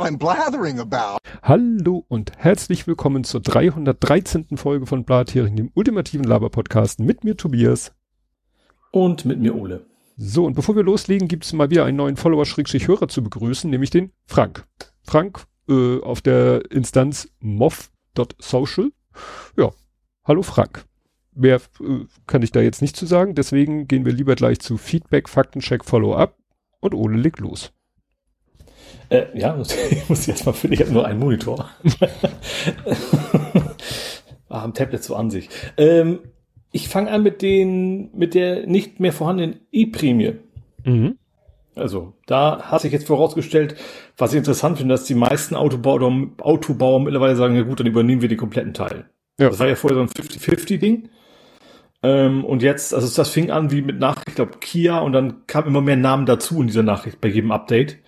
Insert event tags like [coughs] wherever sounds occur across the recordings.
what I'm blathering about. Hallo und herzlich willkommen zur 313. Folge von Blathering, dem ultimativen Laber-Podcast mit mir Tobias. Und mit mir Ole. So, und bevor wir loslegen, gibt es mal wieder einen neuen Follower-Hörer zu begrüßen, nämlich den Frank. Frank äh, auf der Instanz moff.social. Ja, hallo Frank. Mehr äh, kann ich da jetzt nicht zu sagen, deswegen gehen wir lieber gleich zu Feedback, Faktencheck, Follow-up und Ole legt los. Äh, ja, [laughs] ich muss jetzt mal finden, ich habe nur einen Monitor. [laughs] ah, am Tablet so an sich. Ähm, ich fange an mit den, mit der nicht mehr vorhandenen E-Prämie. Mhm. Also, da hat sich jetzt vorausgestellt, was ich interessant finde, dass die meisten Autobauer, Autobauer mittlerweile sagen, ja gut, dann übernehmen wir den kompletten Teil. Ja. Das war ja vorher so ein 50-50-Ding. Ähm, und jetzt, also das fing an wie mit Nachricht, ich glaube Kia, und dann kam immer mehr Namen dazu in dieser Nachricht bei jedem Update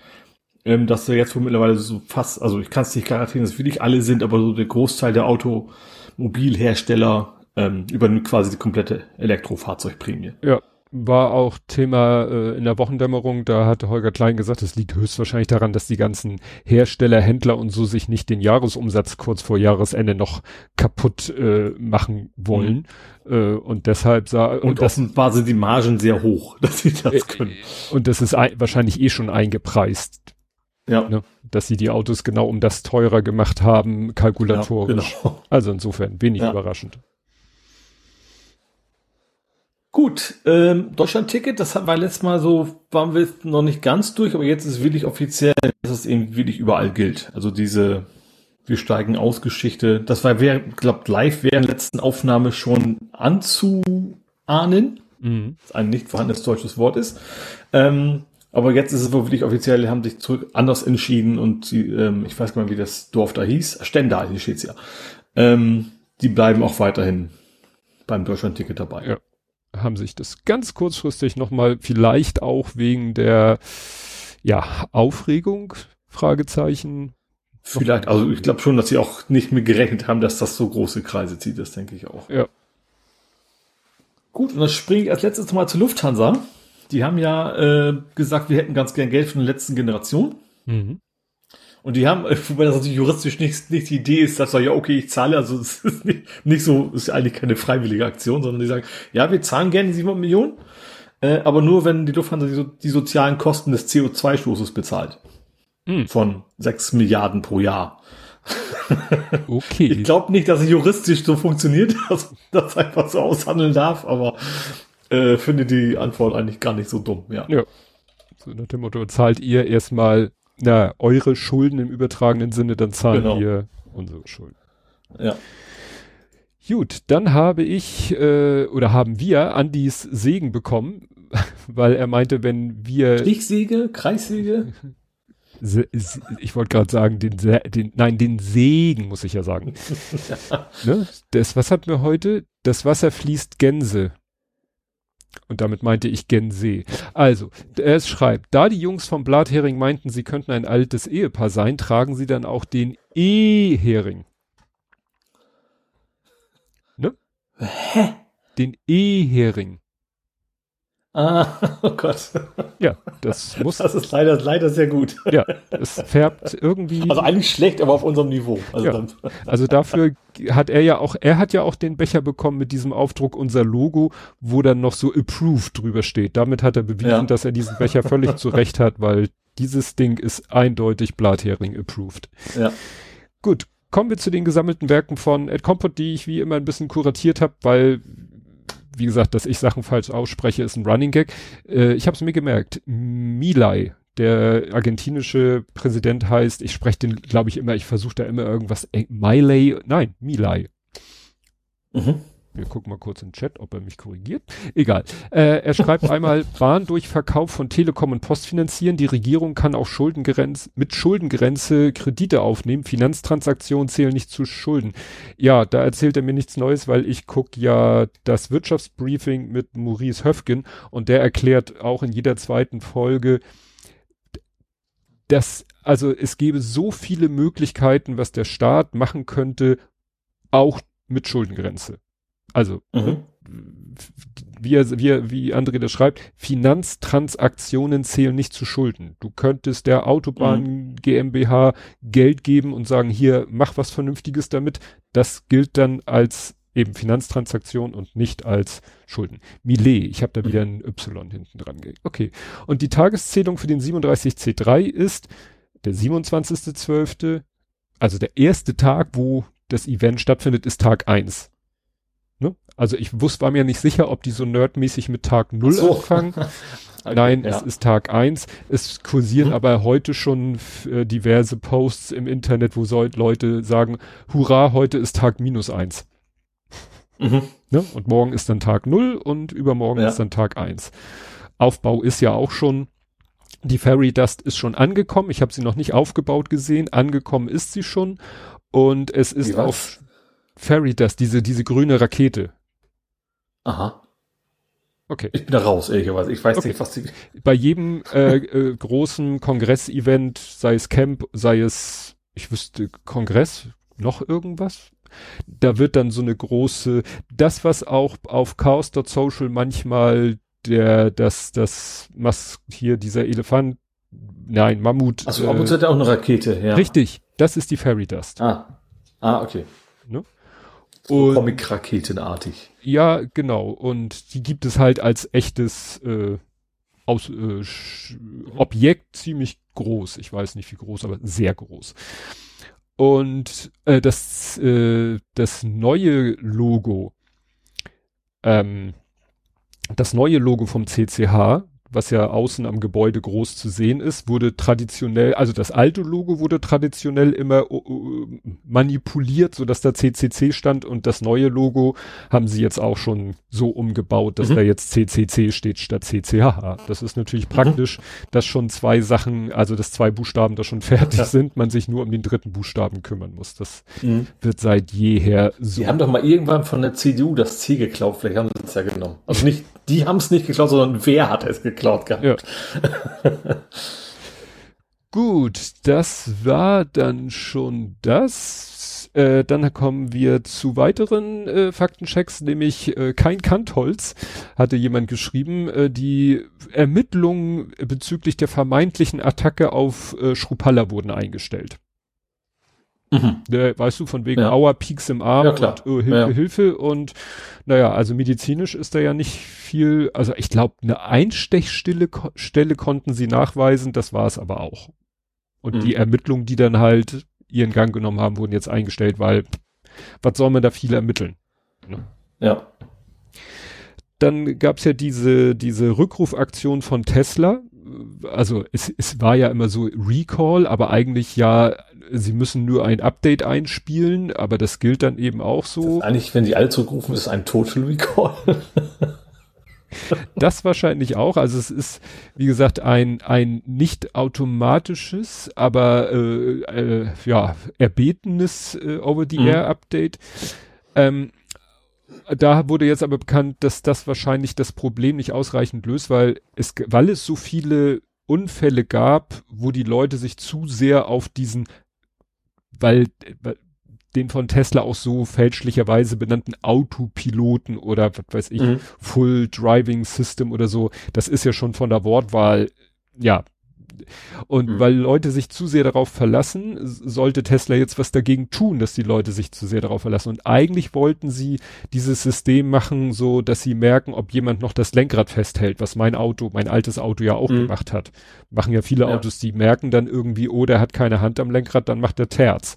ähm, dass da jetzt wohl mittlerweile so fast, also ich kann es nicht garantieren, dass wirklich alle sind, aber so der Großteil der Automobilhersteller ähm, übernimmt quasi die komplette Elektrofahrzeugprämie. Ja, war auch Thema äh, in der Wochendämmerung, da hatte Holger Klein gesagt, es liegt höchstwahrscheinlich daran, dass die ganzen Hersteller, Händler und so sich nicht den Jahresumsatz kurz vor Jahresende noch kaputt äh, machen wollen. Mhm. Äh, und deshalb sah und, und offenbar sind die Margen sehr hoch, [laughs] dass sie das können. Und das ist wahrscheinlich eh schon eingepreist. Ja. Ne? Dass sie die Autos genau um das teurer gemacht haben, kalkulatorisch. Ja, genau. [laughs] Also insofern wenig ja. überraschend. Gut, ähm, Deutschland-Ticket, das war letztes Mal so, waren wir noch nicht ganz durch, aber jetzt ist es wirklich offiziell, dass es eben wirklich überall gilt. Also diese wir steigen aus Geschichte, das war, glaube live während der letzten Aufnahme schon anzuahnen, mhm. was ein nicht vorhandenes deutsches Wort ist. Ähm, aber jetzt ist es wirklich offiziell, haben sich zurück anders entschieden und die, ähm, ich weiß gar nicht, wie das Dorf da hieß. Stendal, hier steht's ja. Ähm, die bleiben auch weiterhin beim Deutschland-Ticket dabei. Ja. Haben sich das ganz kurzfristig nochmal, vielleicht auch wegen der ja, Aufregung, Fragezeichen. Vielleicht, also ich glaube schon, dass sie auch nicht mehr gerechnet haben, dass das so große Kreise zieht, das denke ich auch. Ja. Gut, und dann springe ich als letztes mal zur Lufthansa. Die haben ja äh, gesagt, wir hätten ganz gern Geld von der letzten Generation. Mhm. Und die haben, wobei das natürlich juristisch nicht, nicht die Idee ist, dass er, ja, okay, ich zahle, also [laughs] es ist nicht, nicht so, ist eigentlich keine freiwillige Aktion, sondern die sagen, ja, wir zahlen gerne 700 Millionen, äh, aber nur, wenn die Lufthansa die, die sozialen Kosten des CO2-Stoßes bezahlt. Mhm. Von 6 Milliarden pro Jahr. Okay. Ich glaube nicht, dass es juristisch so funktioniert, [laughs] dass das einfach so aushandeln darf, aber äh, finde die Antwort eigentlich gar nicht so dumm, ja. Ja. So nach dem Motto, zahlt ihr erstmal, na, eure Schulden im übertragenen Sinne, dann zahlen genau. wir unsere Schulden. Ja. Gut, dann habe ich äh, oder haben wir Andys Segen bekommen, [laughs] weil er meinte, wenn wir Stichsäge, Kreissäge, ich wollte gerade sagen, den, den, nein, den Segen muss ich ja sagen. ja. [laughs] Ne? Das, was hatten wir heute? Das Wasser fließt Gänse. Und damit meinte ich Gensee. Also, er schreibt, da die Jungs vom Blathering meinten, sie könnten ein altes Ehepaar sein, tragen sie dann auch den E-Hering. Ne? Hä? Den E-Hering. Ah, [laughs] oh Gott. Ja, das muss. Das ist leider, leider sehr gut. Ja, es färbt irgendwie. Also eigentlich schlecht, aber auf unserem Niveau. Also, ja. also dafür hat er ja auch, er hat ja auch den Becher bekommen mit diesem Aufdruck unser Logo, wo dann noch so approved drüber steht. Damit hat er bewiesen, ja. dass er diesen Becher völlig zurecht hat, weil dieses Ding ist eindeutig Blathering approved. Ja. Gut, kommen wir zu den gesammelten Werken von Ed Compot, die ich wie immer ein bisschen kuratiert habe, weil wie gesagt, dass ich Sachen falsch ausspreche, ist ein Running Gag. Äh, ich habe es mir gemerkt. Milay, der argentinische Präsident heißt, ich spreche den, glaube ich, immer, ich versuche da immer irgendwas, äh, Miley, nein, Milay. Mhm. Wir gucken mal kurz im Chat, ob er mich korrigiert. Egal. Äh, er schreibt [laughs] einmal, Bahn durch Verkauf von Telekom und Post finanzieren. Die Regierung kann auch Schuldengrenz, mit Schuldengrenze Kredite aufnehmen. Finanztransaktionen zählen nicht zu Schulden. Ja, da erzählt er mir nichts Neues, weil ich gucke ja das Wirtschaftsbriefing mit Maurice Höfgen und der erklärt auch in jeder zweiten Folge, dass, also es gäbe so viele Möglichkeiten, was der Staat machen könnte, auch mit Schuldengrenze. Also, mhm. wie, er, wie, er, wie André das schreibt, Finanztransaktionen zählen nicht zu Schulden. Du könntest der Autobahn mhm. GmbH Geld geben und sagen, hier, mach was Vernünftiges damit. Das gilt dann als eben Finanztransaktion und nicht als Schulden. Millet, ich habe da wieder ein Y hinten dran. Okay. Und die Tageszählung für den 37C3 ist der 27.12., also der erste Tag, wo das Event stattfindet, ist Tag 1. Ne? Also ich wusste, war mir nicht sicher, ob die so nerdmäßig mit Tag 0 so. anfangen. [laughs] [laughs] okay, Nein, ja. es ist Tag 1. Es kursieren hm. aber heute schon äh, diverse Posts im Internet, wo so Leute sagen, hurra, heute ist Tag minus 1. Mhm. Ne? Und morgen ist dann Tag 0 und übermorgen ja. ist dann Tag 1. Aufbau ist ja auch schon, die Fairy Dust ist schon angekommen. Ich habe sie noch nicht aufgebaut gesehen. Angekommen ist sie schon. Und es ist auf Fairy Dust, diese, diese grüne Rakete. Aha. Okay. Ich bin da raus, ehrlicherweise. Ich weiß okay. nicht, was die. Bei jedem äh, äh, großen Kongress-Event, sei es Camp, sei es, ich wüsste, Kongress, noch irgendwas? Da wird dann so eine große, das, was auch auf Chaos.social manchmal der, das, das, was hier dieser Elefant, nein, Mammut. Also Mammut äh, hat ja auch eine Rakete, ja. Richtig, das ist die Fairy Dust. Ah, ah okay. Ne? So Comic-Raketenartig. Ja, genau. Und die gibt es halt als echtes äh, aus, äh, Objekt ziemlich groß. Ich weiß nicht wie groß, aber sehr groß. Und äh, das, äh, das neue Logo, ähm, das neue Logo vom CCH, was ja außen am Gebäude groß zu sehen ist, wurde traditionell, also das alte Logo wurde traditionell immer uh, manipuliert, so dass da CCC stand und das neue Logo haben sie jetzt auch schon so umgebaut, dass mhm. da jetzt CCC steht statt CCH. Das ist natürlich mhm. praktisch, dass schon zwei Sachen, also dass zwei Buchstaben da schon fertig ja. sind, man sich nur um den dritten Buchstaben kümmern muss. Das mhm. wird seit jeher so. Die haben doch mal irgendwann von der CDU das C geklaut, vielleicht haben sie es ja genommen. Also nicht, die haben es nicht geklaut, sondern wer hat es geklaut? Geklaut gehabt. Ja. [laughs] Gut, das war dann schon das. Äh, dann kommen wir zu weiteren äh, Faktenchecks, nämlich äh, kein Kantholz, hatte jemand geschrieben. Äh, die Ermittlungen bezüglich der vermeintlichen Attacke auf äh, Schrupalla wurden eingestellt. Mhm. Der, weißt du, von wegen ja. Aua, Peaks im Arm ja, klar. und äh, Hilfe. Hilfe und naja, also medizinisch ist da ja nicht viel, also ich glaube, eine Einstechstelle Stelle konnten sie nachweisen, das war es aber auch. Und mhm. die Ermittlungen, die dann halt ihren Gang genommen haben, wurden jetzt eingestellt, weil was soll man da viel ermitteln? Ne? Ja. Dann gab's ja diese, diese Rückrufaktion von Tesla. Also es, es war ja immer so Recall, aber eigentlich ja sie müssen nur ein Update einspielen, aber das gilt dann eben auch so. eigentlich, wenn die alle zurückrufen, ist es ein Total Recall. das wahrscheinlich auch. Also es ist, wie gesagt, ein, ein nicht automatisches, aber äh, äh, ja, erbetenes äh, Over-the-Air-Update. Mhm. Ähm, da wurde jetzt aber bekannt, dass das wahrscheinlich das Problem nicht ausreichend löst, weil es, weil es so viele Unfälle gab, wo die Leute sich zu sehr auf diesen weil, den von Tesla auch so fälschlicherweise benannten Autopiloten oder was weiß ich, mhm. Full Driving System oder so, das ist ja schon von der Wortwahl, ja. Und mhm. weil Leute sich zu sehr darauf verlassen, sollte Tesla jetzt was dagegen tun, dass die Leute sich zu sehr darauf verlassen. Und eigentlich wollten sie dieses System machen, so dass sie merken, ob jemand noch das Lenkrad festhält, was mein Auto, mein altes Auto ja auch mhm. gemacht hat. Machen ja viele ja. Autos, die merken dann irgendwie, oh, der hat keine Hand am Lenkrad, dann macht er Terz.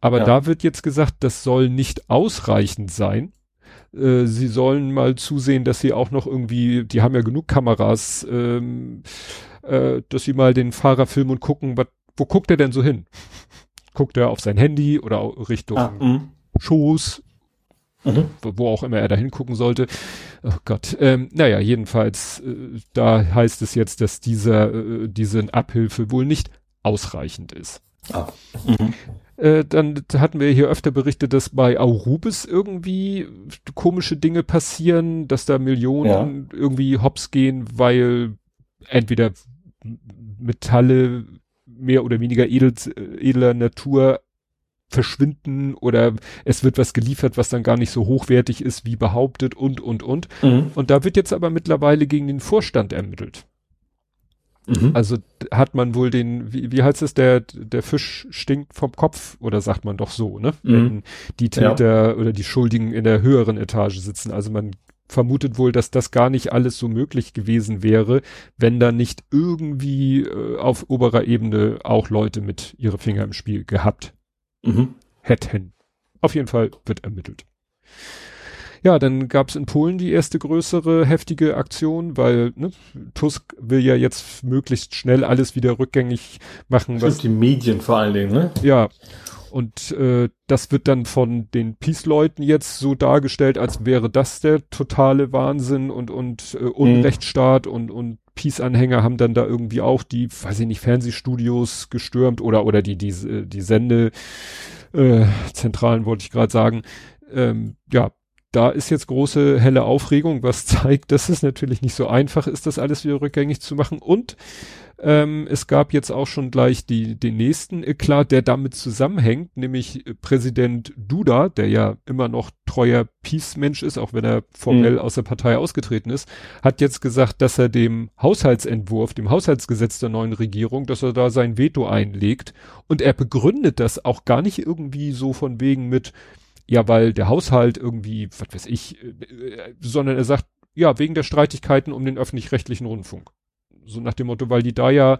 Aber ja. da wird jetzt gesagt, das soll nicht ausreichend sein. Äh, sie sollen mal zusehen, dass sie auch noch irgendwie, die haben ja genug Kameras, ähm, äh, dass sie mal den Fahrer filmen und gucken, wat, wo guckt er denn so hin? Guckt er auf sein Handy oder Richtung ah, mhm. Schoß, mhm. wo auch immer er da hingucken sollte. Oh Gott. Ähm, naja, jedenfalls, äh, da heißt es jetzt, dass dieser, äh, diese Abhilfe wohl nicht ausreichend ist. Ah. Mhm. Äh, dann hatten wir hier öfter berichtet, dass bei Aurubis irgendwie komische Dinge passieren, dass da Millionen ja. irgendwie hops gehen, weil entweder Metalle mehr oder weniger edel, edler Natur verschwinden oder es wird was geliefert, was dann gar nicht so hochwertig ist, wie behauptet und, und, und. Mhm. Und da wird jetzt aber mittlerweile gegen den Vorstand ermittelt. Mhm. Also hat man wohl den, wie, wie heißt es, der, der Fisch stinkt vom Kopf oder sagt man doch so, ne? Mhm. Wenn die Täter ja. oder die Schuldigen in der höheren Etage sitzen. Also man vermutet wohl, dass das gar nicht alles so möglich gewesen wäre, wenn da nicht irgendwie äh, auf oberer Ebene auch Leute mit ihre Finger im Spiel gehabt mhm. hätten. Auf jeden Fall wird ermittelt. Ja, dann gab es in Polen die erste größere heftige Aktion, weil ne, Tusk will ja jetzt möglichst schnell alles wieder rückgängig machen. Was die Medien vor allen Dingen, ne? Ja. Und äh, das wird dann von den Peace-Leuten jetzt so dargestellt, als wäre das der totale Wahnsinn und, und äh, Unrechtsstaat mhm. und, und Peace-Anhänger haben dann da irgendwie auch die, weiß ich nicht, Fernsehstudios gestürmt oder, oder die, die, die Sende, äh, Zentralen wollte ich gerade sagen. Ähm, ja, da ist jetzt große helle Aufregung, was [laughs] zeigt, dass es natürlich nicht so einfach ist, das alles wieder rückgängig zu machen. Und ähm, es gab jetzt auch schon gleich die, den nächsten Eklat, der damit zusammenhängt, nämlich Präsident Duda, der ja immer noch treuer Peace-Mensch ist, auch wenn er formell mhm. aus der Partei ausgetreten ist, hat jetzt gesagt, dass er dem Haushaltsentwurf, dem Haushaltsgesetz der neuen Regierung, dass er da sein Veto einlegt. Und er begründet das auch gar nicht irgendwie so von wegen mit, ja, weil der Haushalt irgendwie, was weiß ich, äh, äh, sondern er sagt, ja, wegen der Streitigkeiten um den öffentlich-rechtlichen Rundfunk. So nach dem Motto, weil die da ja,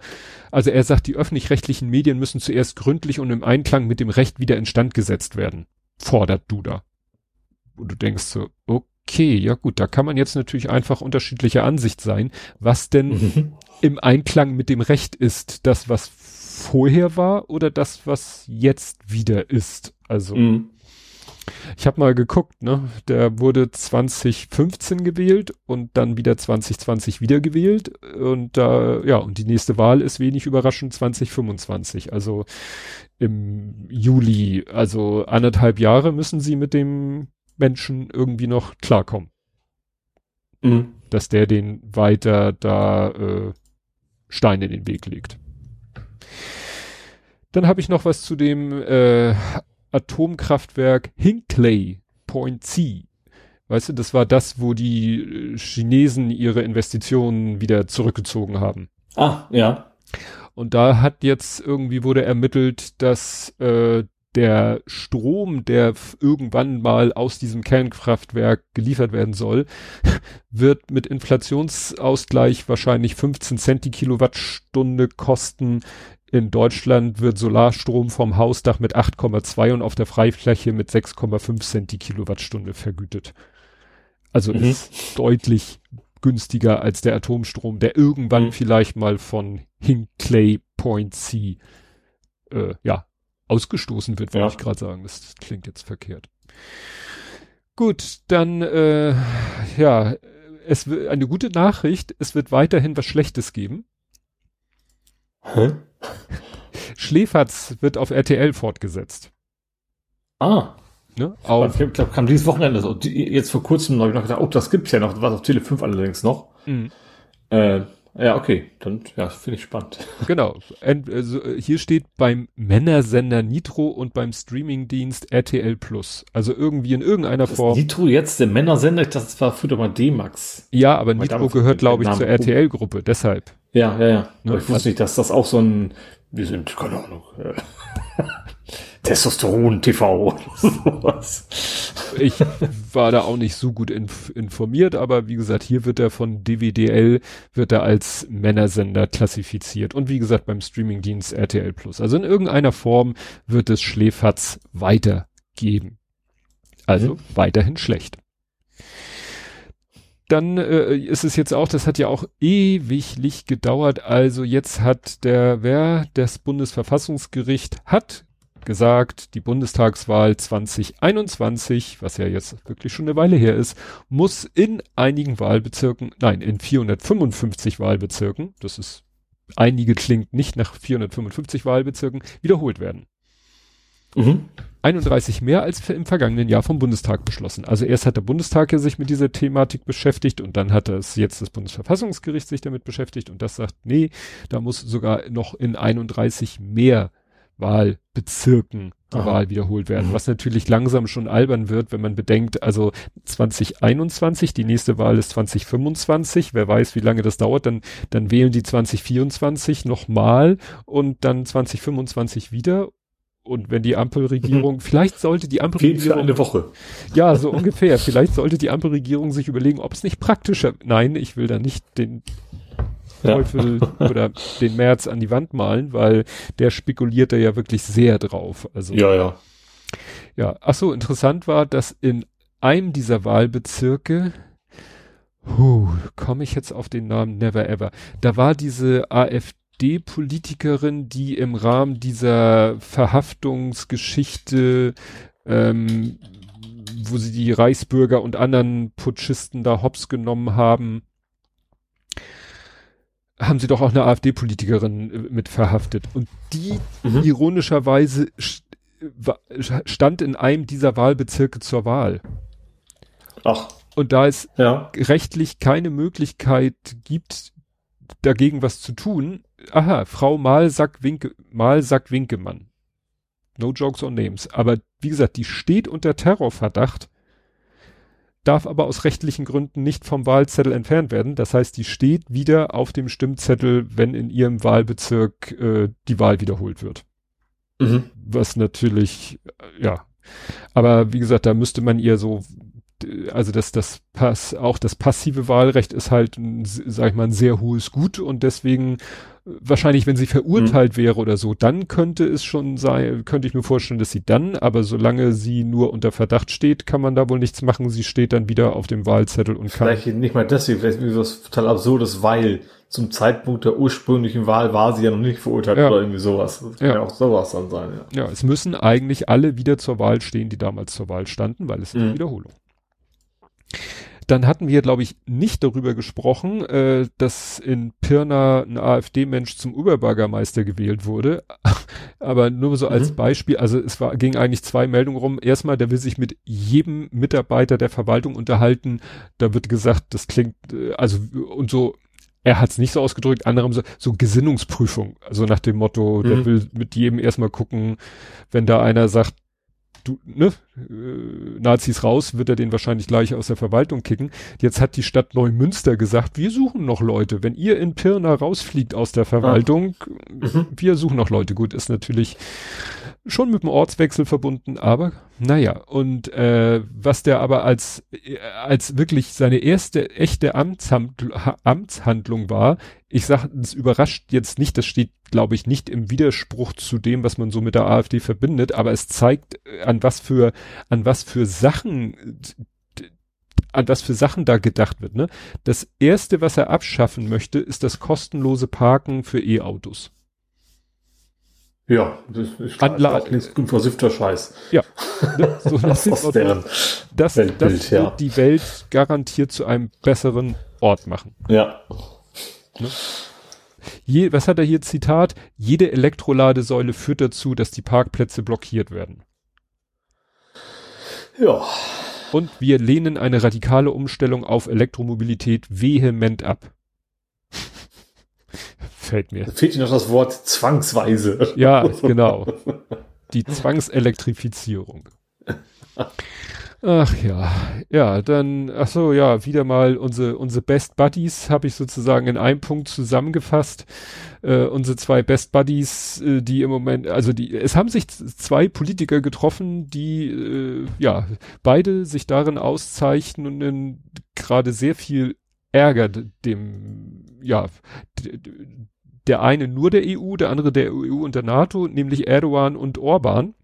also er sagt, die öffentlich-rechtlichen Medien müssen zuerst gründlich und im Einklang mit dem Recht wieder instand gesetzt werden, fordert Duda. Und du denkst so, okay, ja gut, da kann man jetzt natürlich einfach unterschiedlicher Ansicht sein, was denn mhm. [laughs] im Einklang mit dem Recht ist, das, was vorher war oder das, was jetzt wieder ist. Also. Mhm. Ich habe mal geguckt, ne? Der wurde 2015 gewählt und dann wieder 2020 wiedergewählt und da äh, ja und die nächste Wahl ist wenig überraschend 2025, also im Juli, also anderthalb Jahre müssen sie mit dem Menschen irgendwie noch klarkommen, mhm. dass der den weiter da äh, Steine in den Weg legt. Dann habe ich noch was zu dem äh, Atomkraftwerk Hinkley Point C. Weißt du, das war das, wo die äh, Chinesen ihre Investitionen wieder zurückgezogen haben. Ah, ja. Und da hat jetzt irgendwie wurde ermittelt, dass äh, der Strom, der irgendwann mal aus diesem Kernkraftwerk geliefert werden soll, [laughs] wird mit Inflationsausgleich wahrscheinlich 15 Cent die Kilowattstunde kosten. In Deutschland wird Solarstrom vom Hausdach mit 8,2 und auf der Freifläche mit 6,5 Cent die Kilowattstunde vergütet. Also mhm. ist deutlich günstiger als der Atomstrom, der irgendwann mhm. vielleicht mal von Hinkley Point C äh, ja, ausgestoßen wird, wollte ja. ich gerade sagen. Das klingt jetzt verkehrt. Gut, dann äh, ja, es wird eine gute Nachricht, es wird weiterhin was Schlechtes geben. Hä? Schläferz wird auf RTL fortgesetzt. Ah. Ne? Auf, ich glaube, kam dieses Wochenende so. Jetzt vor kurzem habe ich noch gedacht, oh, das gibt's ja noch, was auf Tele 5 allerdings noch. Mhm. Äh, ja, okay, dann ja, finde ich spannend. [laughs] Genau. Also, hier steht beim Männersender Nitro und beim Streamingdienst RTL Plus. Also irgendwie in irgendeiner Form. Nitro jetzt der Männersender, das war früher mal D-Max. Ja, aber Nitro gehört, glaube ich, zur RTL-Gruppe, deshalb. Ja, ja, ja. Ne? Ich wusste also, nicht, dass das auch so ein, wir sind, keine Ahnung, äh, [laughs] Testosteron TV oder sowas. [laughs] Ich war da auch nicht so gut inf informiert, aber wie gesagt, hier wird er von DWDL, wird er als Männersender klassifiziert und wie gesagt beim Streamingdienst RTL Plus. Also in irgendeiner Form wird es Schläferz weitergeben. Also mhm. weiterhin schlecht dann äh, ist es jetzt auch, das hat ja auch ewiglich gedauert. Also jetzt hat der, wer, das Bundesverfassungsgericht hat gesagt, die Bundestagswahl 2021, was ja jetzt wirklich schon eine Weile her ist, muss in einigen Wahlbezirken, nein, in 455 Wahlbezirken, das ist, einige klingt nicht nach 455 Wahlbezirken, wiederholt werden. Mhm. 31 mehr als im vergangenen Jahr vom Bundestag beschlossen. Also erst hat der Bundestag ja sich mit dieser Thematik beschäftigt und dann hat es jetzt das Bundesverfassungsgericht sich damit beschäftigt und das sagt, nee, da muss sogar noch in 31 mehr Wahlbezirken die Aha. Wahl wiederholt werden, mhm. was natürlich langsam schon albern wird, wenn man bedenkt, also 2021, die nächste Wahl ist 2025, wer weiß, wie lange das dauert, dann, dann wählen die 2024 nochmal und dann 2025 wieder und wenn die Ampelregierung, mhm. vielleicht sollte die Ampelregierung. Für eine Woche. Ja, so ungefähr. Vielleicht sollte die Ampelregierung sich überlegen, ob es nicht praktischer, nein, ich will da nicht den Teufel ja. oder den März an die Wand malen, weil der spekuliert da ja wirklich sehr drauf. Also, ja, ja. Ja, ach so, interessant war, dass in einem dieser Wahlbezirke, huh, komme ich jetzt auf den Namen Never Ever, da war diese AfD-Politikerin, die im Rahmen dieser Verhaftungsgeschichte ähm, wo sie die Reichsbürger und anderen Putschisten da hops genommen haben, haben sie doch auch eine AfD-Politikerin äh, mit verhaftet. Und die mhm. ironischerweise stand in einem dieser Wahlbezirke zur Wahl. Ach. Und da es ja. rechtlich keine Möglichkeit gibt, dagegen was zu tun, aha, Frau Malsack-Winke, Malsack-Winkemann. No jokes on names. Aber wie gesagt, die steht unter Terrorverdacht darf aber aus rechtlichen Gründen nicht vom Wahlzettel entfernt werden. Das heißt, die steht wieder auf dem Stimmzettel, wenn in ihrem Wahlbezirk äh, die Wahl wiederholt wird. Mhm. Was natürlich, äh, ja. Aber wie gesagt, da müsste man ihr so, also das, das Pass, auch das passive Wahlrecht ist halt, ein, sag ich mal, ein sehr hohes Gut und deswegen wahrscheinlich, wenn sie verurteilt mhm. wäre oder so, dann könnte es schon sein, könnte ich mir vorstellen, dass sie dann, aber solange sie nur unter Verdacht steht, kann man da wohl nichts machen. Sie steht dann wieder auf dem Wahlzettel und kann. Vielleicht nicht mal deswegen, vielleicht irgendwie was total absurdes, weil zum Zeitpunkt der ursprünglichen Wahl war sie ja noch nicht verurteilt ja. oder irgendwie sowas. Das kann ja. ja auch sowas dann sein, ja. Ja, es müssen eigentlich alle wieder zur Wahl stehen, die damals zur Wahl standen, weil es mhm. eine Wiederholung. Dann hatten wir, glaube ich, nicht darüber gesprochen, äh, dass in Pirna ein AfD-Mensch zum Oberbürgermeister gewählt wurde. [laughs] Aber nur so als mhm. Beispiel, also es war, ging eigentlich zwei Meldungen rum. Erstmal, der will sich mit jedem Mitarbeiter der Verwaltung unterhalten. Da wird gesagt, das klingt, äh, also und so, er hat es nicht so ausgedrückt, anderem so, so Gesinnungsprüfung. Also nach dem Motto, mhm. der will mit jedem erstmal gucken, wenn da einer sagt, du, ne, äh, Nazis raus, wird er den wahrscheinlich gleich aus der Verwaltung kicken. Jetzt hat die Stadt Neumünster gesagt, wir suchen noch Leute. Wenn ihr in Pirna rausfliegt aus der Verwaltung, mhm. wir suchen noch Leute. Gut, ist natürlich schon mit dem Ortswechsel verbunden, aber naja, und äh, was der aber als, äh, als wirklich seine erste echte Amtshandl Amtshandlung war, ich sage, es überrascht jetzt nicht, das steht, glaube ich, nicht im Widerspruch zu dem, was man so mit der AfD verbindet, aber es zeigt, äh, an was für, an was für Sachen an was für Sachen da gedacht wird. Ne? Das erste, was er abschaffen möchte, ist das kostenlose Parken für E-Autos. Ja, das ist Anla unversiffter Scheiß. Ja, ne, so [laughs] das, das, deren das, das wird ja. die Welt garantiert zu einem besseren Ort machen. Ja. Ne? Je, was hat er hier Zitat? Jede Elektroladesäule führt dazu, dass die Parkplätze blockiert werden. Ja. Und wir lehnen eine radikale Umstellung auf Elektromobilität vehement ab fällt mir. Fehlt dir noch das Wort zwangsweise. Ja, genau. Die Zwangselektrifizierung. Ach ja, ja, dann, ach so, ja, wieder mal unsere, unsere Best Buddies habe ich sozusagen in einem Punkt zusammengefasst. Äh, unsere zwei Best Buddies, äh, die im Moment, also die, es haben sich zwei Politiker getroffen, die, äh, ja, beide sich darin auszeichnen und gerade sehr viel Ärger dem, ja, der eine nur der EU, der andere der EU und der NATO, nämlich Erdogan und Orban.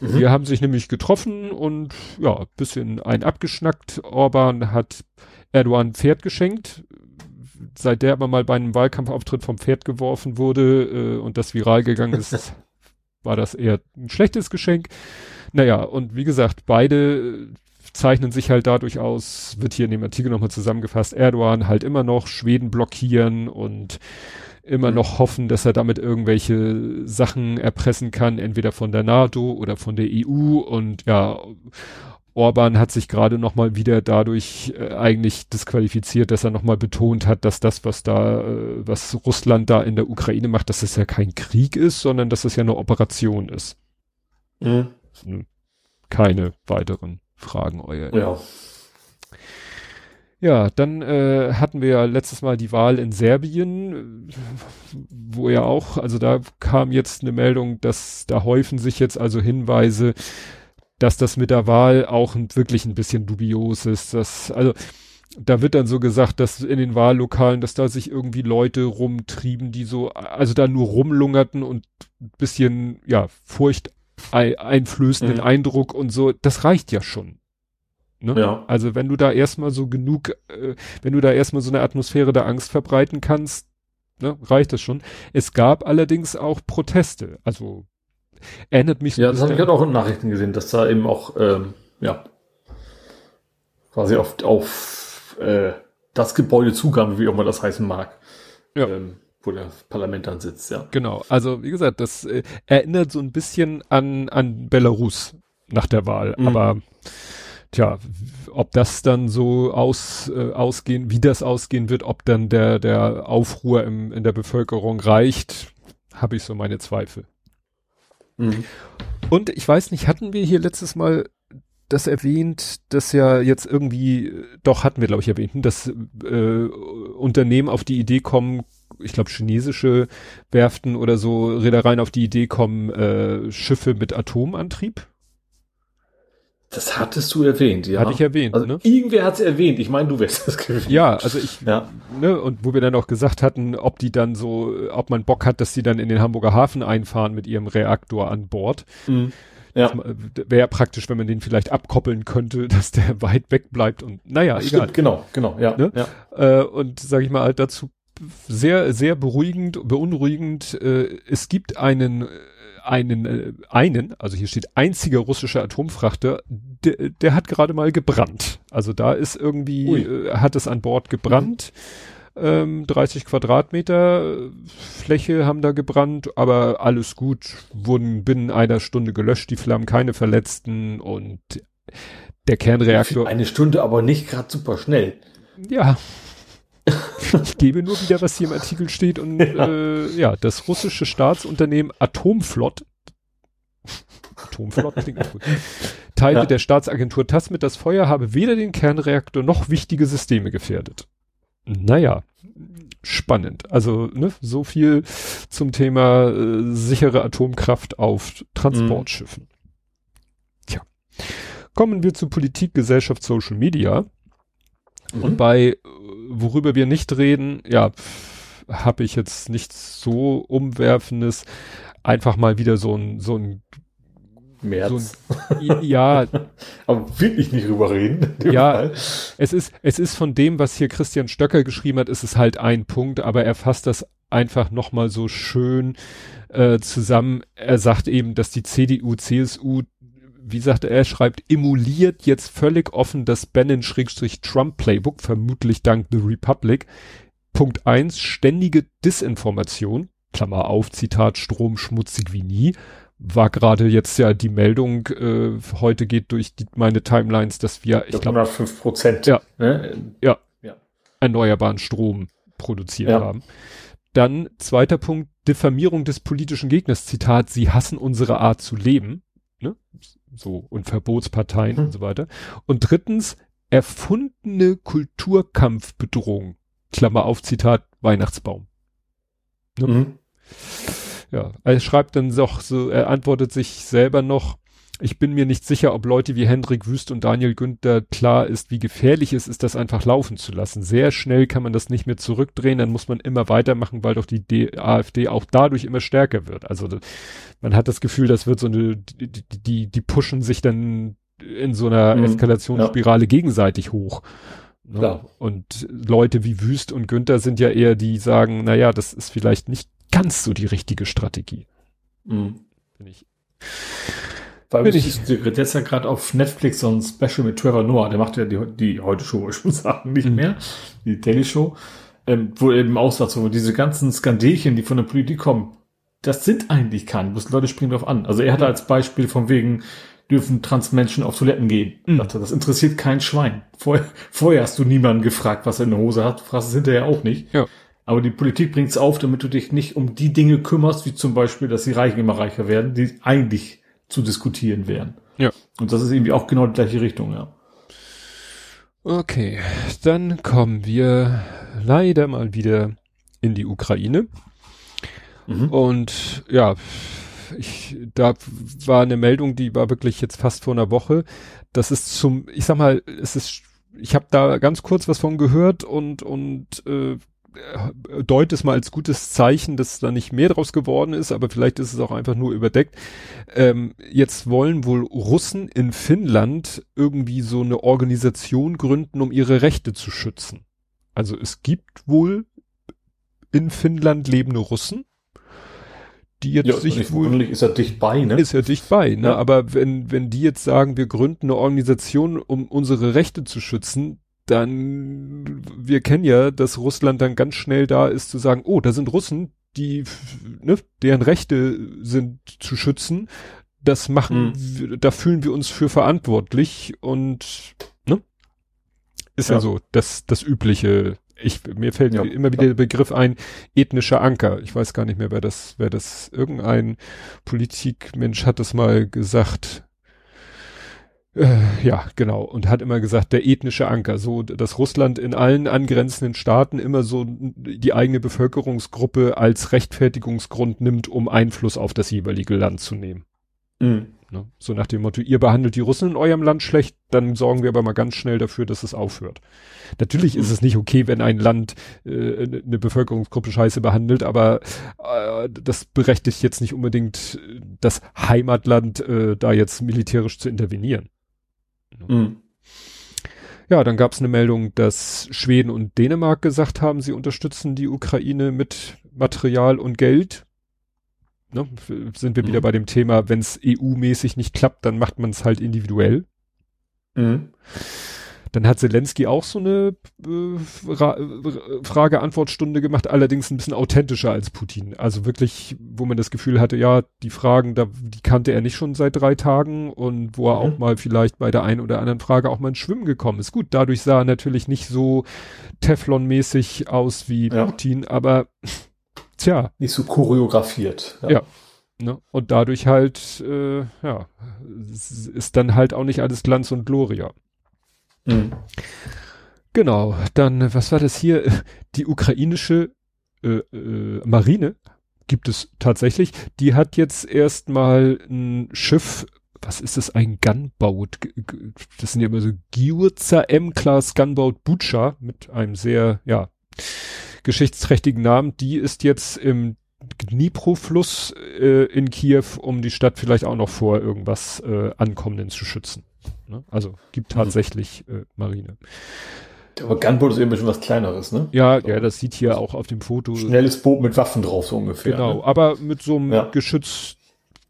Mhm. Die haben sich nämlich getroffen und ja, bisschen ein abgeschnackt. Orban hat Erdogan ein Pferd geschenkt. Seit der aber mal bei einem Wahlkampfauftritt vom Pferd geworfen wurde äh, und das viral gegangen ist, [laughs] war das eher ein schlechtes Geschenk. Naja, und wie gesagt, beide zeichnen sich halt dadurch aus, wird hier in dem Artikel nochmal zusammengefasst, Erdogan halt immer noch Schweden blockieren und immer mhm. noch hoffen, dass er damit irgendwelche Sachen erpressen kann, entweder von der NATO oder von der EU und ja, Orban hat sich gerade noch mal wieder dadurch äh, eigentlich disqualifiziert, dass er noch mal betont hat, dass das, was da, äh, was Russland da in der Ukraine macht, dass es ja kein Krieg ist, sondern dass es ja eine Operation ist. Mhm. Keine weiteren Fragen, euer. Ja. Ja, dann äh, hatten wir ja letztes Mal die Wahl in Serbien, [laughs] wo ja auch, also da kam jetzt eine Meldung, dass da häufen sich jetzt also Hinweise, dass das mit der Wahl auch wirklich ein bisschen dubios ist. Dass, also da wird dann so gesagt, dass in den Wahllokalen, dass da sich irgendwie Leute rumtrieben, die so, also da nur rumlungerten und ein bisschen, ja, Furcht einflößenden mhm. Eindruck und so, das reicht ja schon. Ne? Ja. Also wenn du da erstmal so genug, äh, wenn du da erstmal so eine Atmosphäre der Angst verbreiten kannst, ne, reicht das schon. Es gab allerdings auch Proteste. Also erinnert mich so. Ja, das habe ich halt auch in Nachrichten gesehen, dass da eben auch, ähm, ja, quasi auf, auf äh, das Gebäude zukam, wie auch immer das heißen mag. Ja. Ähm, wo der Parlament dann sitzt, ja. Genau, also wie gesagt, das äh, erinnert so ein bisschen an, an Belarus nach der Wahl, mhm. aber tja, ob das dann so aus, äh, ausgehen, wie das ausgehen wird, ob dann der, der Aufruhr im, in der Bevölkerung reicht, habe ich so meine Zweifel. Mhm. Und ich weiß nicht, hatten wir hier letztes Mal das erwähnt, dass ja jetzt irgendwie, doch hatten wir glaube ich erwähnt, dass äh, Unternehmen auf die Idee kommen, ich glaube chinesische Werften oder so Reedereien auf die Idee kommen, äh, Schiffe mit Atomantrieb das hattest du erwähnt, ja. Hatte ich erwähnt, also ne? Irgendwer hat es erwähnt. Ich meine, du wärst das gewesen. Ja, also ich, ja. ne, und wo wir dann auch gesagt hatten, ob die dann so, ob man Bock hat, dass die dann in den Hamburger Hafen einfahren mit ihrem Reaktor an Bord. Mhm. Ja. Wäre praktisch, wenn man den vielleicht abkoppeln könnte, [laughs] dass der weit weg bleibt und naja, Stimmt, egal. Genau, genau, ja. Ne? ja. Äh, und sage ich mal, halt dazu sehr, sehr beruhigend, beunruhigend. Äh, es gibt einen einen, äh, einen, also hier steht einziger russischer Atomfrachter, der, der hat gerade mal gebrannt. Also da ist irgendwie, äh, hat es an Bord gebrannt. Mhm. Ähm, 30 Quadratmeter Fläche haben da gebrannt, aber alles gut, wurden binnen einer Stunde gelöscht, die Flammen, keine Verletzten und der Kernreaktor. Eine Stunde, aber nicht gerade super schnell. Ja, [laughs] ich gebe nur wieder, was hier im Artikel steht und ja, äh, ja das russische Staatsunternehmen Atomflot Atomflot klingt gut. Teilte ja. der Staatsagentur TASS mit, das Feuer habe weder den Kernreaktor noch wichtige Systeme gefährdet. Naja, spannend. Also ne, so viel zum Thema äh, sichere Atomkraft auf Transportschiffen. Mhm. Tja. Kommen wir zu Politik, Gesellschaft, Social Media. Mhm. Und bei worüber wir nicht reden, ja, habe ich jetzt nichts so umwerfendes. Einfach mal wieder so ein, so ein März. So ein, ja. [laughs] Aber wirklich nicht drüber reden. Ja, Fall. es ist, es ist von dem, was hier Christian Stöcker geschrieben hat, ist es halt ein Punkt, aber er fasst das einfach nochmal so schön äh, zusammen. Er sagt eben, dass die CDU, CSU wie sagt er, er schreibt, emuliert jetzt völlig offen das Bannon-Trump-Playbook, vermutlich dank The Republic. Punkt eins ständige Disinformation, Klammer auf, Zitat, Strom schmutzig wie nie. War gerade jetzt ja die Meldung, äh, heute geht durch die, meine Timelines, dass wir, ich glaube, 105 Prozent ja, ne? ja, ja, erneuerbaren Strom produziert ja. haben. Dann zweiter Punkt, Diffamierung des politischen Gegners, Zitat, sie hassen unsere Art zu leben. Ne? so und Verbotsparteien mhm. und so weiter. Und drittens erfundene Kulturkampfbedrohung. Klammer auf, Zitat, Weihnachtsbaum. Ne? Mhm. Ja, er schreibt dann doch so, er antwortet sich selber noch, ich bin mir nicht sicher, ob Leute wie Hendrik Wüst und Daniel Günther klar ist, wie gefährlich es ist, das einfach laufen zu lassen. Sehr schnell kann man das nicht mehr zurückdrehen, dann muss man immer weitermachen, weil doch die D AfD auch dadurch immer stärker wird. Also man hat das Gefühl, das wird so eine, die, die, die pushen sich dann in so einer mhm, Eskalationsspirale ja. gegenseitig hoch. Ne? Ja. Und Leute wie Wüst und Günther sind ja eher die sagen, na ja, das ist vielleicht nicht ganz so die richtige Strategie. Mhm. Bin ich. Weil ich, ich jetzt ja gerade auf Netflix so ein Special mit Trevor Noah, der macht ja die, die heute Show, wollte ich schon [laughs] sagen, nicht mhm. mehr, die Daily Show, ähm, wo eben auch sagt, so diese ganzen Skandelchen, die von der Politik kommen, das sind eigentlich keine, bloß Leute springen drauf an. Also er hatte als Beispiel von wegen, dürfen Transmenschen auf Toiletten gehen. Mhm. Dachte, das interessiert kein Schwein. Vorher, vorher hast du niemanden gefragt, was er in der Hose hat, fragst es hinterher auch nicht. Ja. Aber die Politik bringt es auf, damit du dich nicht um die Dinge kümmerst, wie zum Beispiel, dass die Reichen immer reicher werden, die eigentlich zu diskutieren wären. Ja. Und das ist irgendwie auch genau die gleiche Richtung, ja. Okay, dann kommen wir leider mal wieder in die Ukraine. Mhm. Und ja, ich, da war eine Meldung, die war wirklich jetzt fast vor einer Woche. Das ist zum, ich sag mal, es ist, ich habe da ganz kurz was von gehört und und äh, deut es mal als gutes Zeichen, dass da nicht mehr draus geworden ist, aber vielleicht ist es auch einfach nur überdeckt. Ähm, jetzt wollen wohl Russen in Finnland irgendwie so eine Organisation gründen, um ihre Rechte zu schützen. Also es gibt wohl in Finnland lebende Russen, die jetzt ja, sich wohl ist er dicht bei, ne? Ist ja dicht bei, ne? Ja. Aber wenn wenn die jetzt sagen, wir gründen eine Organisation, um unsere Rechte zu schützen, dann wir kennen ja, dass Russland dann ganz schnell da ist zu sagen, oh, da sind Russen, die ne, deren Rechte sind zu schützen. Das machen, mhm. da fühlen wir uns für verantwortlich und ne? Ist ja, ja so das das übliche ich, mir fällt ja, immer wieder der Begriff ein, ethnischer Anker. Ich weiß gar nicht mehr, wer das, wer das, irgendein Politikmensch hat das mal gesagt. Äh, ja, genau. Und hat immer gesagt, der ethnische Anker. So, dass Russland in allen angrenzenden Staaten immer so die eigene Bevölkerungsgruppe als Rechtfertigungsgrund nimmt, um Einfluss auf das jeweilige Land zu nehmen. Mhm. Ne? So nach dem Motto, ihr behandelt die Russen in eurem Land schlecht, dann sorgen wir aber mal ganz schnell dafür, dass es aufhört. Natürlich ist es nicht okay, wenn ein Land äh, eine Bevölkerungsgruppe scheiße behandelt, aber äh, das berechtigt jetzt nicht unbedingt das Heimatland äh, da jetzt militärisch zu intervenieren. Ne? Mhm. Ja, dann gab es eine Meldung, dass Schweden und Dänemark gesagt haben, sie unterstützen die Ukraine mit Material und Geld ne, sind wir mhm. wieder bei dem Thema, wenn es EU-mäßig nicht klappt, dann macht man es halt individuell. Mhm. Dann hat Zelensky auch so eine äh, Frage-Antwort-Stunde gemacht, allerdings ein bisschen authentischer als Putin. Also wirklich, wo man das Gefühl hatte, ja, die Fragen, da, die kannte er nicht schon seit drei Tagen und wo er mhm. auch mal vielleicht bei der einen oder anderen Frage auch mal ins Schwimmen gekommen ist. Gut, dadurch sah er natürlich nicht so Teflon-mäßig aus wie ja. Putin, aber Tja. Nicht so choreografiert. Ja. ja. Ne? Und dadurch halt, äh, ja, ist dann halt auch nicht alles Glanz und Gloria. Mhm. Genau, dann, was war das hier? Die ukrainische äh, äh, Marine gibt es tatsächlich. Die hat jetzt erstmal ein Schiff, was ist das, ein Gunboat? Das sind ja immer so Giurza M-Class Gunboat Bucha mit einem sehr, ja, geschichtsträchtigen Namen, die ist jetzt im Dnipro-Fluss äh, in Kiew, um die Stadt vielleicht auch noch vor irgendwas äh, Ankommenden zu schützen. Ne? Also gibt mhm. tatsächlich äh, Marine. Aber Gunboat ist eben schon was kleineres, ne? Ja, ja, das sieht hier auch auf dem Foto. Schnelles Boot mit Waffen drauf, so ungefähr. Genau, ne? aber mit so einem ja. Geschütz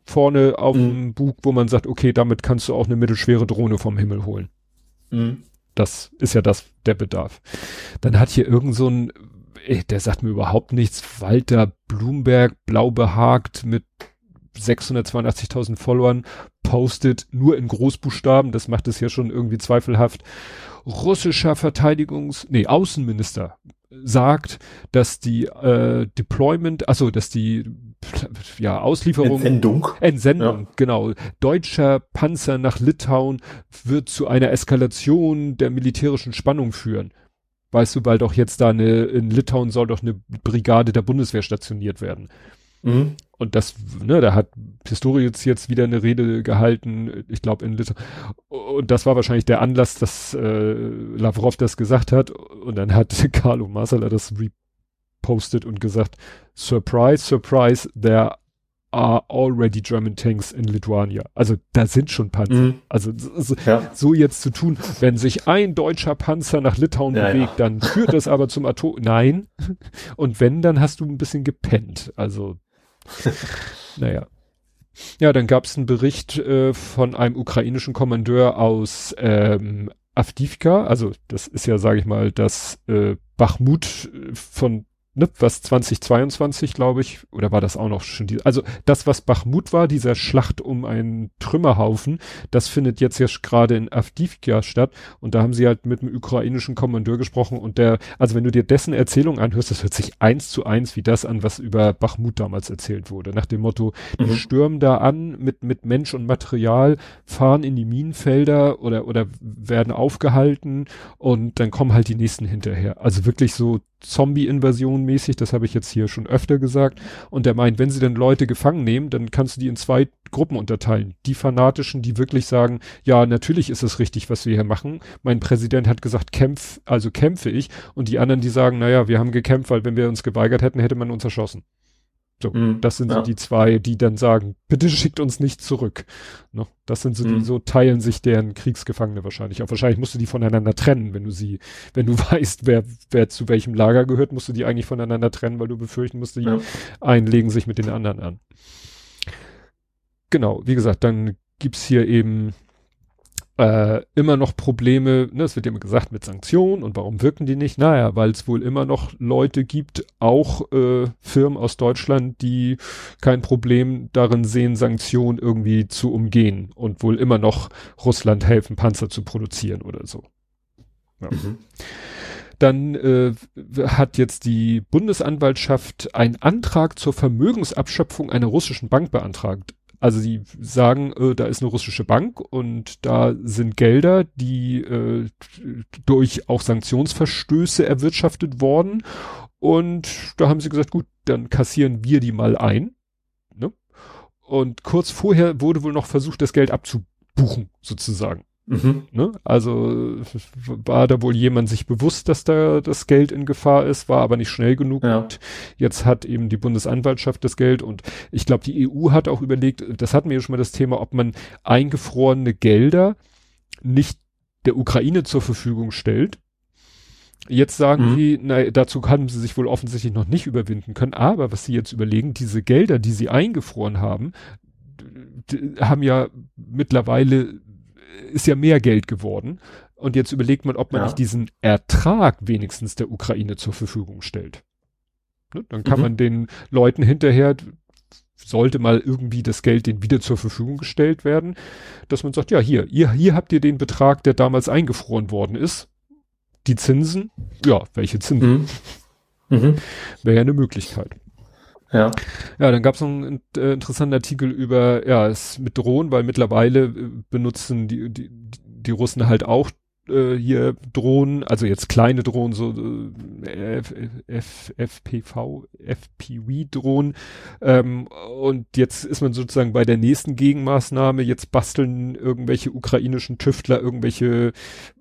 vorne auf mhm. dem Bug, wo man sagt, okay, damit kannst du auch eine mittelschwere Drohne vom Himmel holen. Mhm. Das ist ja das, der Bedarf. Dann hat hier irgend so ein der sagt mir überhaupt nichts. Walter Blumberg, blau behagt mit 682.000 Followern, postet nur in Großbuchstaben, das macht es ja schon irgendwie zweifelhaft. Russischer Verteidigungs-, nee, Außenminister sagt, dass die äh, Deployment, also dass die ja Auslieferung Entsendung Entsendung ja. genau deutscher Panzer nach Litauen wird zu einer Eskalation der militärischen Spannung führen weißt du, weil doch jetzt da eine, in Litauen soll doch eine Brigade der Bundeswehr stationiert werden. Mhm. Und das, ne, da hat Pistorius jetzt wieder eine Rede gehalten, ich glaube in Litauen. Und das war wahrscheinlich der Anlass, dass äh, Lavrov das gesagt hat. Und dann hat [laughs] Carlo Massala das repostet und gesagt, Surprise, surprise, there are already German tanks in Lithuania. Also da sind schon Panzer. Mhm. Also so, ja. so, jetzt zu tun, wenn sich ein deutscher Panzer nach Litauen ja, bewegt, ja. dann führt das aber zum Atom. Nein. Und wenn, dann hast du ein bisschen gepennt. Also [laughs] naja. Ja, dann gab es einen Bericht äh, von einem ukrainischen Kommandeur aus ähm, Avdivka, also das ist ja, sage ich mal, das äh, Bachmut äh, von ne, was 2022, glaube ich, oder war das auch noch schon die, also das, was Bachmut war, dieser Schlacht um einen Trümmerhaufen, das findet jetzt ja gerade in Avdivka statt und da haben sie halt mit einem ukrainischen Kommandeur gesprochen und der, also wenn du dir dessen Erzählung anhörst, das hört sich eins zu eins wie das an, was über Bachmut damals erzählt wurde, nach dem Motto, mhm. die stürmen da an mit, mit Mensch und Material, fahren in die Minenfelder oder, oder werden aufgehalten und dann kommen halt die nächsten hinterher. Also wirklich so Zombie-Invasion mäßig, das habe ich jetzt hier schon öfter gesagt. Und der meint, wenn sie dann Leute gefangen nehmen, dann kannst du die in zwei Gruppen unterteilen. Die Fanatischen, die wirklich sagen, ja, natürlich ist es richtig, was wir hier machen. Mein Präsident hat gesagt, kämpf, also kämpfe ich. Und die anderen, die sagen, naja, wir haben gekämpft, weil wenn wir uns geweigert hätten, hätte man uns erschossen. So, mhm, das sind ja. so die zwei, die dann sagen, bitte schickt uns nicht zurück. Ne? Das sind so mhm. die, so teilen sich deren Kriegsgefangene wahrscheinlich. Auch wahrscheinlich musst du die voneinander trennen, wenn du sie, wenn du [laughs] weißt, wer, wer zu welchem Lager gehört, musst du die eigentlich voneinander trennen, weil du befürchten musst, die ja. einen legen sich mit den anderen an. Genau, wie gesagt, dann gibt's hier eben äh, immer noch Probleme, ne, es wird immer gesagt mit Sanktionen und warum wirken die nicht? Naja, weil es wohl immer noch Leute gibt, auch äh, Firmen aus Deutschland, die kein Problem darin sehen, Sanktionen irgendwie zu umgehen und wohl immer noch Russland helfen, Panzer zu produzieren oder so. Ja. Mhm. Dann äh, hat jetzt die Bundesanwaltschaft einen Antrag zur Vermögensabschöpfung einer russischen Bank beantragt. Also sie sagen, äh, da ist eine russische Bank und da sind Gelder, die äh, durch auch Sanktionsverstöße erwirtschaftet worden. Und da haben sie gesagt, gut, dann kassieren wir die mal ein. Ne? Und kurz vorher wurde wohl noch versucht, das Geld abzubuchen, sozusagen. Mhm. Ne? Also war da wohl jemand sich bewusst, dass da das Geld in Gefahr ist, war aber nicht schnell genug. Ja. Und jetzt hat eben die Bundesanwaltschaft das Geld und ich glaube, die EU hat auch überlegt, das hatten wir ja schon mal das Thema, ob man eingefrorene Gelder nicht der Ukraine zur Verfügung stellt. Jetzt sagen mhm. sie, na, dazu haben sie sich wohl offensichtlich noch nicht überwinden können, aber was sie jetzt überlegen, diese Gelder, die sie eingefroren haben, haben ja mittlerweile ist ja mehr Geld geworden. Und jetzt überlegt man, ob man ja. nicht diesen Ertrag wenigstens der Ukraine zur Verfügung stellt. Ne? Dann kann mhm. man den Leuten hinterher, sollte mal irgendwie das Geld denen wieder zur Verfügung gestellt werden, dass man sagt, ja, hier, ihr, hier habt ihr den Betrag, der damals eingefroren worden ist. Die Zinsen, ja, welche Zinsen? Mhm. Mhm. Wäre ja eine Möglichkeit. Ja. Ja, dann gab es noch einen äh, interessanten Artikel über, ja, es mit Drohnen, weil mittlerweile äh, benutzen die, die, die Russen halt auch äh, hier Drohnen, also jetzt kleine Drohnen, so äh, F, F, FPV, FPV-Drohnen. Ähm, und jetzt ist man sozusagen bei der nächsten Gegenmaßnahme. Jetzt basteln irgendwelche ukrainischen Tüftler irgendwelche,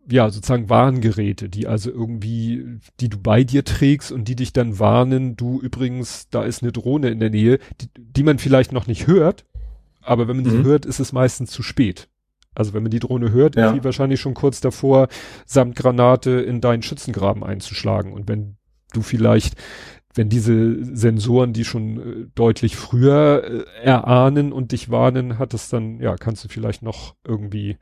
ja, sozusagen Warngeräte, die also irgendwie, die du bei dir trägst und die dich dann warnen, du übrigens, da ist eine Drohne in der Nähe, die, die man vielleicht noch nicht hört, aber wenn man sie mhm. hört, ist es meistens zu spät. Also wenn man die Drohne hört, ja. ist sie wahrscheinlich schon kurz davor, samt Granate in deinen Schützengraben einzuschlagen. Und wenn du vielleicht, wenn diese Sensoren, die schon äh, deutlich früher äh, erahnen und dich warnen, hat es dann, ja, kannst du vielleicht noch irgendwie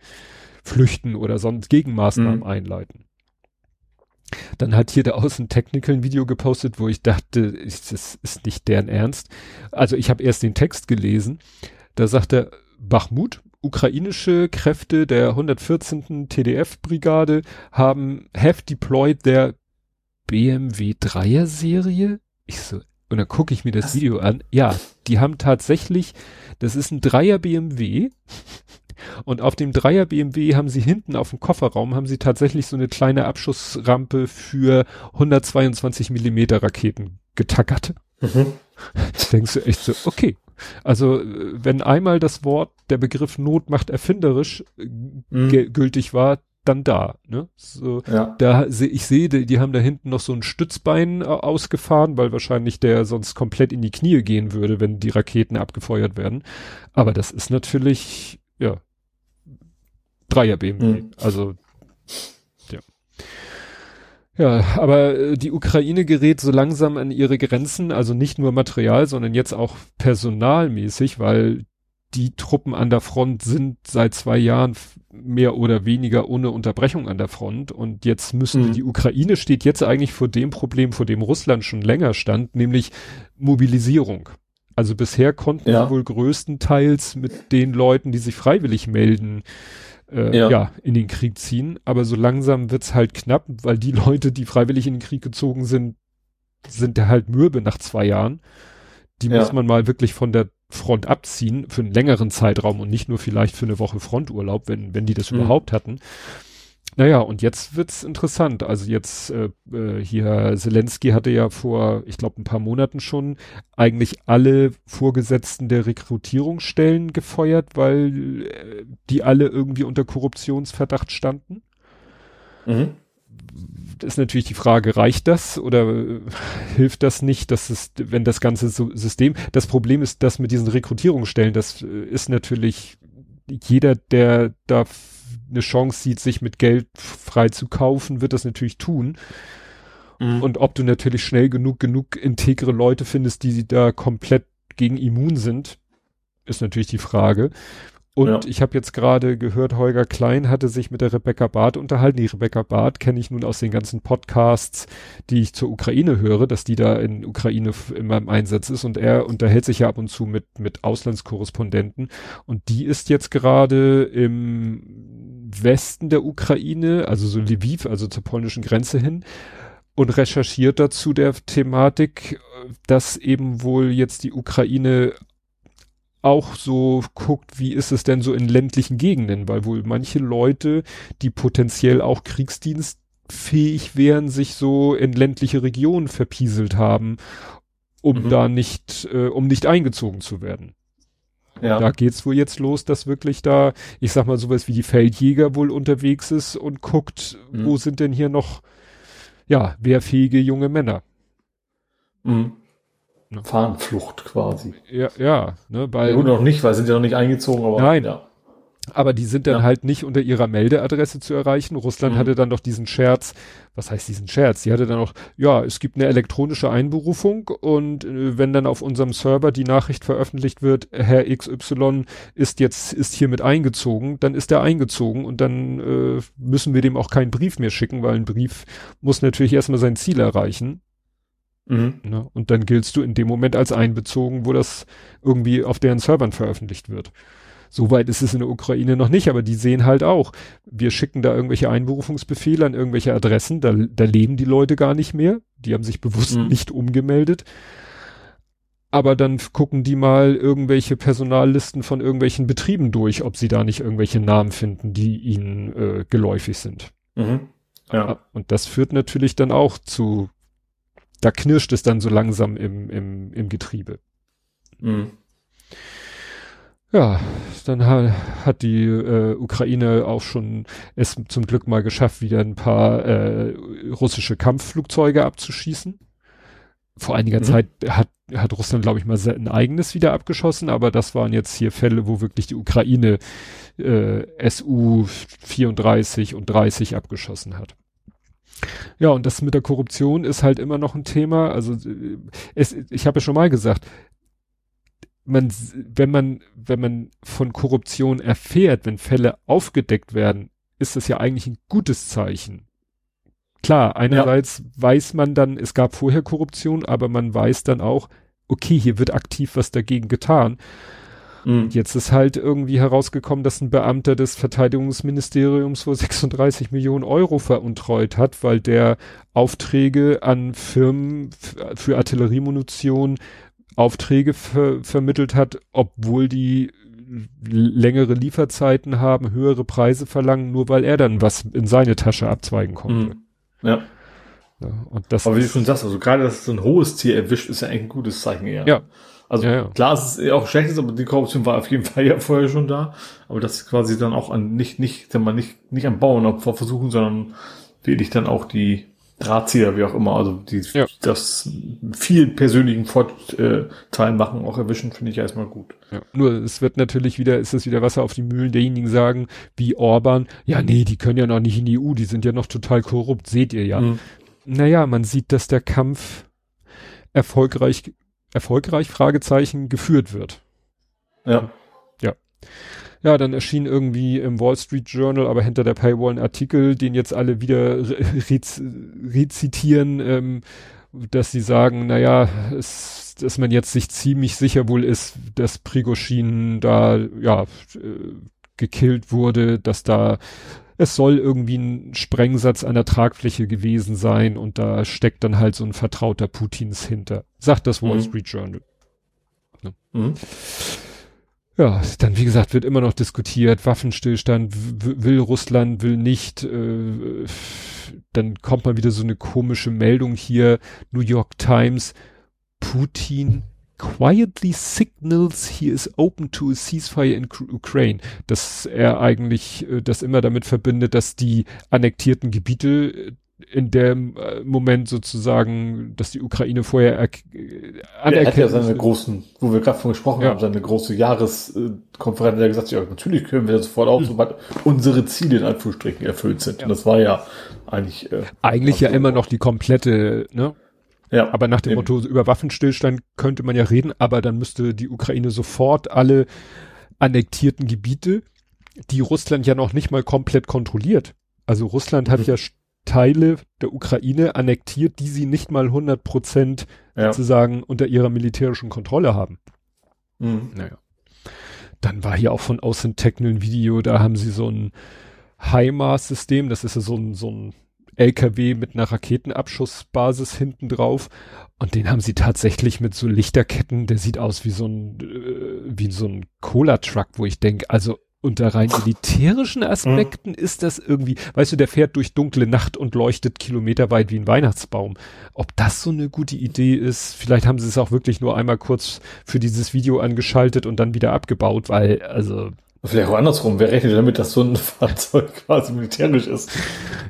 flüchten oder sonst Gegenmaßnahmen mhm. einleiten. Dann hat hier der Außen Technical ein Video gepostet, wo ich dachte, das ist nicht deren Ernst. Also ich habe erst den Text gelesen. Da sagt er, Bachmut, ukrainische Kräfte der 114. TDF-Brigade haben have deployed der BMW 3er Serie. Ich so, und dann gucke ich mir das? Video an. Ja, die haben tatsächlich, das ist ein Dreier BMW. [laughs] Und auf dem Dreier BMW haben sie hinten auf dem Kofferraum haben sie tatsächlich so eine kleine Abschussrampe für 122 Millimeter Raketen getackert. Mhm. [laughs] Denkst du echt so, okay, also wenn einmal das Wort, der Begriff Not macht erfinderisch äh, mhm. gültig war, dann da. Ne? So, ja. da ich sehe, die, die haben da hinten noch so ein Stützbein äh, ausgefahren, weil wahrscheinlich der sonst komplett in die Knie gehen würde, wenn die Raketen abgefeuert werden. Aber das ist natürlich, ja, Dreier BMW. Mhm. Also ja, aber äh, die Ukraine gerät so langsam an ihre Grenzen, also nicht nur Material, sondern jetzt auch personalmäßig, weil die Truppen an der Front sind seit zwei Jahren mehr oder weniger ohne Unterbrechung an der Front und jetzt müssen mhm. die Ukraine steht jetzt eigentlich vor dem Problem, vor dem Russland schon länger stand, nämlich Mobilisierung. Also bisher konnten ja. sie wohl größtenteils mit den Leuten, die sich freiwillig melden, äh, ja. ja. in den Krieg ziehen. Aber so langsam wird's halt knapp, weil die [laughs] Leute, die freiwillig in den Krieg gezogen sind, sind da halt mürbe nach zwei Jahren. Die ja. muss man mal wirklich von der Front abziehen für einen längeren Zeitraum und nicht nur vielleicht für eine Woche Fronturlaub, wenn, wenn die das mhm. überhaupt hatten. Naja, und jetzt wird's interessant. Also jetzt äh, äh, hier Zelensky hatte ja vor, ich glaube, ein paar Monaten schon eigentlich alle Vorgesetzten der Rekrutierungsstellen gefeuert, weil äh, die alle irgendwie unter Korruptionsverdacht standen. Mhm. Das ist natürlich die Frage, reicht das oder äh, hilft das nicht, dass es, wenn das ganze System, das Problem ist, dass mit diesen Rekrutierungsstellen, das äh, ist natürlich jeder, der da eine Chance sieht, sich mit Geld frei zu kaufen, wird das natürlich tun. Mhm. Und ob du natürlich schnell genug, genug integre Leute findest, die da komplett gegen immun sind, ist natürlich die Frage. Und ja. ich habe jetzt gerade gehört, Holger Klein hatte sich mit der Rebecca Barth unterhalten. Die Rebecca Barth kenne ich nun aus den ganzen Podcasts, die ich zur Ukraine höre, dass die da in Ukraine immer im Einsatz ist. Und er unterhält sich ja ab und zu mit, mit Auslandskorrespondenten. Und die ist jetzt gerade im Westen der Ukraine, also so Lviv, also zur polnischen Grenze hin, und recherchiert dazu der Thematik, dass eben wohl jetzt die Ukraine auch so guckt, wie ist es denn so in ländlichen Gegenden, weil wohl manche Leute, die potenziell auch kriegsdienstfähig wären, sich so in ländliche Regionen verpieselt haben, um mhm. da nicht, äh, um nicht eingezogen zu werden. Ja. Da geht's wohl jetzt los, dass wirklich da, ich sag mal, sowas wie die Feldjäger wohl unterwegs ist und guckt, mhm. wo sind denn hier noch, ja, wehrfähige junge Männer. Mhm. Ne? Fahnenflucht quasi. Ja, ja, ne, weil. Ja, gut, noch nicht, weil sind ja noch nicht eingezogen, aber. Nein. Ja. Aber die sind dann ja. halt nicht unter ihrer Meldeadresse zu erreichen. Russland mhm. hatte dann doch diesen Scherz, was heißt diesen Scherz? Die hatte dann auch, ja, es gibt eine elektronische Einberufung und äh, wenn dann auf unserem Server die Nachricht veröffentlicht wird, Herr XY ist jetzt, ist hiermit eingezogen, dann ist er eingezogen und dann äh, müssen wir dem auch keinen Brief mehr schicken, weil ein Brief muss natürlich erstmal sein Ziel erreichen. Mhm. Ne? Und dann giltst du in dem Moment als einbezogen, wo das irgendwie auf deren Servern veröffentlicht wird. Soweit ist es in der Ukraine noch nicht, aber die sehen halt auch, wir schicken da irgendwelche Einberufungsbefehle an irgendwelche Adressen, da, da leben die Leute gar nicht mehr, die haben sich bewusst mhm. nicht umgemeldet. Aber dann gucken die mal irgendwelche Personallisten von irgendwelchen Betrieben durch, ob sie da nicht irgendwelche Namen finden, die ihnen äh, geläufig sind. Mhm. Ja. Und das führt natürlich dann auch zu da knirscht es dann so langsam im, im, im Getriebe. Mhm. Ja, dann hat, hat die äh, Ukraine auch schon es zum Glück mal geschafft, wieder ein paar äh, russische Kampfflugzeuge abzuschießen. Vor einiger mhm. Zeit hat, hat Russland, glaube ich, mal ein eigenes wieder abgeschossen, aber das waren jetzt hier Fälle, wo wirklich die Ukraine äh, SU 34 und 30 abgeschossen hat. Ja, und das mit der Korruption ist halt immer noch ein Thema. Also es, ich habe ja schon mal gesagt, man, wenn man, wenn man von Korruption erfährt, wenn Fälle aufgedeckt werden, ist das ja eigentlich ein gutes Zeichen. Klar, einerseits ja. weiß man dann, es gab vorher Korruption, aber man weiß dann auch, okay, hier wird aktiv was dagegen getan. Mhm. Jetzt ist halt irgendwie herausgekommen, dass ein Beamter des Verteidigungsministeriums wohl 36 Millionen Euro veruntreut hat, weil der Aufträge an Firmen für Artilleriemunition Aufträge ver vermittelt hat, obwohl die längere Lieferzeiten haben, höhere Preise verlangen, nur weil er dann was in seine Tasche abzweigen konnte. Mhm. Ja. ja. und das Aber wie du schon sagst, also gerade, dass so ein hohes Tier erwischt, ist ja eigentlich ein gutes Zeichen eher. Ja. Also ja, ja. klar, es ist auch schlecht, aber die Korruption war auf jeden Fall [laughs] ja vorher schon da. Aber das quasi dann auch an nicht, nicht, sag mal, nicht, nicht am Bauernopfer versuchen, sondern wirklich dann auch die Drahtzieher, wie auch immer, also die ja. das vielen persönlichen Vorteil machen, auch erwischen, finde ich erstmal gut. Ja. Nur es wird natürlich wieder, ist es wieder Wasser auf die Mühlen derjenigen sagen, wie Orban, ja nee, die können ja noch nicht in die EU, die sind ja noch total korrupt, seht ihr ja. Mhm. Naja, man sieht, dass der Kampf erfolgreich erfolgreich Fragezeichen geführt wird. Ja. Ja, Ja, dann erschien irgendwie im Wall Street Journal, aber hinter der Paywall ein Artikel, den jetzt alle wieder rez rezitieren, ähm, dass sie sagen, naja, es, dass man jetzt sich ziemlich sicher wohl ist, dass Prigoshin da, ja, äh, gekillt wurde, dass da es soll irgendwie ein Sprengsatz an der Tragfläche gewesen sein und da steckt dann halt so ein Vertrauter Putins hinter. Sagt das Wall mhm. Street Journal. Ne? Mhm. Ja, dann wie gesagt wird immer noch diskutiert, Waffenstillstand will Russland, will nicht. Äh, dann kommt mal wieder so eine komische Meldung hier, New York Times, Putin quietly signals he is open to a ceasefire in Ukraine. Dass er eigentlich äh, das immer damit verbindet, dass die annektierten Gebiete in dem äh, Moment sozusagen, dass die Ukraine vorher er anerkennt. Er hat ja seine großen, wo wir gerade von gesprochen ja. haben, seine große Jahreskonferenz, der gesagt, ja, natürlich können wir sofort auch, mhm. sobald unsere Ziele in Anführungsstrichen erfüllt sind. Ja. Und das war ja eigentlich, äh, eigentlich ja immer noch die komplette, ne? Ja. Aber nach dem eben. Motto, über Waffenstillstand könnte man ja reden, aber dann müsste die Ukraine sofort alle annektierten Gebiete, die Russland ja noch nicht mal komplett kontrolliert. Also Russland hat mhm. ja Teile der Ukraine annektiert, die sie nicht mal 100 Prozent ja. sozusagen unter ihrer militärischen Kontrolle haben. Mhm. Naja. Dann war hier auch von Außen ein Video, da haben sie so ein HIMARS-System, das ist ja so ein, so ein LKW mit einer Raketenabschussbasis hinten drauf. Und den haben sie tatsächlich mit so Lichterketten, der sieht aus wie so ein, äh, wie so ein Cola-Truck, wo ich denke, also unter rein militärischen Aspekten mhm. ist das irgendwie, weißt du, der fährt durch dunkle Nacht und leuchtet kilometerweit wie ein Weihnachtsbaum. Ob das so eine gute Idee ist, vielleicht haben sie es auch wirklich nur einmal kurz für dieses Video angeschaltet und dann wieder abgebaut, weil, also, Vielleicht auch andersrum. Wer rechnet damit, dass so ein [laughs] Fahrzeug quasi militärisch ist?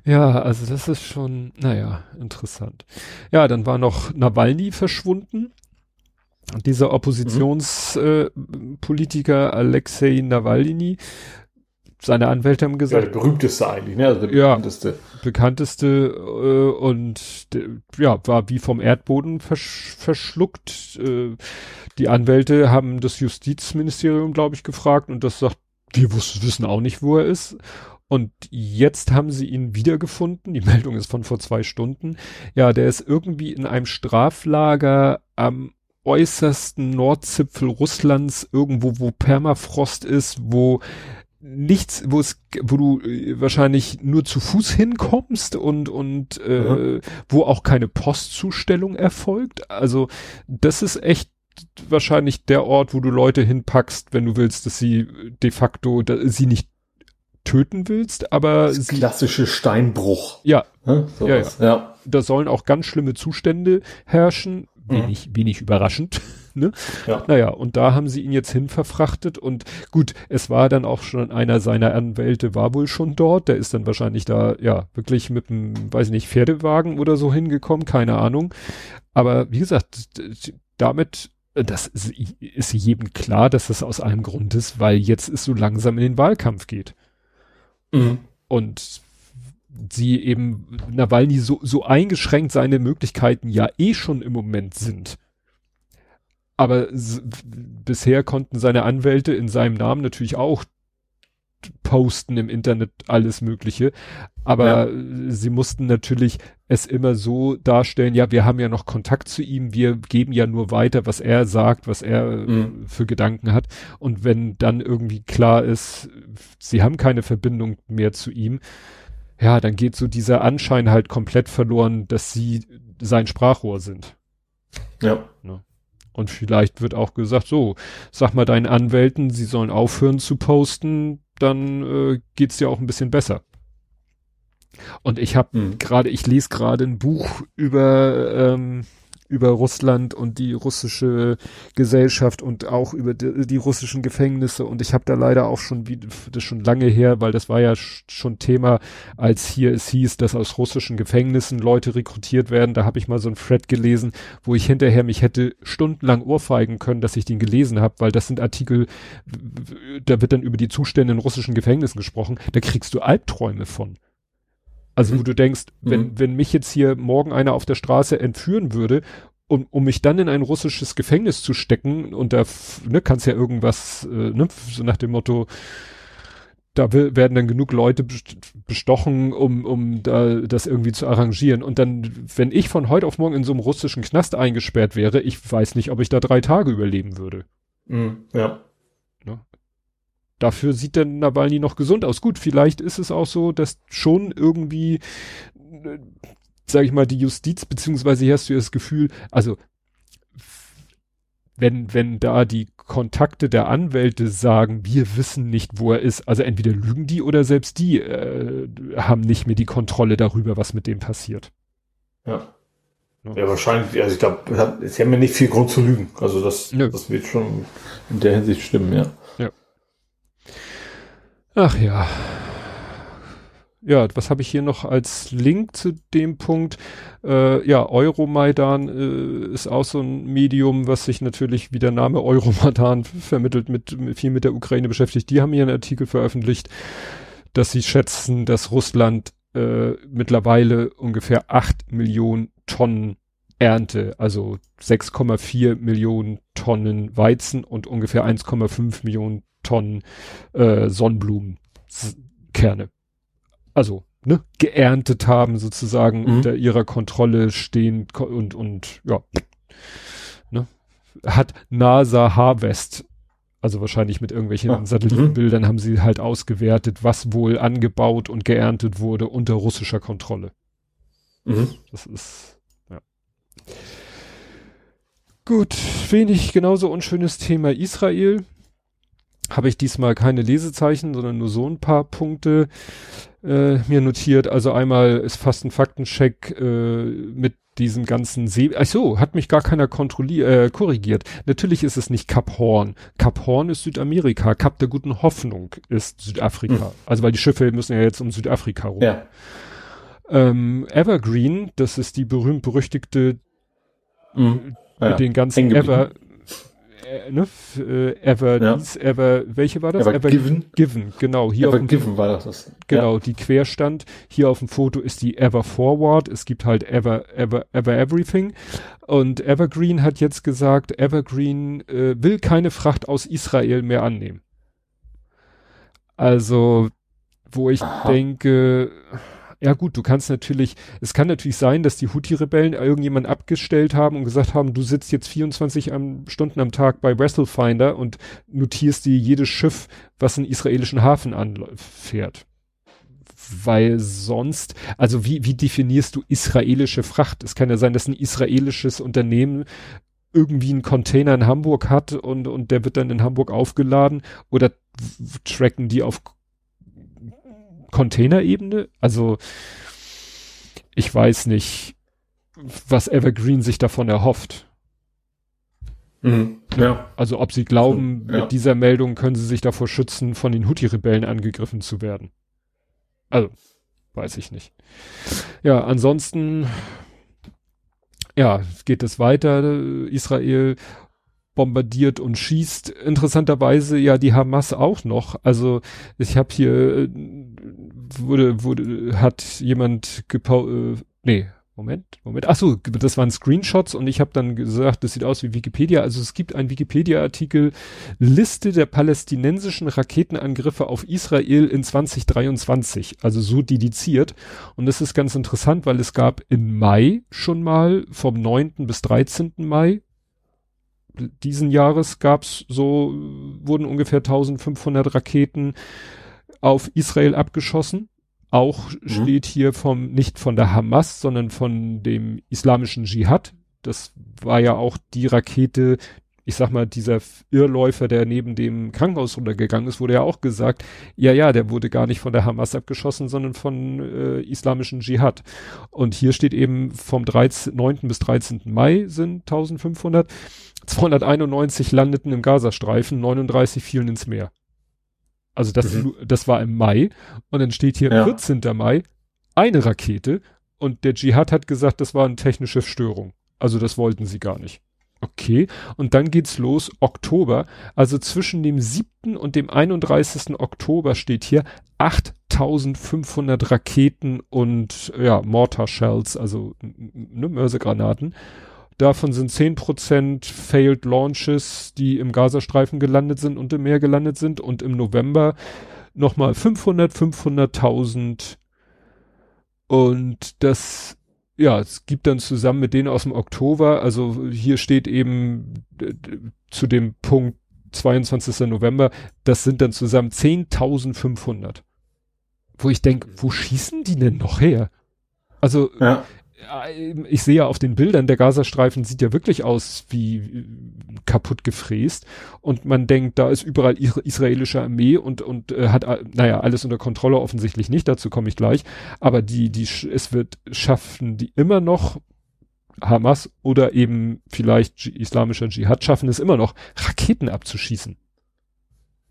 Ja, also das ist schon, naja, interessant. Ja, dann war noch Nawalny verschwunden. Dieser Oppositionspolitiker mhm. äh, Alexei Nawalny. Seine Anwälte haben gesagt. Ja, der berühmteste eigentlich, ne? Also der bekannteste. Ja, bekannteste äh, und de, ja, war wie vom Erdboden versch verschluckt. Äh, die Anwälte haben das Justizministerium, glaube ich, gefragt und das sagt, wir wissen auch nicht, wo er ist. Und jetzt haben sie ihn wiedergefunden. Die [laughs] Meldung ist von vor zwei Stunden. Ja, der ist irgendwie in einem Straflager am äußersten Nordzipfel Russlands, irgendwo, wo Permafrost ist, wo nichts, wo es, wo du äh, wahrscheinlich nur zu Fuß hinkommst und und äh, mhm. wo auch keine Postzustellung erfolgt. Also das ist echt wahrscheinlich der Ort, wo du Leute hinpackst, wenn du willst, dass sie de facto da, sie nicht töten willst, aber das klassische Steinbruch. Ja, hm? ja, ja, ja. Da sollen auch ganz schlimme Zustände herrschen. Wenig, mhm. wenig überraschend. [laughs] ne? Ja. Naja, und da haben sie ihn jetzt hin verfrachtet und gut, es war dann auch schon einer seiner Anwälte war wohl schon dort. Der ist dann wahrscheinlich da, ja, wirklich mit einem, weiß nicht, Pferdewagen oder so hingekommen, keine Ahnung. Aber wie gesagt, damit das ist jedem klar, dass das aus einem Grund ist, weil jetzt es so langsam in den Wahlkampf geht. Mhm. Und sie eben Nawalny so, so eingeschränkt seine Möglichkeiten ja eh schon im Moment sind. Aber bisher konnten seine Anwälte in seinem Namen natürlich auch posten im Internet alles Mögliche. Aber ja. sie mussten natürlich es immer so darstellen, ja, wir haben ja noch Kontakt zu ihm, wir geben ja nur weiter, was er sagt, was er mhm. für Gedanken hat. Und wenn dann irgendwie klar ist, sie haben keine Verbindung mehr zu ihm, ja, dann geht so dieser Anschein halt komplett verloren, dass sie sein Sprachrohr sind. Ja. Ne? Und vielleicht wird auch gesagt, so, sag mal deinen Anwälten, sie sollen aufhören zu posten, dann äh, geht's dir auch ein bisschen besser. Und ich habe mhm. gerade, ich lese gerade ein Buch über ähm, über Russland und die russische Gesellschaft und auch über die, die russischen Gefängnisse und ich habe da leider auch schon wie das schon lange her, weil das war ja schon Thema, als hier es hieß, dass aus russischen Gefängnissen Leute rekrutiert werden. Da habe ich mal so ein Thread gelesen, wo ich hinterher mich hätte stundenlang ohrfeigen können, dass ich den gelesen habe, weil das sind Artikel, da wird dann über die Zustände in russischen Gefängnissen gesprochen. Da kriegst du Albträume von. Also mhm. wo du denkst, wenn, mhm. wenn mich jetzt hier morgen einer auf der Straße entführen würde um, um mich dann in ein russisches Gefängnis zu stecken und da ne, kannst ja irgendwas, äh, ne, so nach dem Motto, da werden dann genug Leute bestochen, um, um da das irgendwie zu arrangieren. Und dann, wenn ich von heute auf morgen in so einem russischen Knast eingesperrt wäre, ich weiß nicht, ob ich da drei Tage überleben würde. Mm, ja. Dafür sieht der Nawalny noch gesund aus. Gut, vielleicht ist es auch so, dass schon irgendwie, äh, sag ich mal, die Justiz, beziehungsweise hier hast du das Gefühl, also wenn, wenn da die Kontakte der Anwälte sagen, wir wissen nicht, wo er ist, also entweder lügen die oder selbst die äh, haben nicht mehr die Kontrolle darüber, was mit dem passiert. Ja. Ja, wahrscheinlich, also ich glaube, sie haben ja nicht viel Grund zu lügen. Also das, das wird schon in der Hinsicht stimmen, ja. Ja. Ach ja ja, was habe ich hier noch als Link zu dem Punkt? Äh, ja, Euromaidan äh, ist auch so ein Medium, was sich natürlich, wie der Name Euromaidan [laughs] vermittelt, mit, mit viel mit der Ukraine beschäftigt. Die haben hier einen Artikel veröffentlicht, dass sie schätzen, dass Russland äh, mittlerweile ungefähr acht Millionen Tonnen Ernte, also 6,4 Millionen Tonnen Weizen und ungefähr 1,5 Millionen Tonnen äh, Sonnenblumenkerne also ne, geerntet haben, sozusagen mhm. unter ihrer Kontrolle stehen und, und ja, ne, hat NASA Harvest, also wahrscheinlich mit irgendwelchen ah, Satellitenbildern mhm. haben sie halt ausgewertet, was wohl angebaut und geerntet wurde unter russischer Kontrolle. Mhm. Das ist, ja. Gut, wenig genauso unschönes Thema Israel. Habe ich diesmal keine Lesezeichen, sondern nur so ein paar Punkte äh, mir notiert. Also einmal ist fast ein Faktencheck äh, mit diesem ganzen See. Ach so, hat mich gar keiner kontrolliert, äh, korrigiert. Natürlich ist es nicht Kap Horn. Kap Horn ist Südamerika. Kap der guten Hoffnung ist Südafrika. Mhm. Also weil die Schiffe müssen ja jetzt um Südafrika rum. Ja. Ähm, Evergreen, das ist die berühmt-berüchtigte mhm. ja, mit den ganzen Ever, äh, ne, äh, Ever, ja. dies, Ever, welche war das? Ever, Ever Given. Given, genau. Hier Ever auf dem, Given war das. das. Genau, ja. die Querstand. Hier auf dem Foto ist die Ever Forward. Es gibt halt Ever, Ever, Ever Everything. Und Evergreen hat jetzt gesagt, Evergreen äh, will keine Fracht aus Israel mehr annehmen. Also, wo ich Aha. denke, ja gut, du kannst natürlich, es kann natürlich sein, dass die Houthi-Rebellen irgendjemand abgestellt haben und gesagt haben, du sitzt jetzt 24 am, Stunden am Tag bei WrestleFinder und notierst dir jedes Schiff, was einen israelischen Hafen anfährt. Weil sonst, also wie, wie definierst du israelische Fracht? Es kann ja sein, dass ein israelisches Unternehmen irgendwie einen Container in Hamburg hat und, und der wird dann in Hamburg aufgeladen oder tracken die auf Containerebene. Also ich weiß nicht, was Evergreen sich davon erhofft. Mhm, ja. Also ob sie glauben, ja. mit dieser Meldung können sie sich davor schützen, von den Houthi-Rebellen angegriffen zu werden. Also, weiß ich nicht. Ja, ansonsten, ja, geht es weiter. Israel bombardiert und schießt. Interessanterweise ja die Hamas auch noch. Also ich habe hier äh, wurde wurde hat jemand gepau äh, nee Moment, Moment. Ach so, das waren Screenshots und ich habe dann gesagt, das sieht aus wie Wikipedia. Also es gibt einen Wikipedia-Artikel Liste der palästinensischen Raketenangriffe auf Israel in 2023, also so dediziert. Und das ist ganz interessant, weil es gab im Mai schon mal vom 9. bis 13. Mai diesen Jahres gab's so, wurden ungefähr 1500 Raketen auf Israel abgeschossen. Auch mhm. steht hier vom, nicht von der Hamas, sondern von dem islamischen Dschihad. Das war ja auch die Rakete, ich sag mal, dieser Irrläufer, der neben dem Krankenhaus runtergegangen ist, wurde ja auch gesagt, ja, ja, der wurde gar nicht von der Hamas abgeschossen, sondern von äh, islamischen Dschihad. Und hier steht eben vom 13, 9. bis 13. Mai sind 1500, 291 landeten im Gazastreifen, 39 fielen ins Meer. Also das, mhm. das war im Mai. Und dann steht hier ja. 14. Mai eine Rakete und der Dschihad hat gesagt, das war eine technische Störung. Also das wollten sie gar nicht. Okay, und dann geht's los, Oktober. Also zwischen dem 7. und dem 31. Oktober steht hier 8500 Raketen und ja, Mortar Shells, also ne, Mörsergranaten Davon sind 10% Failed Launches, die im Gazastreifen gelandet sind und im Meer gelandet sind. Und im November nochmal 500, 500.000. Und das, ja, es gibt dann zusammen mit denen aus dem Oktober, also hier steht eben zu dem Punkt 22. November, das sind dann zusammen 10.500. Wo ich denke, wo schießen die denn noch her? Also, ja ich sehe ja auf den Bildern, der Gazastreifen sieht ja wirklich aus wie kaputt gefräst. Und man denkt, da ist überall israelische Armee und und äh, hat äh, naja alles unter Kontrolle. Offensichtlich nicht, dazu komme ich gleich, aber die die es wird schaffen die immer noch Hamas oder eben vielleicht islamischer Dschihad schaffen es immer noch Raketen abzuschießen.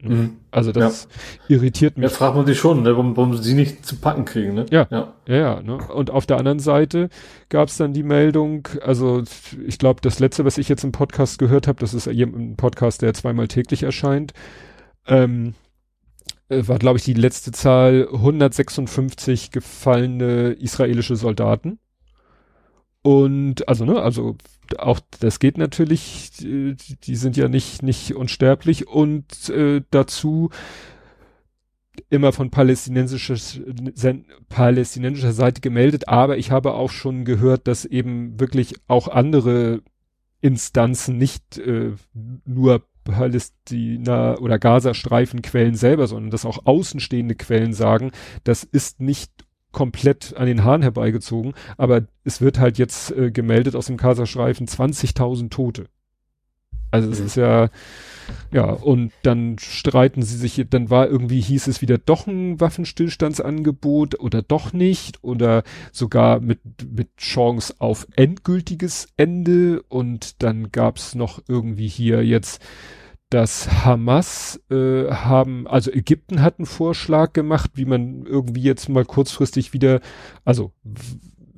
Mhm. Also das ja. irritiert mich. Ja, fragt man sich schon, ne, warum, warum sie nicht zu packen kriegen, ne? Ja, ja, ja. ja ne? Und auf der anderen Seite gab es dann die Meldung, also ich glaube, das letzte, was ich jetzt im Podcast gehört habe, das ist ein Podcast, der zweimal täglich erscheint, ähm, äh, war, glaube ich, die letzte Zahl 156 gefallene israelische Soldaten. Und also, ne, also auch das geht natürlich, die, sind ja nicht, nicht unsterblich. Und äh, dazu immer von palästinensischer, palästinensischer Seite gemeldet, aber ich habe auch schon gehört, dass eben wirklich auch andere Instanzen nicht äh, nur Palästina oder Gazastreifenquellen selber, sondern dass auch außenstehende Quellen sagen, das ist nicht komplett an den Haaren herbeigezogen, aber es wird halt jetzt äh, gemeldet aus dem Kasachstreifen 20.000 Tote. Also es mhm. ist ja, ja, und dann streiten sie sich, dann war irgendwie, hieß es wieder doch ein Waffenstillstandsangebot oder doch nicht oder sogar mit, mit Chance auf endgültiges Ende und dann gab's noch irgendwie hier jetzt dass Hamas äh, haben, also Ägypten hat einen Vorschlag gemacht, wie man irgendwie jetzt mal kurzfristig wieder, also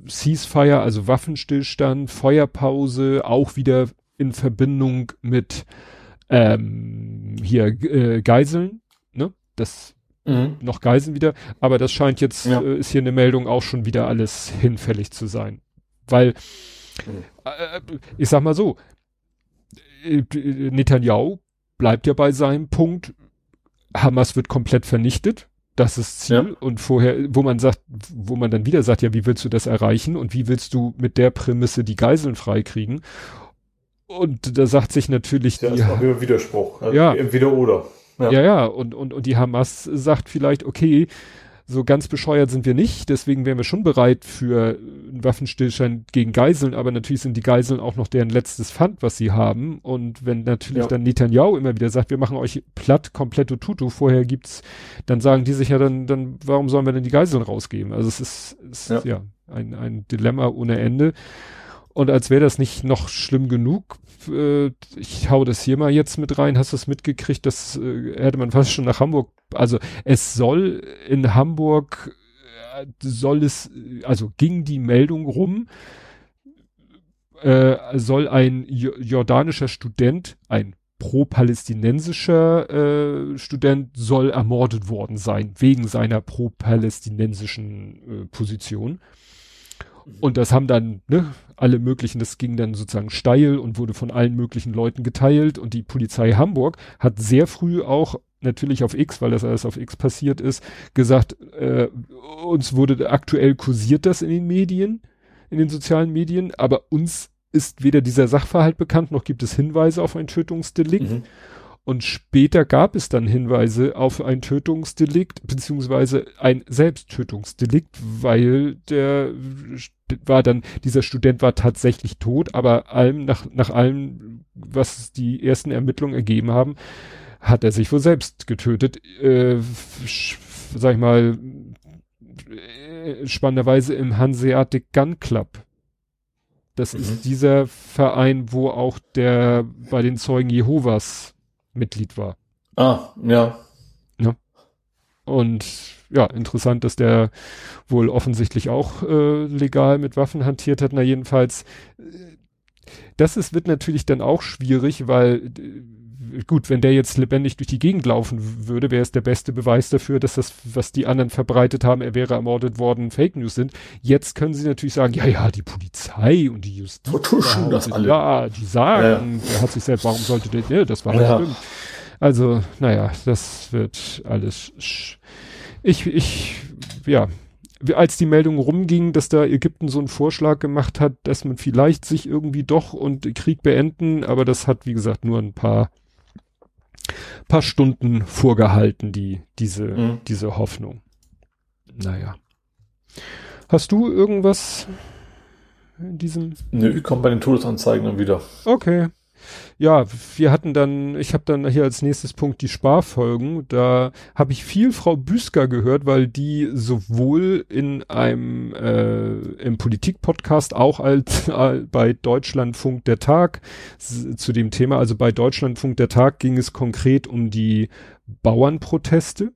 Ceasefire, also Waffenstillstand, Feuerpause, auch wieder in Verbindung mit ähm, hier äh, Geiseln, ne? Das mhm. noch Geiseln wieder, aber das scheint jetzt, ja. äh, ist hier eine Meldung auch schon wieder alles hinfällig zu sein. Weil, mhm. äh, ich sag mal so, äh, Netanyahu bleibt ja bei seinem Punkt, Hamas wird komplett vernichtet. Das ist Ziel. Ja. Und vorher, wo man sagt, wo man dann wieder sagt, ja, wie willst du das erreichen und wie willst du mit der Prämisse die Geiseln freikriegen? Und da sagt sich natürlich ja, die, ist auch wieder Widerspruch. Also ja. Entweder oder. Ja. ja, ja. Und, und, und die Hamas sagt vielleicht, okay, so ganz bescheuert sind wir nicht, deswegen wären wir schon bereit für einen Waffenstillstand gegen Geiseln, aber natürlich sind die Geiseln auch noch deren letztes Pfand, was sie haben. Und wenn natürlich ja. dann Netanyahu immer wieder sagt, wir machen euch platt, komplett Tutu, vorher gibt's, dann sagen die sich ja dann, dann, warum sollen wir denn die Geiseln rausgeben? Also es ist, ist ja. ja ein, ein Dilemma ohne Ende. Und als wäre das nicht noch schlimm genug, äh, ich hau das hier mal jetzt mit rein, hast du es mitgekriegt, das äh, hätte man fast schon nach Hamburg, also es soll in Hamburg, äh, soll es, also ging die Meldung rum, äh, soll ein jordanischer Student, ein pro-palästinensischer äh, Student soll ermordet worden sein, wegen seiner pro-palästinensischen äh, Position. Und das haben dann ne, alle möglichen, das ging dann sozusagen steil und wurde von allen möglichen Leuten geteilt. Und die Polizei Hamburg hat sehr früh auch natürlich auf X, weil das alles auf X passiert ist, gesagt, äh, uns wurde aktuell kursiert das in den Medien, in den sozialen Medien, aber uns ist weder dieser Sachverhalt bekannt, noch gibt es Hinweise auf ein Tötungsdelikt. Mhm. Und später gab es dann Hinweise auf ein Tötungsdelikt, beziehungsweise ein Selbsttötungsdelikt, weil der war dann, dieser Student war tatsächlich tot, aber allem, nach, nach allem, was die ersten Ermittlungen ergeben haben, hat er sich wohl selbst getötet, äh, sag ich mal, äh, spannenderweise im Hanseatic Gun Club. Das mhm. ist dieser Verein, wo auch der bei den Zeugen Jehovas Mitglied war. Ah, ja. ja. Und ja, interessant, dass der wohl offensichtlich auch äh, legal mit Waffen hantiert hat. Na jedenfalls, äh, das ist, wird natürlich dann auch schwierig, weil gut, wenn der jetzt lebendig durch die Gegend laufen würde, wäre es der beste Beweis dafür, dass das, was die anderen verbreitet haben, er wäre ermordet worden, Fake News sind. Jetzt können sie natürlich sagen, ja, ja, die Polizei und die Justiz. Vertuschen das alle. Ja, die sagen, ja. der hat sich selbst, warum sollte der, ne, das war ja. stimmt. Also, naja, das wird alles, ich, ich, ja, als die Meldung rumging, dass da Ägypten so einen Vorschlag gemacht hat, dass man vielleicht sich irgendwie doch und Krieg beenden, aber das hat, wie gesagt, nur ein paar, paar Stunden vorgehalten, die, diese, mhm. diese Hoffnung. Naja. Hast du irgendwas in diesem? Nö, ich komme bei den Todesanzeigen dann wieder. Okay ja, wir hatten dann, ich habe dann hier als nächstes Punkt die Sparfolgen. Da habe ich viel Frau Büsker gehört, weil die sowohl in einem äh, im Politik-Podcast auch als äh, bei Deutschlandfunk der Tag zu dem Thema, also bei Deutschlandfunk der Tag ging es konkret um die Bauernproteste.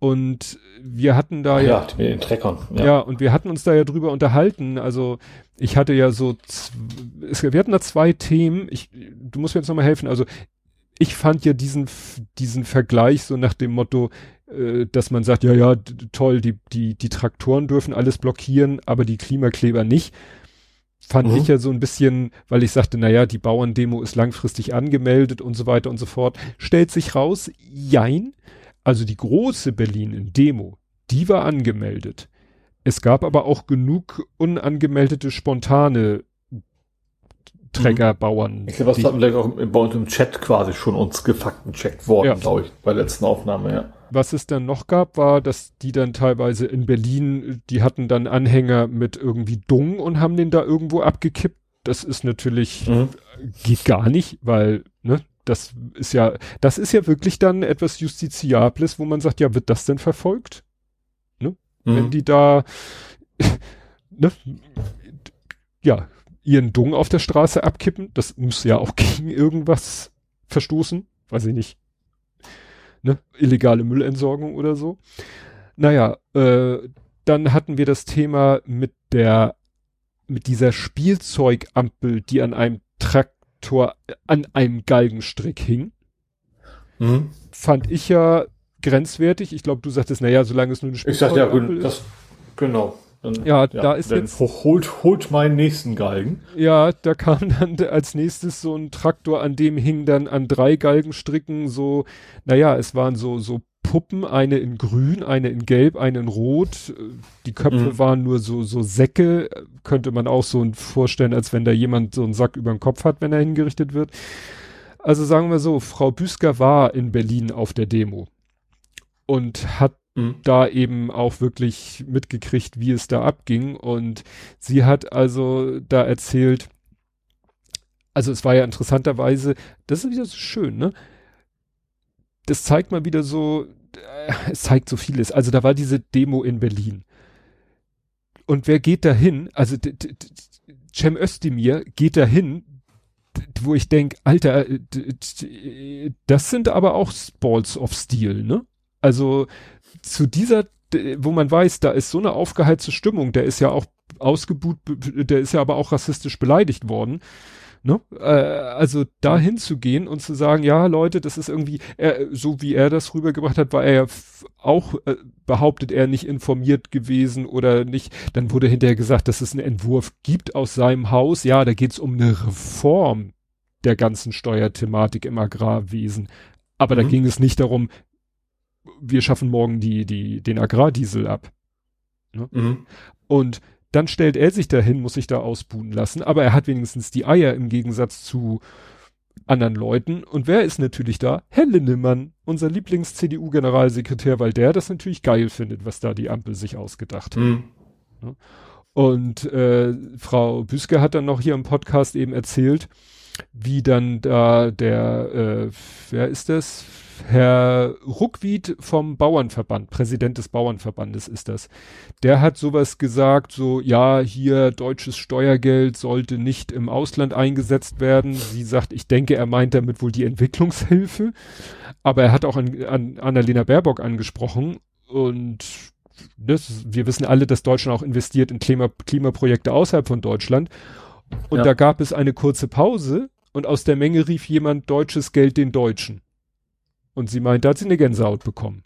Und wir hatten da ja, ja mit den Treckern. Ja. ja, und wir hatten uns da ja drüber unterhalten. Also ich hatte ja so, es, wir hatten da zwei Themen. Ich, du musst mir jetzt nochmal helfen. Also ich fand ja diesen, diesen Vergleich so nach dem Motto, äh, dass man sagt, ja, ja, toll, die, die, die Traktoren dürfen alles blockieren, aber die Klimakleber nicht. Fand mhm. ich ja so ein bisschen, weil ich sagte, na ja, die Bauerndemo ist langfristig angemeldet und so weiter und so fort. Stellt sich raus, jein also die große Berlin-Demo, die war angemeldet. Es gab aber auch genug unangemeldete spontane Trägerbauern. Ich glaube, was hatten wir auch bei uns im Chat quasi schon uns gefaktencheckt worden, ja. glaube ich, bei der letzten Aufnahme, ja. Was es dann noch gab, war, dass die dann teilweise in Berlin, die hatten dann Anhänger mit irgendwie Dung und haben den da irgendwo abgekippt. Das ist natürlich, mhm. geht gar nicht, weil, ne, das ist ja, das ist ja wirklich dann etwas Justiziables, wo man sagt, ja, wird das denn verfolgt? Ne? Mhm. Wenn die da, [laughs] ne, ja, ihren Dung auf der Straße abkippen, das muss ja auch [laughs] gegen irgendwas verstoßen, weiß ich nicht. Ne? Illegale Müllentsorgung oder so. Naja, äh, dann hatten wir das Thema mit der, mit dieser Spielzeugampel, die an einem Trakt Tor an einem Galgenstrick hing. Mhm. Fand ich ja grenzwertig. Ich glaube, du sagtest, naja, solange es nur eine Ich sagte ja, das, genau. Dann, ja, ja, da ist jetzt. Holt, holt meinen nächsten Galgen. Ja, da kam dann als nächstes so ein Traktor, an dem hing dann an drei Galgenstricken so, naja, es waren so, so Puppen, eine in grün, eine in gelb, eine in rot. Die Köpfe mhm. waren nur so, so Säcke, könnte man auch so vorstellen, als wenn da jemand so einen Sack über den Kopf hat, wenn er hingerichtet wird. Also sagen wir so, Frau Büsker war in Berlin auf der Demo und hat mhm. da eben auch wirklich mitgekriegt, wie es da abging. Und sie hat also da erzählt, also es war ja interessanterweise, das ist wieder so schön, ne? Das zeigt mal wieder so, es zeigt so vieles. Also da war diese Demo in Berlin. Und wer geht da hin? Also Cem Özdemir geht da hin, wo ich denke, Alter, das sind aber auch Balls of Steel, ne? Also zu dieser, wo man weiß, da ist so eine aufgeheizte Stimmung, der ist ja auch ausgebuht, der ist ja aber auch rassistisch beleidigt worden. Ne? Äh, also da hinzugehen und zu sagen, ja Leute, das ist irgendwie, er, so wie er das rübergebracht hat, war er ja auch, äh, behauptet er nicht informiert gewesen oder nicht. Dann wurde hinterher gesagt, dass es einen Entwurf gibt aus seinem Haus. Ja, da geht es um eine Reform der ganzen Steuerthematik im Agrarwesen. Aber mhm. da ging es nicht darum, wir schaffen morgen die, die, den Agrardiesel ab. Ne? Mhm. Und dann stellt er sich dahin, muss sich da ausbuhen lassen, aber er hat wenigstens die Eier im Gegensatz zu anderen Leuten. Und wer ist natürlich da? Herr Linnemann, unser Lieblings-CDU-Generalsekretär, weil der das natürlich geil findet, was da die Ampel sich ausgedacht hat. Mhm. Und äh, Frau Büske hat dann noch hier im Podcast eben erzählt, wie dann da der, äh, wer ist das? Herr Ruckwied vom Bauernverband, Präsident des Bauernverbandes ist das. Der hat sowas gesagt, so, ja, hier deutsches Steuergeld sollte nicht im Ausland eingesetzt werden. Sie sagt, ich denke, er meint damit wohl die Entwicklungshilfe. Aber er hat auch an, an Annalena Baerbock angesprochen und das, wir wissen alle, dass Deutschland auch investiert in Klima, Klimaprojekte außerhalb von Deutschland. Und ja. da gab es eine kurze Pause Und aus der Menge rief jemand deutsches Geld den Deutschen. Und sie meint, da hat sie eine Gänsehaut bekommen.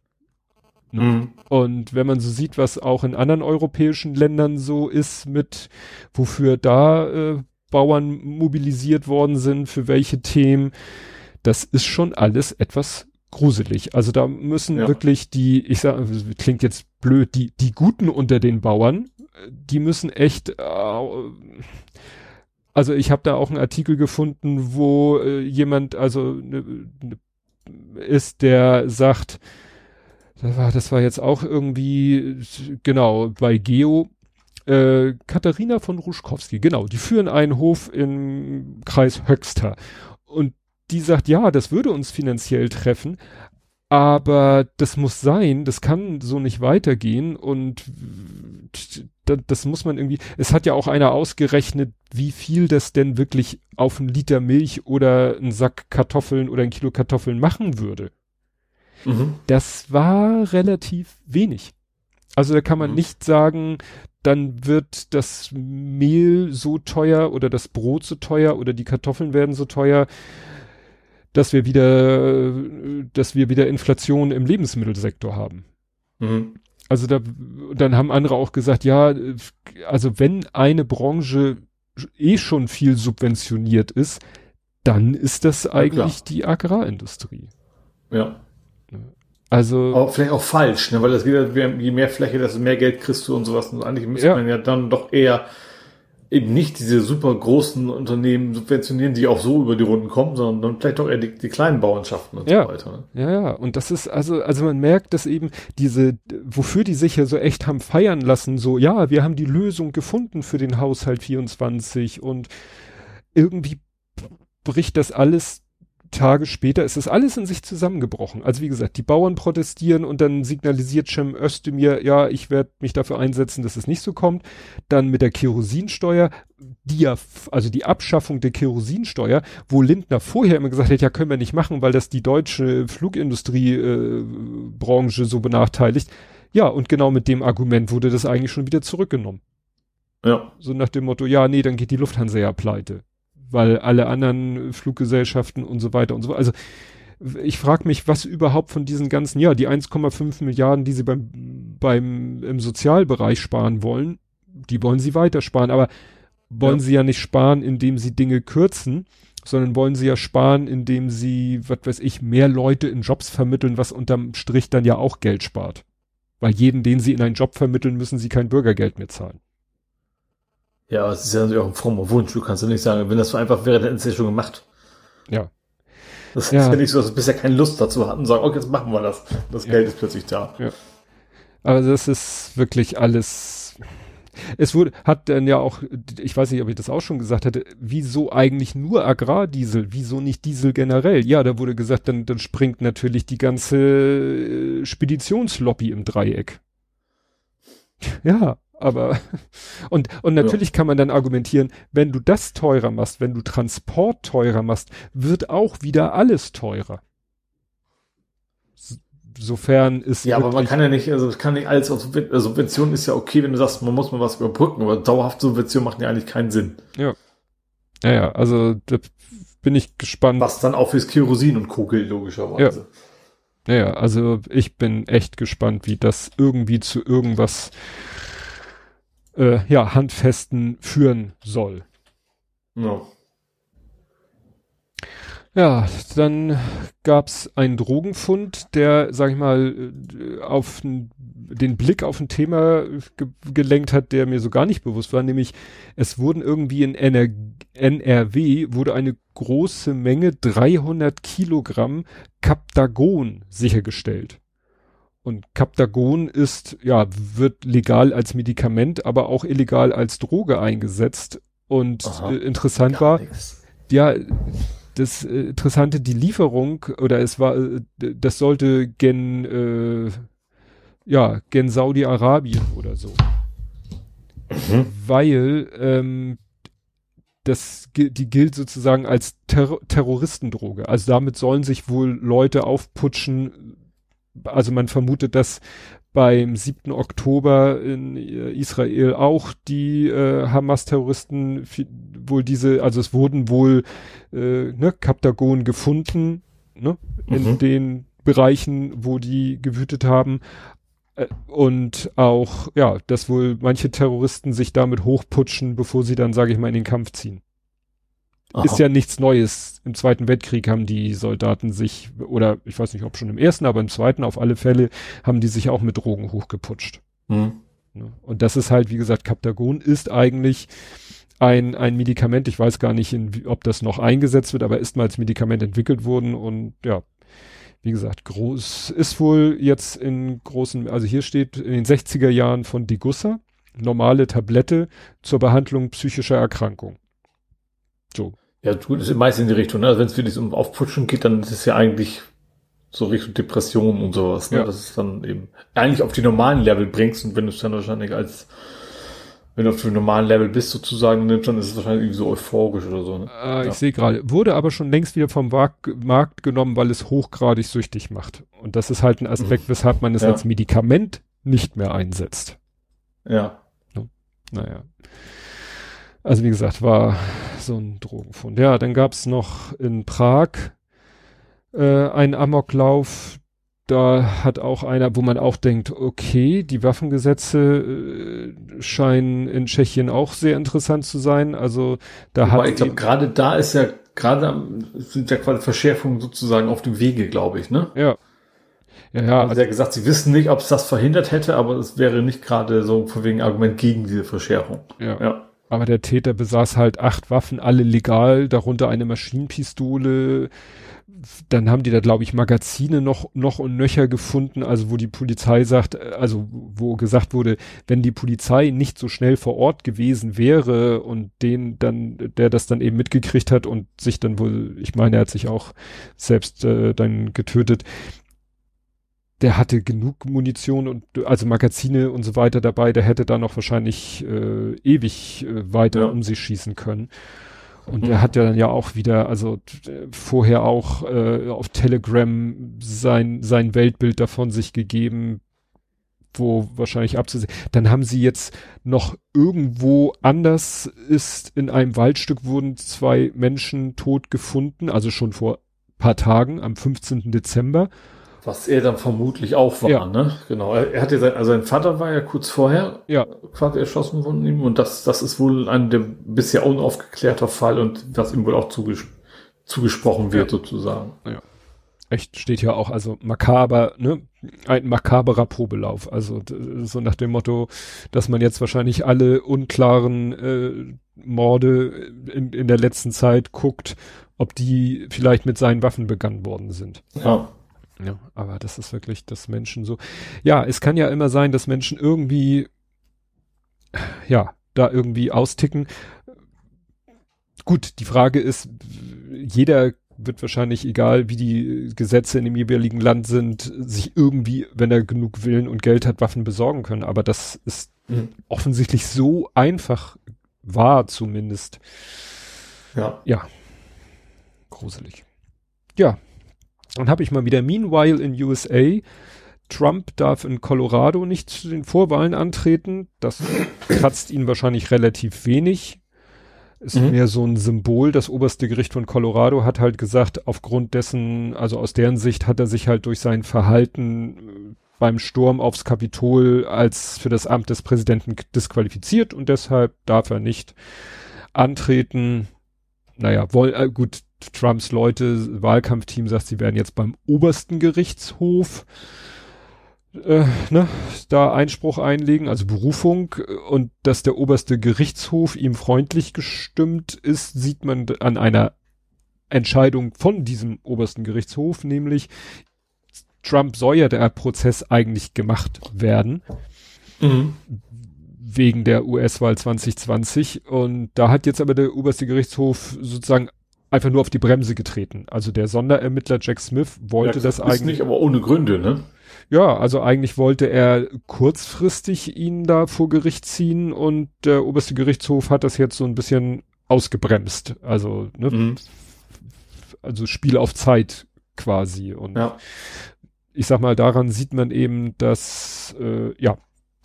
Ne? Mhm. Und wenn man so sieht, was auch in anderen europäischen Ländern so ist, mit wofür da äh, Bauern mobilisiert worden sind, für welche Themen, das ist schon alles etwas gruselig. Also da müssen ja. wirklich die, ich sag, klingt jetzt blöd, die, die Guten unter den Bauern, die müssen echt, äh, also ich habe da auch einen Artikel gefunden, wo äh, jemand, also ne, ne, ist, der sagt, das war, das war jetzt auch irgendwie, genau, bei Geo, äh, Katharina von Ruschkowski, genau, die führen einen Hof im Kreis Höxter. Und die sagt, ja, das würde uns finanziell treffen, aber das muss sein, das kann so nicht weitergehen und das, muss man irgendwie, es hat ja auch einer ausgerechnet, wie viel das denn wirklich auf einen Liter Milch oder einen Sack Kartoffeln oder ein Kilo Kartoffeln machen würde. Mhm. Das war relativ wenig. Also da kann man mhm. nicht sagen, dann wird das Mehl so teuer oder das Brot so teuer oder die Kartoffeln werden so teuer, dass wir wieder, dass wir wieder Inflation im Lebensmittelsektor haben. Mhm. Also da, dann haben andere auch gesagt, ja, also wenn eine Branche eh schon viel subventioniert ist, dann ist das eigentlich ja, die Agrarindustrie. Ja. Also. Aber vielleicht auch falsch, ne? weil das geht, je mehr Fläche, desto mehr Geld kriegst du und sowas. Und eigentlich müsste ja. man ja dann doch eher eben nicht diese super großen Unternehmen subventionieren, die auch so über die Runden kommen, sondern dann vielleicht doch eher die, die kleinen Bauernschaften und ja. so weiter. Ne? Ja, ja. Und das ist, also, also man merkt, dass eben diese, wofür die sich ja so echt haben feiern lassen, so, ja, wir haben die Lösung gefunden für den Haushalt 24 und irgendwie bricht das alles Tage später ist das alles in sich zusammengebrochen. Also wie gesagt, die Bauern protestieren und dann signalisiert Cem Özdemir, ja, ich werde mich dafür einsetzen, dass es nicht so kommt. Dann mit der Kerosinsteuer, die ja, also die Abschaffung der Kerosinsteuer, wo Lindner vorher immer gesagt hat, ja, können wir nicht machen, weil das die deutsche Flugindustriebranche äh, so benachteiligt. Ja, und genau mit dem Argument wurde das eigentlich schon wieder zurückgenommen. Ja. So nach dem Motto, ja, nee, dann geht die Lufthansa ja pleite weil alle anderen Fluggesellschaften und so weiter und so. Also ich frage mich, was überhaupt von diesen ganzen, ja, die 1,5 Milliarden, die sie beim, beim im Sozialbereich sparen wollen, die wollen sie weiter sparen, aber wollen ja. sie ja nicht sparen, indem sie Dinge kürzen, sondern wollen sie ja sparen, indem sie, was weiß ich, mehr Leute in Jobs vermitteln, was unterm Strich dann ja auch Geld spart. Weil jeden, den sie in einen Job vermitteln, müssen sie kein Bürgergeld mehr zahlen. Ja, es ist ja natürlich auch ein frommer Wunsch. Du kannst ja nicht sagen, wenn das so einfach wäre, dann hätten sie es schon gemacht. Ja. Das ja. ist ja nicht so, dass wir bisher keine Lust dazu hatten und sagen, okay, jetzt machen wir das. Das ja. Geld ist plötzlich da. Ja. Aber das ist wirklich alles. Es wurde, hat dann ja auch, ich weiß nicht, ob ich das auch schon gesagt hatte, wieso eigentlich nur Agrardiesel? Wieso nicht Diesel generell? Ja, da wurde gesagt, dann, dann springt natürlich die ganze äh, Speditionslobby im Dreieck. [laughs] Ja, aber [laughs] und und natürlich ja. kann man dann argumentieren, wenn du das teurer machst, wenn du Transport teurer machst, wird auch wieder alles teurer. Sofern ist ja, aber man kann ja nicht, also es kann nicht alles auf Subvention ist ja okay, wenn du sagst, man muss mal was überbrücken, aber dauerhaft Subvention macht ja eigentlich keinen Sinn. Ja. Ja, ja, also da bin ich gespannt. Was dann auch fürs Kerosin und Co gilt, logischerweise. Ja. ja, also ich bin echt gespannt, wie das irgendwie zu irgendwas äh, ja, handfesten führen soll. Ja. Ja, dann gab's einen Drogenfund, der, sag ich mal, äh, auf den Blick auf ein Thema ge gelenkt hat, der mir so gar nicht bewusst war, nämlich es wurden irgendwie in NR NRW wurde eine große Menge 300 Kilogramm Captagon sichergestellt. Und Captagon ist, ja, wird legal als Medikament, aber auch illegal als Droge eingesetzt. Und Aha, äh, interessant war, nix. ja, das äh, Interessante, die Lieferung, oder es war, äh, das sollte gen, äh, ja, gen Saudi-Arabien oder so. Mhm. Weil, ähm, das, die gilt sozusagen als Ter Terroristendroge. Also damit sollen sich wohl Leute aufputschen, also man vermutet, dass beim 7. Oktober in äh, Israel auch die äh, Hamas-Terroristen wohl diese, also es wurden wohl äh, ne, Kaptagon gefunden, ne, in mhm. den Bereichen, wo die gewütet haben. Äh, und auch, ja, dass wohl manche Terroristen sich damit hochputschen, bevor sie dann, sage ich mal, in den Kampf ziehen. Aha. Ist ja nichts Neues. Im Zweiten Weltkrieg haben die Soldaten sich, oder ich weiß nicht, ob schon im ersten, aber im zweiten auf alle Fälle, haben die sich auch mit Drogen hochgeputscht. Mhm. Und das ist halt, wie gesagt, Captagon ist eigentlich ein, ein Medikament, ich weiß gar nicht, in, ob das noch eingesetzt wird, aber ist mal als Medikament entwickelt worden und ja, wie gesagt, groß, ist wohl jetzt in großen, also hier steht in den 60er Jahren von Degussa, normale Tablette zur Behandlung psychischer Erkrankung. So. Ja, gut, ist meist in die Richtung. Ne? Also wenn es wirklich um Aufputschen geht, dann ist es ja eigentlich so Richtung Depression und sowas. Ne? Ja. Das ist dann eben eigentlich auf die normalen Level bringst und wenn du es dann wahrscheinlich als wenn du auf dem normalen Level bist sozusagen nimmst, dann ist es wahrscheinlich irgendwie so euphorisch oder so. Ne? Äh, ja. Ich sehe gerade, wurde aber schon längst wieder vom Markt genommen, weil es hochgradig süchtig macht. Und das ist halt ein Aspekt, mhm. weshalb man es ja. als Medikament nicht mehr einsetzt. Ja. Naja. Also wie gesagt, war so ein Drogenfund. Ja, dann gab's noch in Prag äh, einen Amoklauf. Da hat auch einer, wo man auch denkt, okay, die Waffengesetze äh, scheinen in Tschechien auch sehr interessant zu sein. Also da Wobei, hat ich glaube, gerade da ist ja gerade sind ja quasi Verschärfungen sozusagen auf dem Wege, glaube ich, ne? Ja. Ja, ja. Also, ja gesagt, sie wissen nicht, ob es das verhindert hätte, aber es wäre nicht gerade so von wegen Argument gegen diese Verschärfung. Ja. ja. Aber der Täter besaß halt acht Waffen, alle legal, darunter eine Maschinenpistole. Dann haben die da, glaube ich, Magazine noch, noch und nöcher gefunden, also wo die Polizei sagt, also wo gesagt wurde, wenn die Polizei nicht so schnell vor Ort gewesen wäre und den dann, der das dann eben mitgekriegt hat und sich dann wohl, ich meine, er hat sich auch selbst äh, dann getötet, der hatte genug Munition und also Magazine und so weiter dabei, der hätte da noch wahrscheinlich äh, ewig äh, weiter ja. um sich schießen können. Und mhm. er hat ja dann ja auch wieder, also vorher auch äh, auf Telegram sein, sein Weltbild davon sich gegeben, wo wahrscheinlich abzusehen. Dann haben sie jetzt noch irgendwo anders ist, in einem Waldstück wurden zwei Menschen tot gefunden, also schon vor paar Tagen, am 15. Dezember. Was er dann vermutlich auch war, ja. ne? Genau. Er, er hatte sein, also sein Vater war ja kurz vorher ja. quasi erschossen von ihm und das, das ist wohl ein der bisher unaufgeklärter Fall und was ihm wohl auch zuges zugesprochen wird, ja. sozusagen. Ja. Echt steht ja auch, also makaber, ne? Ein makaberer Probelauf. Also so nach dem Motto, dass man jetzt wahrscheinlich alle unklaren äh, Morde in, in der letzten Zeit guckt, ob die vielleicht mit seinen Waffen begangen worden sind. Ja. Ja, aber das ist wirklich, dass Menschen so, ja, es kann ja immer sein, dass Menschen irgendwie, ja, da irgendwie austicken. Gut, die Frage ist, jeder wird wahrscheinlich, egal wie die Gesetze in dem jeweiligen Land sind, sich irgendwie, wenn er genug Willen und Geld hat, Waffen besorgen können. Aber das ist mhm. offensichtlich so einfach war zumindest. Ja. Ja. Gruselig. Ja, dann habe ich mal wieder Meanwhile in USA. Trump darf in Colorado nicht zu den Vorwahlen antreten. Das [coughs] kratzt ihn wahrscheinlich relativ wenig. Ist mhm. mehr so ein Symbol. Das oberste Gericht von Colorado hat halt gesagt, aufgrund dessen, also aus deren Sicht hat er sich halt durch sein Verhalten äh, beim Sturm aufs Kapitol als für das Amt des Präsidenten disqualifiziert und deshalb darf er nicht antreten. Naja, wohl, äh, gut, Trumps Leute, Wahlkampfteam sagt, sie werden jetzt beim obersten Gerichtshof äh, ne, da Einspruch einlegen, also Berufung und dass der oberste Gerichtshof ihm freundlich gestimmt ist, sieht man an einer Entscheidung von diesem obersten Gerichtshof, nämlich Trump soll ja der Prozess eigentlich gemacht werden. Mhm. Wegen der US-Wahl 2020. Und da hat jetzt aber der oberste Gerichtshof sozusagen einfach nur auf die Bremse getreten. Also der Sonderermittler Jack Smith wollte ja, das ist eigentlich. nicht, aber ohne Gründe, ne? Ja, also eigentlich wollte er kurzfristig ihn da vor Gericht ziehen und der oberste Gerichtshof hat das jetzt so ein bisschen ausgebremst. Also, ne? Mhm. Also Spiel auf Zeit quasi. Und ja. ich sag mal, daran sieht man eben, dass, äh, ja,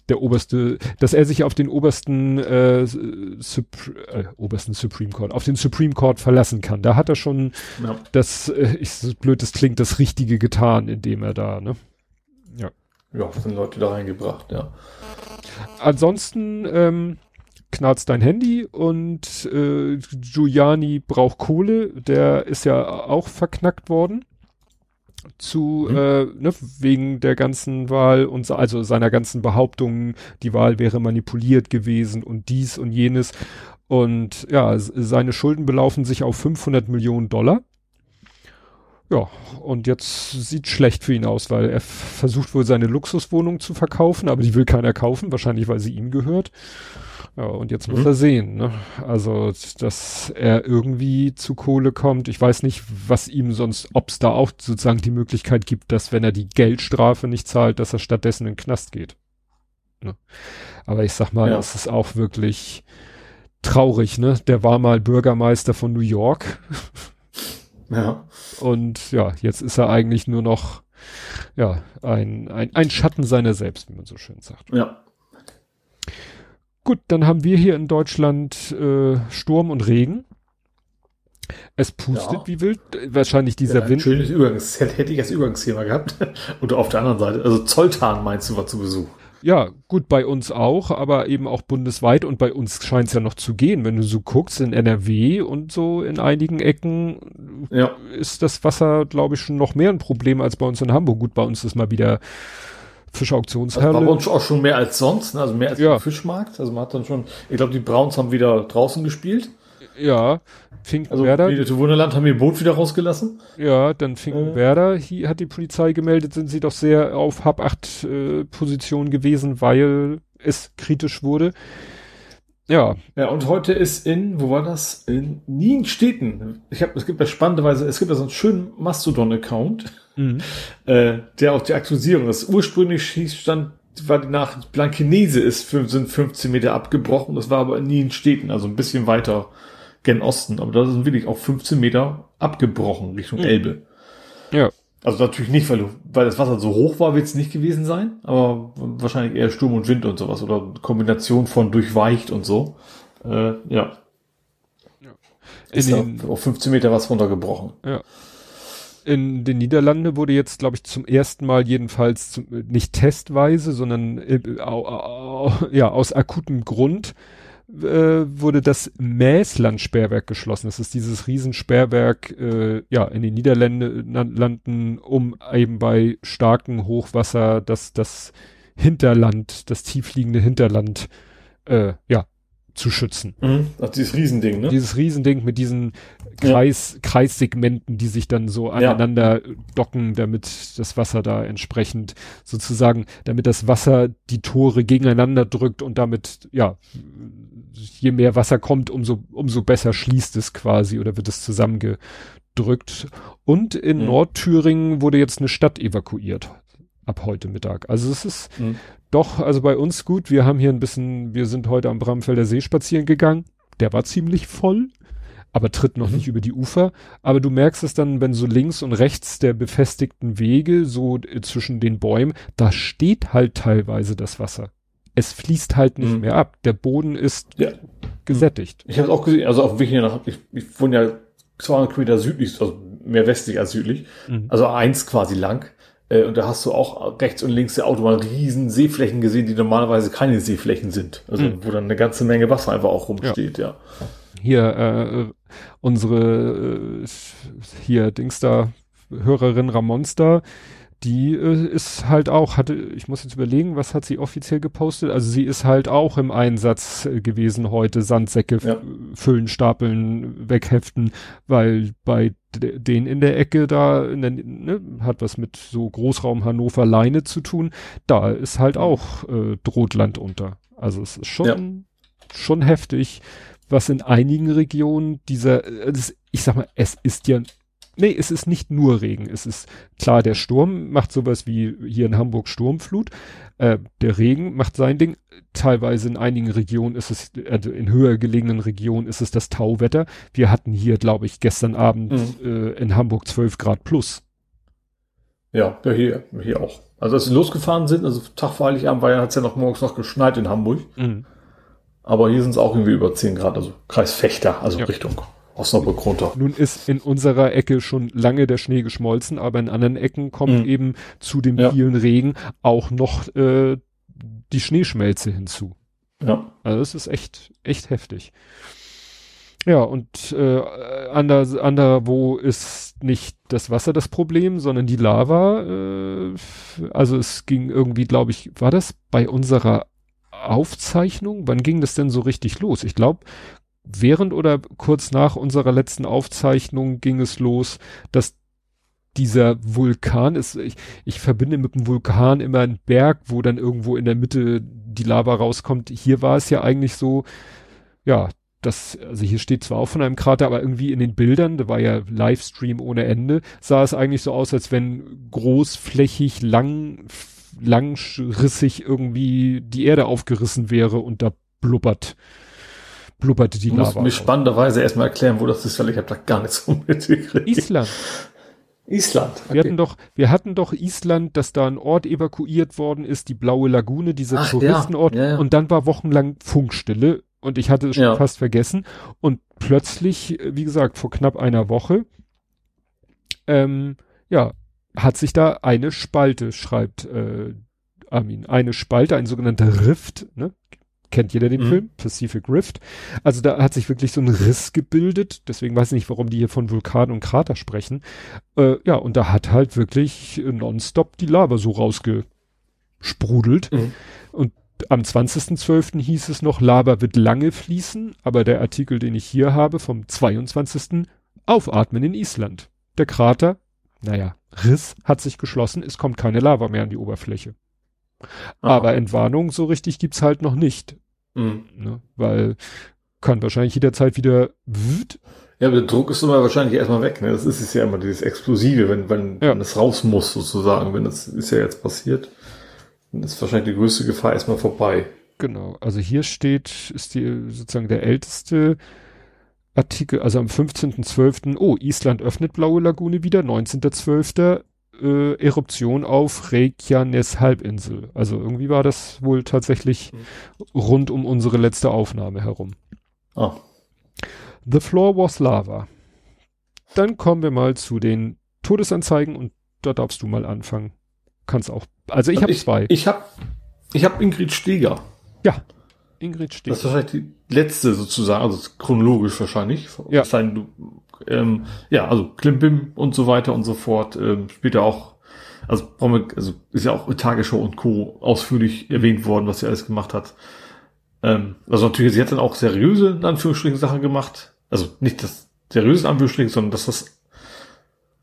der oberste, dass er sich auf den obersten, äh, Sup äh, obersten Supreme Court, auf den Supreme Court verlassen kann. Da hat er schon ja. das, äh, ich, so blöd es klingt, das Richtige getan, indem er da, ne? Ja. Ja, sind Leute da reingebracht, ja. Ansonsten, ähm, knarzt dein Handy und äh, Giuliani braucht Kohle, der ist ja auch verknackt worden zu, mhm. äh, ne, wegen der ganzen Wahl und also seiner ganzen Behauptungen, die Wahl wäre manipuliert gewesen und dies und jenes. Und ja, seine Schulden belaufen sich auf 500 Millionen Dollar. Ja, und jetzt sieht schlecht für ihn aus, weil er versucht wohl seine Luxuswohnung zu verkaufen, aber die will keiner kaufen, wahrscheinlich weil sie ihm gehört. Ja, und jetzt muss mhm. er sehen, ne? Also, dass er irgendwie zu Kohle kommt. Ich weiß nicht, was ihm sonst, ob es da auch sozusagen die Möglichkeit gibt, dass wenn er die Geldstrafe nicht zahlt, dass er stattdessen in den Knast geht. Ne? Aber ich sag mal, ja. es ist auch wirklich traurig, ne? Der war mal Bürgermeister von New York. Ja. Und ja, jetzt ist er eigentlich nur noch ja, ein, ein, ein Schatten seiner selbst, wie man so schön sagt. Ja. Gut, dann haben wir hier in Deutschland äh, Sturm und Regen. Es pustet ja. wie wild. Wahrscheinlich dieser ja, Wind. Schönes Übergangs. [laughs] Hätte ich als Übergangsthema gehabt. [laughs] Und auf der anderen Seite, also Zolltan meinst du war zu Besuch. Ja, gut, bei uns auch, aber eben auch bundesweit und bei uns scheint es ja noch zu gehen. Wenn du so guckst, in NRW und so in einigen Ecken ja. ist das Wasser, glaube ich, schon noch mehr ein Problem als bei uns in Hamburg. Gut, bei uns ist mal wieder Fischauktionshalle. Also uns auch schon mehr als sonst, ne? also mehr als ja. Fischmarkt. Also man hat dann schon, ich glaube, die Browns haben wieder draußen gespielt. Ja, Finkenwerder. Also die Wunderland haben ihr Boot wieder rausgelassen. Ja, dann Finkenwerder, äh. hier hat die Polizei gemeldet, sind sie doch sehr auf Hab 8 äh, Position gewesen, weil es kritisch wurde. Ja. Ja, und heute ist in, wo war das? In Nienstedten. Ich habe, es gibt ja spannenderweise, es gibt ja so einen schönen Mastodon-Account, mhm. äh, der auch die Aktualisierung ist. Ursprünglich hieß, stand, war die Nachricht, Blankenese ist, sind 15 Meter abgebrochen, das war aber in Nienstedten, also ein bisschen weiter gen Osten, aber das sind wirklich auch 15 Meter abgebrochen Richtung mhm. Elbe. Ja. Also natürlich nicht, weil, du, weil das Wasser so hoch war, wird es nicht gewesen sein, aber wahrscheinlich eher Sturm und Wind und sowas oder Kombination von durchweicht und so. Äh, ja. ja. Ist den, auf 15 Meter was runtergebrochen. Ja. In den Niederlanden wurde jetzt, glaube ich, zum ersten Mal jedenfalls zum, nicht testweise, sondern äh, au, ja aus akutem Grund äh, wurde das Mäßland-Sperrwerk geschlossen. Das ist dieses Riesensperrwerk äh, ja, in den Niederlanden, um eben bei starkem Hochwasser das, das Hinterland, das tiefliegende Hinterland äh, ja, zu schützen. Mhm. Ach, dieses Riesending, ne? Dieses Riesending mit diesen Kreis, ja. Kreissegmenten, die sich dann so aneinander ja. docken, damit das Wasser da entsprechend sozusagen, damit das Wasser die Tore gegeneinander drückt und damit, ja, je mehr Wasser kommt, umso, umso besser schließt es quasi oder wird es zusammengedrückt. Und in mhm. Nordthüringen wurde jetzt eine Stadt evakuiert ab heute Mittag. Also es ist mhm. doch, also bei uns gut. Wir haben hier ein bisschen, wir sind heute am Bramfelder See spazieren gegangen. Der war ziemlich voll, aber tritt noch mhm. nicht über die Ufer. Aber du merkst es dann, wenn so links und rechts der befestigten Wege, so äh, zwischen den Bäumen, da steht halt teilweise das Wasser. Es fließt halt nicht mhm. mehr ab. Der Boden ist ja. gesättigt. Ich habe auch gesehen, also auf dem Weg hier nach, ich, ich wohne ja 200 Kilometer südlich, also mehr westlich als südlich, mhm. also eins quasi lang. Äh, und da hast du auch rechts und links der Autobahn riesen Seeflächen gesehen, die normalerweise keine Seeflächen sind. Also mhm. wo dann eine ganze Menge Wasser einfach auch rumsteht, ja. ja. Hier, äh, unsere, äh, hier, Dings da, Hörerin Ramonster, die äh, ist halt auch, hatte, ich muss jetzt überlegen, was hat sie offiziell gepostet? Also sie ist halt auch im Einsatz äh, gewesen heute, Sandsäcke ja. füllen, stapeln, wegheften, weil bei den in der Ecke da, der, ne, hat was mit so Großraum Hannover Leine zu tun, da ist halt auch äh, droht Land unter. Also es ist schon, ja. schon heftig, was in einigen Regionen dieser, äh, das, ich sag mal, es ist ja Nee, es ist nicht nur Regen. Es ist klar, der Sturm macht sowas wie hier in Hamburg Sturmflut. Äh, der Regen macht sein Ding. Teilweise in einigen Regionen ist es, also in höher gelegenen Regionen ist es das Tauwetter. Wir hatten hier, glaube ich, gestern Abend mhm. äh, in Hamburg 12 Grad plus. Ja, hier, hier auch. Also als sie losgefahren sind, also Tag vor Heiligabend war ja, hat es ja noch morgens noch geschneit in Hamburg. Mhm. Aber hier sind es auch irgendwie über 10 Grad, also Kreis Fechter, also ja. Richtung Osnabrück runter. Nun ist in unserer Ecke schon lange der Schnee geschmolzen, aber in anderen Ecken kommt mhm. eben zu dem ja. vielen Regen auch noch äh, die Schneeschmelze hinzu. Ja. Also das ist echt, echt heftig. Ja, und äh, ander, ander, wo ist nicht das Wasser das Problem, sondern die Lava. Äh, also es ging irgendwie, glaube ich, war das bei unserer Aufzeichnung? Wann ging das denn so richtig los? Ich glaube, während oder kurz nach unserer letzten Aufzeichnung ging es los, dass dieser Vulkan ist, ich, ich verbinde mit dem Vulkan immer einen Berg, wo dann irgendwo in der Mitte die Lava rauskommt. Hier war es ja eigentlich so, ja, das, also hier steht zwar auch von einem Krater, aber irgendwie in den Bildern, da war ja Livestream ohne Ende, sah es eigentlich so aus, als wenn großflächig, lang, langrissig irgendwie die Erde aufgerissen wäre und da blubbert, blubberte die du Lava. Du musst mir spannenderweise erstmal erklären, wo das ist, weil ich habe da gar nichts so mitgekriegt. Island. Island. Okay. Wir hatten doch, wir hatten doch Island, dass da ein Ort evakuiert worden ist, die Blaue Lagune, dieser Ach, Touristenort, ja, ja, ja. und dann war wochenlang Funkstille und ich hatte es schon fast vergessen. Und plötzlich, wie gesagt, vor knapp einer Woche, ähm, ja, hat sich da eine Spalte, schreibt äh, Armin, eine Spalte, ein sogenannter Rift, ne? Kennt jeder den mhm. Film? Pacific Rift. Also da hat sich wirklich so ein Riss gebildet. Deswegen weiß ich nicht, warum die hier von Vulkan und Krater sprechen. Äh, ja, und da hat halt wirklich nonstop die Lava so rausgesprudelt. Mhm. Und am 20.12. hieß es noch, Lava wird lange fließen, aber der Artikel, den ich hier habe, vom 22. Aufatmen in Island. Der Krater, naja, Riss hat sich geschlossen, es kommt keine Lava mehr an die Oberfläche. Aha. Aber Entwarnung so richtig gibt's halt noch nicht. Mhm. Ne? Weil kann wahrscheinlich jederzeit wieder. Ja, aber der Druck ist immer wahrscheinlich erstmal weg. Ne? Das ist es ja immer dieses Explosive, wenn, wenn, ja. wenn es raus muss sozusagen. Wenn das ist ja jetzt passiert, dann ist wahrscheinlich die größte Gefahr erstmal vorbei. Genau. Also hier steht, ist die sozusagen der älteste Artikel, also am 15.12. Oh, Island öffnet Blaue Lagune wieder, 19.12 äh, Eruption auf Reykjanes Halbinsel. Also irgendwie war das wohl tatsächlich mhm. rund um unsere letzte Aufnahme herum. Oh. The floor was lava. Dann kommen wir mal zu den Todesanzeigen und da darfst du mal anfangen. Kannst auch. Also ich habe zwei. Ich habe ich hab Ingrid Steger. Ja. Ingrid Steger. Das ist wahrscheinlich die letzte sozusagen, also chronologisch wahrscheinlich. Ja. Sein, du ähm, ja, also Klimbim und so weiter und so fort, ähm, spielt ja auch, also, also ist ja auch Tagesschau und Co. ausführlich erwähnt worden, was sie alles gemacht hat. Ähm, also natürlich, sie hat dann auch seriöse, in Anführungsstrichen, Sachen gemacht. Also nicht das seriöse, Anführungsstrichen, sondern dass das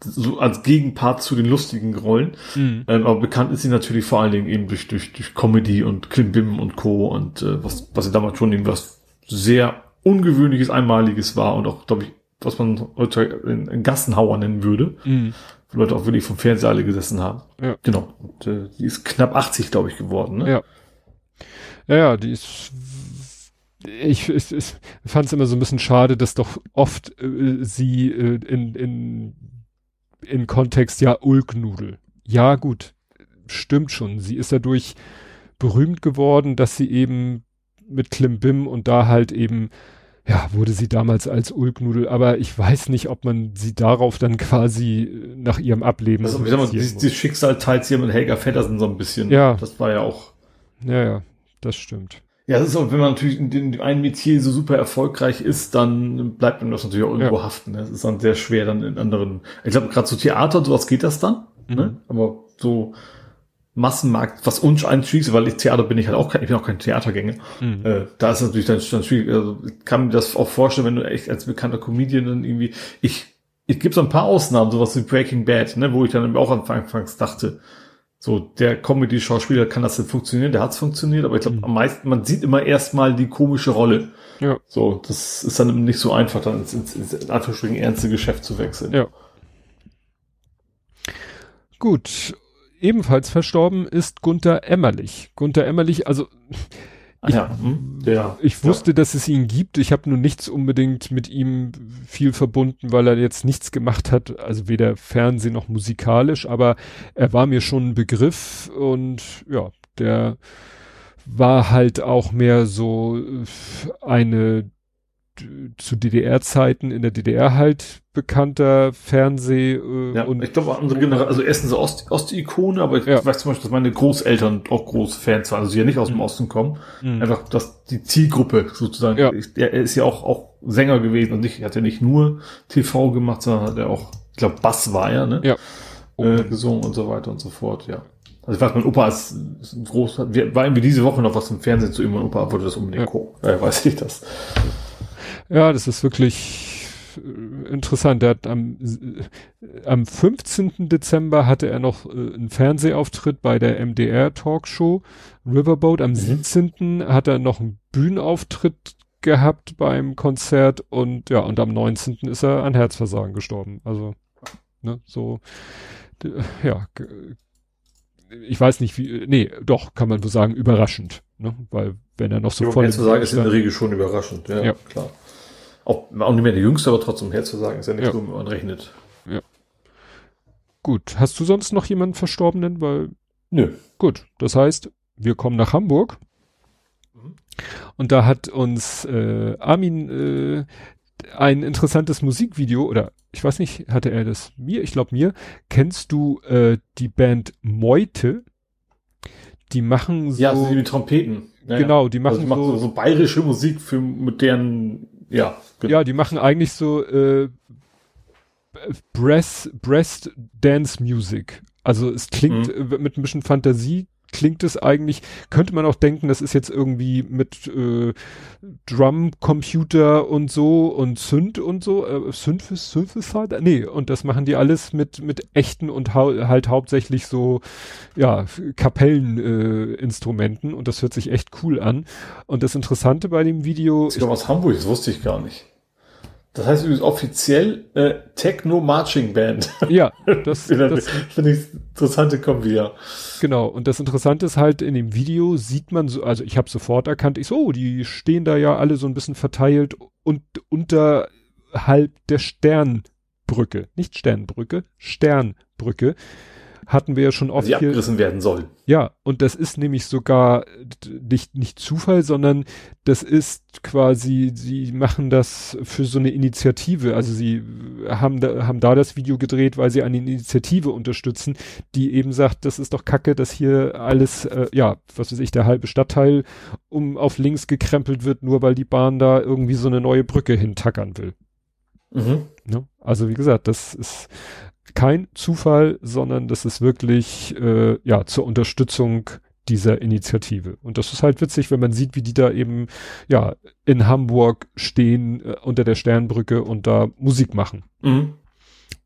so als Gegenpart zu den lustigen Rollen. Mhm. Ähm, aber bekannt ist sie natürlich vor allen Dingen eben durch, durch, durch Comedy und Klimbim und Co. und äh, was, was sie damals schon irgendwas sehr ungewöhnliches, einmaliges war und auch, glaube ich, was man heute in, Gassenhauer nennen würde. Mhm. Wo Leute auch wirklich vom Fernseher alle gesessen haben. Ja. Genau. Und äh, die ist knapp 80, glaube ich, geworden. Ne? Ja. Ja, ja, die ist ich, ich, ich fand es immer so ein bisschen schade, dass doch oft äh, sie äh, in, in, in Kontext ja Ulknudel. Ja, gut, stimmt schon. Sie ist dadurch berühmt geworden, dass sie eben mit Klimbim und da halt eben ja, wurde sie damals als Ulknudel, aber ich weiß nicht, ob man sie darauf dann quasi nach ihrem Ableben. Also, wie sagen wir, dieses, dieses Schicksal teilt sie mit Helga Feddersen so ein bisschen. Ja. Das war ja auch. Ja, ja, das stimmt. Ja, das ist auch, wenn man natürlich in dem einen Metier so super erfolgreich ist, dann bleibt man das natürlich auch irgendwo ja. haften. Ne? Das ist dann sehr schwer dann in anderen. Ich glaube, gerade zu Theater und sowas geht das dann. Ne? Mhm. Ne? Aber so Massenmarkt, was uns einschließt, weil ich Theater bin ich halt auch kein, ich bin auch kein Theatergänger. Mhm. Äh, da ist natürlich dann, dann schwierig. Also ich kann mir das auch vorstellen, wenn du echt als bekannter Comedian dann irgendwie, ich, ich gibt so ein paar Ausnahmen, sowas wie Breaking Bad, ne, wo ich dann auch anfangs dachte, so der Comedy-Schauspieler kann das denn funktionieren, der hat's funktioniert, aber ich glaube, mhm. am meisten, man sieht immer erstmal die komische Rolle. Ja. So, das ist dann nicht so einfach, dann ins, ins, ins in Anführungsstrichen ernste Geschäft zu wechseln. Ja. Gut, ebenfalls verstorben ist Gunther Emmerlich. Gunther Emmerlich, also Ich, ja, hm, der, ich wusste, ja. dass es ihn gibt. Ich habe nur nichts unbedingt mit ihm viel verbunden, weil er jetzt nichts gemacht hat, also weder Fernsehen noch musikalisch, aber er war mir schon ein Begriff und ja, der war halt auch mehr so eine zu DDR-Zeiten in der DDR halt bekannter Fernseh äh, ja, und ich glaube andere Generation, also erstens Ost, Ost-Ikone, aber ich ja. weiß zum Beispiel, dass meine Großeltern auch große Fans waren, also die ja nicht aus dem mhm. Osten kommen, mhm. einfach dass die Zielgruppe sozusagen, ja. er ist ja auch auch Sänger gewesen und nicht, hat ja nicht nur TV gemacht, sondern hat er auch, ich glaube Bass war er, ne? Ja. Äh, gesungen und so weiter und so fort, ja. Also ich weiß, mein Opa ist, ist groß, war irgendwie diese Woche noch was im Fernsehen zu ihm, mein Opa wollte das unbedingt ja. gucken, ja, weiß ich das. Ja, das ist wirklich äh, interessant. Er hat am, äh, am 15. Dezember hatte er noch äh, einen Fernsehauftritt bei der MDR Talkshow Riverboat. Am mhm. 17. hat er noch einen Bühnenauftritt gehabt beim Konzert und ja, und am 19. ist er an Herzversagen gestorben. Also, ne, so, ja, ich weiß nicht wie, nee, doch, kann man so sagen, überraschend, ne, weil wenn er noch so voll. Herzversagen ist in der Regel schon überraschend, ja, ja. klar. Auch, auch nicht mehr der Jüngste, aber trotzdem herzusagen, ist ja nicht ja. so, wenn man rechnet. Ja. Gut. Hast du sonst noch jemanden Verstorbenen? Weil. Nö. Gut. Das heißt, wir kommen nach Hamburg. Mhm. Und da hat uns äh, Armin äh, ein interessantes Musikvideo oder ich weiß nicht, hatte er das mir? Ich glaube mir. Kennst du äh, die Band Meute? Die machen so. Ja, so die mit Trompeten. Ja, genau, die machen, also die machen so, so bayerische Musik für modernen ja, genau. Ja, die machen eigentlich so äh, Breast, Breast Dance Music. Also es klingt mhm. mit ein bisschen Fantasie klingt es eigentlich, könnte man auch denken, das ist jetzt irgendwie mit äh, Drum-Computer und so und Synth und so, äh, Synth Synthesizer? Nee, und das machen die alles mit, mit echten und hau halt hauptsächlich so, ja, Kapelleninstrumenten äh, und das hört sich echt cool an. Und das Interessante bei dem Video. Ist aus Hamburg, das wusste ich gar nicht. Das heißt übrigens offiziell äh, Techno Marching Band. Ja, [laughs] das, das finde ich interessante Kombi, ja. Genau, und das Interessante ist halt, in dem Video sieht man so, also ich habe sofort erkannt, ich so, oh, die stehen da ja alle so ein bisschen verteilt und unterhalb der Sternbrücke, nicht Sternbrücke, Sternbrücke hatten wir ja schon oft. Die abgerissen werden soll. Ja, und das ist nämlich sogar nicht, nicht Zufall, sondern das ist quasi, sie machen das für so eine Initiative. Also sie haben da, haben da das Video gedreht, weil sie eine Initiative unterstützen, die eben sagt, das ist doch kacke, dass hier alles, äh, ja, was weiß ich, der halbe Stadtteil um auf links gekrempelt wird, nur weil die Bahn da irgendwie so eine neue Brücke hintackern will. Mhm. Ne? Also wie gesagt, das ist kein Zufall, sondern das ist wirklich äh, ja zur Unterstützung dieser Initiative. Und das ist halt witzig, wenn man sieht, wie die da eben ja in Hamburg stehen äh, unter der Sternbrücke und da Musik machen. Mhm.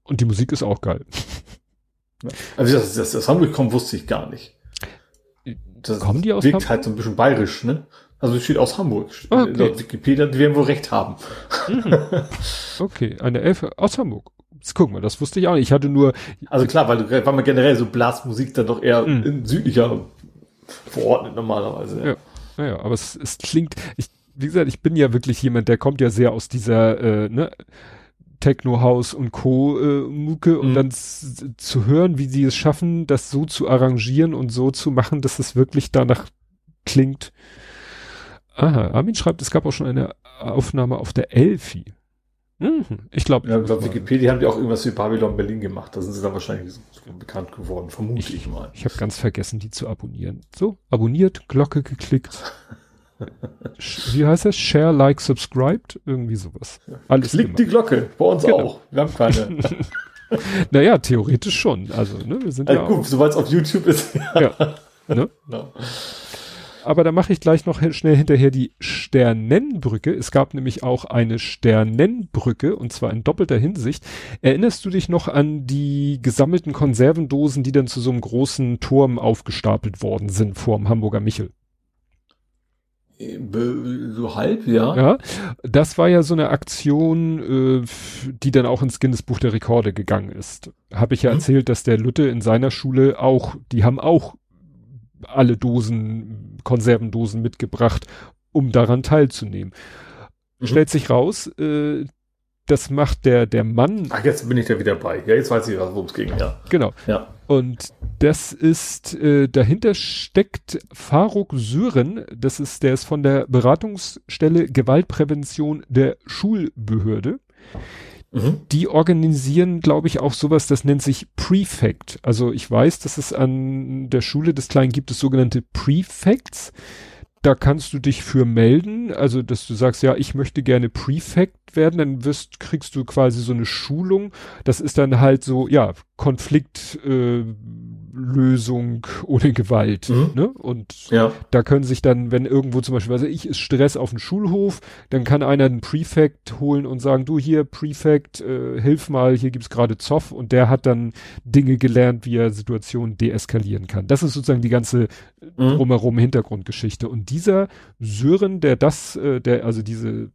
Und die Musik ist auch geil. Also das, das, das Hamburg kommt, wusste ich gar nicht. Das Kommen die aus wirkt Hamburg? halt so ein bisschen bayerisch, ne? Also es steht aus Hamburg. Ah, okay. Laut Wikipedia, die werden wohl recht haben. Mhm. [laughs] Okay, eine Elfe aus Hamburg. Das guck mal, das wusste ich auch nicht. Ich hatte nur. Also klar, weil, du, weil man generell so Blasmusik dann doch eher mhm. in südlicher verordnet normalerweise. Ja, ja, ja aber es, es klingt, ich, wie gesagt, ich bin ja wirklich jemand, der kommt ja sehr aus dieser, äh, ne, Techno House und Co. Äh, Mucke und mhm. dann zu hören, wie sie es schaffen, das so zu arrangieren und so zu machen, dass es wirklich danach klingt. Aha, Armin schreibt, es gab auch schon eine Aufnahme auf der Elfi. Mhm. Ich glaube, ja, glaub, Wikipedia haben die auch irgendwas wie Babylon Berlin gemacht. Da sind sie dann wahrscheinlich bekannt geworden, vermute ich, ich mal. Ich habe ganz vergessen, die zu abonnieren. So, abonniert, Glocke geklickt. [laughs] wie heißt das? Share, like, subscribed? Irgendwie sowas. Alles Klickt die Glocke, bei uns genau. auch. Wir haben keine. [laughs] [laughs] naja, theoretisch schon. Also, ne, wir sind also ja gut, soweit es auf YouTube ist. ja. Ne? No aber da mache ich gleich noch schnell hinterher die Sternenbrücke. Es gab nämlich auch eine Sternenbrücke und zwar in doppelter Hinsicht. Erinnerst du dich noch an die gesammelten Konservendosen, die dann zu so einem großen Turm aufgestapelt worden sind vor dem Hamburger Michel? So halb, ja. Ja, das war ja so eine Aktion, äh, die dann auch ins Guinness Buch der Rekorde gegangen ist. Habe ich ja mhm. erzählt, dass der Lütte in seiner Schule auch, die haben auch alle Dosen, Konservendosen mitgebracht, um daran teilzunehmen. Mhm. Stellt sich raus, äh, das macht der, der Mann. Ach, jetzt bin ich da wieder bei. Ja, jetzt weiß ich, worum es ging, ja. Genau. Ja. Und das ist, äh, dahinter steckt Faruk Syren, das ist, der ist von der Beratungsstelle Gewaltprävention der Schulbehörde. Mhm. Die organisieren, glaube ich, auch sowas, das nennt sich Prefect. Also ich weiß, dass es an der Schule des Kleinen gibt es sogenannte Prefects da kannst du dich für melden, also dass du sagst, ja, ich möchte gerne Prefect werden, dann wirst, kriegst du quasi so eine Schulung. Das ist dann halt so, ja, Konfliktlösung äh, ohne Gewalt. Mhm. Ne? Und ja. da können sich dann, wenn irgendwo zum Beispiel, also ich ist Stress auf dem Schulhof, dann kann einer einen Prefect holen und sagen, du hier Prefect, äh, hilf mal, hier gibt's gerade Zoff und der hat dann Dinge gelernt, wie er Situationen deeskalieren kann. Das ist sozusagen die ganze mhm. drumherum Hintergrundgeschichte. Und dieser Sören, der das, äh, der also diese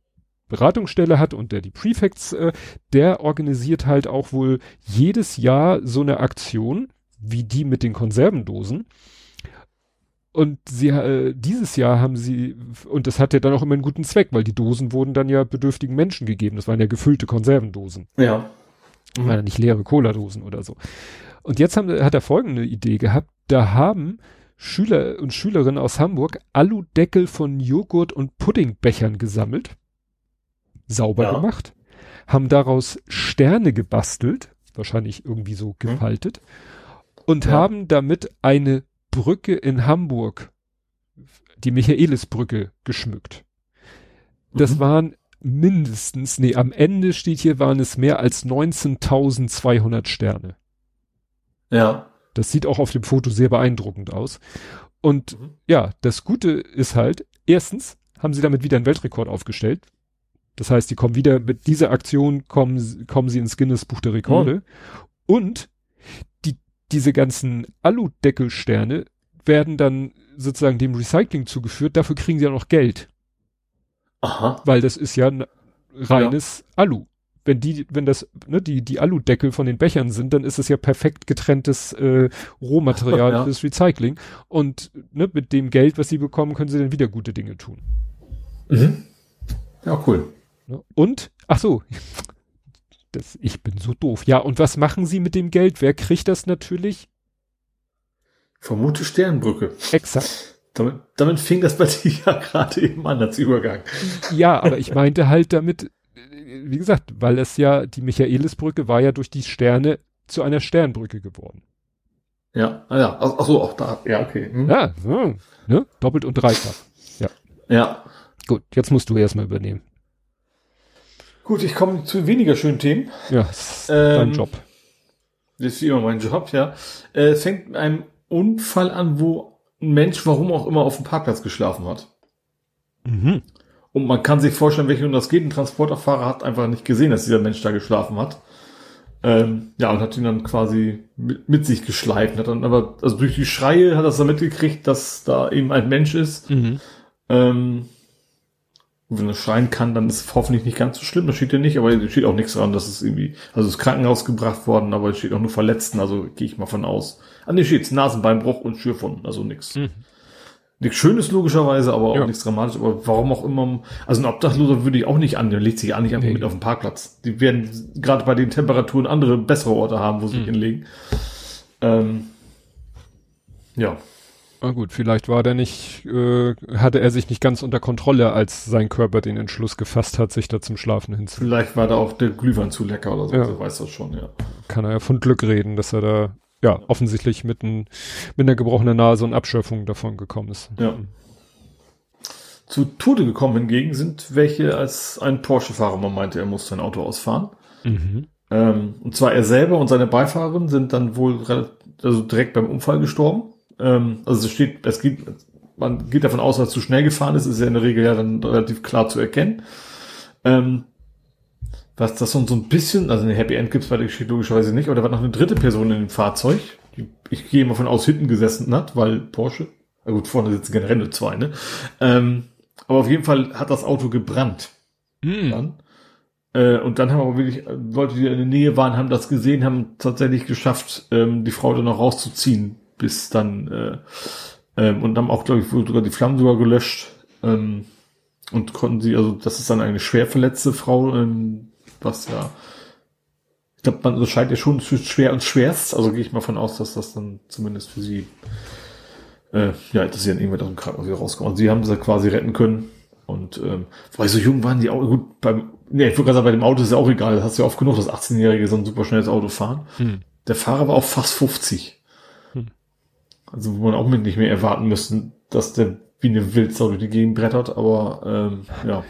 Beratungsstelle hat und der die Prefects, äh, der organisiert halt auch wohl jedes Jahr so eine Aktion, wie die mit den Konservendosen. Und sie, äh, dieses Jahr haben sie, und das hat ja dann auch immer einen guten Zweck, weil die Dosen wurden dann ja bedürftigen Menschen gegeben. Das waren ja gefüllte Konservendosen. Ja. Mhm. Waren ja nicht leere Cola-Dosen oder so. Und jetzt haben, hat er folgende Idee gehabt. Da haben Schüler und Schülerinnen aus Hamburg Aludeckel von Joghurt und Puddingbechern gesammelt sauber ja. gemacht, haben daraus Sterne gebastelt, wahrscheinlich irgendwie so hm. gefaltet, hm. und ja. haben damit eine Brücke in Hamburg, die Michaelisbrücke, geschmückt. Das mhm. waren mindestens, nee, am Ende steht hier, waren es mehr als 19.200 Sterne. Ja. Das sieht auch auf dem Foto sehr beeindruckend aus. Und mhm. ja, das Gute ist halt, erstens haben sie damit wieder einen Weltrekord aufgestellt, das heißt, die kommen wieder mit dieser Aktion kommen, kommen sie ins Guinness Buch der Rekorde. Mhm. Und die, diese ganzen Aludeckelsterne werden dann sozusagen dem Recycling zugeführt. Dafür kriegen sie ja noch Geld. Aha. Weil das ist ja reines ja. Alu. Wenn die, wenn das, ne, die, die Aludeckel von den Bechern sind, dann ist es ja perfekt getrenntes äh, Rohmaterial [laughs] ja. fürs Recycling. Und ne, mit dem Geld, was sie bekommen, können sie dann wieder gute Dinge tun. Mhm. Ja, cool. Ne? Und, ach so, [laughs] das, ich bin so doof. Ja, und was machen sie mit dem Geld? Wer kriegt das natürlich? Vermute Sternbrücke. Exakt. Damit, damit fing das bei [laughs] dir ja gerade eben an als Übergang. Ja, aber ich meinte halt damit, wie gesagt, weil es ja, die Michaelisbrücke war ja durch die Sterne zu einer Sternbrücke geworden. Ja, ah ja, ach, ach so, auch da, ja, okay. Hm. Ja, so, ne? doppelt und dreifach. Ja. Ja. Gut, jetzt musst du erstmal übernehmen. Gut, ich komme zu weniger schönen Themen. Ja, ist ähm, dein Job. Das ist immer mein Job, ja. Äh, es fängt mit einem Unfall an, wo ein Mensch, warum auch immer, auf dem Parkplatz geschlafen hat. Mhm. Und man kann sich vorstellen, welche das geht. Ein Transporterfahrer hat einfach nicht gesehen, dass dieser Mensch da geschlafen hat. Ähm, ja, und hat ihn dann quasi mit, mit sich geschleift. Hat dann aber, also durch die Schreie hat er dann mitgekriegt, dass da eben ein Mensch ist. Mhm. Ähm, wenn er schreien kann, dann ist es hoffentlich nicht ganz so schlimm. Das steht ja nicht, aber es steht auch nichts dran, dass es irgendwie, also es ist Krankenhaus gebracht worden, aber es steht auch nur Verletzten, also gehe ich mal von aus. An dem steht Nasenbeinbruch und Schürfwunden, also nichts. Mhm. Nichts Schönes logischerweise, aber auch ja. nichts Dramatisches. Aber warum auch immer, also ein Obdachloser würde ich auch nicht an, der legt sich auch nicht einfach nee. mit auf den Parkplatz. Die werden gerade bei den Temperaturen andere, bessere Orte haben, wo sie mhm. sich hinlegen. Ähm, ja. Na gut, vielleicht war der nicht, äh, hatte er sich nicht ganz unter Kontrolle, als sein Körper den Entschluss gefasst hat, sich da zum Schlafen hinzu. Vielleicht war da auch der Glühwein zu lecker oder so, ja. so weiß das schon, ja. Kann er ja von Glück reden, dass er da, ja, offensichtlich mit, ein, mit einer gebrochenen Nase und Abschöpfung davon gekommen ist. Ja. Zu Tode gekommen hingegen sind welche, als ein Porsche-Fahrer man meinte, er muss sein Auto ausfahren. Mhm. Ähm, und zwar er selber und seine Beifahrerin sind dann wohl also direkt beim Unfall gestorben. Ähm, also es steht, es geht, man geht davon aus, dass es zu schnell gefahren ist, ist ja in der Regel ja dann relativ klar zu erkennen. Ähm, was das so ein bisschen, also eine Happy End gibt's bei der Geschichte logischerweise nicht, aber da war noch eine dritte Person in dem Fahrzeug, die ich gehe mal von aus hinten gesessen hat, weil Porsche, na gut, vorne sitzen generell nur zwei, ne? Ähm, aber auf jeden Fall hat das Auto gebrannt. Mm. Dann. Äh, und dann haben aber wirklich Leute, die in der Nähe waren, haben das gesehen, haben tatsächlich geschafft, ähm, die Frau dann noch rauszuziehen bis dann äh, Ähm, und haben auch, glaube ich, sogar die Flammen sogar gelöscht. Ähm, und konnten sie, also das ist dann eine schwer verletzte Frau, ähm, was ja, ich glaube, man unterscheidet ja schon zwischen schwer und schwerst, also gehe ich mal von aus, dass das dann zumindest für sie, äh, ja, dass sie dann irgendwann aus dem Krankenhaus wieder rauskommen. Und sie haben sie quasi retten können. Und ähm, weil so jung waren die auch, gut, beim, nee, ich würde gerade sagen, bei dem Auto ist ja auch egal, das hast du ja oft genug, dass 18-Jährige so ein super schnelles Auto fahren. Hm. Der Fahrer war auch fast 50. Also wo man auch nicht mehr erwarten müssen, dass der wie eine Wildsau durch die Gegend brettert, aber ähm, ja.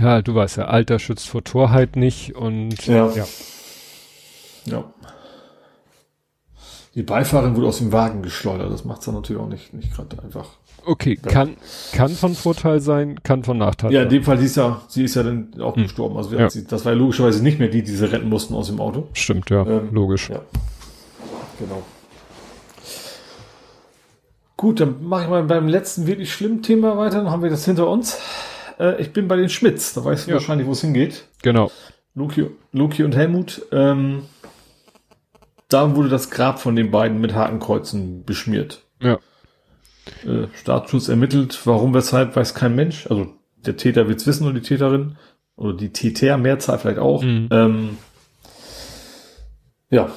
Ja, du weißt ja, Alter schützt vor Torheit nicht und ja. ja. ja. Die Beifahrerin wurde aus dem Wagen geschleudert, das macht's dann natürlich auch nicht, nicht gerade einfach. Okay, ja. kann, kann von Vorteil sein, kann von Nachteil sein. Ja, in dem Fall, sie ist ja, sie ist ja dann auch hm. gestorben. Also ja. sie, das war ja logischerweise nicht mehr die, die sie retten mussten aus dem Auto. Stimmt, ja, ähm, logisch. Ja. Genau. Gut, dann mache ich mal beim letzten wirklich schlimmen Thema weiter, dann haben wir das hinter uns. Äh, ich bin bei den Schmitz, da weißt du ja. wahrscheinlich, wo es hingeht. Genau. Loki, Loki und Helmut. Ähm, da wurde das Grab von den beiden mit Hakenkreuzen beschmiert. Ja. Äh, Staatsschutz ermittelt, warum, weshalb, weiß kein Mensch. Also der Täter wird's wissen oder die Täterin. Oder die Täter, Mehrzahl vielleicht auch. Mhm. Ähm, ja.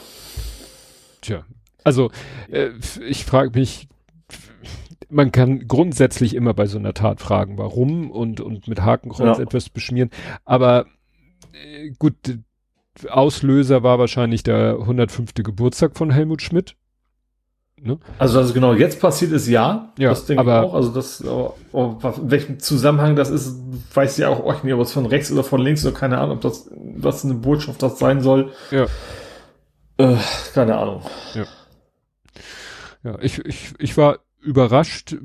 Tja. Also, äh, ich frage mich, man kann grundsätzlich immer bei so einer Tat fragen, warum und, und mit Hakenkreuz ja. etwas beschmieren. Aber äh, gut, Auslöser war wahrscheinlich der 105. Geburtstag von Helmut Schmidt. Ne? Also, was genau jetzt passiert ist, ja. Ja, das denke aber, ich auch. Also, das, oh, oh, welchem Zusammenhang das ist, weiß ja auch, auch nicht, ob es von rechts oder von links oder keine Ahnung, ob das, was eine Botschaft das sein soll. Ja. Äh, keine Ahnung. Ja. Ja, ich, ich, ich war überrascht,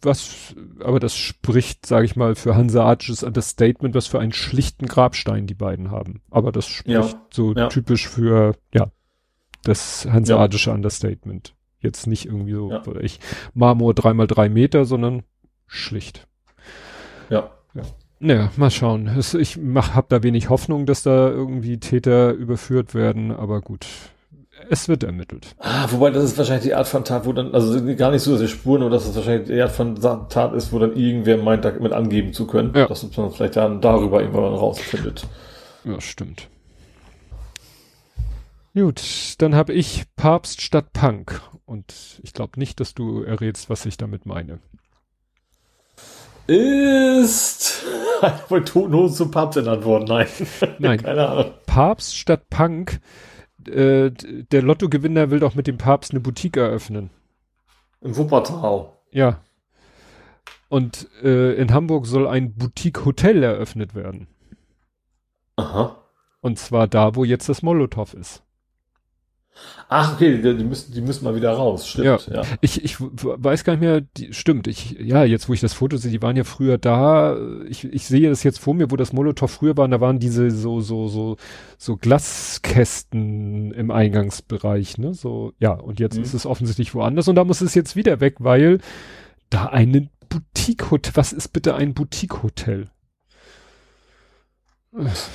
was, aber das spricht, sage ich mal, für hanseatisches Understatement, was für einen schlichten Grabstein die beiden haben. Aber das spricht ja, so ja. typisch für, ja, das hanseatische ja. Understatement. Jetzt nicht irgendwie so, ja. ich Marmor dreimal drei Meter, sondern schlicht. Ja. Ja. Naja, mal schauen. Ich mach, hab da wenig Hoffnung, dass da irgendwie Täter überführt werden, aber gut es wird ermittelt. Ah, wobei das ist wahrscheinlich die Art von Tat, wo dann, also gar nicht so sehr Spuren, aber dass es wahrscheinlich die Art von Tat ist, wo dann irgendwer meint, damit angeben zu können. Ja. Dass man vielleicht dann darüber irgendwann rausfindet. Ja, stimmt. Gut, dann habe ich Papst statt Punk. Und ich glaube nicht, dass du errätst, was ich damit meine. Ist [laughs] bei Totenhosen zum Papst ernannt worden? Nein. Nein. [laughs] Keine Ahnung. Papst statt Punk äh, der Lottogewinner will doch mit dem Papst eine Boutique eröffnen. In Wuppertal. Ja. Und äh, in Hamburg soll ein Boutique-Hotel eröffnet werden. Aha. Und zwar da, wo jetzt das Molotow ist. Ach, okay, die, müssen, die müssen mal wieder raus, stimmt. Ja, ja. Ich, ich weiß gar nicht mehr, die, stimmt, ich, ja, jetzt wo ich das Foto sehe, die waren ja früher da, ich, ich sehe das jetzt vor mir, wo das Molotow früher war, da waren diese so, so, so, so Glaskästen im Eingangsbereich, ne, so, ja, und jetzt mhm. ist es offensichtlich woanders und da muss es jetzt wieder weg, weil da eine Boutique-Hotel, was ist bitte ein Boutique-Hotel?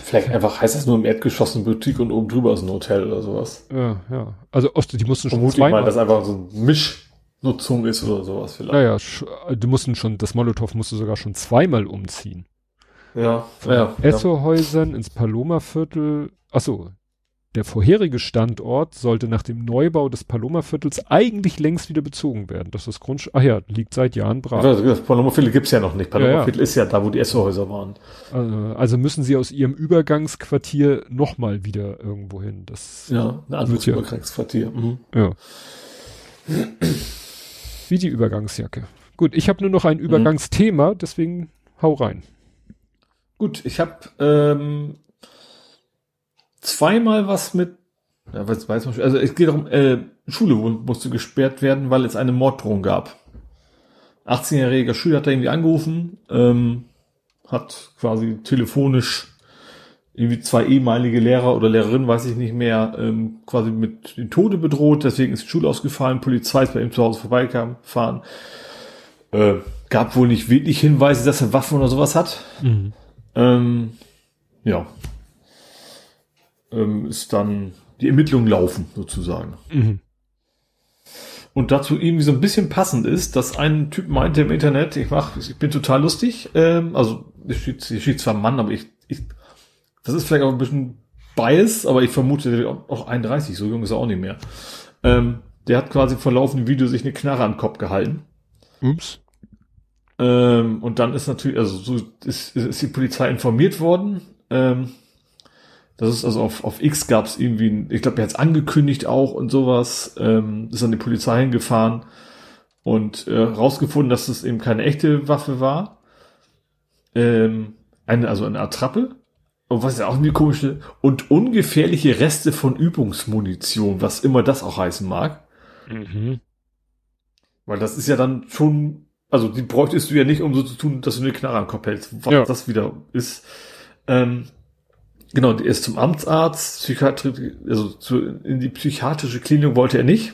Vielleicht einfach heißt das nur im Erdgeschoss eine Boutique und oben drüber ist ein Hotel oder sowas. Ja, ja. Also Ost, die mussten schon Vermutlich mal, dass einfach so ein Mischnutzung ist oder sowas vielleicht. Naja, die mussten schon, das Molotow musste sogar schon zweimal umziehen. Ja, Von ja. Essohäusern ja. ins Paloma-Viertel. Achso, der vorherige Standort sollte nach dem Neubau des Paloma-Viertels eigentlich längst wieder bezogen werden. Das ist Grundstück, ach ja, liegt seit Jahren brach. Das Paloma-Viertel gibt's ja noch nicht. Paloma-Viertel ja, ja. ist ja da, wo die Essohäuser waren. Also, also müssen sie aus ihrem Übergangsquartier nochmal wieder irgendwo hin. Das ja, ein anderes ja, Übergangsquartier. Mhm. Ja. Wie die Übergangsjacke. Gut, ich habe nur noch ein mhm. Übergangsthema, deswegen hau rein. Gut, ich habe ähm, zweimal was mit, ja, weiß, weiß man, also es geht darum, äh, Schule musste gesperrt werden, weil es eine Morddrohung gab. 18-jähriger Schüler hat da irgendwie angerufen, ähm, hat quasi telefonisch irgendwie zwei ehemalige Lehrer oder Lehrerinnen, weiß ich nicht mehr, ähm, quasi mit den Tode bedroht, deswegen ist die Schule ausgefallen, Polizei ist bei ihm zu Hause vorbeikam, fahren. Äh, gab wohl nicht wirklich Hinweise, dass er Waffen oder sowas hat. Mhm. Ähm, ja, ähm, ist dann die Ermittlungen laufen sozusagen. Mhm. Und dazu irgendwie so ein bisschen passend ist, dass ein Typ meinte im Internet, ich mach, ich bin total lustig, ähm, also ich steht, hier steht zwar Mann, aber ich, ich, das ist vielleicht auch ein bisschen Bias, aber ich vermute, auch 31, so jung ist er auch nicht mehr. Ähm, der hat quasi vor laufendem Video sich eine Knarre am Kopf gehalten. Ups. Ähm, und dann ist natürlich, also so ist, ist die Polizei informiert worden. Ähm, das ist also auf, auf X gab es irgendwie, ich glaube, er hat es angekündigt auch und sowas, ähm, ist an die Polizei hingefahren und äh, rausgefunden, dass es eben keine echte Waffe war. Ähm, eine, also eine Attrappe. Und was ja auch irgendwie komisch ist, und ungefährliche Reste von Übungsmunition, was immer das auch heißen mag. Mhm. Weil das ist ja dann schon, also die bräuchtest du ja nicht, um so zu tun, dass du eine Knarre am Kopf hältst, was ja. das wieder ist. Ähm, genau, er ist zum Amtsarzt, Psychiatrie, also zu, in die psychiatrische Klinik wollte er nicht.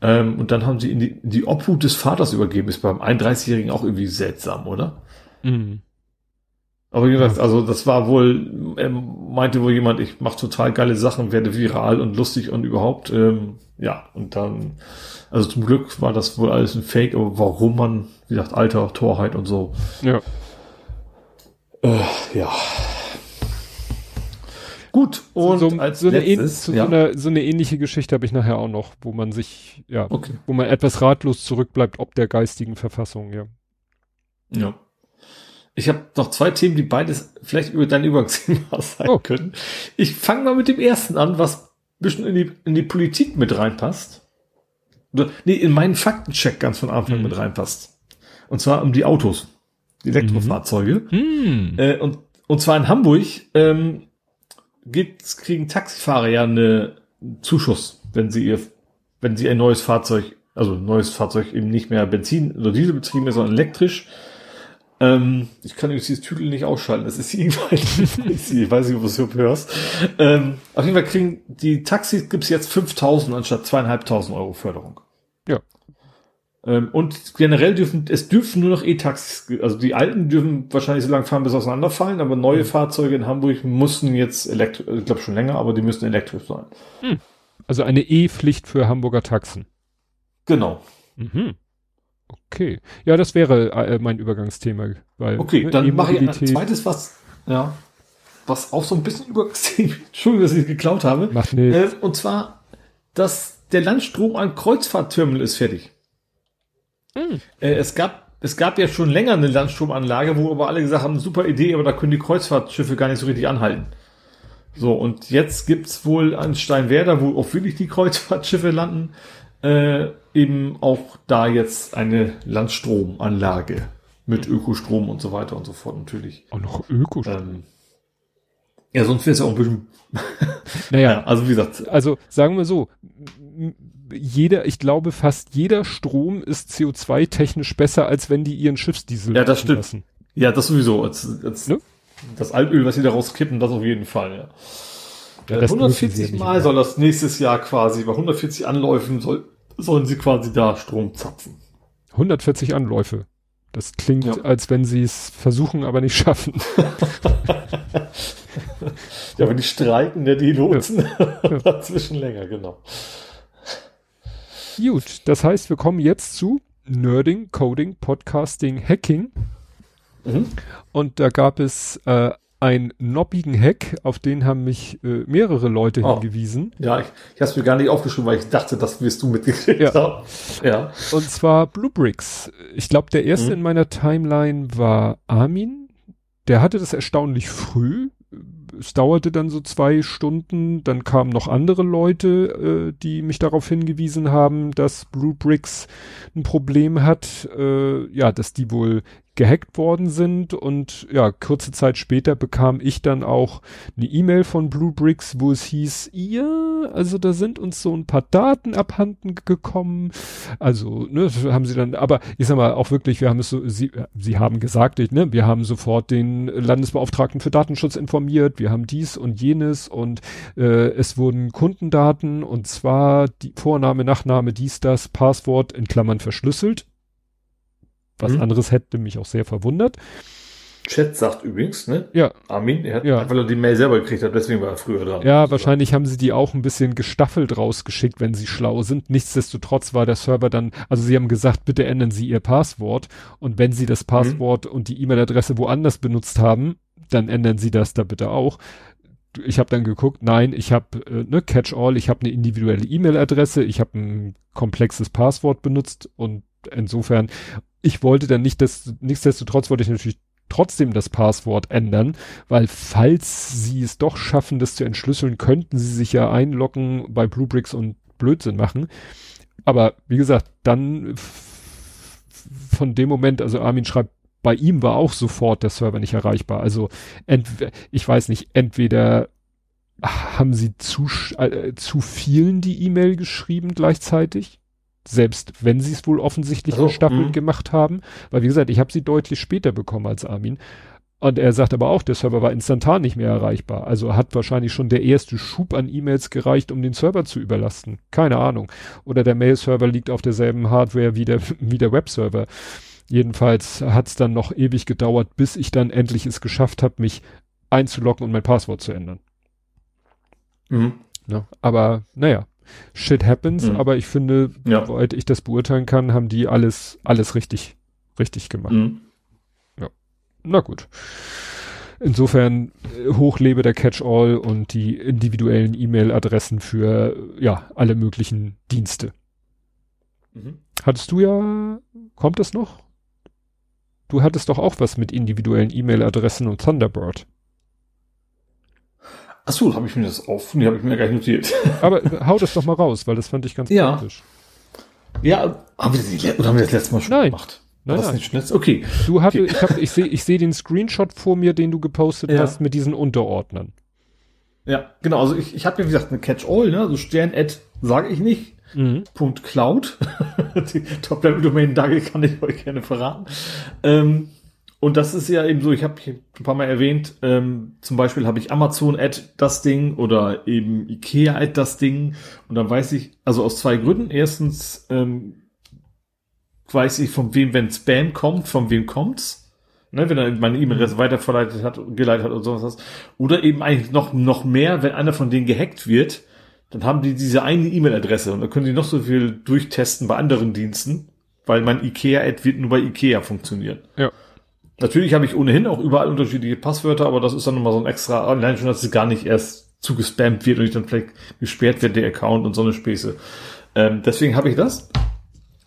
Ähm, und dann haben sie in die, in die Obhut des Vaters übergeben. Ist beim 31-Jährigen auch irgendwie seltsam, oder? Mhm. Aber wie gesagt, also das war wohl, er meinte wohl jemand, ich mache total geile Sachen, werde viral und lustig und überhaupt, ähm, ja, und dann, also zum Glück war das wohl alles ein Fake, aber warum man, wie gesagt, Alter, Torheit und so. Ja. Äh, ja. Gut, und so, als so, letztes, eine, ja. so, eine, so eine ähnliche Geschichte habe ich nachher auch noch, wo man sich, ja, okay. wo man etwas ratlos zurückbleibt, ob der geistigen Verfassung, ja. Ja. Ich habe noch zwei Themen, die beides vielleicht über dein Übergangsthema [laughs] sein oh. können. Ich fange mal mit dem ersten an, was ein bisschen in die, in die Politik mit reinpasst. Oder, nee, in meinen Faktencheck ganz von Anfang mhm. mit reinpasst. Und zwar um die Autos, die Elektrofahrzeuge. Mhm. Äh, und, und zwar in Hamburg ähm, geht, kriegen Taxifahrer ja eine Zuschuss, wenn sie ihr, wenn sie ein neues Fahrzeug, also ein neues Fahrzeug eben nicht mehr Benzin oder Diesel betrieben ist, sondern elektrisch, ähm, ich kann übrigens dieses Titel nicht ausschalten. Das ist [laughs] irgendwann, ich weiß nicht, ob du es hörst. Ähm, auf jeden Fall kriegen die Taxis gibt's jetzt 5000 anstatt zweieinhalbtausend Euro Förderung. Ja. Ähm, und generell dürfen, es dürfen nur noch E-Taxis, also die alten dürfen wahrscheinlich so lange fahren, bis auseinanderfallen, aber neue mhm. Fahrzeuge in Hamburg mussten jetzt elektrisch, ich glaube schon länger, aber die müssen elektrisch sein. Mhm. Also eine E-Pflicht für Hamburger Taxen. Genau. Mhm. Okay. Ja, das wäre äh, mein Übergangsthema. Weil, okay, ne, dann mache ich ein zweites, was, ja, was auch so ein bisschen Übergangsthema, [laughs] Entschuldigung, dass ich geklaut habe. Macht nichts. Äh, und zwar, dass der Landstrom an Kreuzfahrtterminal ist fertig. Mhm. Äh, es gab, es gab ja schon länger eine Landstromanlage, wo aber alle gesagt haben, super Idee, aber da können die Kreuzfahrtschiffe gar nicht so richtig anhalten. So, und jetzt gibt's wohl an Steinwerder, wo auch wirklich die Kreuzfahrtschiffe landen, äh, eben auch da jetzt eine Landstromanlage mit Ökostrom und so weiter und so fort natürlich. Auch noch Ökostrom. Ähm, ja, sonst wäre es ja auch ein bisschen. naja, [laughs] ja, also wie gesagt. Also sagen wir so, jeder, ich glaube fast jeder Strom ist CO2-technisch besser, als wenn die ihren Schiffsdiesel Ja, das stimmt. Lassen. Ja, das sowieso. Als, als ne? Das Altöl, was sie da rauskippen, das auf jeden Fall, ja. ja 140 Mal soll das nächstes Jahr quasi, bei 140 Anläufen soll, sollen sie quasi da Strom zapfen. 140 Anläufe. Das klingt, ja. als wenn sie es versuchen, aber nicht schaffen. [laughs] ja, aber die streiken, der die Lotsen ja. [laughs] dazwischen länger, genau. Gut, das heißt, wir kommen jetzt zu Nerding, Coding, Podcasting, Hacking. Mhm. Und da gab es äh, einen noppigen Hack, auf den haben mich äh, mehrere Leute oh. hingewiesen. Ja, ich, ich habe es mir gar nicht aufgeschrieben, weil ich dachte, das wirst du mitgekriegt ja. haben. Ja. Und zwar Bluebricks. Ich glaube, der erste mhm. in meiner Timeline war Armin. Der hatte das erstaunlich früh. Es dauerte dann so zwei Stunden. Dann kamen noch andere Leute, äh, die mich darauf hingewiesen haben, dass Bluebricks ein Problem hat. Äh, ja, dass die wohl gehackt worden sind und ja, kurze Zeit später bekam ich dann auch eine E-Mail von Bluebricks, wo es hieß, ja, also da sind uns so ein paar Daten abhanden gekommen. Also, ne, haben sie dann, aber ich sag mal auch wirklich, wir haben es so, sie, sie haben gesagt, ne, wir haben sofort den Landesbeauftragten für Datenschutz informiert, wir haben dies und jenes und äh, es wurden Kundendaten und zwar die Vorname, Nachname, dies, das, Passwort in Klammern verschlüsselt was mhm. anderes hätte mich auch sehr verwundert. Chat sagt übrigens, ne? Ja. Armin, er hat ja. einfach nur die Mail selber gekriegt hat, deswegen war er früher dran. Ja, wahrscheinlich haben sie die auch ein bisschen gestaffelt rausgeschickt, wenn sie schlau sind. Nichtsdestotrotz war der Server dann, also sie haben gesagt, bitte ändern Sie Ihr Passwort und wenn Sie das Passwort mhm. und die E-Mail-Adresse woanders benutzt haben, dann ändern Sie das da bitte auch. Ich habe dann geguckt, nein, ich habe äh, ne Catch-all, ich habe eine individuelle E-Mail-Adresse, ich habe ein komplexes Passwort benutzt und insofern, ich wollte dann nicht, das, nichtsdestotrotz wollte ich natürlich trotzdem das Passwort ändern, weil falls sie es doch schaffen, das zu entschlüsseln, könnten sie sich ja einloggen bei Bluebricks und Blödsinn machen. Aber wie gesagt, dann von dem Moment, also Armin schreibt, bei ihm war auch sofort der Server nicht erreichbar. Also ich weiß nicht, entweder haben sie zu, äh, zu vielen die E-Mail geschrieben gleichzeitig selbst wenn sie es wohl offensichtlich also, gestaffelt mh. gemacht haben. Weil wie gesagt, ich habe sie deutlich später bekommen als Armin. Und er sagt aber auch, der Server war instantan nicht mehr erreichbar. Also hat wahrscheinlich schon der erste Schub an E-Mails gereicht, um den Server zu überlasten. Keine Ahnung. Oder der Mail-Server liegt auf derselben Hardware wie der, [laughs] wie der Webserver. Jedenfalls hat es dann noch ewig gedauert, bis ich dann endlich es geschafft habe, mich einzuloggen und mein Passwort zu ändern. Mhm. Ja, aber naja, Shit happens, mhm. aber ich finde, ja. soweit ich das beurteilen kann, haben die alles, alles richtig, richtig gemacht. Mhm. Ja. Na gut. Insofern äh, hochlebe der Catch-all und die individuellen E-Mail-Adressen für ja alle möglichen Dienste. Mhm. Hattest du ja, kommt es noch? Du hattest doch auch was mit individuellen E-Mail-Adressen und Thunderbird. Ach so, habe ich mir das auf? Nee, habe ich mir gar nicht notiert. [laughs] Aber hau das doch mal raus, weil das fand ich ganz ja. praktisch. Ja, haben wir, das, oder haben wir das letzte Mal schon nein. gemacht? Nein, das nein. nicht? Okay. Du hatte, okay. ich hab, ich sehe, ich sehe den Screenshot vor mir, den du gepostet ja. hast mit diesen Unterordnern. Ja, genau. Also ich, ich habe ja wie gesagt eine Catch-all, ne? Also Stern-Ad sage ich nicht. Mhm. Punkt Cloud. [laughs] Die Top-Level-Domain Dagge kann ich euch gerne verraten. Ähm, und das ist ja eben so, ich habe ein paar Mal erwähnt, ähm, zum Beispiel habe ich Amazon Ad das Ding oder eben Ikea Ad das Ding. Und dann weiß ich, also aus zwei Gründen. Erstens ähm, weiß ich, von wem, wenn Spam kommt, von wem kommt's. Ne, wenn er meine E-Mail-Adresse weiterverleitet hat, geleitet hat oder sowas. Oder eben eigentlich noch, noch mehr, wenn einer von denen gehackt wird, dann haben die diese eine E-Mail-Adresse und dann können die noch so viel durchtesten bei anderen Diensten, weil mein Ikea-Ad wird nur bei Ikea funktionieren. Ja. Natürlich habe ich ohnehin auch überall unterschiedliche Passwörter, aber das ist dann nochmal so ein extra, allein schon, dass es gar nicht erst zugespammt wird und ich dann vielleicht gesperrt wird, der Account und so eine Späße. Ähm, deswegen habe ich das.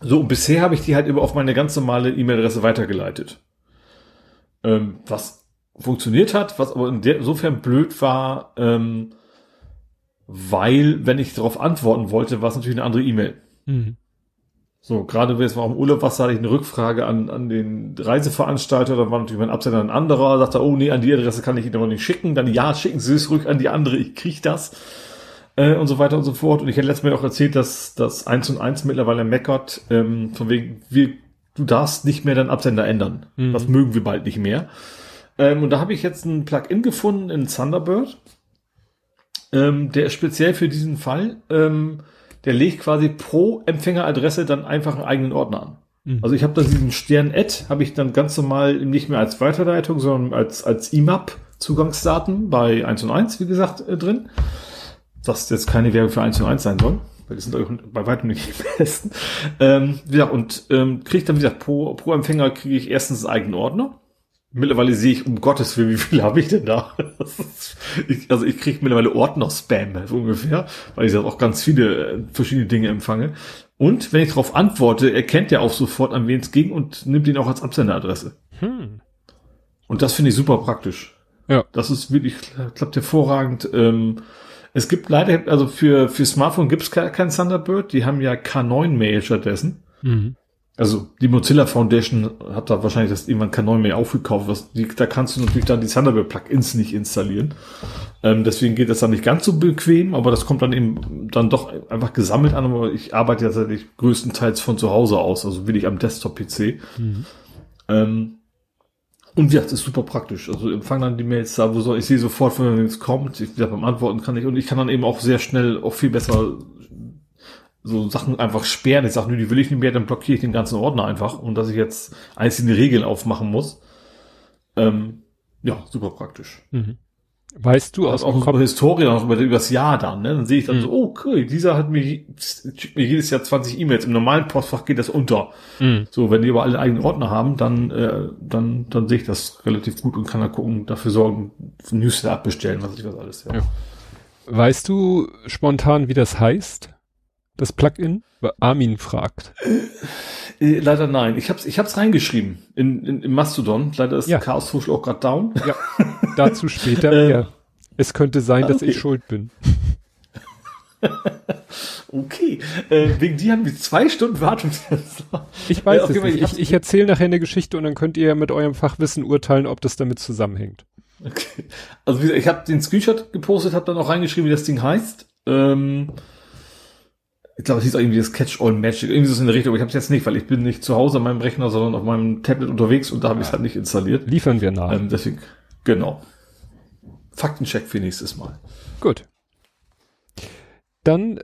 So, und bisher habe ich die halt immer auf meine ganz normale E-Mail-Adresse weitergeleitet. Ähm, was funktioniert hat, was aber insofern blöd war, ähm, weil, wenn ich darauf antworten wollte, war es natürlich eine andere E-Mail. Mhm. So, gerade wenn es mal im Urlaub war, hatte ich eine Rückfrage an, an den Reiseveranstalter, da war natürlich mein Absender ein anderer, sagte, oh nee, an die Adresse kann ich Ihnen aber nicht schicken, dann ja, schicken Sie es zurück an die andere, ich krieg das, äh, und so weiter und so fort. Und ich hätte letztes Mal auch erzählt, dass das 1 und 1 mittlerweile meckert, ähm, von wegen, wir, du darfst nicht mehr deinen Absender ändern. Mhm. Das mögen wir bald nicht mehr. Ähm, und da habe ich jetzt ein Plugin gefunden in Thunderbird, ähm, der ist speziell für diesen Fall, ähm, der legt quasi pro Empfängeradresse dann einfach einen eigenen Ordner an. Mhm. Also ich habe da diesen Stern-Ad, habe ich dann ganz normal nicht mehr als Weiterleitung, sondern als, als IMAP Zugangsdaten bei 1 und 1, wie gesagt, äh, drin. Was jetzt keine Werbung für 1 und 1 sein soll, weil die sind euch bei weitem nicht die besten. Ähm, ja, und ähm, kriege dann, wie gesagt, pro, pro Empfänger kriege ich erstens einen eigenen Ordner. Mittlerweile sehe ich, um Gottes Willen, wie viel habe ich denn da? ich, also ich kriege mittlerweile Ordner-Spam ungefähr, weil ich da auch ganz viele äh, verschiedene Dinge empfange. Und wenn ich darauf antworte, erkennt er auch sofort, an wen es ging und nimmt ihn auch als Absenderadresse. Hm. Und das finde ich super praktisch. Ja. Das ist wirklich, klappt hervorragend. Ähm, es gibt leider, also für, für Smartphone gibt es kein, kein Thunderbird, die haben ja K9-Mail stattdessen. Mhm. Also die Mozilla Foundation hat da wahrscheinlich das irgendwann K9 mehr aufgekauft. Was, die, da kannst du natürlich dann die Thunderbird-Plugins nicht installieren. Ähm, deswegen geht das dann nicht ganz so bequem, aber das kommt dann eben dann doch einfach gesammelt an. Aber ich arbeite ja tatsächlich größtenteils von zu Hause aus, also will ich am Desktop-PC. Mhm. Ähm, und ja, das ist super praktisch. Also empfangen dann die Mails da, wo soll ich sehe sofort, wenn es kommt. Ich, ja, beim Antworten kann ich und ich kann dann eben auch sehr schnell, auch viel besser so Sachen einfach sperren. Ich sage, nö, die will ich nicht mehr, dann blockiere ich den ganzen Ordner einfach und dass ich jetzt einzelne Regeln aufmachen muss. Ähm, ja, super praktisch. Mhm. Weißt du aus auch über Historie, auch über, über das Jahr dann, ne? Dann sehe ich dann mhm. so, oh cool, dieser hat mir, mir jedes Jahr 20 E-Mails. Im normalen Postfach geht das unter. Mhm. So, wenn die aber alle eigenen Ordner haben, dann, äh, dann, dann sehe ich das relativ gut und kann dann gucken, dafür sorgen, Newsletter abbestellen, was ich was alles, ja. ja. Weißt du spontan, wie das heißt? Das Plugin? Armin fragt. Äh, leider nein. Ich hab's, ich hab's reingeschrieben in, in, in Mastodon. Leider ist ja. Chaos Social auch gerade down. Ja. [laughs] Dazu später mehr. Ähm, es könnte sein, okay. dass ich schuld bin. [laughs] okay. Äh, wegen die haben wir zwei Stunden Wartungsfenster. Ich weiß äh, es nicht. Ich, ich erzähle nachher eine Geschichte und dann könnt ihr mit eurem Fachwissen urteilen, ob das damit zusammenhängt. Okay. Also wie gesagt, ich habe den Screenshot gepostet, habe dann auch reingeschrieben, wie das Ding heißt. Ähm, ich glaube, es hieß auch irgendwie das Catch-all-Magic, irgendwie so in der Richtung, aber ich habe es jetzt nicht, weil ich bin nicht zu Hause an meinem Rechner, sondern auf meinem Tablet unterwegs und da habe ich es halt nicht installiert. Liefern wir nach. Ähm, deswegen, genau. Faktencheck für nächstes Mal. Gut. Dann,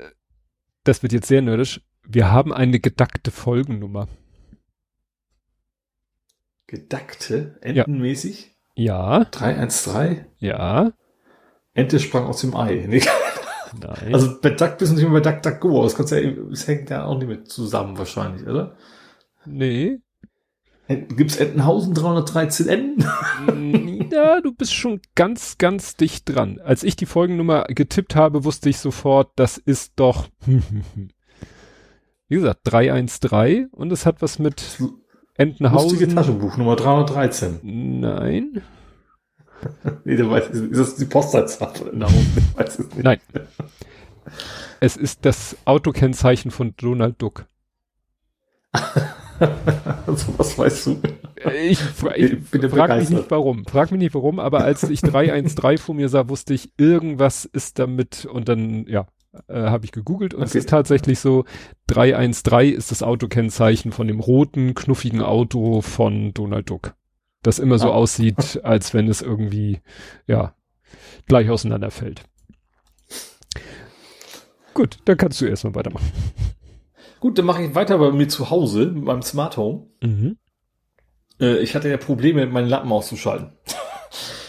das wird jetzt sehr nerdisch, wir haben eine gedackte Folgennummer. Gedackte? Entenmäßig? Ja. 313? Ja. Ente sprang aus dem Ei. Nee. [laughs] Nein. Also bei Duck bist du nicht mehr bei DuckDuckGo. Das, kannst ja, das hängt ja auch nicht mit zusammen wahrscheinlich, oder? Nee. Gibt's Entenhausen 313 Enten? ja, du bist schon ganz, ganz dicht dran. Als ich die Folgennummer getippt habe, wusste ich sofort, das ist doch, [laughs] wie gesagt, 313 und es hat was mit Entenhausen. Lustige Taschenbuch Nummer 313. Nein. [laughs] nee, du weißt, ist das die Postleitzahl von? Ich weiß es nicht. Nein. Es ist das Autokennzeichen von Donald Duck. [laughs] also, was weißt du? Ich, ich, ich frag mich nicht warum. Frag mich nicht warum, aber als ich 313 vor mir sah, wusste ich, irgendwas ist damit und dann, ja, äh, habe ich gegoogelt und okay. es ist tatsächlich so, 313 ist das Autokennzeichen von dem roten, knuffigen Auto von Donald Duck. Das immer so ah. aussieht, als wenn es irgendwie, ja, gleich auseinanderfällt. Gut, dann kannst du erstmal weitermachen. Gut, dann mache ich weiter bei mir zu Hause mit meinem Smart Home. Mhm. Äh, ich hatte ja Probleme, meinen Lappen auszuschalten.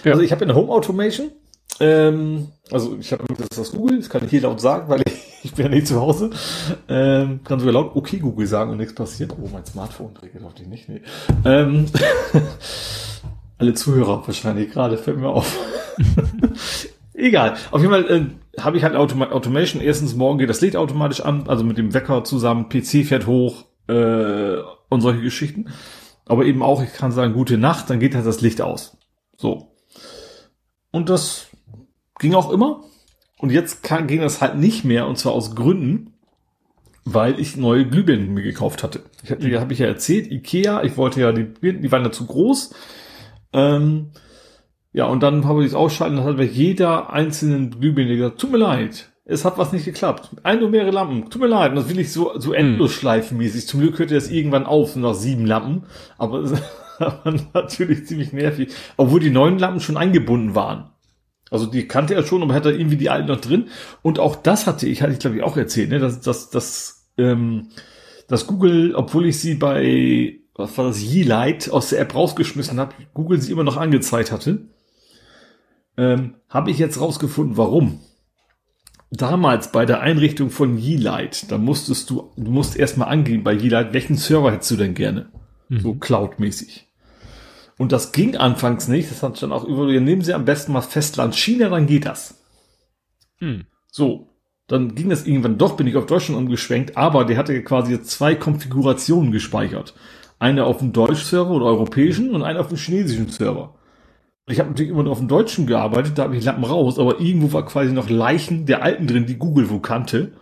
Ja. Also ich habe eine Home Automation. Ähm, also ich habe das aus Google, das kann ich hier laut sagen, weil ich, [laughs] ich bin ja nicht zu Hause. Ähm, kann sogar laut okay Google sagen und nichts passiert. Oh, mein Smartphone regelt auf dich nicht. Nee. Ähm, [laughs] alle Zuhörer wahrscheinlich gerade, fällt mir auf. [laughs] Egal. Auf jeden Fall äh, habe ich halt Automa Automation. Erstens, morgen geht das Licht automatisch an, also mit dem Wecker zusammen, PC fährt hoch äh, und solche Geschichten. Aber eben auch, ich kann sagen, gute Nacht, dann geht halt das Licht aus. So. Und das ging auch immer. Und jetzt kann, ging das halt nicht mehr, und zwar aus Gründen, weil ich neue Glühbirnen mir gekauft hatte. Ich hatte, mhm. habe ich ja erzählt, Ikea, ich wollte ja die Birnen, die waren ja zu groß. Ähm, ja, und dann habe ich es ausschalten, dann hat bei jeder einzelnen Glühbirne gesagt, tut mir leid, es hat was nicht geklappt. Ein oder mehrere Lampen, tut mir leid, und das will ich so, so hm. endlos schleifenmäßig. Zum Glück hörte das irgendwann auf, nach sieben Lampen, aber [laughs] war natürlich ziemlich nervig, obwohl die neuen Lampen schon eingebunden waren. Also die kannte er schon, aber hatte irgendwie die alten noch drin. Und auch das hatte ich, hatte ich glaube ich auch erzählt, ne, dass, dass, dass, ähm, dass Google, obwohl ich sie bei, was war das, Yeelight aus der App rausgeschmissen habe, Google sie immer noch angezeigt hatte ähm, habe ich jetzt rausgefunden, warum. Damals bei der Einrichtung von Yeelight, da musstest du, du musst erstmal angeben bei Yeelight, welchen Server hättest du denn gerne? Mhm. So Cloud-mäßig. Und das ging anfangs nicht. Das hat dann auch über, nehmen Sie am besten mal Festland China, dann geht das. Mhm. So. Dann ging das irgendwann doch, bin ich auf Deutschland umgeschwenkt, aber der hatte quasi zwei Konfigurationen gespeichert. Eine auf dem Deutsch-Server oder europäischen und eine auf dem chinesischen Server. Ich habe natürlich immer noch auf dem Deutschen gearbeitet, da habe ich Lappen raus, aber irgendwo war quasi noch Leichen der alten drin, die Google wo kannte,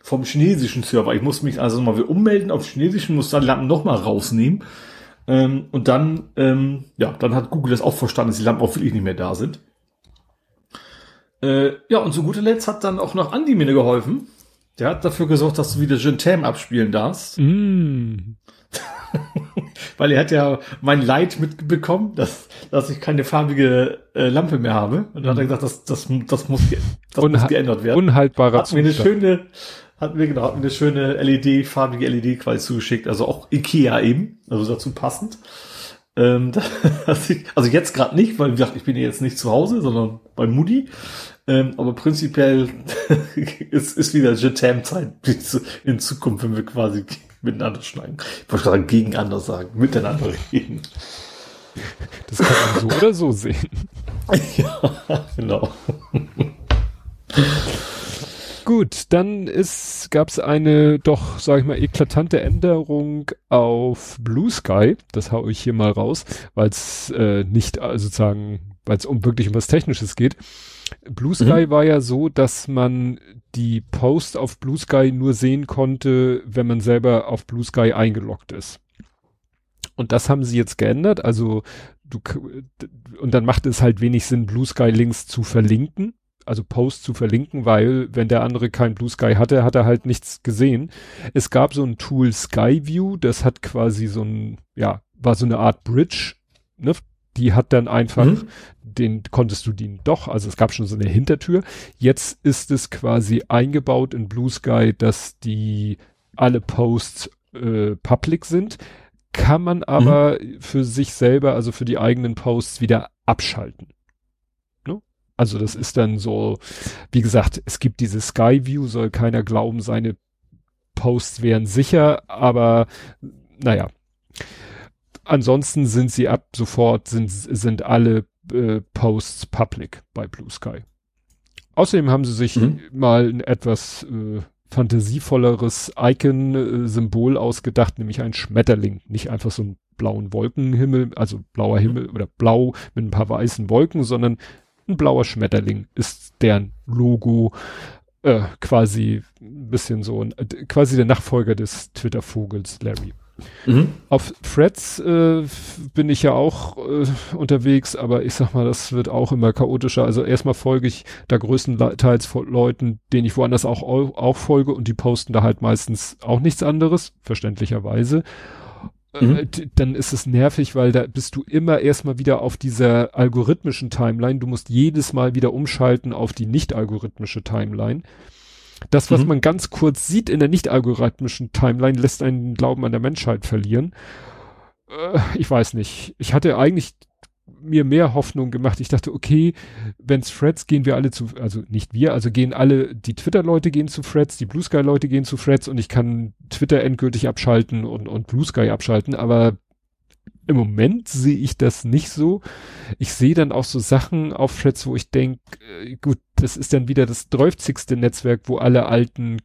vom chinesischen Server. Ich muss mich also nochmal wieder ummelden auf chinesischen, muss dann Lampen nochmal rausnehmen. Ähm, und dann, ähm, ja, dann hat Google das auch verstanden, dass die Lampen auch wirklich nicht mehr da sind. Äh, ja, und zu guter Letzt hat dann auch noch Andi mir geholfen. Der hat dafür gesorgt, dass du wieder Gentem abspielen darfst. Mm. [laughs] weil er hat ja mein Leid mitbekommen, dass, dass ich keine farbige äh, Lampe mehr habe. Und dann hat er gesagt, das, das, das, muss, das Unha muss geändert werden. Unhaltbarer hat mir eine schöne, hat mir genau, hat mir eine schöne LED, farbige LED quasi zugeschickt, also auch Ikea eben, also dazu passend. Ähm, [laughs] ich, also jetzt gerade nicht, weil wie gesagt, ich bin jetzt nicht zu Hause, sondern bei Moody. Ähm, aber prinzipiell [laughs] ist, ist wieder Jetam-Zeit in Zukunft, wenn wir quasi miteinander schneiden. Ich wollte gerade gegeneinander sagen, miteinander reden. Das kann man so oder so sehen. [laughs] ja, genau. Gut, dann gab es eine doch, sag ich mal, eklatante Änderung auf Blue Sky. Das hau ich hier mal raus, weil es äh, nicht äh, sozusagen, weil es um wirklich um was Technisches geht. Blue Sky mhm. war ja so, dass man die Post auf Blue Sky nur sehen konnte, wenn man selber auf Blue Sky eingeloggt ist. Und das haben sie jetzt geändert. Also du und dann macht es halt wenig Sinn, Blue Sky Links zu verlinken, also Post zu verlinken, weil wenn der andere kein Blue Sky hatte, hat er halt nichts gesehen. Es gab so ein Tool Skyview, das hat quasi so ein, ja, war so eine Art Bridge, ne? Die hat dann einfach, mhm. den konntest du den doch, also es gab schon so eine Hintertür. Jetzt ist es quasi eingebaut in Blue Sky, dass die alle Posts äh, public sind kann man aber mhm. für sich selber, also für die eigenen Posts wieder abschalten. Also das ist dann so, wie gesagt, es gibt diese Sky View, soll keiner glauben, seine Posts wären sicher, aber naja. Ansonsten sind sie ab sofort, sind, sind alle äh, Posts public bei Blue Sky. Außerdem haben sie sich mhm. mal ein etwas äh, fantasievolleres Icon-Symbol ausgedacht, nämlich ein Schmetterling. Nicht einfach so einen blauen Wolkenhimmel, also blauer Himmel oder blau mit ein paar weißen Wolken, sondern ein blauer Schmetterling ist deren Logo. Äh, quasi ein bisschen so, quasi der Nachfolger des Twitter-Vogels Larry. Mhm. Auf Threads äh, bin ich ja auch äh, unterwegs, aber ich sag mal, das wird auch immer chaotischer. Also erstmal folge ich da größtenteils von Leuten, denen ich woanders auch, auch folge und die posten da halt meistens auch nichts anderes, verständlicherweise. Äh, mhm. dann ist es nervig, weil da bist du immer erstmal wieder auf dieser algorithmischen Timeline. Du musst jedes Mal wieder umschalten auf die nicht algorithmische Timeline. Das, was mhm. man ganz kurz sieht in der nicht-algorithmischen Timeline, lässt einen Glauben an der Menschheit verlieren. Äh, ich weiß nicht. Ich hatte eigentlich mir mehr Hoffnung gemacht. Ich dachte, okay, wenn's Threads gehen wir alle zu, also nicht wir, also gehen alle, die Twitter-Leute gehen zu Threads, die Blue Sky-Leute gehen zu Threads und ich kann Twitter endgültig abschalten und, und Blue Sky abschalten, aber im Moment sehe ich das nicht so. Ich sehe dann auch so Sachen auf Threads, wo ich denke, äh, gut, das ist dann wieder das dreufzigste Netzwerk, wo alle alten,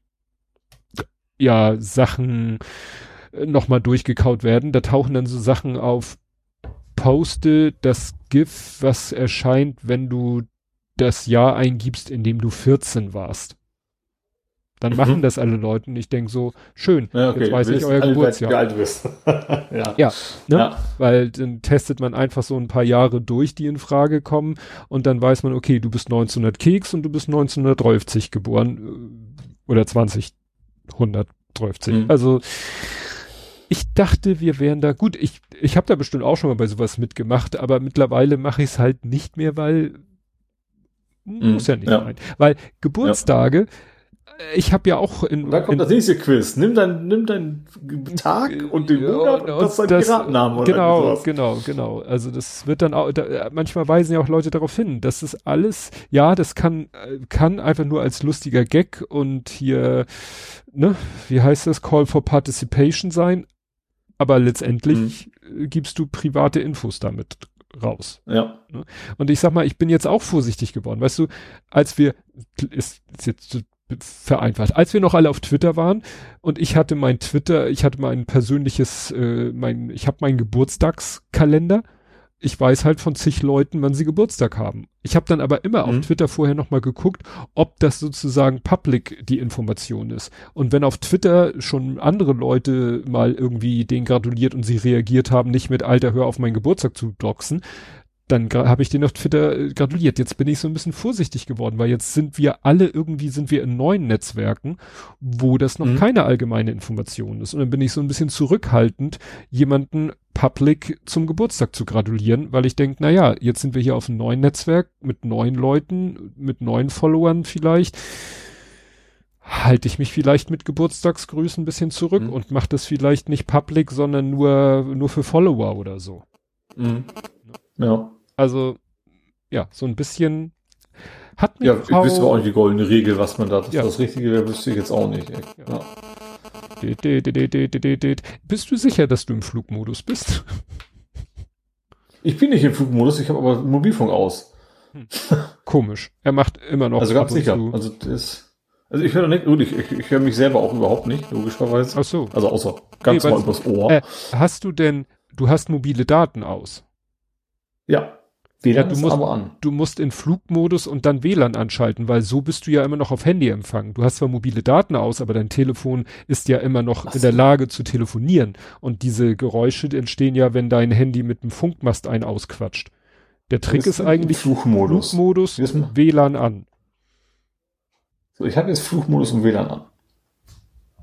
ja, Sachen äh, nochmal durchgekaut werden. Da tauchen dann so Sachen auf, poste das GIF, was erscheint, wenn du das Jahr eingibst, in dem du 14 warst. Dann mhm. machen das alle Leute und ich denke so, schön, ja, okay. jetzt weiß ich euer Geburtsjahr. Alt bist. [laughs] ja, ja, ne? ja, weil dann testet man einfach so ein paar Jahre durch, die in Frage kommen und dann weiß man, okay, du bist 1900 Keks und du bist 1930 geboren äh, oder 20, 130. Mhm. Also ich dachte, wir wären da gut. Ich, ich habe da bestimmt auch schon mal bei sowas mitgemacht, aber mittlerweile mache ich es halt nicht mehr, weil mhm. muss ja nicht ja. sein. Weil Geburtstage, ja ich habe ja auch in. Und dann kommt in, das nächste Quiz. Nimm dein, nimm deinen Tag und den Monat und, und das ist dein Piratennamen oder Genau, sowas. genau, genau. Also das wird dann auch, da, manchmal weisen ja auch Leute darauf hin. Das ist alles, ja, das kann, kann einfach nur als lustiger Gag und hier, ne, wie heißt das, Call for Participation sein. Aber letztendlich hm. gibst du private Infos damit raus. Ja. Ne? Und ich sag mal, ich bin jetzt auch vorsichtig geworden. Weißt du, als wir, ist, ist jetzt vereinfacht. Als wir noch alle auf Twitter waren und ich hatte mein Twitter, ich hatte mein persönliches, äh, mein, ich habe meinen Geburtstagskalender. Ich weiß halt von zig Leuten, wann sie Geburtstag haben. Ich habe dann aber immer mhm. auf Twitter vorher nochmal geguckt, ob das sozusagen public die Information ist. Und wenn auf Twitter schon andere Leute mal irgendwie den gratuliert und sie reagiert haben, nicht mit Alter, hör auf meinen Geburtstag zu doxen, dann habe ich den auf Twitter äh, gratuliert. Jetzt bin ich so ein bisschen vorsichtig geworden, weil jetzt sind wir alle irgendwie sind wir in neuen Netzwerken, wo das noch mhm. keine allgemeine Information ist. Und dann bin ich so ein bisschen zurückhaltend, jemanden public zum Geburtstag zu gratulieren, weil ich denke, na ja, jetzt sind wir hier auf einem neuen Netzwerk mit neuen Leuten, mit neuen Followern vielleicht. Halte ich mich vielleicht mit Geburtstagsgrüßen ein bisschen zurück mhm. und mache das vielleicht nicht public, sondern nur, nur für Follower oder so. Mhm. Ja. Also, ja, so ein bisschen hat eine Ja, ich wüsste auch nicht die goldene Regel, was man da, das, ja. das Richtige wäre, wüsste ich jetzt auch nicht. Ja. Bist du sicher, dass du im Flugmodus bist? Ich bin nicht im Flugmodus, ich habe aber Mobilfunk aus. Hm. Komisch. Er macht immer noch. Also ganz sicher. Also das, also ich höre nicht, ich, ich, ich höre mich selber auch überhaupt nicht, logischerweise. Ach so. Also außer ganz nee, mal übers Ohr. Äh, hast du denn, du hast mobile Daten aus? Ja. WLAN ja, du musst, aber an. Du musst in Flugmodus und dann WLAN anschalten, weil so bist du ja immer noch auf Handyempfang. Du hast zwar mobile Daten aus, aber dein Telefon ist ja immer noch Was? in der Lage zu telefonieren. Und diese Geräusche entstehen ja, wenn dein Handy mit dem Funkmast ein ausquatscht. Der Trick ist, ist eigentlich Flugmodus, Flugmodus WLAN an. So, ich habe jetzt Flugmodus und WLAN an.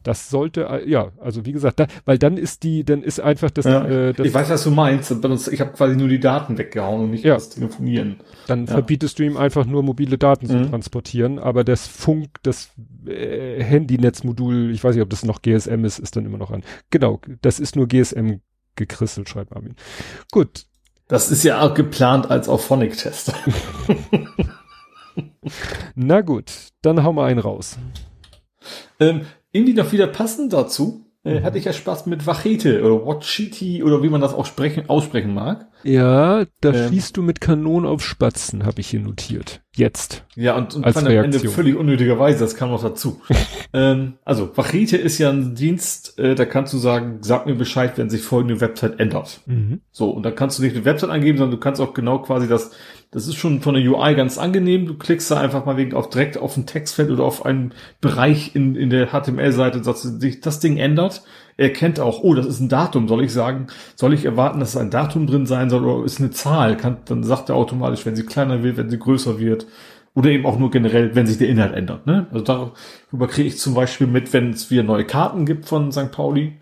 Das sollte, äh, ja, also wie gesagt, da, weil dann ist die, dann ist einfach das. Ja, äh, das ich weiß, was du meinst. Ich habe quasi nur die Daten weggehauen und nicht ja. das Telefonieren. Dann ja. verbietest du ihm einfach nur mobile Daten mhm. zu transportieren, aber das Funk, das äh, Handynetzmodul, ich weiß nicht, ob das noch GSM ist, ist dann immer noch an. Genau, das ist nur GSM gekrisselt, schreibt Armin. Gut. Das ist ja auch geplant als auch Phonic-Test. [laughs] Na gut, dann hau mal einen raus. Ähm, irgendwie noch wieder passend dazu, äh, mhm. hatte ich ja Spaß mit Wachete oder Wachiti oder wie man das auch sprechen, aussprechen mag. Ja, da ähm, schießt du mit Kanonen auf Spatzen, habe ich hier notiert. Jetzt. Ja, und, und als am Ende völlig unnötigerweise, das kam noch dazu. [laughs] ähm, also, Wachete ist ja ein Dienst, äh, da kannst du sagen, sag mir Bescheid, wenn sich folgende Website ändert. Mhm. So, und da kannst du nicht eine Website angeben, sondern du kannst auch genau quasi das das ist schon von der UI ganz angenehm. Du klickst da einfach mal wegen auf direkt auf ein Textfeld oder auf einen Bereich in, in der HTML-Seite, dass sich das Ding ändert. Er kennt auch, oh, das ist ein Datum. Soll ich sagen, soll ich erwarten, dass ein Datum drin sein soll oder ist eine Zahl? Kann, dann sagt er automatisch, wenn sie kleiner wird, wenn sie größer wird. Oder eben auch nur generell, wenn sich der Inhalt ändert. Ne? Also darüber kriege ich zum Beispiel mit, wenn es wieder neue Karten gibt von St. Pauli.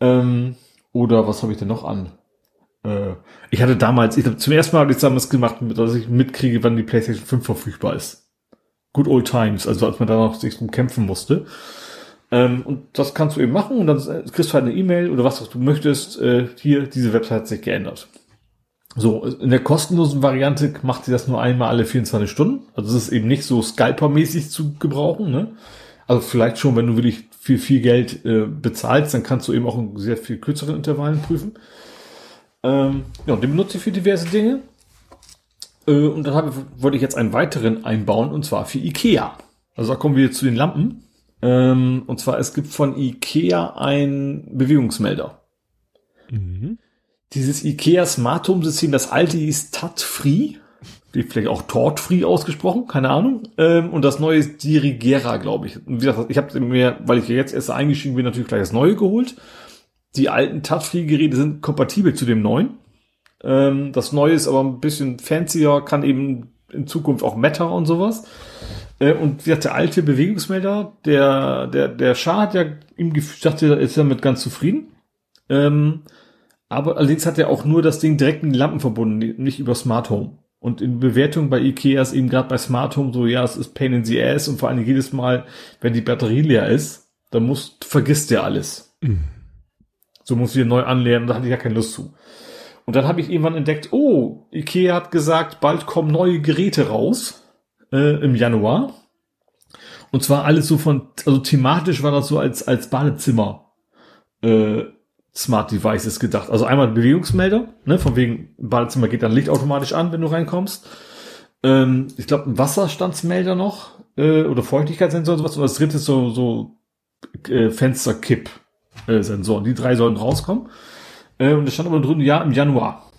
Ähm, oder was habe ich denn noch an? Äh, ich hatte damals, ich glaube, zum ersten Mal habe ich damals gemacht, dass ich mitkriege, wann die PlayStation 5 verfügbar ist. Good old times, also als man da noch sich drum kämpfen musste. Ähm, und das kannst du eben machen und dann kriegst du halt eine E-Mail oder was auch du möchtest. Äh, hier, diese Website hat sich geändert. So, in der kostenlosen Variante macht sie das nur einmal alle 24 Stunden. Also es ist eben nicht so Scalper-mäßig zu gebrauchen. Ne? Also vielleicht schon, wenn du wirklich viel, viel Geld äh, bezahlst, dann kannst du eben auch in sehr viel kürzeren Intervallen prüfen. Ähm, ja, den benutze ich für diverse Dinge. Äh, und dann habe, wollte ich jetzt einen weiteren einbauen, und zwar für Ikea. Also da kommen wir zu den Lampen. Ähm, und zwar, es gibt von Ikea ein Bewegungsmelder. Mhm. Dieses Ikea Smart Home System, das alte hieß TAT-Free. Vielleicht auch Tort-Free ausgesprochen, keine Ahnung. Ähm, und das neue ist Dirigera, glaube ich. Und wie gesagt, ich habe mir, weil ich jetzt erst eingestiegen bin, natürlich gleich das neue geholt. Die alten Touchfree-Geräte sind kompatibel zu dem neuen. Ähm, das neue ist aber ein bisschen fancier, kann eben in Zukunft auch Meta und sowas. Äh, und wie gesagt, der alte Bewegungsmelder, der, der, der Schar hat ja ihm gesagt, er ist damit ganz zufrieden. Ähm, aber allerdings hat er auch nur das Ding direkt in die Lampen verbunden, nicht über Smart Home. Und in Bewertung bei Ikea ist eben gerade bei Smart Home so, ja, es ist Pain in the Ass und vor allem jedes Mal, wenn die Batterie leer ist, dann muss, vergisst der alles. Mhm. So muss ich wieder neu anlernen, da hatte ich ja keine Lust zu. Und dann habe ich irgendwann entdeckt, oh, Ikea hat gesagt, bald kommen neue Geräte raus äh, im Januar. Und zwar alles so von, also thematisch war das so als, als Badezimmer äh, Smart Devices gedacht. Also einmal Bewegungsmelder, ne, von wegen Badezimmer geht dann Licht automatisch an, wenn du reinkommst. Ähm, ich glaube, ein Wasserstandsmelder noch äh, oder Feuchtigkeitssensor und sowas. Und das dritte ist so, so äh, Fensterkipp äh, Sensoren. Die drei sollen rauskommen. Äh, und es stand aber drin, ja, im Januar.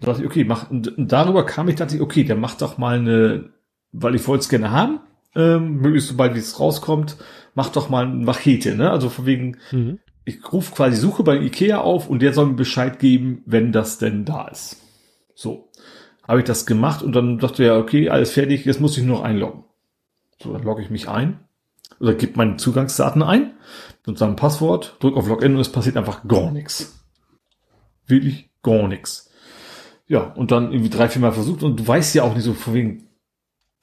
Da dachte ich, okay, mach, und darüber kam ich, dachte ich, okay, der macht doch mal eine, weil ich wollte es gerne haben, ähm, möglichst sobald wie es rauskommt, mach doch mal eine Machete, ne? Also von wegen, mhm. ich rufe quasi Suche bei Ikea auf und der soll mir Bescheid geben, wenn das denn da ist. So. Habe ich das gemacht und dann dachte er, okay, alles fertig, jetzt muss ich nur noch einloggen. So, dann logge ich mich ein oder gebe meine Zugangsdaten ein sozusagen Passwort, drück auf Login und es passiert einfach gar nichts. Wirklich gar nichts. Ja, und dann irgendwie drei, vier Mal versucht und du weißt ja auch nicht so von wegen,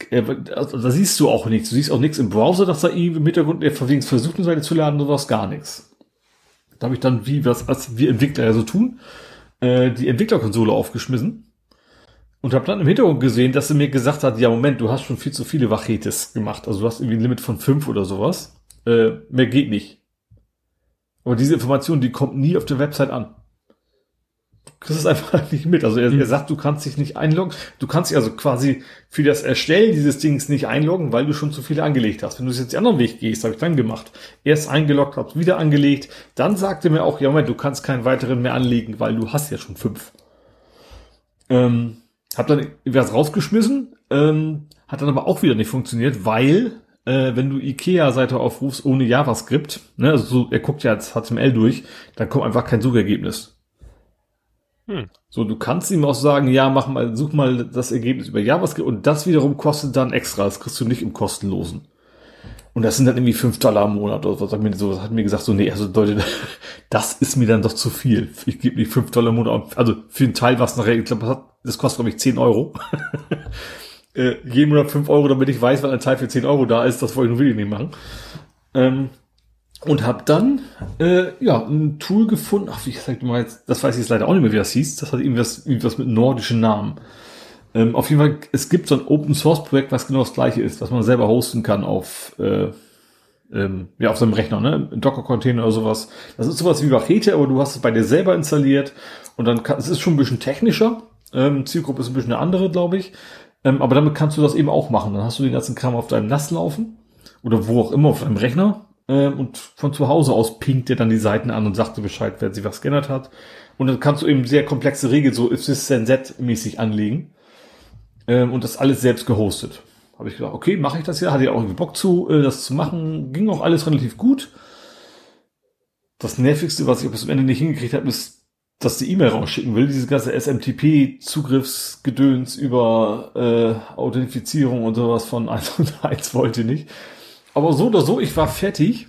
äh, also, da siehst du auch nichts. Du siehst auch nichts im Browser, dass da irgendwie im Hintergrund der von versucht, eine Seite zu laden, sowas gar nichts. Da habe ich dann, wie was, was wir Entwickler ja so tun, äh, die Entwicklerkonsole aufgeschmissen und habe dann im Hintergrund gesehen, dass sie mir gesagt hat, ja Moment, du hast schon viel zu viele Wachetes gemacht. Also du hast irgendwie ein Limit von fünf oder sowas. Äh, mehr geht nicht. Aber diese Information, die kommt nie auf der Website an. Du kriegst es einfach [laughs] nicht mit. Also er, mhm. er sagt, du kannst dich nicht einloggen. Du kannst dich also quasi für das Erstellen dieses Dings nicht einloggen, weil du schon zu viele angelegt hast. Wenn du jetzt den anderen Weg gehst, habe ich dann gemacht. Erst eingeloggt, hab's wieder angelegt. Dann sagte mir auch, ja Moment, du kannst keinen weiteren mehr anlegen, weil du hast ja schon fünf. Ähm, hab dann was rausgeschmissen, ähm, hat dann aber auch wieder nicht funktioniert, weil äh, wenn du IKEA-Seite aufrufst ohne JavaScript, ne, also so, er guckt ja als HTML durch, dann kommt einfach kein Suchergebnis. Hm. So, du kannst ihm auch sagen, ja, mach mal, such mal das Ergebnis über JavaScript und das wiederum kostet dann extra, das kriegst du nicht im kostenlosen. Und das sind dann irgendwie fünf Dollar im Monat oder was, hat mir so, hat mir gesagt, so, nee, also Leute, [laughs] das ist mir dann doch zu viel. Ich gebe nicht fünf Dollar im Monat, also für einen Teil, was nachher, ich glaube, das kostet, glaube ich, zehn Euro. [laughs] äh, jeden Monat fünf Euro, damit ich weiß, wann ein Teil für zehn Euro da ist, das wollte ich nur wirklich nicht machen. Ähm, und habe dann äh, ja ein Tool gefunden, ach, wie gesagt das weiß ich jetzt leider auch nicht mehr, wie das hieß, das hat irgendwas, irgendwas mit nordischen Namen. Ähm, auf jeden Fall, es gibt so ein Open Source Projekt, was genau das gleiche ist, was man selber hosten kann auf, äh, ähm, ja, auf seinem Rechner, ne? Docker-Container oder sowas. Das ist sowas wie Machete, aber du hast es bei dir selber installiert und dann kann, es ist schon ein bisschen technischer. Ähm, Zielgruppe ist ein bisschen eine andere, glaube ich. Ähm, aber damit kannst du das eben auch machen. Dann hast du den ganzen Kram auf deinem NAS laufen oder wo auch immer auf deinem Rechner. Ähm, und von zu Hause aus pinkt dir dann die Seiten an und sagt dir Bescheid, wer sich was geändert hat. Und dann kannst du eben sehr komplexe Regeln, so if this then that mäßig anlegen ähm, und das alles selbst gehostet. Habe ich gedacht, okay, mache ich das ja, hatte ja auch irgendwie Bock zu, äh, das zu machen, ging auch alles relativ gut. Das nervigste, was ich bis zum Ende nicht hingekriegt habe, ist, dass die E-Mail rausschicken will, diese ganze SMTP-Zugriffsgedöns über äh, Authentifizierung und sowas von [laughs] 1 und 1 wollte nicht. Aber so oder so, ich war fertig,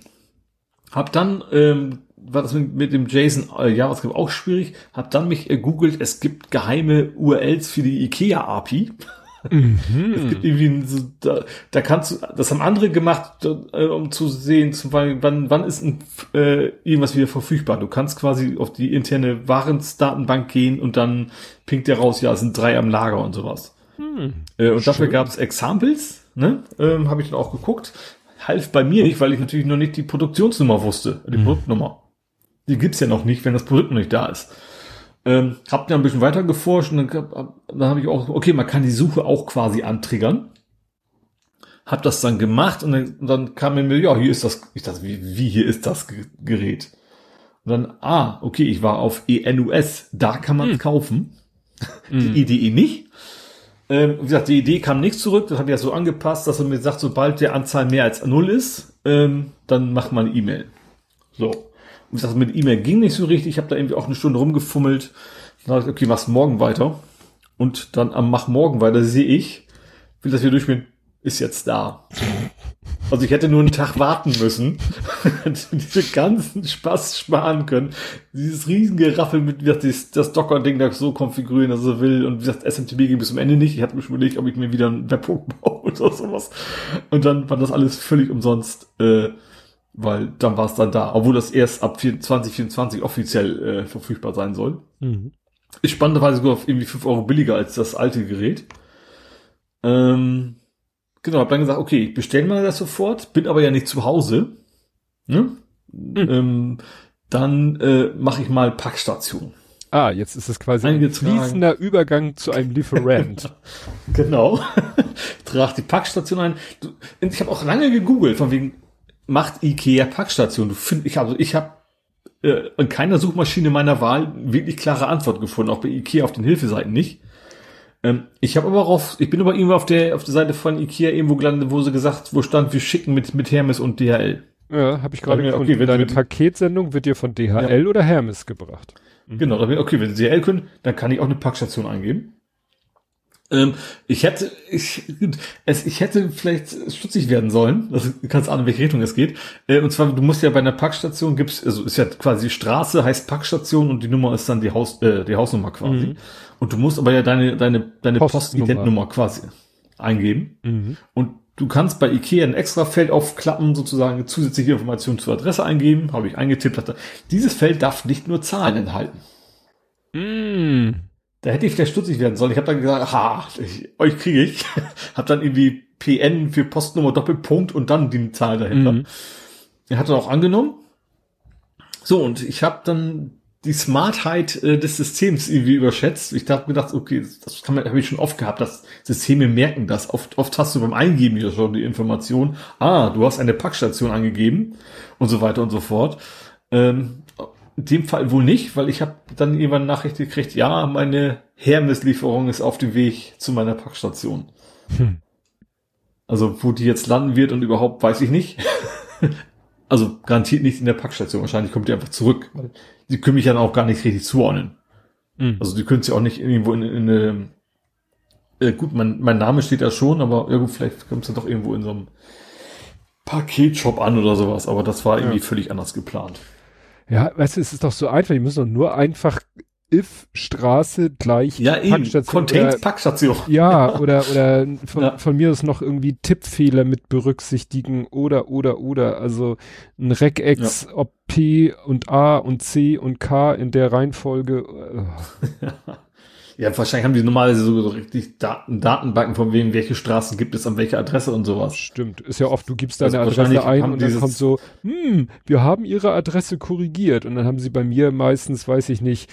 hab dann ähm, war das mit, mit dem JSON äh, JavaScript auch schwierig. Hab dann mich gegoogelt, es gibt geheime URLs für die IKEA API. [laughs] Mhm. es gibt irgendwie so, da, da kannst du, das haben andere gemacht, äh, um zu sehen, zum Beispiel, wann, wann ist ein, äh, irgendwas wieder verfügbar. Du kannst quasi auf die interne Warensdatenbank gehen und dann pinkt der raus, ja, es sind drei am Lager und sowas. Hm, äh, und dafür gab es Examples, ne? Ähm, Habe ich dann auch geguckt. Half bei mir nicht, weil ich natürlich noch nicht die Produktionsnummer wusste, die hm. Produktnummer. Die gibt's ja noch nicht, wenn das Produkt noch nicht da ist. Ähm, hab dann ein bisschen weiter geforscht und dann, dann habe ich auch, okay, man kann die Suche auch quasi antriggern. Hab das dann gemacht und dann, und dann kam mir, ja, hier ist das, ich dachte, wie, wie hier ist das Gerät? Und dann, ah, okay, ich war auf ENUS, da kann man es hm. kaufen. [laughs] Die hm. Idee nicht. Ähm, wie gesagt, die Idee kam nicht zurück, das hat ja so angepasst, dass er mir sagt, sobald der Anzahl mehr als null ist, ähm, dann macht man E-Mail. So. Wie gesagt, mit E-Mail ging nicht so richtig. Ich habe da irgendwie auch eine Stunde rumgefummelt. Dann dachte ich, okay, mach's morgen weiter. Und dann am Mach morgen weiter sehe ich, will das hier durchspielen, ist jetzt da. Also ich hätte nur einen Tag warten müssen, [laughs] diese ganzen Spaß sparen können, dieses Riesengeraffel mit, wie gesagt, das, Docker-Ding da so konfigurieren, dass er will. Und wie gesagt, SMTP ging bis zum Ende nicht. Ich hatte mir schon überlegt, ob ich mir wieder einen Webhook baue [laughs] oder sowas. Und dann war das alles völlig umsonst. Äh, weil dann war es dann da, obwohl das erst ab 2024 offiziell äh, verfügbar sein soll. Mhm. Ist spannenderweise sogar auf irgendwie 5 Euro billiger als das alte Gerät. Ähm, genau, hab dann gesagt, okay, ich bestelle mal das sofort, bin aber ja nicht zu Hause. Ne? Mhm. Ähm, dann äh, mache ich mal Packstation. Ah, jetzt ist es quasi ein fließender Übergang zu einem Lieferant. [laughs] genau. [laughs] Trag die Packstation ein. Ich habe auch lange gegoogelt, von wegen, macht Ikea Packstation. Du find, ich habe, ich habe äh, in keiner Suchmaschine meiner Wahl wirklich klare Antwort gefunden, auch bei Ikea auf den Hilfeseiten nicht. Ähm, ich habe aber auf, ich bin aber irgendwo auf der auf der Seite von Ikea irgendwo gelandet, wo sie gesagt, wo stand, wir schicken mit mit Hermes und DHL. Ja, habe ich gerade gefunden. Okay, wenn deine Paketsendung wird dir von DHL ja. oder Hermes gebracht. Mhm. Genau, okay, wenn sie DHL können, dann kann ich auch eine Packstation eingeben. Ähm, ich hätte, ich, es, ich hätte vielleicht stutzig werden sollen. Das kannst ahnen, in welche Richtung es geht. Äh, und zwar, du musst ja bei einer Packstation gibt's, also ist ja quasi Straße heißt Packstation und die Nummer ist dann die Haus, äh, die Hausnummer quasi. Mhm. Und du musst aber ja deine, deine, deine Postidentnummer quasi eingeben. Mhm. Und du kannst bei Ikea ein extra Feld aufklappen, sozusagen zusätzliche Informationen zur Adresse eingeben. Habe ich eingetippt. Hatte. Dieses Feld darf nicht nur Zahlen enthalten. Mm. Da hätte ich vielleicht stutzig werden sollen. Ich habe dann gesagt, ha, ich, euch kriege ich. [laughs] hab dann irgendwie PN für Postnummer Doppelpunkt und dann die Zahl dahinter. Mhm. Er hat dann auch angenommen. So, und ich habe dann die Smartheit äh, des Systems irgendwie überschätzt. Ich dachte mir gedacht, okay, das kann man, habe ich schon oft gehabt, dass Systeme merken das. Oft, oft hast du beim Eingeben ja schon die Information, ah, du hast eine Packstation angegeben und so weiter und so fort. Ähm, in dem Fall wohl nicht, weil ich habe dann irgendwann Nachricht gekriegt, ja, meine Hermeslieferung ist auf dem Weg zu meiner Packstation. Hm. Also wo die jetzt landen wird und überhaupt weiß ich nicht. [laughs] also garantiert nicht in der Packstation. Wahrscheinlich kommt die einfach zurück. Weil die können mich dann auch gar nicht richtig zuordnen. Mhm. Also die können sie auch nicht irgendwo in, in eine äh, gut, mein, mein Name steht da schon, aber gut, vielleicht kommt es dann doch irgendwo in so einem Paketshop an oder sowas, aber das war irgendwie ja. völlig anders geplant. Ja, weißt du, es ist doch so einfach, die müssen doch nur einfach if Straße gleich ja, Packstation. Contains oder, Packstation. Ja, [laughs] oder, oder von, ja. von mir ist noch irgendwie Tippfehler mit berücksichtigen oder, oder, oder. Also ein Regex, ja. ob P und A und C und K in der Reihenfolge. Äh. [laughs] Ja, wahrscheinlich haben die normalerweise so, so richtig Daten, Datenbanken von wem, welche Straßen gibt es an welcher Adresse und sowas. Stimmt. Ist ja oft, du gibst deine also Adresse ein und dann kommt so, hm, wir haben ihre Adresse korrigiert. Und dann haben sie bei mir meistens, weiß ich nicht,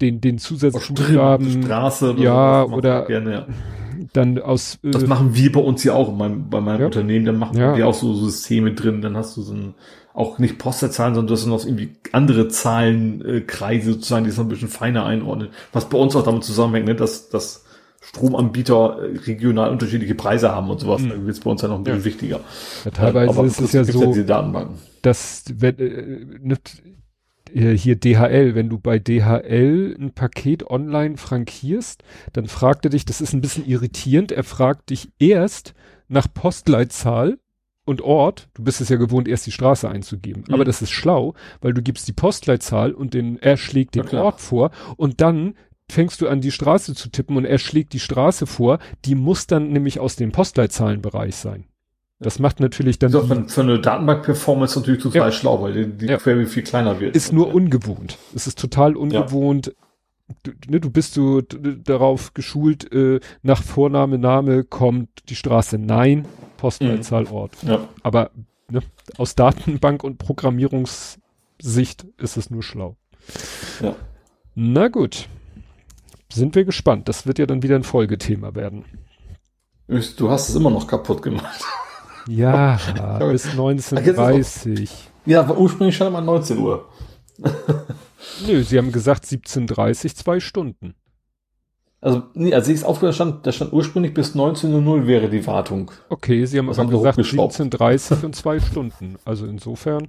den, den Zusatzbuchstaben. Straße oder ja, oder gerne, ja. dann aus. Äh, das machen wir bei uns ja auch mein, bei meinem ja. Unternehmen. Dann machen ja. wir auch so, so Systeme drin. Dann hast du so ein, auch nicht Posterzahlen, sondern du hast noch irgendwie andere Zahlenkreise äh, sozusagen, die es noch ein bisschen feiner einordnen. Was bei uns auch damit zusammenhängt, ne, dass, dass Stromanbieter äh, regional unterschiedliche Preise haben und sowas. Mhm. Da wird bei uns ja noch ein bisschen ja. wichtiger. Ja, teilweise aber ist es ja so, dass wenn, äh, ne, äh, hier DHL, wenn du bei DHL ein Paket online frankierst, dann fragt er dich, das ist ein bisschen irritierend, er fragt dich erst nach Postleitzahl und Ort, du bist es ja gewohnt, erst die Straße einzugeben. Mhm. Aber das ist schlau, weil du gibst die Postleitzahl und den, er schlägt den Ort vor und dann fängst du an, die Straße zu tippen und er schlägt die Straße vor, die muss dann nämlich aus dem Postleitzahlenbereich sein. Das macht natürlich dann. Das für, für eine Datenbank-Performance natürlich total ja. schlau, weil die, die ja. Query viel kleiner wird. Ist nur ungewohnt. Es ist total ungewohnt. Du, ne, du bist du darauf geschult, äh, nach Vorname, Name kommt die Straße. Nein, Postleitzahl, mhm. Ja. Aber ne, aus Datenbank- und Programmierungssicht ist es nur schlau. Ja. Na gut. Sind wir gespannt. Das wird ja dann wieder ein Folgethema werden. Du hast es immer noch kaputt gemacht. [laughs] [laughs] Ja, bis 19.30 Ja, aber ursprünglich stand mal 19 Uhr. Nö, sie haben gesagt 17.30 zwei Stunden. Also, nee, als ich es aufgehört stand, da stand ursprünglich bis 19.00 wäre die Wartung. Okay, sie haben aber gesagt 17.30 und zwei Stunden. Also insofern,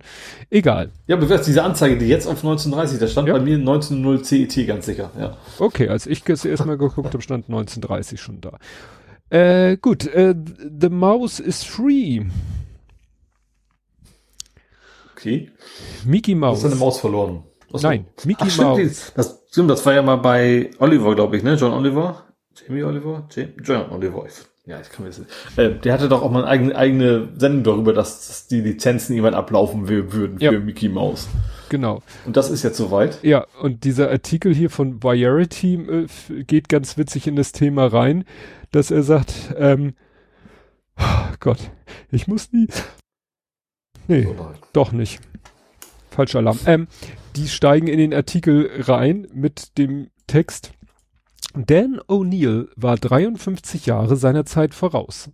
egal. Ja, aber diese Anzeige, die jetzt auf 19.30, da stand ja. bei mir 19.00 CET ganz sicher, ja. Okay, als ich es erstmal geguckt habe, stand 19.30 schon da. Äh, gut, äh, The Mouse is free. Okay. Mickey Mouse. Du hast deine Maus verloren. Was Nein, du? Mickey Ach, Mouse. das, stimmt, das war ja mal bei Oliver, glaube ich, ne? John Oliver? Jamie Oliver? Jamie, John Oliver. Ja, ich kann mir das äh, Der hatte doch auch mal eine eigene, eigene Sendung darüber, dass, dass die Lizenzen jemand ablaufen würden für ja. Mickey Mouse. Genau. Und das ist jetzt soweit. Ja, und dieser Artikel hier von Variety äh, geht ganz witzig in das Thema rein dass er sagt, ähm, oh Gott, ich muss nie. Nee, oh doch nicht. Falscher Alarm. Ähm, die steigen in den Artikel rein mit dem Text. Dan O'Neill war 53 Jahre seiner Zeit voraus.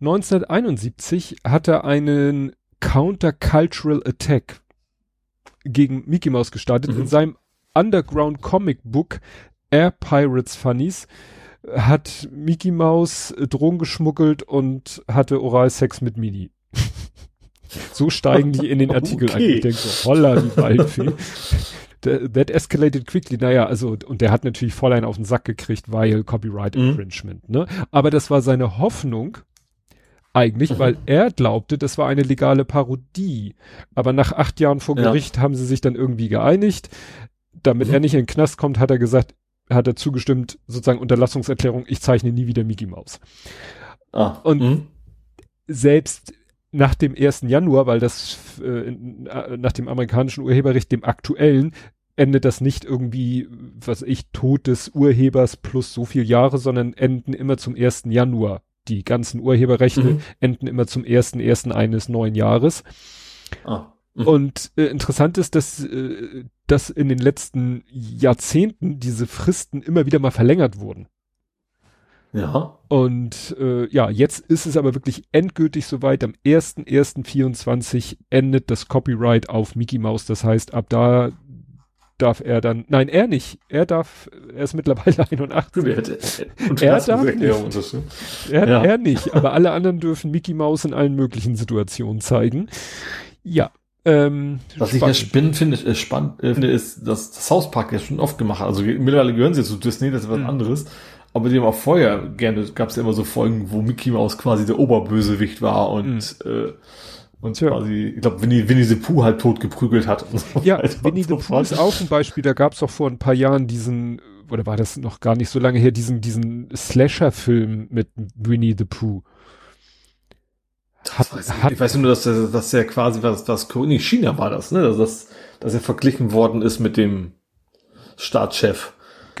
1971 hat er einen Counter-Cultural Attack gegen Mickey Mouse gestartet mhm. in seinem Underground Comic Book Air Pirates Funnies hat Mickey Mouse Drogen geschmuggelt und hatte Oralsex mit Mini. [laughs] so steigen die in den [laughs] Artikel okay. ein. Ich denke so, holla, die Waldfee. [laughs] That escalated quickly. Naja, also, und der hat natürlich voll einen auf den Sack gekriegt, weil Copyright mhm. Infringement, ne? Aber das war seine Hoffnung, eigentlich, mhm. weil er glaubte, das war eine legale Parodie. Aber nach acht Jahren vor Gericht ja. haben sie sich dann irgendwie geeinigt. Damit mhm. er nicht in den Knast kommt, hat er gesagt, hat er zugestimmt, sozusagen Unterlassungserklärung, ich zeichne nie wieder Mickey Mouse. Ah, und mh. selbst nach dem 1. Januar, weil das äh, äh, nach dem amerikanischen Urheberrecht, dem aktuellen, endet das nicht irgendwie, was ich, Tod des Urhebers plus so viel Jahre, sondern enden immer zum 1. Januar. Die ganzen Urheberrechte mhm. enden immer zum 1.1. eines neuen Jahres. Ah. Mhm. Und äh, interessant ist, dass, äh, dass in den letzten Jahrzehnten diese Fristen immer wieder mal verlängert wurden. Ja. Und äh, ja, jetzt ist es aber wirklich endgültig soweit. Am 1.1.24 endet das Copyright auf Mickey Mouse. Das heißt, ab da darf er dann, nein, er nicht. Er darf, er ist mittlerweile [laughs] 81. er, er darf nicht. Er, ja. er nicht, aber alle anderen dürfen Mickey Mouse in allen möglichen Situationen zeigen. Ja, ähm, Was spannend. ich ja spannend finde, ist, spannend, äh, finde, ist, dass das South Park ja schon oft gemacht hat. Also mittlerweile gehören sie zu Disney, das ist was mhm. anderes. Aber die haben auch vorher gerne, gab es ja immer so Folgen, wo Mickey Mouse quasi der Oberbösewicht war und mhm. äh, und Tja. quasi, ich glaube, Winnie, Winnie the Pooh halt tot geprügelt hat. [laughs] [laughs] So ja, Winnie the Pooh ist auch ein Beispiel. Da gab es auch vor ein paar Jahren diesen, oder war das noch gar nicht so lange her, diesen, diesen Slasher-Film mit Winnie the Pooh. Hat, weiß hat, ich weiß nur, dass dass er quasi was, was China war das, ne? Dass, das, dass er verglichen worden ist mit dem Staatschef.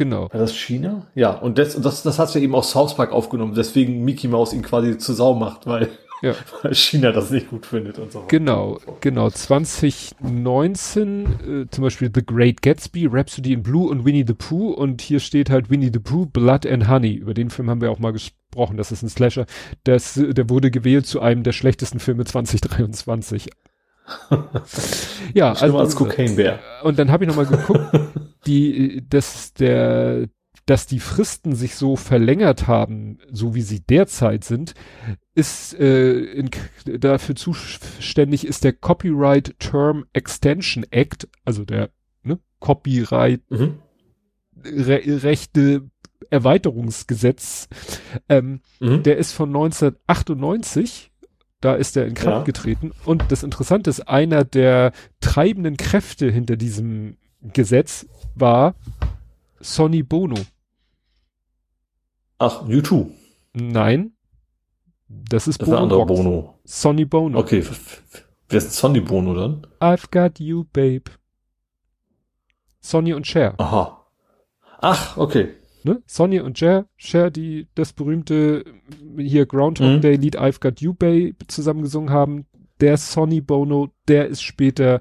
Genau. War das China? Ja, und das, das, das hat ja eben auch South Park aufgenommen, deswegen Mickey Mouse ihn quasi zur Sau macht, weil ja. [laughs] Weil China das nicht gut findet und so. Genau, genau. 2019 äh, zum Beispiel The Great Gatsby, Rhapsody in Blue und Winnie the Pooh und hier steht halt Winnie the Pooh, Blood and Honey. Über den Film haben wir auch mal gesprochen. Das ist ein Slasher. Das, der wurde gewählt zu einem der schlechtesten Filme 2023. [laughs] ja, also als Cocaine Bear. Und dann habe ich noch mal geguckt, [laughs] die, das, der, dass die Fristen sich so verlängert haben, so wie sie derzeit sind, ist äh, in, dafür zuständig ist der Copyright Term Extension Act, also der ne, Copyright mhm. Re Rechte Erweiterungsgesetz. Ähm, mhm. Der ist von 1998. Da ist er in Kraft ja. getreten. Und das Interessante ist, einer der treibenden Kräfte hinter diesem Gesetz war Sonny Bono. Ach, U2. Nein. Das ist das Bono. Ist andere Bono. Sonny Bono. Okay. Wer ist Sonny Bono dann? I've got you, babe. Sonny und Cher. Aha. Ach, okay. Ne? Sonny und Cher, Cher, die das berühmte hier Groundhog mhm. Day Lied I've Got You Babe zusammengesungen haben. Der Sonny Bono, der ist später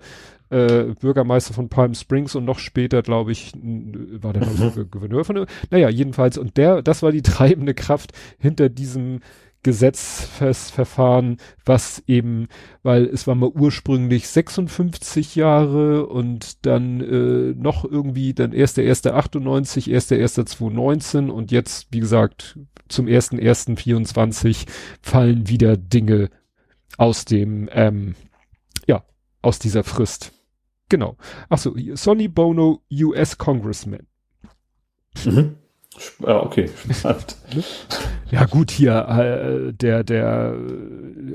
äh, Bürgermeister von Palm Springs und noch später, glaube ich, war der mhm. Gouverneur von, naja, jedenfalls, und der, das war die [laughs] treibende Kraft hinter diesem Gesetzverfahren, was eben, weil es war mal ursprünglich 56 Jahre und dann äh, noch irgendwie dann erst der erste 98, erst der erste 2019 und jetzt, wie gesagt, zum ersten ersten 24 fallen wieder Dinge aus dem, ähm, ja, aus dieser Frist. Genau. Achso, Sonny Bono, US Congressman. Mhm. Ja, okay. [laughs] ja, gut, hier, äh, der, der,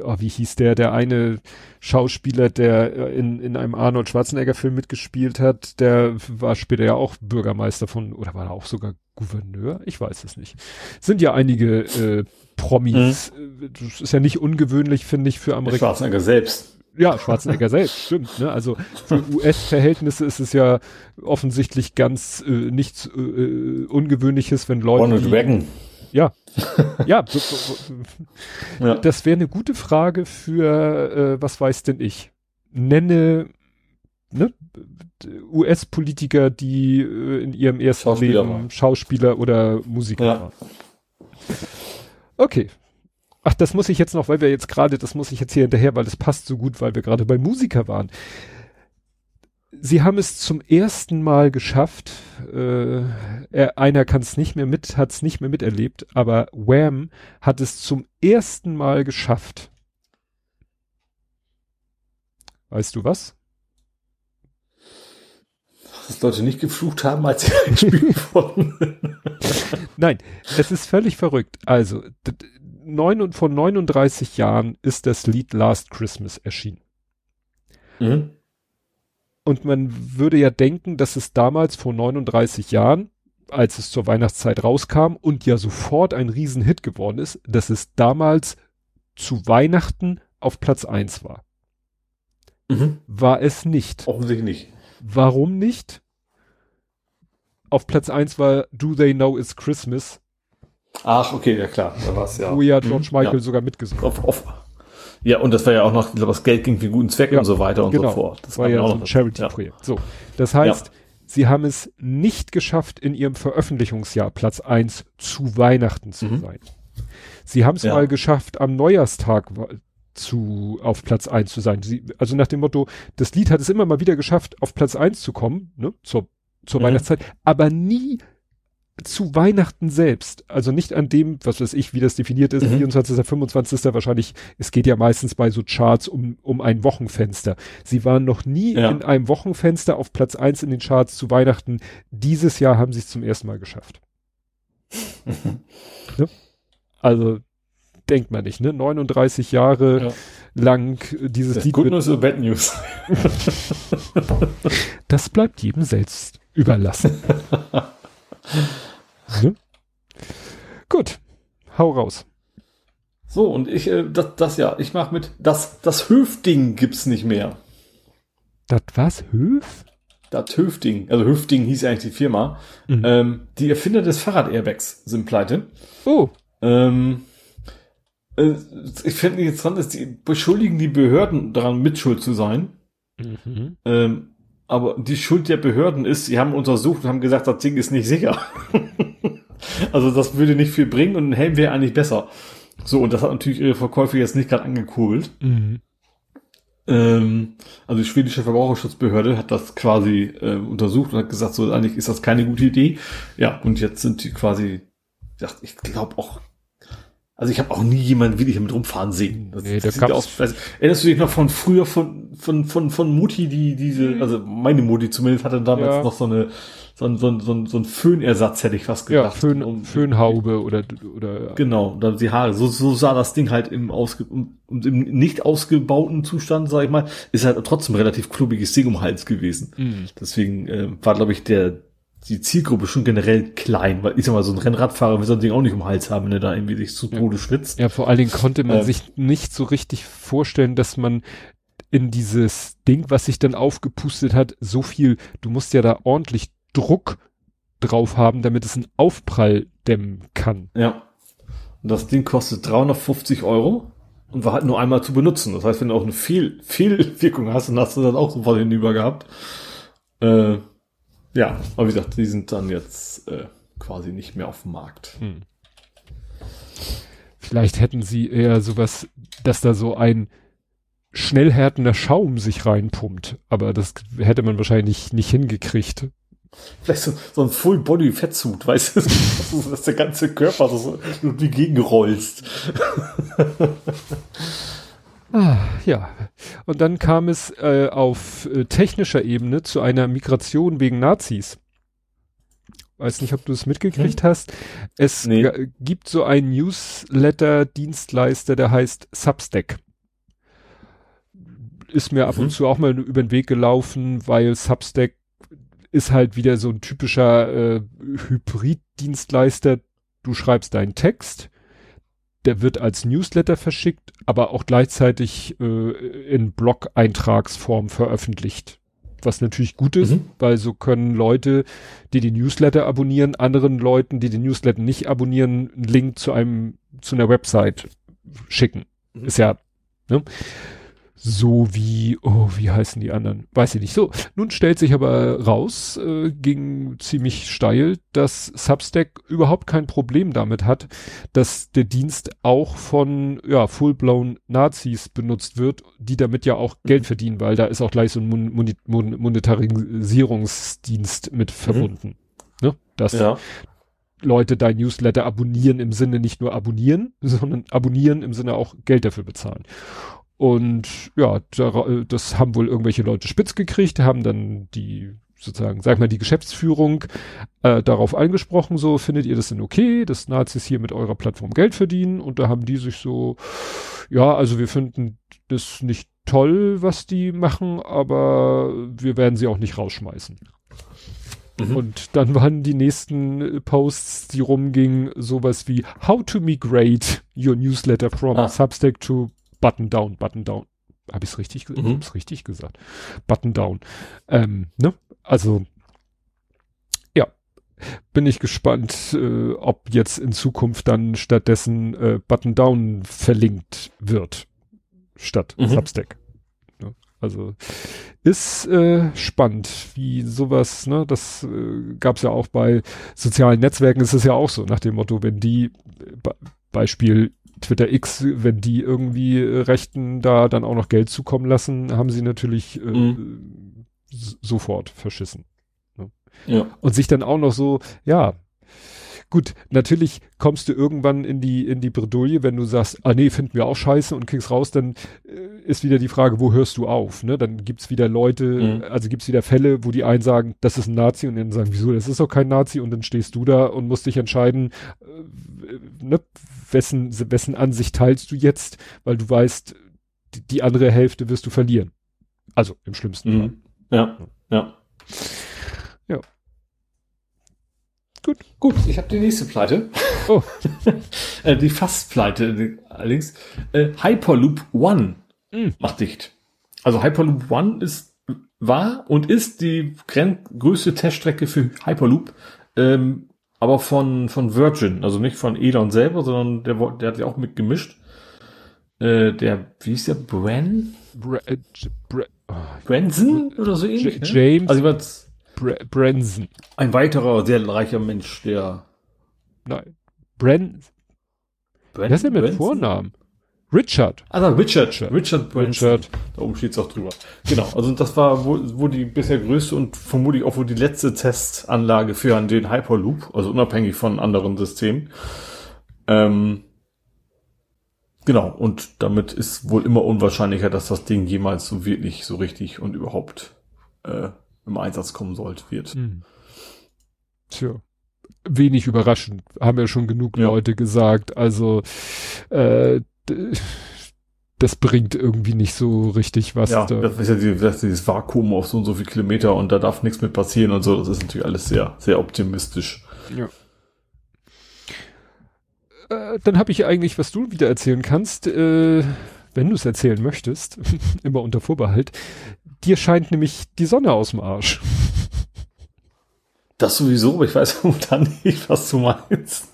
oh, wie hieß der, der eine Schauspieler, der in, in einem Arnold Schwarzenegger-Film mitgespielt hat, der war später ja auch Bürgermeister von, oder war er auch sogar Gouverneur? Ich weiß es nicht. Sind ja einige äh, Promis. Mhm. Das ist ja nicht ungewöhnlich, finde ich, für Amerikaner. Schwarzenegger selbst. Ja, Schwarzenegger selbst, [laughs] stimmt. Ne? Also für US-Verhältnisse ist es ja offensichtlich ganz äh, nichts äh, äh Ungewöhnliches, wenn Leute. Ronald Reagan. Ja, [laughs] ja, so, so, ja. das wäre eine gute Frage für, äh, was weiß denn ich? Nenne ne, US-Politiker, die äh, in ihrem ersten Schauspieler Leben. Schauspieler oder Musiker ja. waren. Okay, Ach, das muss ich jetzt noch, weil wir jetzt gerade, das muss ich jetzt hier hinterher, weil das passt so gut, weil wir gerade bei Musiker waren. Sie haben es zum ersten Mal geschafft. Äh, er, einer kann es nicht mehr mit, hat es nicht mehr miterlebt, aber Wham hat es zum ersten Mal geschafft. Weißt du was? Dass Leute nicht geflucht haben, als sie [laughs] eingespielt [laughs] wurden. Nein, es ist völlig verrückt. Also, neun, vor 39 Jahren ist das Lied Last Christmas erschienen. Mhm. Und man würde ja denken, dass es damals vor 39 Jahren, als es zur Weihnachtszeit rauskam und ja sofort ein Riesenhit geworden ist, dass es damals zu Weihnachten auf Platz eins war. Mhm. War es nicht. Offensichtlich nicht. Warum nicht? auf Platz eins war Do They Know It's Christmas. Ach, okay, ja klar, da war's ja. Wo ja George mhm, Michael ja. sogar mitgesungen. Auf, auf. Ja, und das war ja auch noch, ich glaube, das Geld ging für guten Zweck ja, und so weiter und genau. so fort. Das war ja auch ein Charity-Projekt. So, das heißt, sie haben es nicht geschafft, in ihrem Veröffentlichungsjahr Platz eins zu Weihnachten zu mhm. sein. Sie haben es mal geschafft, am Neujahrstag zu, auf Platz eins zu sein. Sie, also nach dem Motto, das Lied hat es immer mal wieder geschafft, auf Platz eins zu kommen, ne, zur, zur mhm. Weihnachtszeit, aber nie zu Weihnachten selbst, also nicht an dem, was weiß ich, wie das definiert ist, mhm. 24., 25. wahrscheinlich, es geht ja meistens bei so Charts um, um ein Wochenfenster. Sie waren noch nie ja. in einem Wochenfenster auf Platz eins in den Charts zu Weihnachten. Dieses Jahr haben sie es zum ersten Mal geschafft. Mhm. [laughs] Ne? Also, denkt man nicht, ne? 39 Jahre ja. lang dieses das Lied. Good News oder Bad News? [laughs] das bleibt jedem selbst überlassen. [laughs] ne? Gut, hau raus. So, und ich, äh, das, das ja, ich mach mit, das, das Höfding gibt's nicht mehr. Das was? Höf? Das Höfding, also Höfding hieß eigentlich die Firma. Mhm. Ähm, die Erfinder des Fahrrad-Airbags sind pleite. Oh. Ähm, äh, ich finde jetzt dran, dass die beschuldigen die Behörden daran mitschuld zu sein. Mhm. Ähm, aber die Schuld der Behörden ist, sie haben untersucht und haben gesagt, das Ding ist nicht sicher. [laughs] also das würde nicht viel bringen und ein Helm wäre eigentlich besser. So, und das hat natürlich ihre Verkäufe jetzt nicht gerade angekurbelt. Mhm. Ähm, also die schwedische Verbraucherschutzbehörde hat das quasi äh, untersucht und hat gesagt, so eigentlich ist das keine gute Idee. Ja, und jetzt sind die quasi, ich glaube auch also ich habe auch nie jemanden wirklich damit rumfahren sehen. Das, nee, das sieht aus, weiß, erinnerst du dich noch von früher von von von von Mutti, die diese, mhm. also meine Mutti zumindest hatte damals ja. noch so eine so ein, so ein, so ein, so ein Föhnersatz, hätte ich fast gedacht. Ja, Föhn, um, Föhnhaube oder oder genau, da die Haare. So, so sah das Ding halt im ausge und im nicht ausgebauten Zustand, sag ich mal, ist halt trotzdem relativ klubbiges Ding um Hals gewesen. Mhm. Deswegen äh, war, glaube ich, der die Zielgruppe schon generell klein, weil ich sag mal, so ein Rennradfahrer will so ein Ding auch nicht um den Hals haben, wenn er da irgendwie sich zu Tode schwitzt. Ja, vor allen Dingen konnte man ähm, sich nicht so richtig vorstellen, dass man in dieses Ding, was sich dann aufgepustet hat, so viel, du musst ja da ordentlich Druck drauf haben, damit es einen Aufprall dämmen kann. Ja. Und das Ding kostet 350 Euro und war halt nur einmal zu benutzen. Das heißt, wenn du auch eine Fehl Fehlwirkung hast, dann hast du das auch sofort hinüber gehabt. Äh, ja, aber wie gesagt, die sind dann jetzt äh, quasi nicht mehr auf dem Markt. Hm. Vielleicht hätten sie eher sowas, dass da so ein schnell härtender Schaum sich reinpumpt, aber das hätte man wahrscheinlich nicht hingekriegt. Vielleicht so, so ein Full-Body-Fettsuit, weißt du, [laughs] dass der ganze Körper so irgendwie gegenrollst. Ah, ja. Und dann kam es äh, auf äh, technischer Ebene zu einer Migration wegen Nazis. Weiß nicht, ob du es mitgekriegt hm. hast. Es nee. gibt so einen Newsletter-Dienstleister, der heißt Substack. Ist mir mhm. ab und mhm. zu auch mal über den Weg gelaufen, weil Substack ist halt wieder so ein typischer äh, Hybrid-Dienstleister. Du schreibst deinen Text, der wird als Newsletter verschickt, aber auch gleichzeitig äh, in Blog-Eintragsform veröffentlicht. Was natürlich gut ist, mhm. weil so können Leute, die die Newsletter abonnieren, anderen Leuten, die den Newsletter nicht abonnieren, einen Link zu einem, zu einer Website schicken. Mhm. Ist ja, ne? So wie, oh, wie heißen die anderen? Weiß ich nicht. So, nun stellt sich aber raus, äh, ging ziemlich steil, dass Substack überhaupt kein Problem damit hat, dass der Dienst auch von, ja, full-blown Nazis benutzt wird, die damit ja auch Geld mhm. verdienen, weil da ist auch gleich so ein Mon Mon Monetarisierungsdienst mit mhm. verbunden. Mhm. Ne? Das, ja. Leute dein Newsletter abonnieren im Sinne nicht nur abonnieren, [laughs] sondern abonnieren im Sinne auch Geld dafür bezahlen. Und ja, das haben wohl irgendwelche Leute spitz gekriegt, haben dann die sozusagen, sag mal, die Geschäftsführung äh, darauf angesprochen, so, findet ihr das denn okay, dass Nazis hier mit eurer Plattform Geld verdienen? Und da haben die sich so, ja, also wir finden das nicht toll, was die machen, aber wir werden sie auch nicht rausschmeißen. Mhm. Und dann waren die nächsten Posts, die rumgingen, sowas wie How to migrate your newsletter from ah. Substack to Button down, button down. Habe ich es richtig, mhm. richtig gesagt? Button down. Ähm, ne? Also, ja, bin ich gespannt, äh, ob jetzt in Zukunft dann stattdessen äh, Button Down verlinkt wird statt mhm. Substack. Ja, also ist äh, spannend, wie sowas, ne, das äh, gab es ja auch bei sozialen Netzwerken, ist es ja auch so, nach dem Motto, wenn die, Be Beispiel Twitter X, wenn die irgendwie äh, Rechten da dann auch noch Geld zukommen lassen, haben sie natürlich äh, mhm. sofort verschissen. Ne? Ja. Und sich dann auch noch so, ja, Gut, natürlich kommst du irgendwann in die, in die Bredouille, wenn du sagst, ah nee, finden wir auch scheiße und kriegst raus, dann äh, ist wieder die Frage, wo hörst du auf? Ne? Dann gibt's wieder Leute, mhm. also gibt's wieder Fälle, wo die einen sagen, das ist ein Nazi und dann sagen, wieso, das ist doch kein Nazi und dann stehst du da und musst dich entscheiden, äh, ne, wessen, wessen Ansicht teilst du jetzt, weil du weißt, die, die andere Hälfte wirst du verlieren. Also im schlimmsten mhm. Fall. Ja, ja. Ja. Gut. Gut, ich habe die nächste Pleite. Oh. [laughs] Äh, die Fastpleite allerdings. Äh, Hyperloop One mm. macht dicht. Also Hyperloop One ist war und ist die größte Teststrecke für Hyperloop, ähm, aber von von Virgin, also nicht von Elon selber, sondern der, der hat ja auch mitgemischt. Äh, der, wie ist der, Bren? Bre, äh, Bre, oh, Branson oder so ähnlich? J ne? James. Also Br Branson. Ein weiterer sehr reicher Mensch, der. Nein. Bren. Bren Was ist denn mit? Vornamen? Richard. Also Richard. Richard, Richard Branson. Richard. Da oben steht es auch drüber. Genau. Also das war wohl, wohl die bisher größte und vermutlich auch wohl die letzte Testanlage für den Hyperloop, also unabhängig von anderen Systemen. Ähm, genau. Und damit ist wohl immer unwahrscheinlicher, dass das Ding jemals so wirklich so richtig und überhaupt äh, im Einsatz kommen sollte, wird. Hm. Tja. Wenig überraschend, haben ja schon genug ja. Leute gesagt. Also äh, das bringt irgendwie nicht so richtig was. Ja, da. das ist ja die, das ist dieses Vakuum auf so und so viele Kilometer und da darf nichts mit passieren und so. Das ist natürlich alles sehr, sehr optimistisch. Ja. Äh, dann habe ich eigentlich, was du wieder erzählen kannst, äh, wenn du es erzählen möchtest, [laughs] immer unter Vorbehalt, dir scheint nämlich die Sonne aus dem Arsch. Das sowieso, aber ich weiß [laughs] momentan nicht, was du meinst.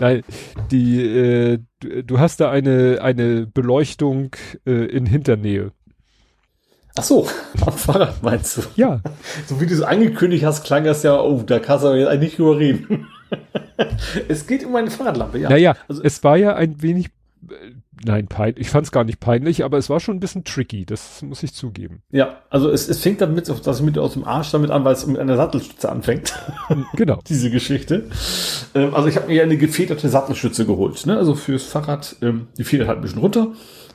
Nein, die, äh, du, hast da eine, eine Beleuchtung äh, in Hinternähe. Ach so, [laughs] am Fahrrad meinst du? Ja. So wie du es angekündigt hast, klang das ja, oh, da kannst du aber jetzt eigentlich drüber reden. [laughs] es geht um eine Fahrradlampe, ja. Naja, also, es war ja ein wenig nein, pein, ich fand es gar nicht peinlich, aber es war schon ein bisschen tricky, das muss ich zugeben. Ja, also es, es fängt damit, dass ich mit aus dem Arsch damit an, weil es mit einer Sattelstütze anfängt. Genau. [laughs] Diese Geschichte. Ähm, also ich habe mir eine gefederte Sattelstütze geholt, ne? Also fürs Fahrrad, ähm, die federt halt ein bisschen runter.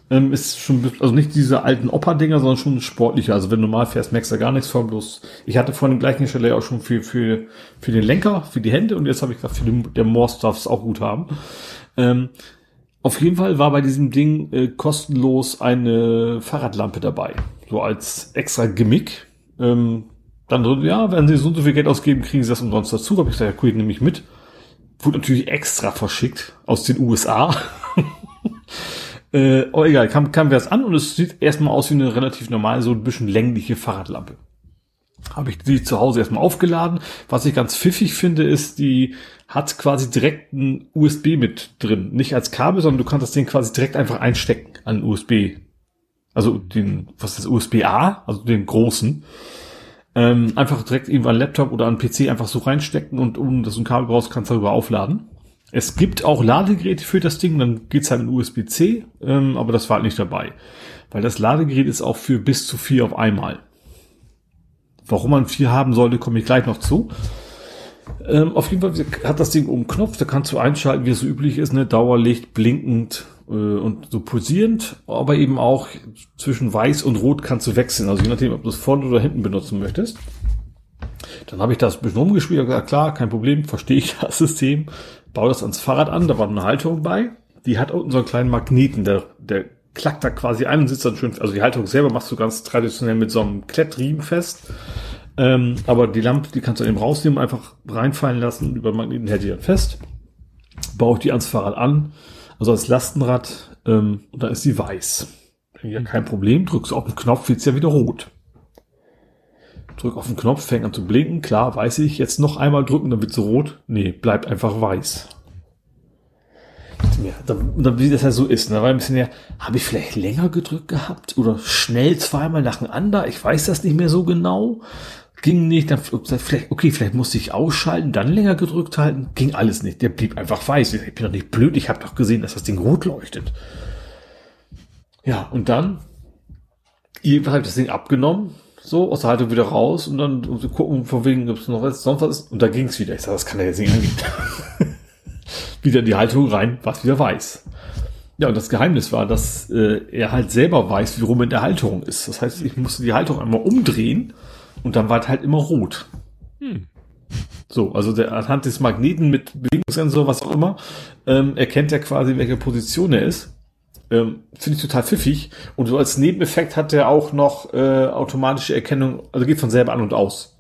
Ähm, ist schon, also nicht diese alten Opa-Dinger, sondern schon sportlicher. Also wenn du normal fährst, merkst du gar nichts von, bloß ich hatte vor dem gleichen Stelle auch schon für, für, für den Lenker, für die Hände und jetzt habe ich gesagt, für den, der Morse darf es auch gut haben. Ähm, auf jeden Fall war bei diesem Ding äh, kostenlos eine Fahrradlampe dabei. So als extra Gimmick. Ähm, dann so, ja, wenn Sie so und so viel Geld ausgeben, kriegen Sie das umsonst dazu. Habe ich gesagt, ja cool, nehme ich mit. Wurde natürlich extra verschickt aus den USA. [laughs] äh, aber egal, kam, kam wir das an und es sieht erstmal aus wie eine relativ normale, so ein bisschen längliche Fahrradlampe habe ich die zu Hause erstmal aufgeladen. Was ich ganz pfiffig finde, ist, die hat quasi direkt ein USB mit drin. Nicht als Kabel, sondern du kannst das Ding quasi direkt einfach einstecken an USB. Also den, was ist das, USB-A, also den großen. Ähm, einfach direkt irgendwo an Laptop oder an PC einfach so reinstecken und um das ein Kabel brauchst, kannst du darüber aufladen. Es gibt auch Ladegeräte für das Ding, dann geht's halt in USB-C, ähm, aber das war halt nicht dabei. Weil das Ladegerät ist auch für bis zu vier auf einmal. Warum man vier haben sollte, komme ich gleich noch zu. Ähm, auf jeden Fall hat das Ding oben Knopf, da kannst du einschalten, wie es so üblich ist, ne? Dauerlicht, blinkend äh, und so pulsierend, aber eben auch zwischen weiß und rot kannst du wechseln, also je nachdem, ob du es vorne oder hinten benutzen möchtest. Dann habe ich das ein bisschen umgespielt und gesagt, klar, kein Problem, verstehe ich das System, baue das ans Fahrrad an, da war eine Halterung bei, die hat unten so einen kleinen Magneten, der, der klackt da quasi ein und sitzt dann schön, also die Halterung selber machst du ganz traditionell mit so einem Klettriemen fest. Ähm, aber die Lampe, die kannst du eben rausnehmen, einfach reinfallen lassen, über Magneten hält die dann fest. Baue ich die ans Fahrrad an, also als Lastenrad, ähm, und da ist sie weiß. Ja, kein Problem, drückst du auf den Knopf, wird's ja wieder rot. Drück auf den Knopf, fängt an zu blinken, klar, weiß ich, jetzt noch einmal drücken, dann wird es rot. Nee, bleibt einfach weiß. Ja, dann, wie das ja so ist, ne? war ein bisschen ja, habe ich vielleicht länger gedrückt gehabt oder schnell zweimal nacheinander, ich weiß das nicht mehr so genau. Ging nicht, dann vielleicht, okay, vielleicht musste ich ausschalten, dann länger gedrückt halten, ging alles nicht. Der blieb einfach weiß. Ich bin doch nicht blöd, ich habe doch gesehen, dass das Ding rot leuchtet. Ja, und dann irgendwann habe ich das Ding abgenommen, so aus der Haltung wieder raus und dann um zu gucken, von wegen, ob es noch was, sonst was. Und da ging es wieder. Ich sage, das kann ja jetzt nicht angehen. [laughs] wieder in die Haltung rein, was wieder weiß. Ja, und das Geheimnis war, dass äh, er halt selber weiß, wie rum in der Halterung ist. Das heißt, ich musste die Halterung einmal umdrehen und dann war es halt immer rot. Hm. So, also der, anhand des Magneten mit Bewegungssensor, was auch immer, ähm, erkennt er quasi, welche Position er ist. Ähm, Finde ich total pfiffig. Und so als Nebeneffekt hat er auch noch äh, automatische Erkennung, also geht von selber an und aus.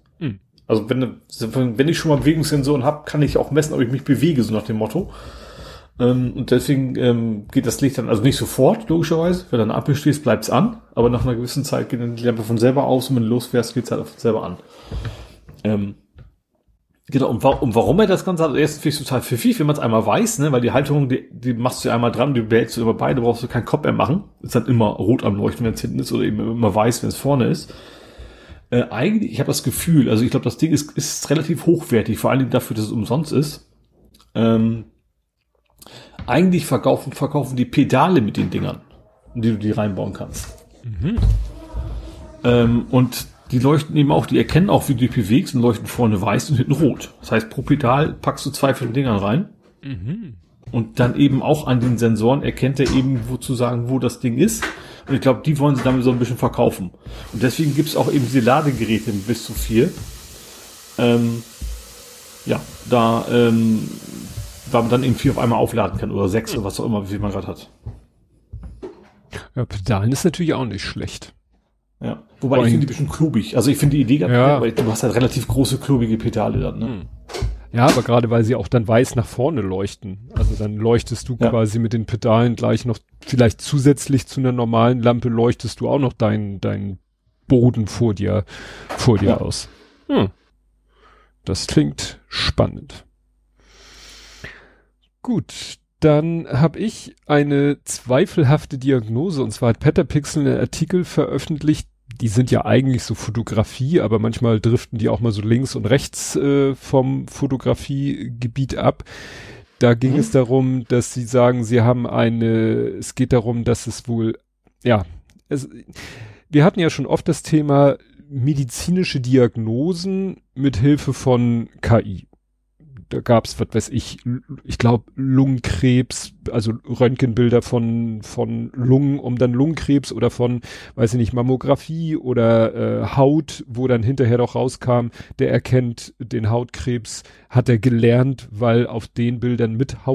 Also wenn, wenn ich schon mal Bewegungssensoren habe, kann ich auch messen, ob ich mich bewege, so nach dem Motto. Ähm, und deswegen ähm, geht das Licht dann, also nicht sofort, logischerweise. Wenn du an der Ampel stehst, bleibt's an. Aber nach einer gewissen Zeit geht dann die Lampe von selber aus und wenn du losfährst, geht's halt von selber an. Ähm, genau, und, wa und warum er das Ganze hat, erstens finde ich total pfiffig, wenn man es einmal weiß, ne, weil die Halterung, die, die machst du ja einmal dran, die behältst du immer beide, brauchst du keinen Kopf mehr machen. Ist dann immer rot am Leuchten, wenn es hinten ist, oder eben immer weiß, wenn es vorne ist. Äh, eigentlich, ich habe das Gefühl, also ich glaube, das Ding ist, ist relativ hochwertig, vor allem dafür, dass es umsonst ist. Ähm, eigentlich verkaufen, verkaufen die Pedale mit den Dingern, in die du die reinbauen kannst. Mhm. Ähm, und die leuchten eben auch, die erkennen auch, wie du dich bewegst und leuchten vorne weiß und hinten rot. Das heißt, pro Pedal packst du zwei von den Dingern rein. Mhm. Und dann eben auch an den Sensoren erkennt er eben, wo zu sagen, wo das Ding ist. Und ich glaube, die wollen sie damit so ein bisschen verkaufen. Und deswegen gibt es auch eben diese Ladegeräte bis zu vier. Ähm, ja, da ähm, weil man dann eben vier auf einmal aufladen kann oder sechs oder was auch immer, wie viel man gerade hat. Ja, Pedalen ist natürlich auch nicht schlecht. Ja, wobei Boing. ich finde die bisschen klubig. Also ich finde die Idee ganz ja. weil du hast halt relativ große klubige Pedale dann, ne? Hm. Ja, aber gerade weil sie auch dann weiß nach vorne leuchten. Also dann leuchtest du ja. quasi mit den Pedalen gleich noch, vielleicht zusätzlich zu einer normalen Lampe leuchtest du auch noch deinen dein Boden vor dir, vor dir ja. aus. Hm. Das klingt spannend. Gut, dann habe ich eine zweifelhafte Diagnose und zwar hat Petapixel einen Artikel veröffentlicht. Die sind ja eigentlich so Fotografie, aber manchmal driften die auch mal so links und rechts äh, vom Fotografiegebiet ab. Da ging mhm. es darum, dass sie sagen, sie haben eine, es geht darum, dass es wohl, ja, es, wir hatten ja schon oft das Thema medizinische Diagnosen mit Hilfe von KI da gab's, was weiß ich, ich glaube Lungenkrebs, also Röntgenbilder von von Lungen, um dann Lungenkrebs oder von, weiß ich nicht, Mammographie oder äh, Haut, wo dann hinterher doch rauskam, der erkennt den Hautkrebs, hat er gelernt, weil auf den Bildern mit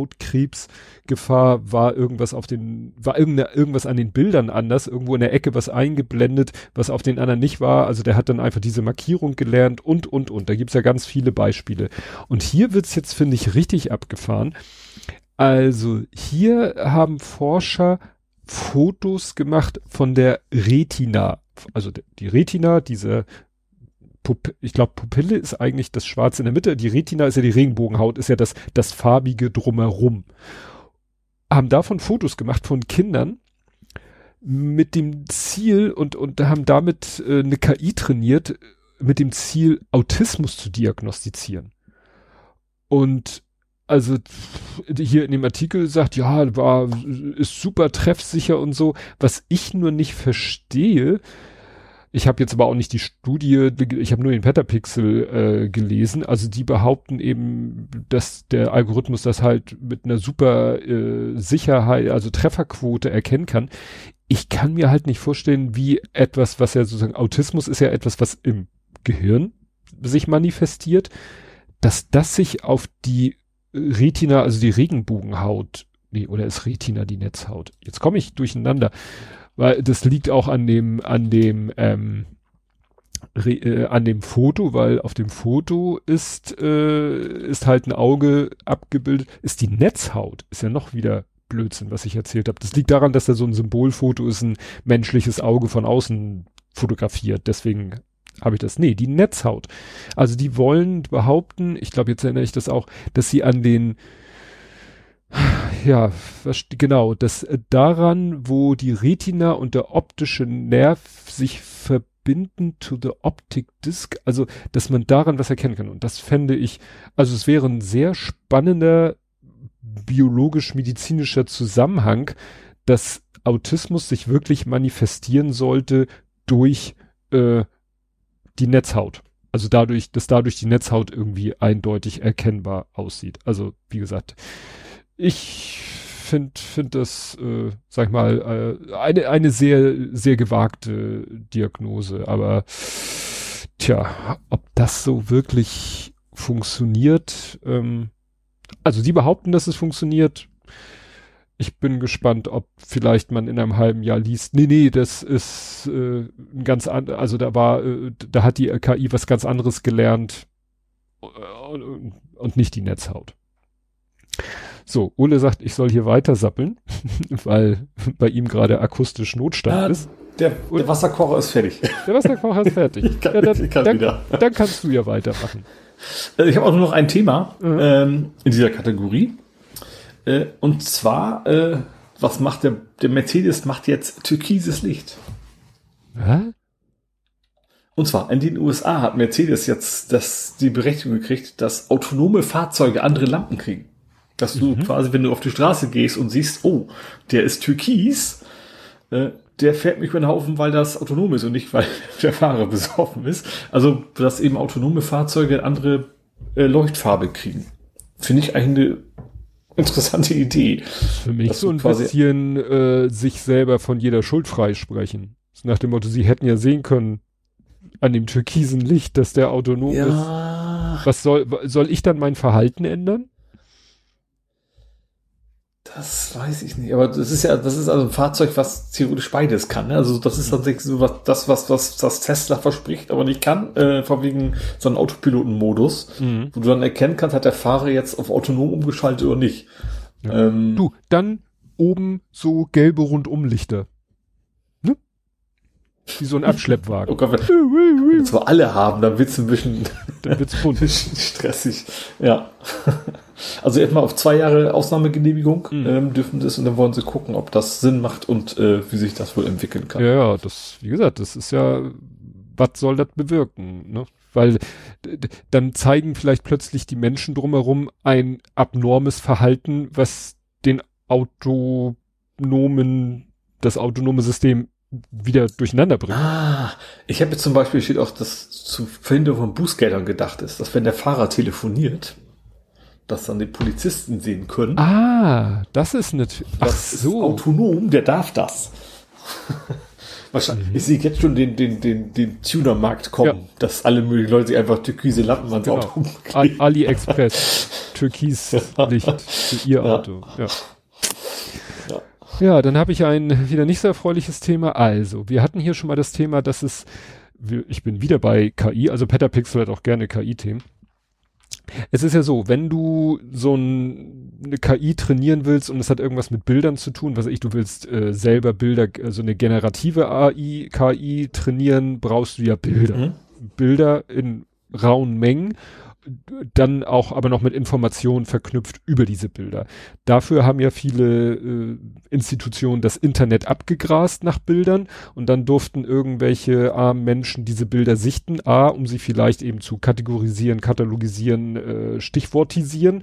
Hautkrebsgefahr war irgendwas auf den, war irgendwas an den Bildern anders, irgendwo in der Ecke was eingeblendet, was auf den anderen nicht war. Also der hat dann einfach diese Markierung gelernt und und und. Da gibt's ja ganz viele Beispiele. Und hier wird's jetzt, finde ich, richtig abgefahren. Also hier haben Forscher Fotos gemacht von der Retina. Also die Retina, diese ich glaube, Pupille ist eigentlich das Schwarze in der Mitte. Die Retina ist ja die Regenbogenhaut, ist ja das, das farbige drumherum. Haben davon Fotos gemacht von Kindern mit dem Ziel und, und haben damit äh, eine KI trainiert, mit dem Ziel, Autismus zu diagnostizieren. Und also hier in dem Artikel sagt, ja, war, ist super treffsicher und so. Was ich nur nicht verstehe, ich habe jetzt aber auch nicht die Studie, ich habe nur den Petapixel äh, gelesen. Also die behaupten eben, dass der Algorithmus das halt mit einer super äh, Sicherheit, also Trefferquote erkennen kann. Ich kann mir halt nicht vorstellen, wie etwas, was ja sozusagen Autismus ist ja etwas, was im Gehirn sich manifestiert, dass das sich auf die Retina, also die Regenbogenhaut, nee, oder ist Retina die Netzhaut? Jetzt komme ich durcheinander weil das liegt auch an dem, an dem, ähm, Re, äh, an dem Foto, weil auf dem Foto ist, äh, ist halt ein Auge abgebildet, ist die Netzhaut, ist ja noch wieder Blödsinn, was ich erzählt habe. Das liegt daran, dass da so ein Symbolfoto ist, ein menschliches Auge von außen fotografiert. Deswegen habe ich das? Nee, die Netzhaut. Also die wollen behaupten, ich glaube, jetzt erinnere ich das auch, dass sie an den ja, genau, dass äh, daran, wo die Retina und der optische Nerv sich verbinden to the optic disc, also dass man daran was erkennen kann. Und das fände ich, also es wäre ein sehr spannender biologisch-medizinischer Zusammenhang, dass Autismus sich wirklich manifestieren sollte durch äh, die Netzhaut. Also dadurch, dass dadurch die Netzhaut irgendwie eindeutig erkennbar aussieht. Also wie gesagt, ich finde find das, äh, sag ich mal, äh, eine, eine sehr, sehr gewagte Diagnose. Aber tja, ob das so wirklich funktioniert, ähm, also die behaupten, dass es funktioniert. Ich bin gespannt, ob vielleicht man in einem halben Jahr liest, nee, nee, das ist äh, ein ganz an, also da war, äh, da hat die KI was ganz anderes gelernt äh, und nicht die Netzhaut. So, Ole sagt, ich soll hier weiter sappeln, [laughs] weil bei ihm gerade akustisch Notstand ja, ist. Der, der, Wasserkocher ist fertig. Der Wasserkocher ist fertig. [laughs] ich kann, ja, dann, kann dann, wieder. dann kannst du ja weitermachen. Äh, ich habe auch nur noch ein Thema mhm. ähm, in dieser Kategorie. Äh, und zwar, äh, was macht der, der Mercedes macht jetzt türkises Licht. Hä? Und zwar in den USA hat Mercedes jetzt das, die Berechtigung gekriegt, dass autonome Fahrzeuge andere Lampen kriegen. Dass du mhm. quasi, wenn du auf die Straße gehst und siehst, oh, der ist türkis, äh, der fährt mich über den Haufen, weil das autonom ist und nicht, weil [laughs] der Fahrer besoffen ist. Also, dass eben autonome Fahrzeuge andere äh, Leuchtfarbe kriegen. Finde ich eigentlich eine interessante Idee. Für mich so ein bisschen äh, sich selber von jeder Schuld freisprechen. Nach dem Motto, sie hätten ja sehen können an dem türkisen Licht, dass der autonom ja. ist. Was soll, soll ich dann mein Verhalten ändern? Das weiß ich nicht, aber das ist ja, das ist also ein Fahrzeug, was theoretisch beides kann. Ne? Also das ist tatsächlich so was, das, was, was das Tesla verspricht, aber nicht kann, äh, von wegen so einem Autopilotenmodus, mhm. wo du dann erkennen kannst, hat der Fahrer jetzt auf autonom umgeschaltet oder nicht. Ja. Ähm, du, dann oben so gelbe Rundumlichter. Wie so ein Abschleppwagen. [laughs] Oh Gott, wenn wir alle haben, dann wird's ein bisschen, dann wird's bunt. ein [laughs] bisschen stressig. Ja. Also erstmal auf zwei Jahre Ausnahmegenehmigung mhm. ähm, dürfen das und dann wollen sie gucken, ob das Sinn macht und äh, wie sich das wohl entwickeln kann. Ja, ja, das, wie gesagt, das ist ja, was soll das bewirken, ne? Weil dann zeigen vielleicht plötzlich die Menschen drumherum ein abnormes Verhalten, was den autonomen, das autonome System wieder durcheinander bringen. Ah, ich habe jetzt zum Beispiel steht auch, dass zur Verhinderung von Bußgeldern gedacht ist, dass wenn der Fahrer telefoniert, dass dann die Polizisten sehen können. Ah, das ist natürlich. Ach so. autonom, der darf das. [laughs] Wahrscheinlich. Mhm. Ich sehe jetzt schon den, den, den, den Tuner-Markt kommen, ja. dass alle möglichen Leute sich einfach türkise Lampen ans genau. Auto AliExpress, türkis [laughs] Licht für ihr Auto. Ja. Ja, dann habe ich ein wieder nicht so erfreuliches Thema. Also, wir hatten hier schon mal das Thema, dass es, ich bin wieder bei KI, also Petapixel hat auch gerne KI-Themen. Es ist ja so, wenn du so ein, eine KI trainieren willst und es hat irgendwas mit Bildern zu tun, was ich, du willst äh, selber Bilder, so also eine generative AI, KI trainieren, brauchst du ja Bilder. Mhm. Bilder in rauen Mengen dann auch aber noch mit Informationen verknüpft über diese Bilder. Dafür haben ja viele äh, Institutionen das Internet abgegrast nach Bildern und dann durften irgendwelche armen Menschen diese Bilder sichten, a, um sie vielleicht eben zu kategorisieren, katalogisieren, äh, stichwortisieren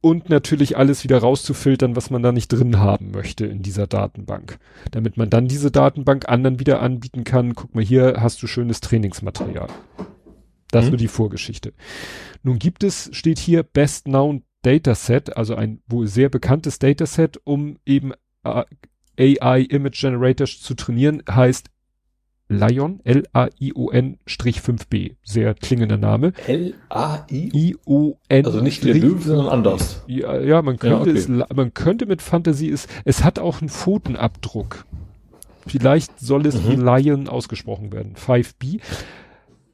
und natürlich alles wieder rauszufiltern, was man da nicht drin haben möchte in dieser Datenbank. Damit man dann diese Datenbank anderen wieder anbieten kann, guck mal, hier hast du schönes Trainingsmaterial. Das mhm. nur die Vorgeschichte. Nun gibt es, steht hier Best Known Dataset, also ein wohl sehr bekanntes Dataset, um eben äh, AI Image Generators zu trainieren, heißt Lion, L-A-I-O-N 5b. Sehr klingender Name. L-A-I-O-N. Also nicht der Löwe, sondern anders. Ja, ja man könnte ja, okay. es, man könnte mit Fantasie es, es hat auch einen Pfotenabdruck. Vielleicht soll es mhm. wie Lion ausgesprochen werden. 5b.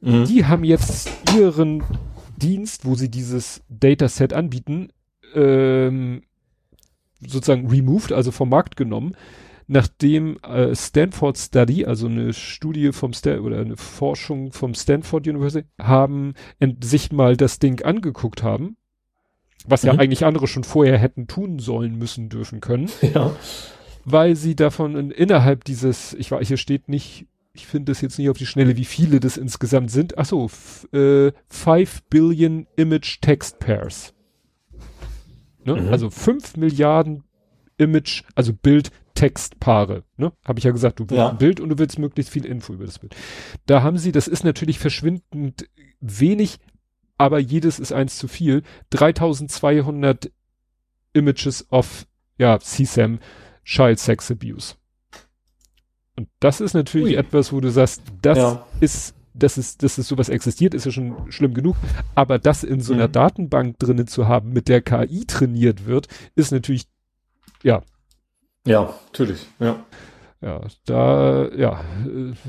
Mhm. Die haben jetzt ihren Dienst, wo sie dieses Dataset anbieten, ähm, sozusagen removed, also vom Markt genommen. nachdem äh, Stanford Study, also eine Studie vom Stan oder eine Forschung vom Stanford University, haben sich mal das Ding angeguckt haben, was mhm. ja eigentlich andere schon vorher hätten tun sollen, müssen, dürfen können. [laughs] Ja. Weil sie davon in, innerhalb dieses, ich weiß, hier steht nicht, ich finde das jetzt nicht auf die Schnelle, wie viele das insgesamt sind. Ach so, äh, 5 Billion Image Text Pairs. Ne? Mhm. Also 5 Milliarden Image, also Bild-Text-Paare. Ne? Habe ich ja gesagt, du willst ja. ein Bild und du willst möglichst viel Info über das Bild. Da haben sie, das ist natürlich verschwindend wenig, aber jedes ist eins zu viel. 3200 Images of, ja, CSAM, Child Sex Abuse. Und das ist natürlich Ui. etwas, wo du sagst, das ja. ist, das ist, dass es sowas existiert, ist ja schon schlimm genug. Aber das in so einer mhm. Datenbank drinnen zu haben, mit der KI trainiert wird, ist natürlich, ja. Ja, natürlich, ja. Ja, da, ja,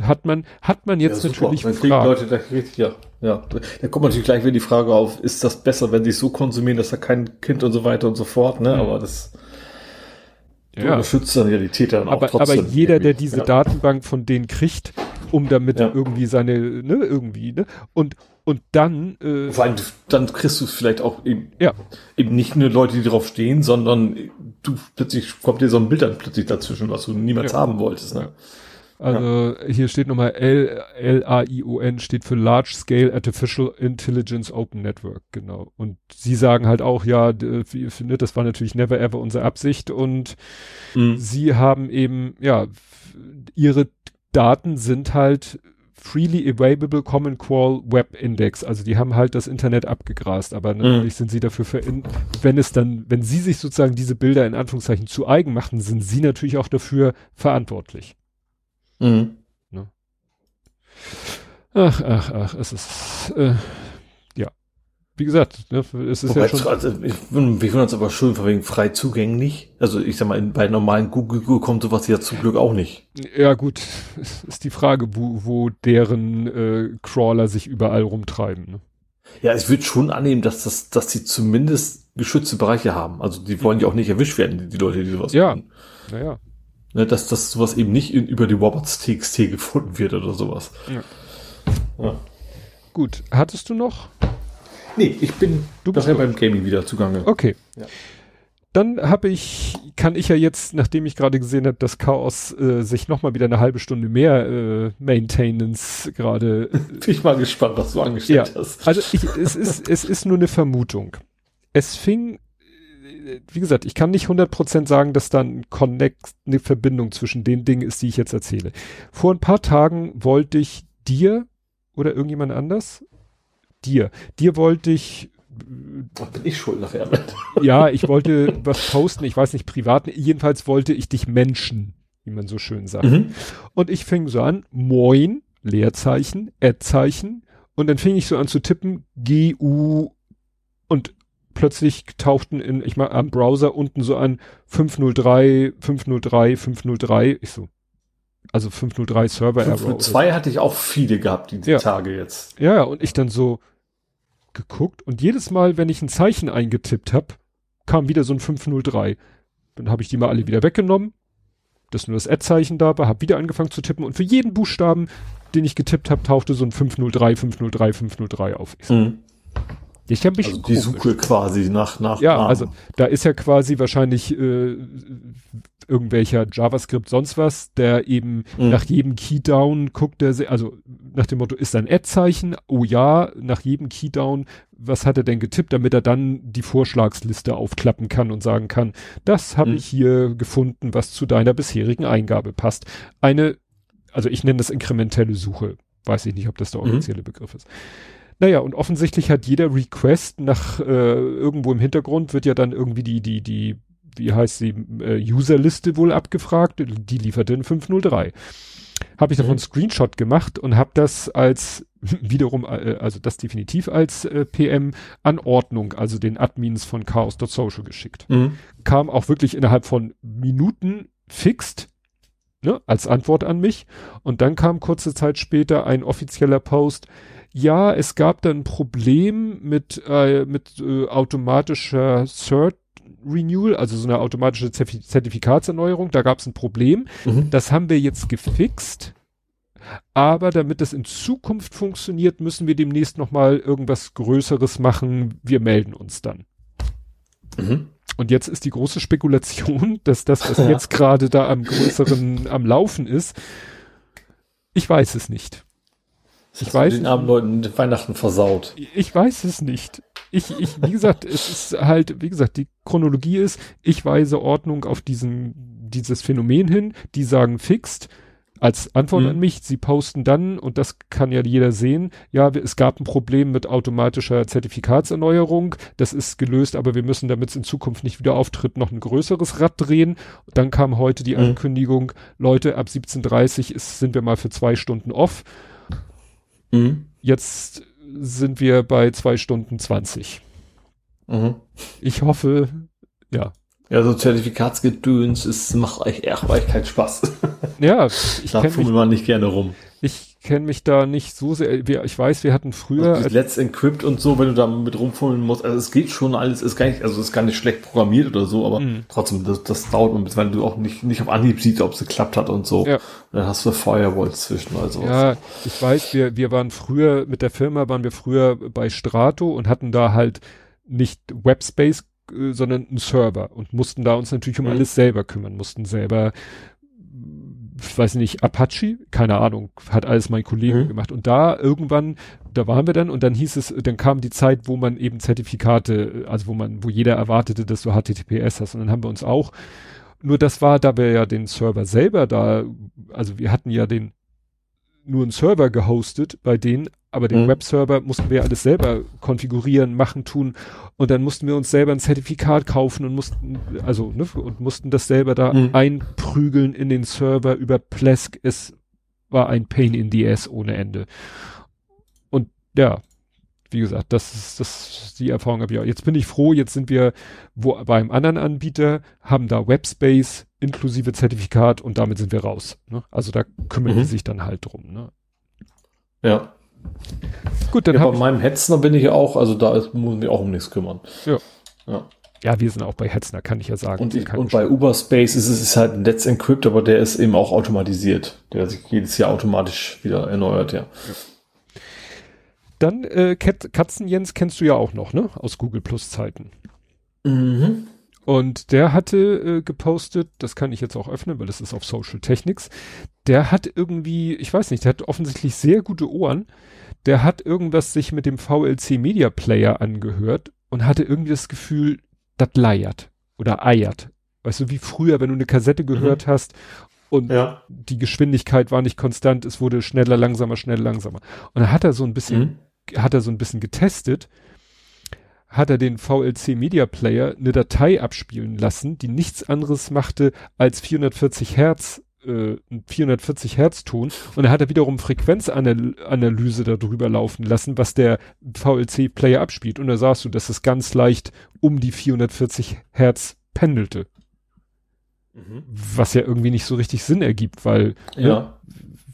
hat man, hat man jetzt ja, natürlich Dann Fragen. Leute da richtig, ja, ja. Da kommt natürlich gleich wieder die Frage auf, ist das besser, wenn sie es so konsumieren, dass da kein Kind und so weiter und so fort, ne? Mhm. Aber das, ja. Du schützt dann ja die Täter dann aber, auch trotzdem. Aber jeder, der diese ja. Datenbank von denen kriegt, um damit ja. irgendwie seine, ne, irgendwie, ne? Und, und dann, äh, Vor allem, dann kriegst du vielleicht auch eben, ja. eben nicht nur Leute, die drauf stehen, sondern du plötzlich kommt dir so ein Bild dann plötzlich dazwischen, was du niemals ja. haben wolltest, ne? Also ja. hier steht nochmal L, L-A-I-O-N steht für Large Scale Artificial Intelligence Open Network, genau. Und sie sagen halt auch, ja, wie ihr findet, das war natürlich never ever unsere Absicht und mhm. sie haben eben, ja, ihre Daten sind halt Freely Available Common Crawl Web Index. Also die haben halt das Internet abgegrast, aber natürlich mhm. sind sie dafür für, in, wenn es dann, wenn sie sich sozusagen diese Bilder in Anführungszeichen zu eigen machen, sind sie natürlich auch dafür verantwortlich. Mhm. Ne? Ach, ach, ach, es ist, äh, ja. Wie gesagt, ne, es ist Wobei, ja schon. Also, ich, wir finden uns aber schön von wegen frei zugänglich. Also ich sag mal, bei normalen Google, Google kommt sowas ja zum Glück auch nicht. Ja gut, ist die Frage, wo, wo deren äh, Crawler sich überall rumtreiben. Ne? Ja, ich würde schon annehmen, dass das, dass sie zumindest geschützte Bereiche haben. Also die wollen ja auch nicht erwischt werden, die, die Leute, die sowas ja. machen. Ja, naja. Ne, dass, dass sowas eben nicht in, über die Robots TXT gefunden wird oder sowas. Ja. ja. Gut, hattest du noch? Nee, ich bin du bist ja beim Gaming wieder zugange. Okay. Ja. Dann habe ich, kann ich ja jetzt, nachdem ich gerade gesehen habe, dass Chaos äh, sich nochmal wieder eine halbe Stunde mehr äh, Maintenance gerade. Äh, [laughs] bin ich mal gespannt, was du angestellt ja, hast. Also ich, es ist, es ist nur eine Vermutung. Es fing wie gesagt, ich kann nicht 100% sagen, dass da ein Connect, eine Verbindung zwischen den Dingen ist, die ich jetzt erzähle. Vor ein paar Tagen wollte ich dir oder irgendjemand anders, dir, dir wollte ich Ach, bin ich schuld nachher. [laughs] Ja, ich wollte was posten, ich weiß nicht, privat, jedenfalls wollte ich dich Menschen, wie man so schön sagt. Mhm. Und ich fing so an, moin, Leerzeichen, Ad-Zeichen, und dann fing ich so an zu tippen, G-U und plötzlich tauchten in, ich mal am Browser unten so an 503, 503, 503. Ich so, also 503 Server Error. 502 hatte ich auch viele gehabt, die ja. Tage jetzt. Ja, und ich dann so geguckt und jedes Mal, wenn ich ein Zeichen eingetippt habe, kam wieder so ein 503. Dann habe ich die mal alle wieder weggenommen, dass nur das Ad-Zeichen da war, habe wieder angefangen zu tippen und für jeden Buchstaben, den ich getippt habe, tauchte so ein 503, 503, 503 auf. Ich so, mhm. Ich habe mich also die Suche quasi nach nach ja Namen. also da ist ja quasi wahrscheinlich äh, irgendwelcher JavaScript sonst was, der eben mhm. nach jedem Keydown guckt, der also nach dem Motto ist ein Ad-Zeichen, oh ja, nach jedem Keydown, was hat er denn getippt, damit er dann die Vorschlagsliste aufklappen kann und sagen kann, das habe mhm. ich hier gefunden, was zu deiner bisherigen Eingabe passt. Eine, also ich nenne das inkrementelle Suche, weiß ich nicht, ob das der mhm. offizielle mhm. Begriff ist. Naja, und offensichtlich hat jeder Request nach äh, irgendwo im Hintergrund wird ja dann irgendwie die, die, die, wie heißt sie, äh, Userliste wohl abgefragt, die liefert in 503. Habe ich davon mhm. Screenshot gemacht und habe das als [laughs] wiederum, äh, also das definitiv als äh, PM an Ordnung, also den Admins von chaos.social geschickt. Mhm. Kam auch wirklich innerhalb von Minuten fixt, ne, als Antwort an mich. Und dann kam kurze Zeit später ein offizieller Post, ja, es gab dann ein Problem mit, äh, mit äh, automatischer Search, Renewal, also so eine automatische Zertifikatserneuerung. Da gab es ein Problem. Mhm. Das haben wir jetzt gefixt. Aber damit das in Zukunft funktioniert, müssen wir demnächst noch mal irgendwas Größeres machen. Wir melden uns dann. Mhm. Und jetzt ist die große Spekulation, [laughs] dass das, was ja. jetzt gerade da am größeren am Laufen ist, ich weiß es nicht. Ich Hast weiß den armen Leuten Weihnachten versaut. Ich weiß es nicht. Ich, ich, wie gesagt, es ist halt, wie gesagt, die Chronologie ist, ich weise Ordnung auf diesen, dieses Phänomen hin, die sagen fixed, als Antwort mhm. an mich, sie posten dann, und das kann ja jeder sehen, ja, es gab ein Problem mit automatischer Zertifikatserneuerung, das ist gelöst, aber wir müssen, damit es in Zukunft nicht wieder auftritt, noch ein größeres Rad drehen. Dann kam heute die mhm. Ankündigung, Leute, ab 17.30 ist, sind wir mal für zwei Stunden off. Mhm. Jetzt sind wir bei zwei Stunden 20. Mhm. Ich hoffe, ja, ja, so Zertifikatsgedöns ist, macht euch echt keinen Spaß. Ja, [laughs] ich da fummelt man nicht gerne rum. Ich kenne mich da nicht so sehr. Ich weiß, wir hatten früher. Also Let's Encrypt und so, wenn du da mit rumfummeln musst. Also es geht schon alles, ist gar nicht, also ist gar nicht schlecht programmiert oder so, aber mhm. trotzdem, das, das dauert ein bisschen, weil du auch nicht, nicht auf Anhieb siehst, ob es geklappt hat und so. Ja. Und dann hast du Firewalls zwischen, also. Ja, ich weiß, wir, wir waren früher, mit der Firma waren wir früher bei Strato und hatten da halt nicht Webspace äh, sondern ein Server und mussten da uns natürlich um mhm. alles selber kümmern, mussten selber, ich weiß nicht, Apache, keine Ahnung, hat alles mein Kollege mhm. gemacht und da irgendwann, da waren wir dann und dann hieß es, dann kam die Zeit, wo man eben Zertifikate, also wo man, wo jeder erwartete, dass du HTTPS hast und dann haben wir uns auch, nur das war, da wir ja den Server selber da, also wir hatten ja den nur einen Server gehostet bei denen, aber den mhm. Webserver mussten wir alles selber konfigurieren, machen, tun und dann mussten wir uns selber ein Zertifikat kaufen und mussten, also, ne, und mussten das selber da mhm. einprügeln in den Server über Plesk. Es war ein Pain in the ass ohne Ende. Und ja, wie gesagt, das ist, das, die Erfahrung habe ich auch. Jetzt bin ich froh, jetzt sind wir wo, beim anderen Anbieter, haben da Webspace inklusive Zertifikat und damit sind wir raus. Ne? Also da kümmern mhm. die sich dann halt drum. Ne? Ja. Gut, dann ja, bei meinem Hetzner bin ich auch, also da ist, muss ich mich auch um nichts kümmern. Ja. Ja. Ja, wir sind auch bei Hetzner, kann ich ja sagen. Und, ich, und bei Uberspace ist es ist halt ein Let's Encrypt, aber der ist eben auch automatisiert. Der sich jedes Jahr automatisch wieder erneuert, ja. ja. Dann äh, Katzen Jens kennst du ja auch noch, ne? Aus Google Plus Zeiten. Mhm. Und der hatte äh, gepostet, das kann ich jetzt auch öffnen, weil das ist auf Social Technics. Der hat irgendwie, ich weiß nicht, der hat offensichtlich sehr gute Ohren. Der hat irgendwas sich mit dem VLC Media Player angehört und hatte irgendwie das Gefühl, das leiert oder eiert. Weißt du, wie früher, wenn du eine Kassette gehört mhm. hast und ja. die Geschwindigkeit war nicht konstant, es wurde schneller, langsamer, schneller, langsamer. Und dann hat er so ein bisschen, mhm. Hat er so ein bisschen getestet hat er den VLC Media Player eine Datei abspielen lassen, die nichts anderes machte als 440 Hertz, äh, 440 Hertz Ton und er hat er wiederum Frequenzanalyse darüber laufen lassen, was der VLC Player abspielt und da sahst du, dass es ganz leicht um die 440 Hertz pendelte. Mhm. Was ja irgendwie nicht so richtig Sinn ergibt, weil ne, ja. ne,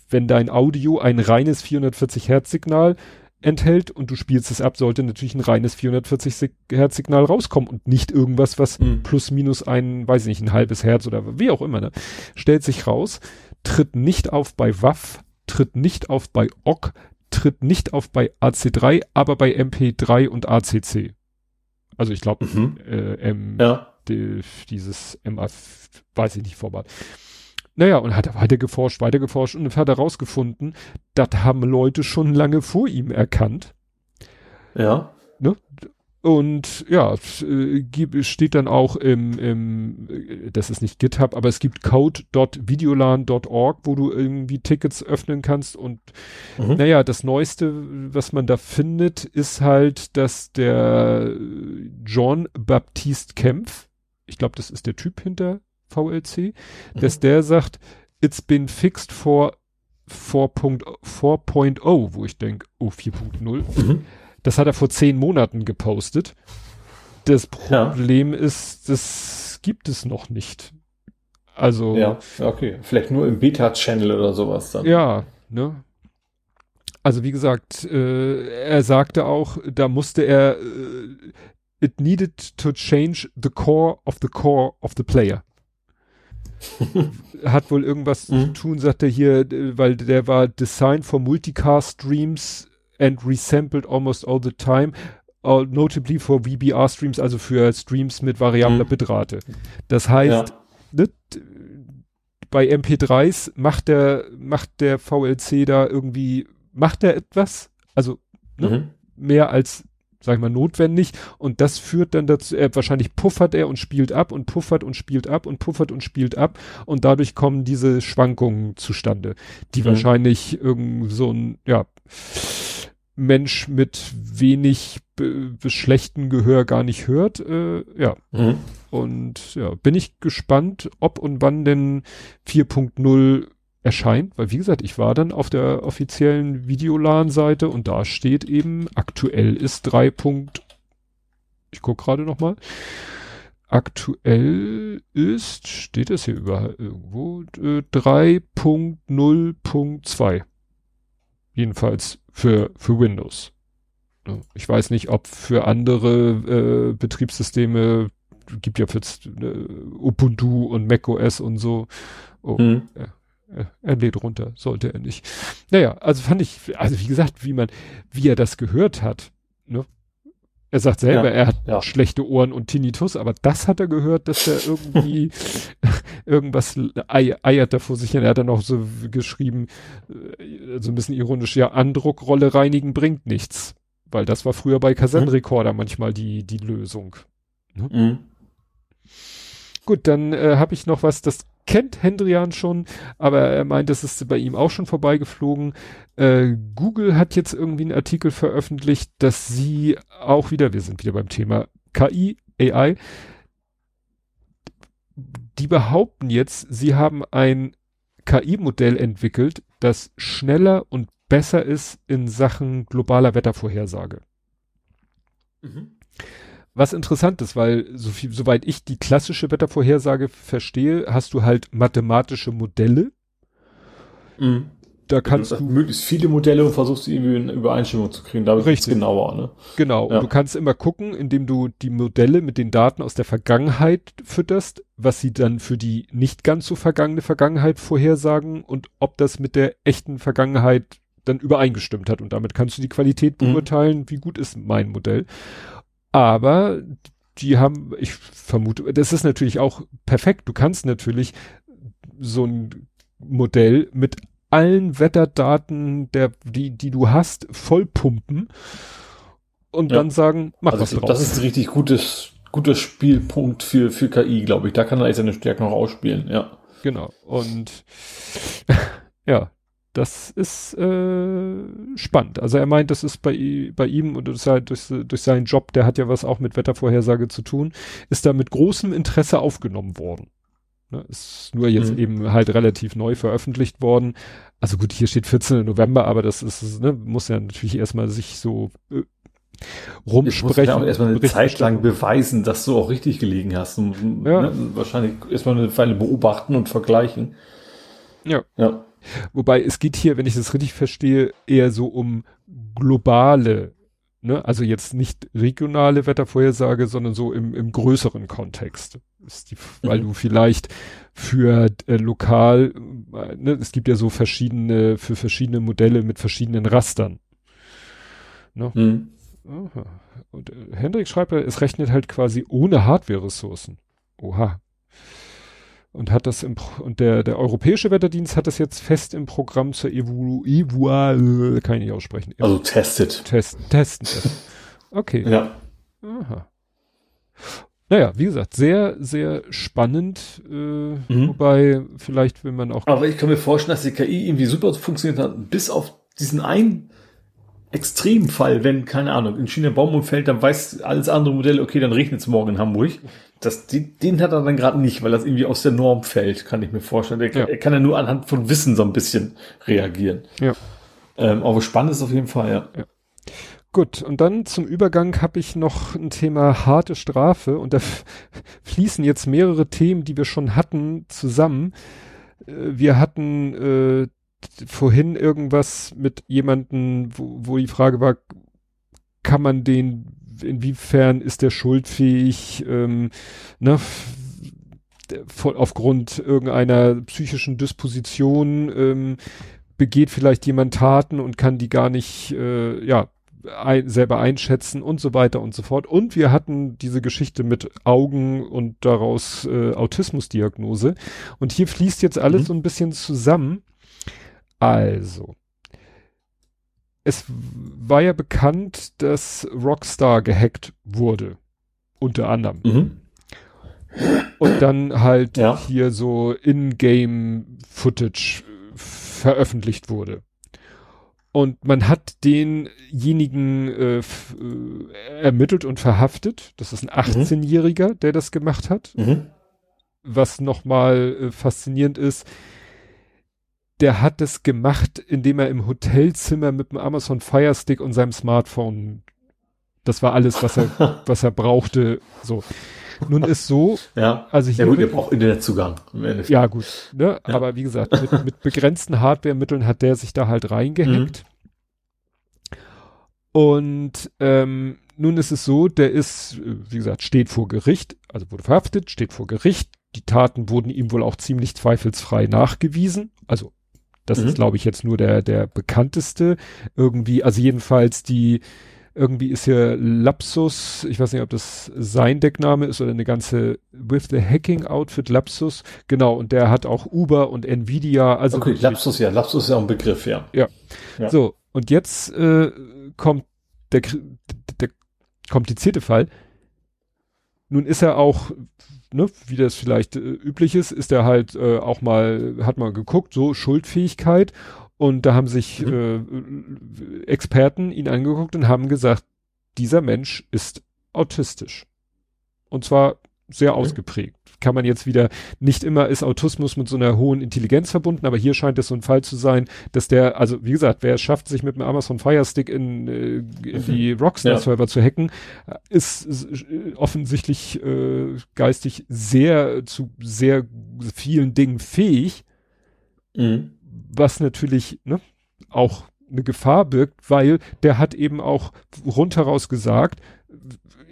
wenn dein Audio ein reines 440 Hertz Signal enthält und du spielst es ab, sollte natürlich ein reines 440 Hertz Signal rauskommen und nicht irgendwas, was mhm. plus minus ein, weiß ich nicht, ein halbes Hertz oder wie auch immer, ne? Stellt sich raus, tritt nicht auf bei WAF, tritt nicht auf bei OGG, tritt nicht auf bei AC3, aber bei MP3 und ACC. Also ich glaube, mhm. äh, ja. die, dieses MA, weiß ich nicht, Format. Naja, und hat er weiter geforscht, weiter geforscht und hat herausgefunden, das haben Leute schon lange vor ihm erkannt. Ja. Ne? Und ja, äh, steht dann auch im, im, äh, das ist nicht GitHub, aber es gibt code.videolan.org, wo du irgendwie Tickets öffnen kannst. Und mhm. naja, das Neueste, was man da findet, ist halt, dass der John Baptiste Kempf, ich glaube, das ist der Typ hinter VLC, mhm. dass der sagt, it's been fixed for 4.0, wo ich denke, oh, 4.0. Mhm. Das hat er vor zehn Monaten gepostet. Das Problem ja. ist, das gibt es noch nicht. Also. Ja, okay. Vielleicht nur im Beta-Channel oder sowas dann. Ja, ne? Also wie gesagt, äh, er sagte auch, da musste er, äh, it needed to change the core of the core of the player. Hat wohl irgendwas mhm. zu tun, sagt er hier, weil der war designed for multicast streams and resampled almost all the time. Uh, notably for VBR Streams, also für Streams mit variabler mhm. Bitrate. Das heißt, ja. ne, bei MP3s macht der, macht der VLC da irgendwie, macht er etwas? Also, ne, mhm. mehr als sag ich mal, notwendig. Und das führt dann dazu, er wahrscheinlich puffert er und spielt ab und puffert und spielt ab und puffert und spielt ab. Und dadurch kommen diese Schwankungen zustande, die mhm. wahrscheinlich irgend so ein, ja, Mensch mit wenig schlechten Gehör gar nicht hört. Äh, ja. Mhm. Und ja, bin ich gespannt, ob und wann denn 4.0 erscheint, weil wie gesagt, ich war dann auf der offiziellen Videolan-Seite und da steht eben, aktuell ist 3. Ich guck gerade noch mal. Aktuell ist, steht das hier überall irgendwo, äh, 3.0.2. Jedenfalls für, für Windows. Ich weiß nicht, ob für andere äh, Betriebssysteme, gibt ja für äh, Ubuntu und macOS und so. Oh, hm. ja er lädt runter, sollte er nicht. Naja, also fand ich, also wie gesagt, wie man, wie er das gehört hat, ne? Er sagt selber, ja, er hat ja. schlechte Ohren und Tinnitus, aber das hat er gehört, dass er irgendwie [laughs] irgendwas eiert da vor sich hin. Er hat dann auch so geschrieben, äh, so ein bisschen ironisch, ja, Andruckrolle reinigen bringt nichts. Weil das war früher bei Kassettenrekorder mhm. manchmal die, die Lösung. Ne? Mhm. Gut, dann äh, habe ich noch was, das kennt Hendrian schon, aber er meint, es ist bei ihm auch schon vorbeigeflogen. Äh, Google hat jetzt irgendwie einen Artikel veröffentlicht, dass sie auch wieder, wir sind wieder beim Thema KI, AI, die behaupten jetzt, sie haben ein KI-Modell entwickelt, das schneller und besser ist in Sachen globaler Wettervorhersage. Mhm was interessant ist, weil so viel, soweit ich die klassische Wettervorhersage verstehe, hast du halt mathematische Modelle. Mhm. Da kannst du möglichst viele Modelle und versuchst irgendwie in Übereinstimmung zu kriegen. Da ist genauer, ne? Genau. Ja. Und du kannst immer gucken, indem du die Modelle mit den Daten aus der Vergangenheit fütterst, was sie dann für die nicht ganz so vergangene Vergangenheit vorhersagen und ob das mit der echten Vergangenheit dann übereingestimmt hat. Und damit kannst du die Qualität mhm. beurteilen, mhm. wie gut ist mein Modell. Aber die haben, ich vermute, das ist natürlich auch perfekt. Du kannst natürlich so ein Modell mit allen Wetterdaten, der, die, die du hast, vollpumpen und ja. dann sagen, mach also was draus. Das ist ein richtig gutes, guter Spielpunkt für, für KI, glaube ich. Da kann er seine Stärken noch ausspielen, ja. Genau. Und [laughs] ja, das ist äh, spannend. Also er meint, das ist bei, bei ihm und das halt durch, durch seinen Job, der hat ja was auch mit Wettervorhersage zu tun, ist da mit großem Interesse aufgenommen worden. Ne, ist nur jetzt mhm. eben halt relativ neu veröffentlicht worden. Also gut, hier steht 14. November, aber das ist, ne, muss ja natürlich erstmal sich so äh, rumsprechen. Ja auch erstmal eine Zeit lang beweisen, dass du auch richtig gelegen hast. Und, ja. ne, wahrscheinlich erstmal eine Weile beobachten und vergleichen. Ja. Ja. Wobei es geht hier, wenn ich das richtig verstehe, eher so um globale, ne? also jetzt nicht regionale Wettervorhersage, sondern so im, im größeren Kontext. Die, weil mhm. du vielleicht für äh, lokal, äh, ne, es gibt ja so verschiedene, für verschiedene Modelle mit verschiedenen Rastern. Ne? Mhm. Und äh, Hendrik schreibt, es rechnet halt quasi ohne Hardware-Ressourcen. Oha und hat das im und der der europäische Wetterdienst hat das jetzt fest im Programm zur Evu Evua äh, kann ich nicht aussprechen. Also testet. Test, testen. Okay. Ja. Aha. Naja, wie gesagt, sehr, sehr spannend, äh, mhm. wobei vielleicht will man auch. Aber ich kann mir vorstellen, dass die KI irgendwie super funktioniert hat, bis auf diesen einen Extremfall, wenn, keine Ahnung, in China Baum umfällt, dann weiß alles andere Modell, okay, dann regnet es morgen in Hamburg. Das, den hat er dann gerade nicht, weil das irgendwie aus der Norm fällt, kann ich mir vorstellen. Er, ja. er kann ja nur anhand von Wissen so ein bisschen reagieren. Ja. Ähm, aber spannend ist auf jeden Fall, ja. ja. Gut, und dann zum Übergang habe ich noch ein Thema harte Strafe und da fließen jetzt mehrere Themen, die wir schon hatten, zusammen. Äh, wir hatten äh, vorhin irgendwas mit jemanden, wo, wo die Frage war, kann man den inwiefern ist der schuldfähig, ähm, ne, aufgrund irgendeiner psychischen Disposition ähm, begeht vielleicht jemand Taten und kann die gar nicht, äh, ja, ein, selber einschätzen und so weiter und so fort. Und wir hatten diese Geschichte mit Augen und daraus äh, Autismusdiagnose. Und hier fließt jetzt alles mhm. so ein bisschen zusammen. Also, es war ja bekannt, dass Rockstar gehackt wurde. Unter anderem. Mhm. Und dann halt ja. hier so In-Game-Footage veröffentlicht wurde. Und man hat denjenigen äh, äh, ermittelt und verhaftet. Das ist ein 18-Jähriger, mhm. der das gemacht hat. Mhm. Was nochmal äh, faszinierend ist, der hat das gemacht, indem er im Hotelzimmer mit dem Amazon Fire Stick und seinem Smartphone, das war alles, was er, [laughs] was er brauchte, so. Nun ist so, ja, also hier. Ja gut, ihr braucht Internetzugang. Ja gut, ne? Ja. aber wie gesagt, mit, mit begrenzten Hardwaremitteln hat der sich da halt reingehackt. Mhm. Und ähm, nun ist es so, der ist, wie gesagt, steht vor Gericht, also wurde verhaftet, steht vor Gericht. Die Taten wurden ihm wohl auch ziemlich zweifelsfrei nachgewiesen. Also das mhm. ist, glaube ich, jetzt nur der, der bekannteste. Irgendwie, also jedenfalls die, irgendwie ist hier Lapsus, ich weiß nicht, ob das sein Deckname ist oder eine ganze With the Hacking Outfit Lapsus, genau, und der hat auch Uber und Nvidia, also. Okay, Lapsus, ja, Lapsus ist ja ein Begriff, ja. Ja. ja. So, und jetzt äh, kommt der, der komplizierte Fall. Nun ist er auch ne, wie das vielleicht äh, üblich ist, ist er halt äh, auch mal, hat mal geguckt, so Schuldfähigkeit. Und da haben sich mhm. äh, Experten ihn angeguckt und haben gesagt, dieser Mensch ist autistisch. Und zwar sehr okay. ausgeprägt. Kann man jetzt wieder, nicht immer ist Autismus mit so einer hohen Intelligenz verbunden, aber hier scheint es so ein Fall zu sein, dass der, also wie gesagt, wer es schafft, sich mit einem Amazon Fire Stick in, äh, in die. [laughs] Rockstar-Server ja. zu hacken, ist, ist offensichtlich äh, geistig sehr zu sehr vielen Dingen fähig, mhm. was natürlich ne, auch eine Gefahr birgt, weil der hat eben auch rundheraus gesagt,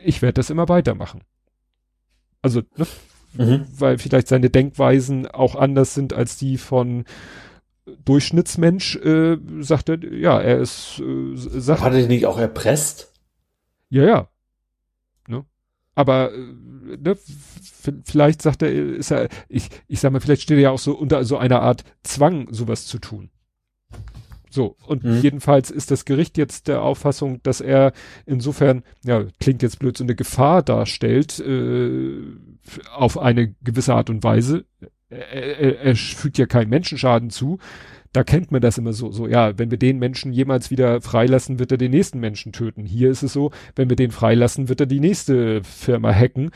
ich werde das immer weitermachen. Also, ne? mhm. weil vielleicht seine Denkweisen auch anders sind als die von Durchschnittsmensch, äh, sagt er, ja, er ist, äh, sagt. Hat er nicht auch erpresst? Ja, ja. Ne? Aber, äh, ne, vielleicht sagt er, ist er, ich, ich sag mal, vielleicht steht er ja auch so unter so einer Art Zwang, sowas zu tun. So, und mhm. jedenfalls ist das Gericht jetzt der Auffassung, dass er insofern, ja, klingt jetzt blöd, so eine Gefahr darstellt, äh, auf eine gewisse Art und Weise. Er, er, er fügt ja keinen Menschenschaden zu. Da kennt man das immer so, so, ja, wenn wir den Menschen jemals wieder freilassen, wird er den nächsten Menschen töten. Hier ist es so, wenn wir den freilassen, wird er die nächste Firma hacken.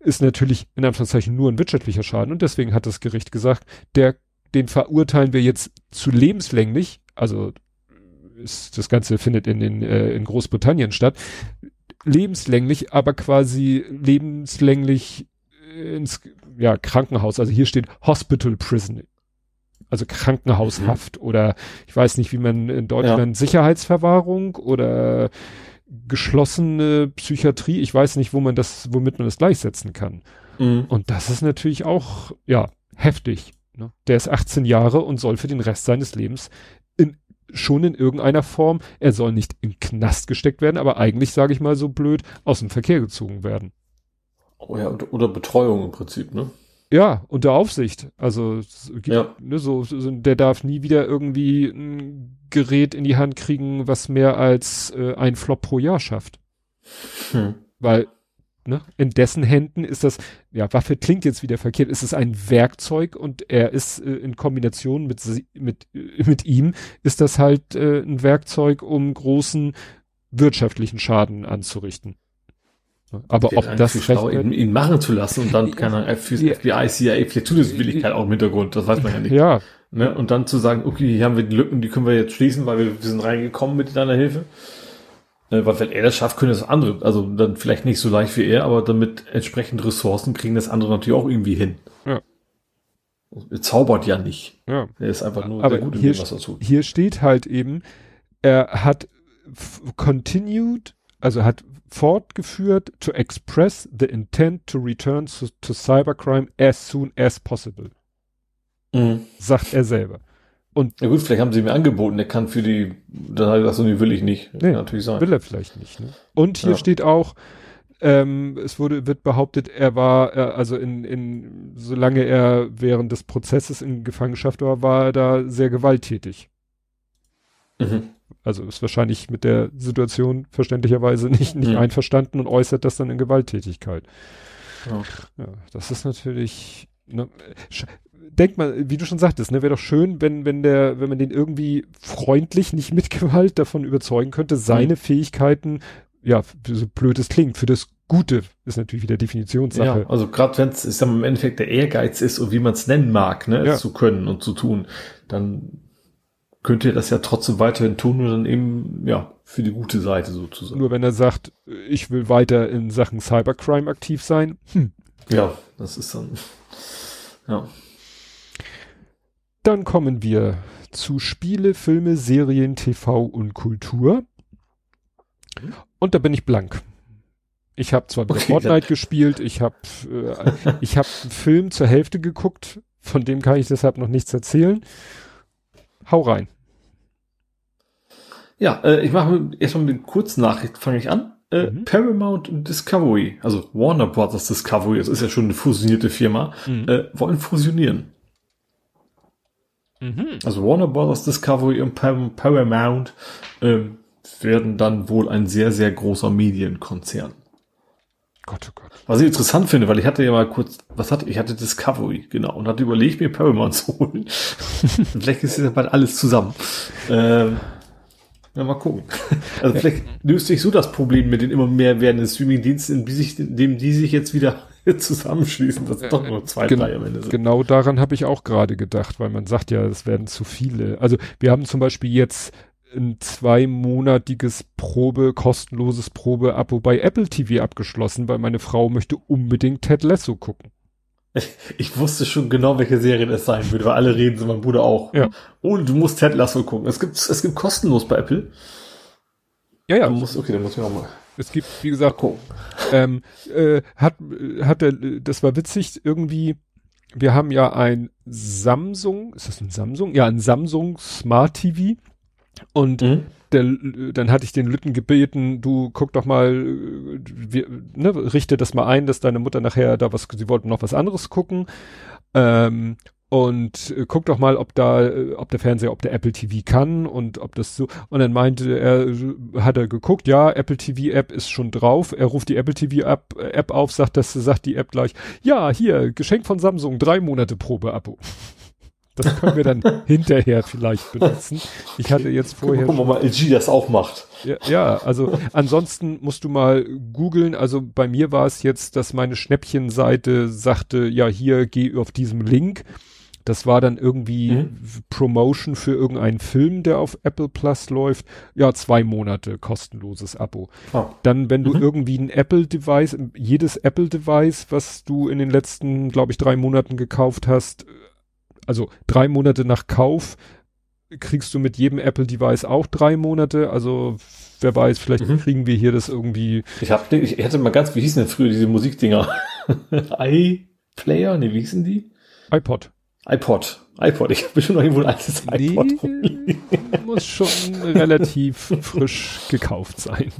Ist natürlich in Anführungszeichen nur ein wirtschaftlicher Schaden und deswegen hat das Gericht gesagt, der, den verurteilen wir jetzt zu lebenslänglich, also ist, das Ganze findet in, den, äh, in Großbritannien statt, lebenslänglich, aber quasi lebenslänglich ins ja, Krankenhaus. Also hier steht Hospital Prison. Also Krankenhaushaft mhm. oder ich weiß nicht, wie man in Deutschland ja. Sicherheitsverwahrung oder geschlossene Psychiatrie. Ich weiß nicht, wo man das, womit man das gleichsetzen kann. Mhm. Und das ist natürlich auch, ja, heftig. Ne? Der ist 18 Jahre und soll für den Rest seines Lebens schon in irgendeiner Form, er soll nicht im Knast gesteckt werden, aber eigentlich, sage ich mal so blöd, aus dem Verkehr gezogen werden. Oh ja, oder Betreuung im Prinzip, ne? Ja, unter Aufsicht. Also ja. ne, so, so, der darf nie wieder irgendwie ein Gerät in die Hand kriegen, was mehr als äh, ein Flop pro Jahr schafft. Hm. Weil ne, in dessen Händen ist das, ja, Waffe klingt jetzt wieder verkehrt, ist es ein Werkzeug und er ist äh, in Kombination mit, mit, äh, mit ihm, ist das halt äh, ein Werkzeug, um großen wirtschaftlichen Schaden anzurichten. Aber ob das schlau, ihn, ihn, machen zu lassen und dann [laughs] keine Ahnung, für ja. FBI, CIA, vielleicht tut es Willigkeit auch im Hintergrund, das weiß man ja nicht. Ja. Ne? Und dann zu sagen, okay, hier haben wir die Lücken, die können wir jetzt schließen, weil wir, wir sind reingekommen mit deiner Hilfe. Ne? Weil wenn er das schafft, können das andere, also dann vielleicht nicht so leicht wie er, aber damit entsprechend Ressourcen kriegen das andere natürlich auch irgendwie hin. Ja. Er zaubert ja nicht. Ja. Er ist einfach nur aber der Gute, hier, was er tut. Hier steht halt eben, er hat continued, also hat fortgeführt to express the intent to return to, to cybercrime as soon as possible. Mhm. Sagt er selber. Und ja gut, vielleicht haben sie mir angeboten, der kann für die, dann hat er gesagt, so, nee, will ich nicht. Nee, natürlich sein. Will er vielleicht nicht. Ne? Und hier ja. steht auch, ähm, es wurde, wird behauptet, er war, äh, also in, in, solange er während des Prozesses in Gefangenschaft war, war er da sehr gewalttätig. Mhm. Also ist wahrscheinlich mit der Situation verständlicherweise nicht, nicht mhm. einverstanden und äußert das dann in Gewalttätigkeit. Ja, ja das ist natürlich, ne, denk mal, wie du schon sagtest, ne, wäre doch schön, wenn, wenn der, wenn man den irgendwie freundlich, nicht mit Gewalt davon überzeugen könnte, seine mhm. Fähigkeiten ja, so blöd es klingt, für das Gute ist natürlich wieder Definitionssache. Ja, also gerade wenn es, im Endeffekt der Ehrgeiz ist und wie man es nennen mag, ne, ja. zu können und zu tun, dann könnt ihr das ja trotzdem weiterhin tun und dann eben, ja, für die gute Seite sozusagen. Nur wenn er sagt, ich will weiter in Sachen Cybercrime aktiv sein, hm. Ja, das ist dann, [laughs] ja. Dann kommen wir zu Spiele, Filme, Serien, TV und Kultur. Und da bin ich blank. Ich habe zwar wieder okay, Fortnite gespielt, ich habe äh, ich habe einen Film zur Hälfte geguckt, von dem kann ich deshalb noch nichts erzählen. Hau rein. Ja, äh, ich mache erstmal mit einer kurzen Nachricht, fange ich an. Äh, mhm. Paramount Discovery, also Warner Brothers Discovery, das ist ja schon eine fusionierte Firma, mhm. äh, wollen fusionieren. Mhm. Also Warner Brothers Discovery und Paramount ähm, werden dann wohl ein sehr, sehr großer Medienkonzern. Gott, oh Gott. Was ich interessant finde, weil ich hatte ja mal kurz, was hatte ich? hatte Discovery, genau, und hatte überlegt, mir Paramount zu holen. [laughs] vielleicht ist ja bald alles zusammen. Ähm, ja, mal gucken. Also vielleicht löst sich so das Problem mit den immer mehr werdenden Streaming-Diensten, in dem die sich jetzt wieder [laughs] zusammenschließen, dass es doch nur zwei, Gen drei am Ende sind. Genau daran habe ich auch gerade gedacht, weil man sagt ja, es werden zu viele. Also wir haben zum Beispiel jetzt ein zweimonatiges Probe, kostenloses Probe-Abo bei Apple TV abgeschlossen, weil meine Frau möchte unbedingt Ted Lasso gucken. [laughs] Ich wusste schon genau, welche Serie das sein würde, weil alle reden, so mein Bruder auch. Ja. Oh, du musst Ted Lasso gucken. Es gibt, es gibt kostenlos bei Apple. Ja, ja. Muss, okay, dann muss ich auch mal. Es gibt, wie gesagt, ähm, äh, hat, hat der, das war witzig, irgendwie, wir haben ja ein Samsung, ist das ein Samsung? Ja, ein Samsung Smart TV. Und mhm. Der, dann hatte ich den Lütten gebeten, du guck doch mal, wir, ne, richte das mal ein, dass deine Mutter nachher da was, sie wollten noch was anderes gucken. Ähm, und äh, guck doch mal, ob da, äh, ob der Fernseher, ob der Apple TV kann und ob das so. Und dann meinte er, hat er geguckt, ja, Apple TV App ist schon drauf. Er ruft die Apple TV App, App auf, sagt das, sagt die App gleich, ja, hier, Geschenk von Samsung, drei Monate Probe-Abo. Das können wir dann [laughs] hinterher vielleicht benutzen. Ich hatte jetzt vorher. Gucken wir mal, LG das auch macht. Ja, ja, also ansonsten musst du mal googeln. Also bei mir war es jetzt, dass meine Schnäppchenseite sagte, ja, hier geh auf diesem Link. Das war dann irgendwie mhm. Promotion für irgendeinen Film, der auf Apple Plus läuft. Ja, zwei Monate kostenloses Abo. Oh. Dann, wenn du mhm. irgendwie ein Apple-Device, jedes Apple-Device, was du in den letzten, glaube ich, drei Monaten gekauft hast, also drei Monate nach Kauf kriegst du mit jedem Apple-Device auch drei Monate. Also wer weiß, vielleicht mhm. kriegen wir hier das irgendwie. Ich hab, ich hatte mal ganz, wie hießen denn früher diese Musikdinger? [laughs] iPlayer? Ne, wie hießen die? iPod. iPod. iPod. Ich habe schon noch irgendwo ein altes iPod. Nee, muss schon relativ frisch gekauft sein.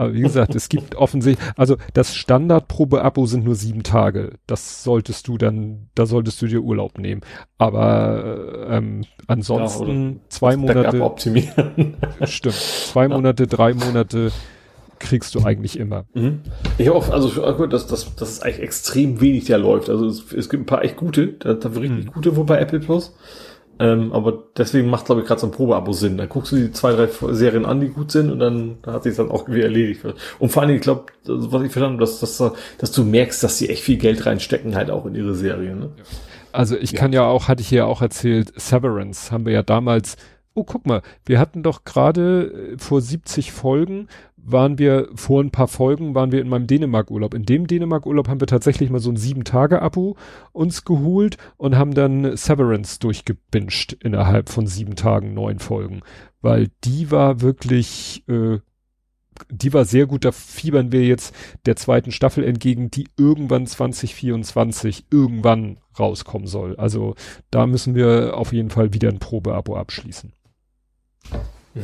Aber wie gesagt, es gibt offensichtlich, also das Standardprobe-Abo sind nur sieben Tage. Das solltest du dann, da solltest du dir Urlaub nehmen. Aber ähm, ansonsten ja, zwei Monate. optimieren. Stimmt. Zwei. Monate, drei Monate kriegst du eigentlich immer. Mhm. Ich auch, also das, das, das ist eigentlich extrem wenig, der läuft. Also es, es gibt ein paar echt gute, da, da richtig mhm. gute wo bei Apple Plus. Ähm, aber deswegen macht, glaube ich, gerade so ein Probeabo Sinn. Dann guckst du die zwei, drei Serien an, die gut sind und dann da hat sich dann auch wieder erledigt. Und vor allem, ich glaube, was ich verstanden habe, dass, dass, dass du merkst, dass sie echt viel Geld reinstecken halt auch in ihre Serien. Ne? Also ich ja. kann ja auch, hatte ich hier auch erzählt, Severance haben wir ja damals oh, guck mal, wir hatten doch gerade äh, vor 70 Folgen waren wir, vor ein paar Folgen waren wir in meinem Dänemark-Urlaub. In dem Dänemark-Urlaub haben wir tatsächlich mal so ein Sieben-Tage-Abo uns geholt und haben dann Severance durchgebinged innerhalb von sieben Tagen, neun Folgen. Weil die war wirklich, äh, die war sehr gut, da fiebern wir jetzt der zweiten Staffel entgegen, die irgendwann 2024 irgendwann rauskommen soll. Also da müssen wir auf jeden Fall wieder ein Probeabo abschließen. Ja.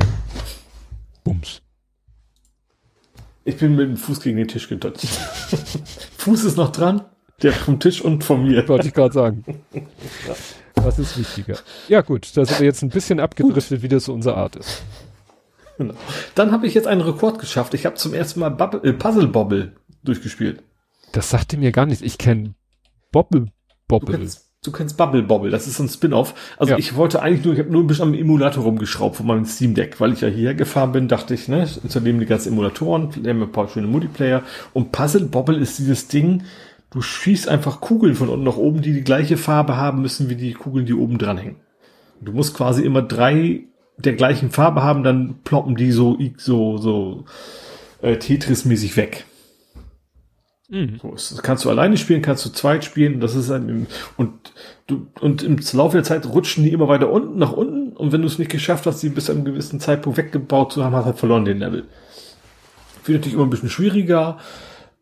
Bums. Ich bin mit dem Fuß gegen den Tisch gedotzt. [laughs] Fuß ist noch dran, der vom Tisch und von mir. Wollte ich gerade sagen. ja. Das ist wichtiger. Ja gut, da sind wir jetzt ein bisschen abgedriftet, wie das so unsere Art ist. Genau. Dann habe ich jetzt einen Rekord geschafft. Ich habe zum ersten Mal Bubble, äh, Puzzle Bobble durchgespielt. Das sagte mir gar nichts. Ich kenne Bobble Bobble. Du kennst, Bubble Bobble, das ist so ein Spin-off. Also ja. ich wollte eigentlich nur, ich habe nur ein bisschen am Emulator rumgeschraubt von meinem Steam Deck, weil ich ja hierher gefahren bin, dachte ich, ne, installieren die ganzen Emulatoren, lernen wir ein paar schöne Multiplayer. Und Puzzle Bobble ist dieses Ding, du schießt einfach Kugeln von unten nach oben, die die gleiche Farbe haben müssen wie die Kugeln, die oben dran hängen. Du musst quasi immer drei der gleichen Farbe haben, dann ploppen die so, so, so äh, Tetris-mäßig weg. Mhm. So, das kannst du alleine spielen, kannst du zweit spielen, das ist ein, und du, und im Laufe der Zeit rutschen die immer weiter unten, nach unten, und wenn du es nicht geschafft hast, die bis zu einem gewissen Zeitpunkt weggebaut zu haben, hast du halt verloren den Level. Wird natürlich immer ein bisschen schwieriger,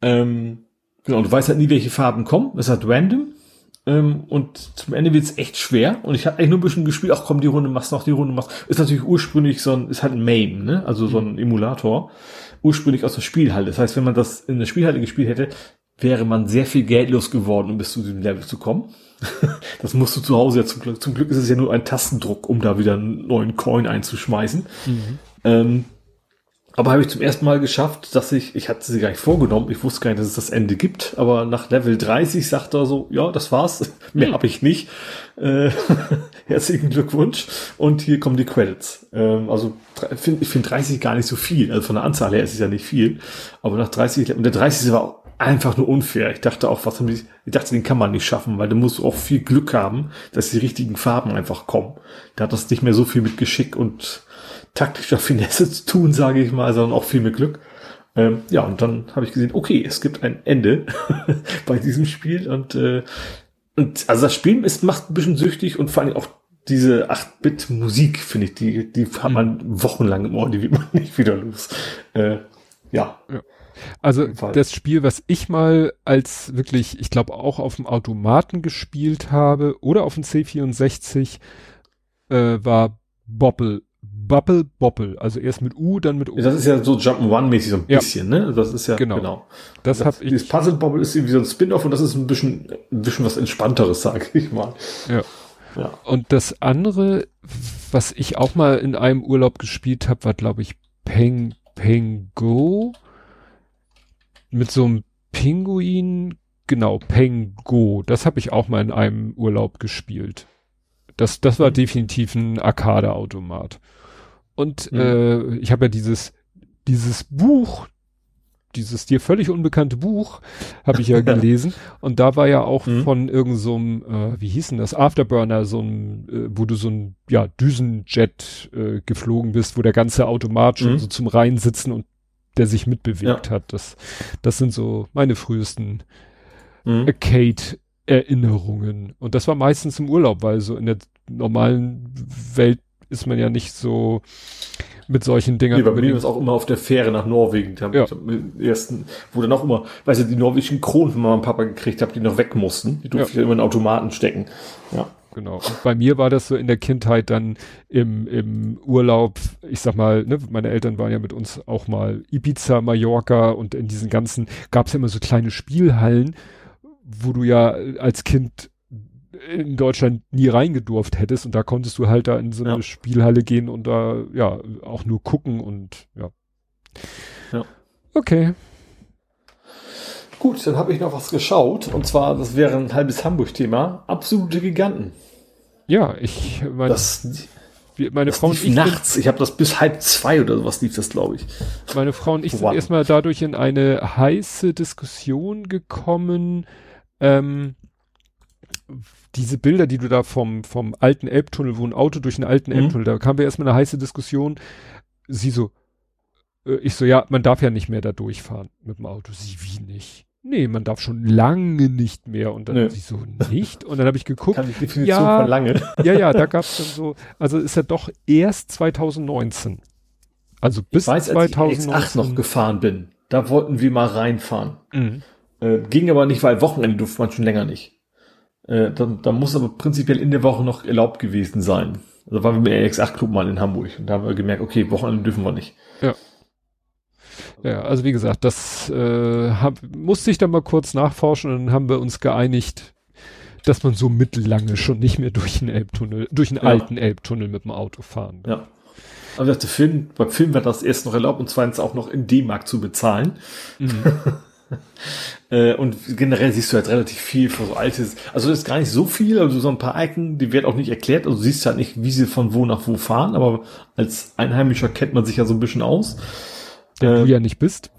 ähm, genau, du weißt halt nie, welche Farben kommen, das ist halt random, ähm, und zum Ende wird's echt schwer. Und ich habe eigentlich nur ein bisschen gespielt, ach komm, die Runde machst noch, die Runde machst. Ist natürlich ursprünglich so ein, ist halt ein MAME, ne? Also so ein Emulator. Ursprünglich aus der Spielhalle. Das heißt, wenn man das in der Spielhalle gespielt hätte, wäre man sehr viel Geld losgeworden, um bis zu diesem Level zu kommen. [laughs] das musst du zu Hause ja zum Glück. Zum Glück ist es ja nur ein Tastendruck, um da wieder einen neuen Coin einzuschmeißen. Mhm. Ähm, aber habe ich zum ersten Mal geschafft, dass ich, ich hatte sie gar nicht vorgenommen, ich wusste gar nicht, dass es das Ende gibt, aber nach Level 30 sagt er so, ja, das war's, [laughs] mehr hm. habe ich nicht. Äh, [laughs] herzlichen Glückwunsch. Und hier kommen die Credits. Ähm, also find, ich finde 30 gar nicht so viel, also von der Anzahl her ist es ja nicht viel, aber nach 30, und der 30 war einfach nur unfair. Ich dachte auch, was haben die, ich dachte, den kann man nicht schaffen, weil du musst auch viel Glück haben, dass die richtigen Farben einfach kommen. Da hat das nicht mehr so viel mit Geschick und taktischer Finesse zu tun, sage ich mal, sondern auch viel mit Glück. Ähm, ja, und dann habe ich gesehen, okay, es gibt ein Ende [laughs] bei diesem Spiel und, äh, und also das Spiel ist, macht ein bisschen süchtig und vor allem auch diese 8-Bit-Musik, finde ich, die, die hat man wochenlang im Ohr, die wird man [laughs] nicht wieder los. Äh, ja. ja. Also das Spiel, was ich mal als wirklich, ich glaube auch auf dem Automaten gespielt habe oder auf dem C64, äh, war Bobble Bubble Bobble, also erst mit U, dann mit O. Das ist ja so Jump'n'One-mäßig so ein ja. bisschen, ne? Das ist ja genau. genau. Das, das habe ich. Dieses Puzzle Bobble ist irgendwie so ein Spin-off und das ist ein bisschen, ein bisschen was entspannteres, sage ich mal. Ja. ja. Und das andere, was ich auch mal in einem Urlaub gespielt habe, war glaube ich Peng Pengo mit so einem Pinguin. Genau, Pengo. Das habe ich auch mal in einem Urlaub gespielt. Das, das war mhm. definitiv ein Arcade-Automat. Und mhm. äh, ich habe ja dieses, dieses Buch, dieses dir völlig unbekannte Buch, habe ich ja [laughs] gelesen. und da war ja auch mhm. von irgendeinem, so äh, wie hieß denn das, Afterburner, so ein, äh, wo du so ein ja, Düsenjet äh, geflogen bist, wo der ganze Automat schon mhm. so zum Reinsitzen und der sich mitbewegt ja. hat. Das, das sind so meine frühesten mhm. Arcade-Erinnerungen. Und das war meistens im Urlaub, weil so in der normalen Welt ist man ja nicht so mit solchen Dingern. Nee, bei mir ist auch immer auf der Fähre nach Norwegen. Da ja. ersten, wo dann auch immer, weißt du, die norwegischen Kronen von Mama und Papa gekriegt habe, die noch weg mussten. Die durfte ja. ich immer in Automaten stecken. Ja. Genau. Und bei mir war das so in der Kindheit dann im, im Urlaub, ich sag mal, ne, meine Eltern waren ja mit uns auch mal Ibiza, Mallorca und in diesen ganzen, gab es ja immer so kleine Spielhallen, wo du ja als Kind in Deutschland nie reingedurft hättest und da konntest du halt da in so eine ja. Spielhalle gehen und da ja auch nur gucken und ja. Ja. Okay. Gut, dann habe ich noch was geschaut und zwar, das wäre ein halbes Hamburg-Thema, absolute Giganten. Ja, ich meine, das, meine das Frau und ich nachts, ich habe das bis halb zwei oder sowas lief das, glaube ich. Meine Frau und ich sind erstmal dadurch in eine heiße Diskussion gekommen, ähm, diese Bilder, die du da vom, vom alten Elbtunnel, wo ein Auto durch den alten mhm. Elbtunnel, da kam wir erstmal eine heiße Diskussion. Sie so, äh, ich so, ja, man darf ja nicht mehr da durchfahren mit dem Auto. Sie, wie nicht? Nee, man darf schon lange nicht mehr. Und dann nee. sie so, nicht? Und dann habe ich geguckt. Kann die Definition ja, von lange. ja, ja, da gab's dann so, also ist ja doch erst 2019. Also bis ich weiß, 2000 als ich noch gefahren bin, da wollten wir mal reinfahren. Mhm. Äh, ging aber nicht, weil Wochenende durfte man schon länger nicht. Äh, dann, dann muss aber prinzipiell in der Woche noch erlaubt gewesen sein. Also waren wir im RX8 Club mal in Hamburg und da haben wir gemerkt, okay, Wochenende dürfen wir nicht. Ja. Ja, also wie gesagt, das äh, hab, musste ich dann mal kurz nachforschen und dann haben wir uns geeinigt, dass man so mittellange schon nicht mehr durch einen Elbtunnel, durch einen ja. alten Elbtunnel mit dem Auto fahren. Ja. Aber der Film, beim Film wird das erst noch erlaubt und zweitens auch noch in D-Mark zu bezahlen. Mhm. [laughs] Äh, und generell siehst du halt relativ viel von so altes, also das ist gar nicht so viel, also so ein paar Icon, die werden auch nicht erklärt, also du siehst halt nicht, wie sie von wo nach wo fahren, aber als Einheimischer kennt man sich ja so ein bisschen aus. Der äh, du ja nicht bist.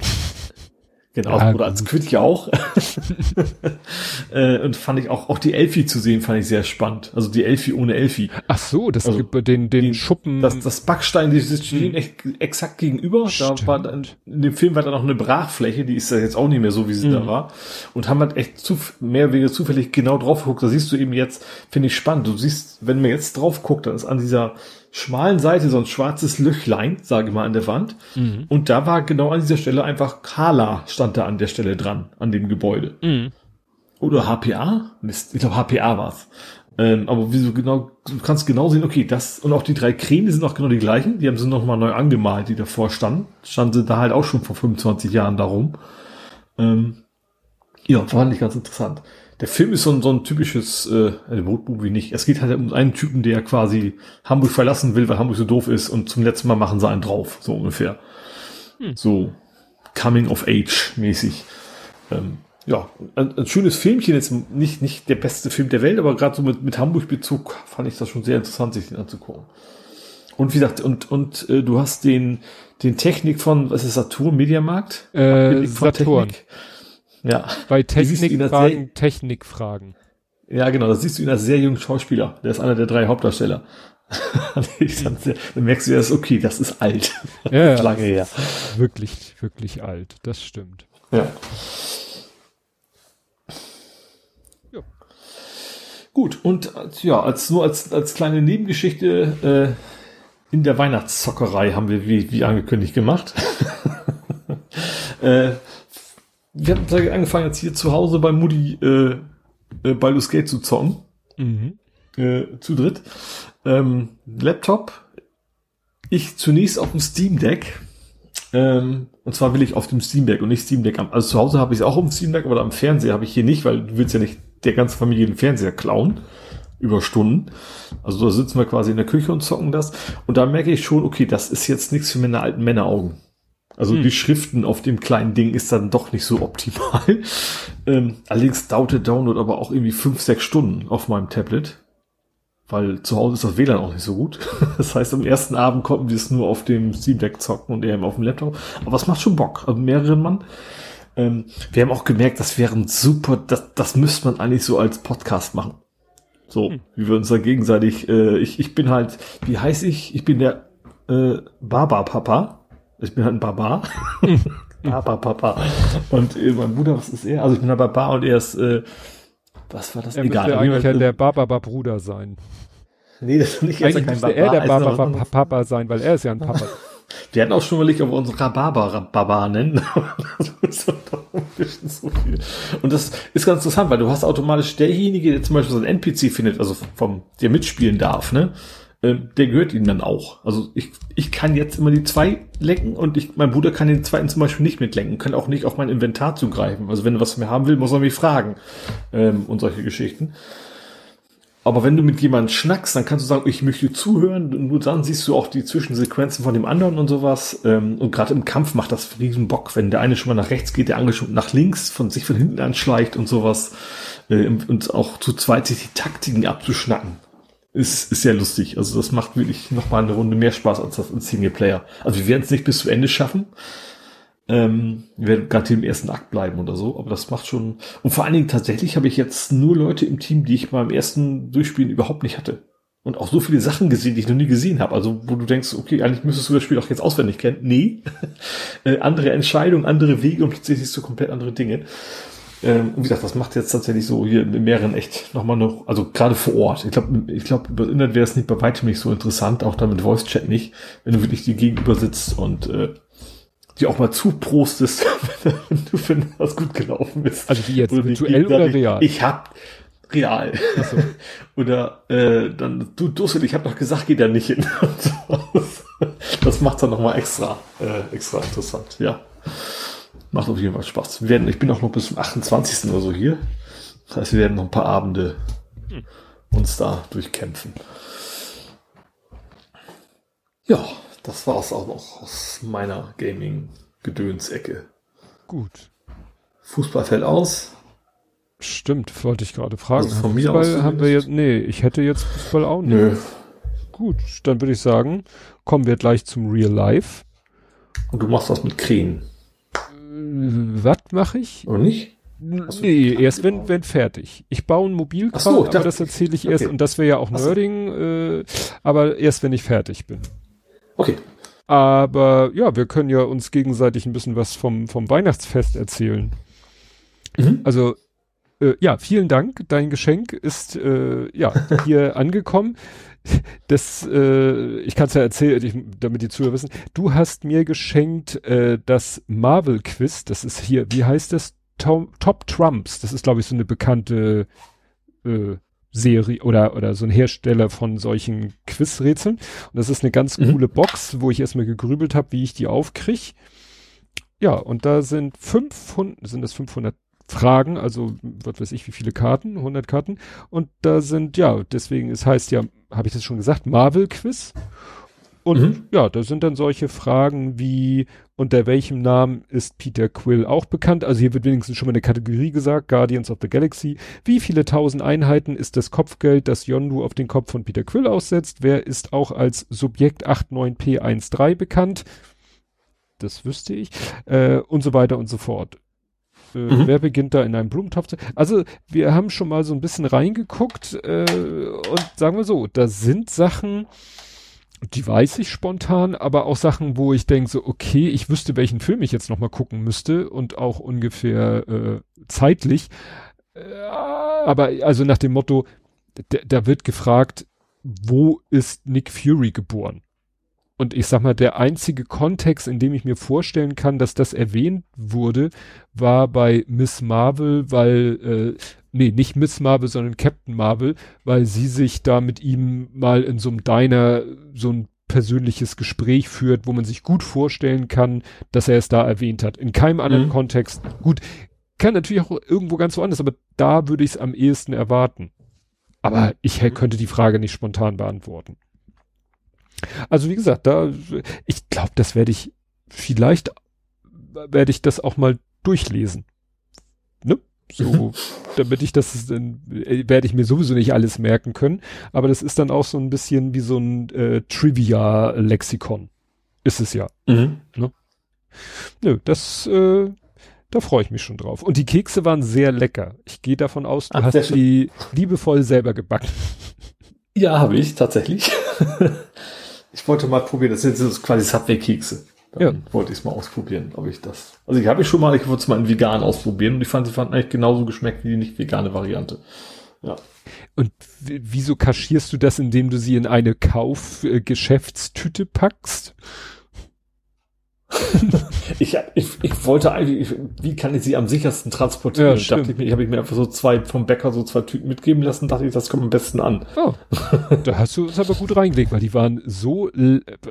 Genau, ja, oder als Quid ja auch. [laughs] äh, und fand ich auch, auch die Elfi zu sehen, fand ich sehr spannend. Also die Elfi ohne Elfi. Ach so, das also gibt den, den die, Schuppen. Das, das Backstein, die stehen hm. echt exakt gegenüber. Stimmt. Da war dann, in dem Film war da noch eine Brachfläche, die ist ja jetzt auch nicht mehr so, wie sie hm. da war. Und haben halt echt zu, mehr oder weniger zufällig genau drauf geguckt. Da siehst du eben jetzt, finde ich spannend. Du siehst, wenn man jetzt drauf guckt, dann ist an dieser schmalen Seite so ein schwarzes Löchlein, sage ich mal, an der Wand. Mhm. Und da war genau an dieser Stelle einfach Kala stand da an der Stelle dran, an dem Gebäude. Mhm. Oder HPA? Mist, ich glaube HPA war's. Ähm, aber wieso genau, du kannst genau sehen, okay, das, und auch die drei Kräne sind auch genau die gleichen, die haben sie nochmal neu angemalt, die davor standen. Standen sie da halt auch schon vor 25 Jahren darum. Ähm, ja, fand ich ganz interessant der Film ist so ein, so ein typisches äh, Roadmovie nicht. Es geht halt um einen Typen, der quasi Hamburg verlassen will, weil Hamburg so doof ist und zum letzten Mal machen sie einen drauf, so ungefähr. Hm. So Coming of Age mäßig. Ähm, ja, ein, ein, schönes Filmchen jetzt nicht nicht der beste Film der Welt, aber gerade so mit mit Hamburg Bezug fand ich das schon sehr interessant, sich den anzugucken. Und wie gesagt, und und äh, du hast den den Technik von was ist Saturn Mediamarkt? Äh, Saturn. Technik. Ja. Bei Technikfragen, Technikfragen. Ja, genau, das siehst du ihn als sehr jungen Schauspieler. Der ist einer der drei Hauptdarsteller. [laughs] dann, dann, merkst du ja, okay, das ist alt. Ja, ja. [laughs] lange her. Wirklich, wirklich alt. Das stimmt. Ja. ja. Gut, und ja, als nur als, als kleine Nebengeschichte äh, in der Weihnachtszockerei haben wir, wie, wie angekündigt, gemacht. [laughs] äh, wir haben angefangen jetzt hier zu Hause bei Mutti äh, äh, Baldur's Gate zu zocken. Mhm. Äh, zu dritt. Ähm, Laptop. Ich zunächst auf dem Steam Deck. Ähm, und zwar will ich auf dem Steam Deck und nicht Steam Deck. Also zu Hause habe ich es auch auf dem Steam Deck, aber am Fernseher habe ich hier nicht, weil du willst ja nicht der ganzen Familie den Fernseher klauen über Stunden. Also da sitzen wir quasi in der Küche und zocken das. Und da merke ich schon, okay, das ist jetzt nichts für meine alten Männeraugen. Also hm. die Schriften auf dem kleinen Ding ist dann doch nicht so optimal. [laughs] ähm, allerdings dauert der Download aber auch irgendwie fünf, sechs Stunden auf meinem Tablet. Weil zu Hause ist das WLAN auch nicht so gut. [laughs] Das heißt, am ersten Abend konnten wir es nur auf dem Steam Deck zocken und eher auf dem Laptop. Aber es macht schon Bock. Also mehreren Mann. Ähm, wir haben auch gemerkt, das wären super, das, das müsste man eigentlich so als Podcast machen. So, hm. wie wir uns da gegenseitig, äh, ich, ich bin halt, wie heiß ich? Ich bin der äh, Baba-Papa. Ich bin halt ein Barbar. [laughs] Papa, Papa. Und äh, mein Bruder, was ist er? Also ich bin ein Barbar und er ist, äh, was war das? Er Egal. Müsste eigentlich halt, der Barbar-Bruder sein. Nee, das ist nicht Eigentlich müsste er der Barbar-Papa sein, weil er ist ja ein Papa. [laughs] Wir hatten auch schon überlegt, ob wir uns Rhabarber-Barbar nennen. [laughs] und das ist ganz interessant, weil du hast automatisch derjenige, der zum Beispiel so ein NPC findet, also vom, der mitspielen darf, ne? Ähm, der gehört ihm dann auch. Also ich, ich kann jetzt immer die zwei lenken und ich, mein Bruder kann den zweiten zum Beispiel nicht mitlenken, kann auch nicht auf mein Inventar zugreifen. Also wenn er was von mir haben will, muss er mich fragen ähm, und solche Geschichten. Aber wenn du mit jemandem schnackst, dann kannst du sagen, ich möchte zuhören, und nur dann siehst du auch die Zwischensequenzen von dem anderen und sowas. Ähm, und gerade im Kampf macht das riesen Bock, wenn der eine schon mal nach rechts geht, der andere schon nach links, von sich von hinten anschleicht und sowas. Äh, und auch zu zweit sich die Taktiken abzuschnacken ist, ist sehr lustig. Also das macht wirklich nochmal eine Runde mehr Spaß als das in Singleplayer. Also wir werden es nicht bis zu Ende schaffen. Ähm, wir werden gerade im ersten Akt bleiben oder so, aber das macht schon. Und vor allen Dingen tatsächlich habe ich jetzt nur Leute im Team, die ich beim ersten Durchspielen überhaupt nicht hatte. Und auch so viele Sachen gesehen, die ich noch nie gesehen habe. Also wo du denkst, okay, eigentlich müsstest du das Spiel auch jetzt auswendig kennen. Nee. [laughs] äh, andere Entscheidungen, andere Wege und plötzlich siehst du komplett andere Dinge. Ähm, wie gesagt, das macht jetzt tatsächlich so hier in mehreren echt nochmal noch, also gerade vor Ort. Ich glaube, ich glaube, über Internet wäre es nicht bei weitem nicht so interessant, auch damit Voice Chat nicht, wenn du wirklich die gegenüber sitzt und äh, die auch mal zuprostest, [laughs] wenn du findest, was gut gelaufen ist. Also wie jetzt oder virtuell oder real? Ich hab real. So. [laughs] oder äh, dann, du Dussel, ich habe doch gesagt, geht da nicht hin. [laughs] das macht dann nochmal extra, äh, extra interessant, ja. Macht auf jeden Fall Spaß. Wir werden, ich bin auch noch bis zum 28. oder so hier. Das heißt, wir werden noch ein paar Abende hm. uns da durchkämpfen. Ja, das war es auch noch aus meiner Gaming-Gedöns-Ecke. Gut. Fußball fällt aus. Stimmt, wollte ich gerade fragen. Also von mir Fußball aus haben wir jetzt, nee, ich hätte jetzt Fußball auch nicht. Nö. Gut, dann würde ich sagen, kommen wir gleich zum Real Life. Und du machst was mit Krähen. Was mache ich? Oder nicht? nee, erst wenn, wenn fertig. Ich baue ein Mobilkram, so, aber das erzähle ich erst, okay. und das wäre ja auch Nerding, äh, aber erst wenn ich fertig bin. Okay. Aber ja, wir können ja uns gegenseitig ein bisschen was vom, vom Weihnachtsfest erzählen. Mhm. Also, äh, ja, vielen Dank. Dein Geschenk ist äh, ja [laughs] hier angekommen das, äh, ich kann es ja erzählen, ich, damit die Zuhörer wissen. Du hast mir geschenkt äh, das Marvel Quiz. Das ist hier, wie heißt das? Top, Top Trumps. Das ist, glaube ich, so eine bekannte äh, Serie oder oder so ein Hersteller von solchen Quizrätseln. Und das ist eine ganz mhm. coole Box, wo ich erstmal gegrübelt habe, wie ich die aufkriege. Ja, und da sind 500, sind das 500 Fragen, also was weiß ich, wie viele Karten, 100 Karten. Und da sind, ja, deswegen, es heißt ja, habe ich das schon gesagt, Marvel Quiz. Und mhm. ja, da sind dann solche Fragen wie, unter welchem Namen ist Peter Quill auch bekannt? Also hier wird wenigstens schon mal eine Kategorie gesagt, Guardians of the Galaxy. Wie viele tausend Einheiten ist das Kopfgeld, das Yondu auf den Kopf von Peter Quill aussetzt? Wer ist auch als Subjekt 89P13 bekannt? Das wüsste ich. Äh, und so weiter und so fort. Äh, mhm. Wer beginnt da in einem Blumentopf zu? Also wir haben schon mal so ein bisschen reingeguckt äh, und sagen wir so, da sind Sachen, die weiß ich spontan, aber auch Sachen, wo ich denke so, okay, ich wüsste, welchen Film ich jetzt nochmal gucken müsste und auch ungefähr äh, zeitlich. Äh, aber also nach dem Motto, da wird gefragt, wo ist Nick Fury geboren? Und ich sag mal, der einzige Kontext, in dem ich mir vorstellen kann, dass das erwähnt wurde, war bei Miss Marvel, weil, äh, nee, nicht Miss Marvel, sondern Captain Marvel, weil sie sich da mit ihm mal in so einem Diner so ein persönliches Gespräch führt, wo man sich gut vorstellen kann, dass er es da erwähnt hat. In keinem anderen mhm. Kontext. Gut, kann natürlich auch irgendwo ganz woanders, aber da würde ich es am ehesten erwarten. Aber ich könnte die Frage nicht spontan beantworten. Also wie gesagt, da, ich glaube, das werde ich, vielleicht werde ich das auch mal durchlesen. Ne? So, mhm. damit ich das, dann äh, werde ich mir sowieso nicht alles merken können. Aber das ist dann auch so ein bisschen wie so ein äh, Trivia-Lexikon. Ist es ja. Mhm. Ne? Nö, das, äh, da freue ich mich schon drauf. Und die Kekse waren sehr lecker. Ich gehe davon aus, du Ach, hast die liebevoll selber gebacken. Ja, habe ich tatsächlich. [laughs] Ich wollte mal probieren, das sind so quasi Subway-Kekse. Ja. wollte ich es mal ausprobieren, ob ich das. Also ich habe ich schon mal, ich wollte es mal in vegan ausprobieren und ich fand, sie fanden eigentlich genauso geschmeckt wie die nicht vegane Variante. Ja. Und wieso kaschierst du das, indem du sie in eine Kaufgeschäftstüte packst? [laughs] ich, ich, ich wollte eigentlich, wie kann ich sie am sichersten transportieren? Ja, dachte ich mir, ich habe mir einfach so zwei vom Bäcker so zwei Tüten mitgeben lassen, dachte ich, das kommt am besten an. Oh, [laughs] da hast du es aber gut reingelegt, weil die waren so,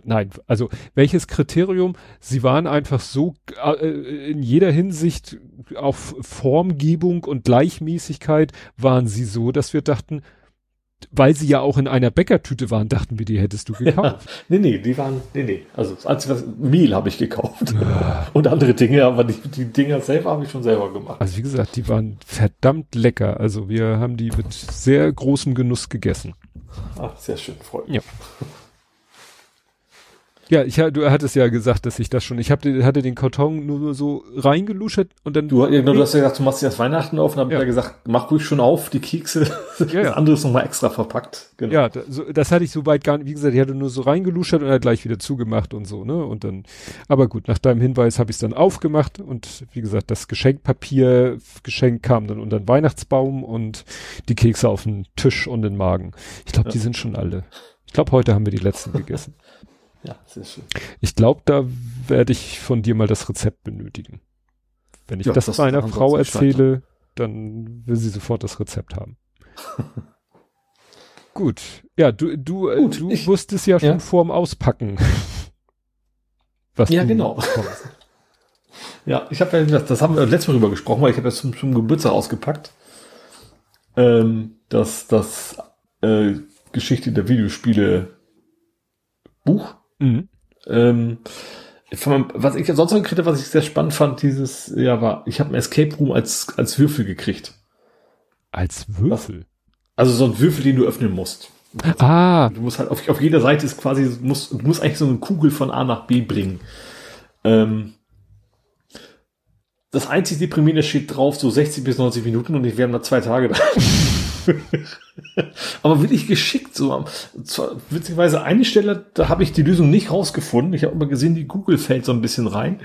nein, also welches Kriterium? Sie waren einfach so äh, in jeder Hinsicht auf Formgebung und Gleichmäßigkeit waren sie so, dass wir dachten, weil sie ja auch in einer Bäckertüte waren, dachten wir, die hättest du gekauft. Ja, nee, nee, die waren, nee, nee. Also das Einzige, was, Mehl habe ich gekauft. Ja. Und andere Dinge, aber die, die Dinger selber habe ich schon selber gemacht. Also wie gesagt, die waren verdammt lecker. Also wir haben die mit sehr großem Genuss gegessen. Ach, sehr schön, freut mich. Ja. Ja, ich du hattest ja gesagt, dass ich das schon. Ich hab, hatte den Karton nur so reingeluschert und dann. Du, ja, du hast ja gesagt, du machst dir das Weihnachten auf und hab ja. ja gesagt, mach ruhig schon auf, die Kekse. [laughs] Ja, ja. Das andere ist nochmal extra verpackt. Genau. Ja, das, das hatte ich so weit gar nicht. Wie gesagt, ich hatte nur so reingeluschert und er gleich wieder zugemacht und so, ne? Und dann, aber gut, nach deinem Hinweis habe ich es dann aufgemacht und wie gesagt, das Geschenkpapier, Geschenk kam dann unter den Weihnachtsbaum und die Kekse auf den Tisch und den Magen. Ich glaube, die sind schon alle. Ich glaube, heute haben wir die letzten [laughs] gegessen. Ja, sehr schön. Ich glaube, da werde ich von dir mal das Rezept benötigen. Wenn ich ja, das, das meiner Frau erzähle, dann will sie sofort das Rezept haben. [laughs] Gut. Ja, du, du, äh, Gut, du ich, wusstest ja schon ja. vorm Auspacken. [laughs] Was ja, genau. [laughs] ja, ich habe ja das, das haben wir letztes Mal drüber gesprochen, weil ich habe das zum, zum Geburtstag ausgepackt. Ähm, das, das äh, Geschichte der Videospiele Buch. Mhm. Ähm, von, was ich sonst noch gekriegt habe, was ich sehr spannend fand, dieses, ja, war, ich habe ein Escape Room als, als Würfel gekriegt. Als Würfel? Also so ein Würfel, den du öffnen musst. Ah. Du musst halt, auf, auf jeder Seite ist quasi, musst, du musst eigentlich so eine Kugel von A nach B bringen. Ähm, das einzig Deprimierende steht drauf, so 60 bis 90 Minuten und ich werde da zwei Tage da. [laughs] [laughs] Aber wirklich geschickt so. Witzigerweise eine Stelle, da habe ich die Lösung nicht rausgefunden. Ich habe immer gesehen, die Google fällt so ein bisschen rein.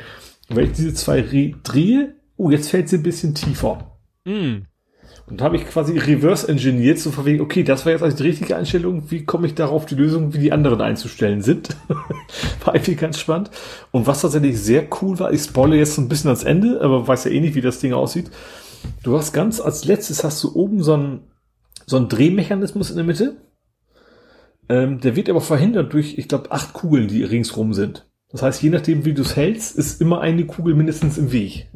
Wenn ich diese zwei drehe, oh, jetzt fällt sie ein bisschen tiefer. Mm. Und habe ich quasi reverse engineert, so verwegen, okay, das war jetzt also die richtige Einstellung, wie komme ich darauf, die Lösung, wie die anderen einzustellen sind. [laughs] war irgendwie ganz spannend. Und was tatsächlich sehr cool war, ich spoile jetzt so ein bisschen ans Ende, aber weiß ja eh nicht, wie das Ding aussieht. Du hast ganz als letztes hast du oben so ein so ein Drehmechanismus in der Mitte. Ähm, der wird aber verhindert durch, ich glaube, acht Kugeln, die ringsrum sind. Das heißt, je nachdem, wie du es hältst, ist immer eine Kugel mindestens im Weg.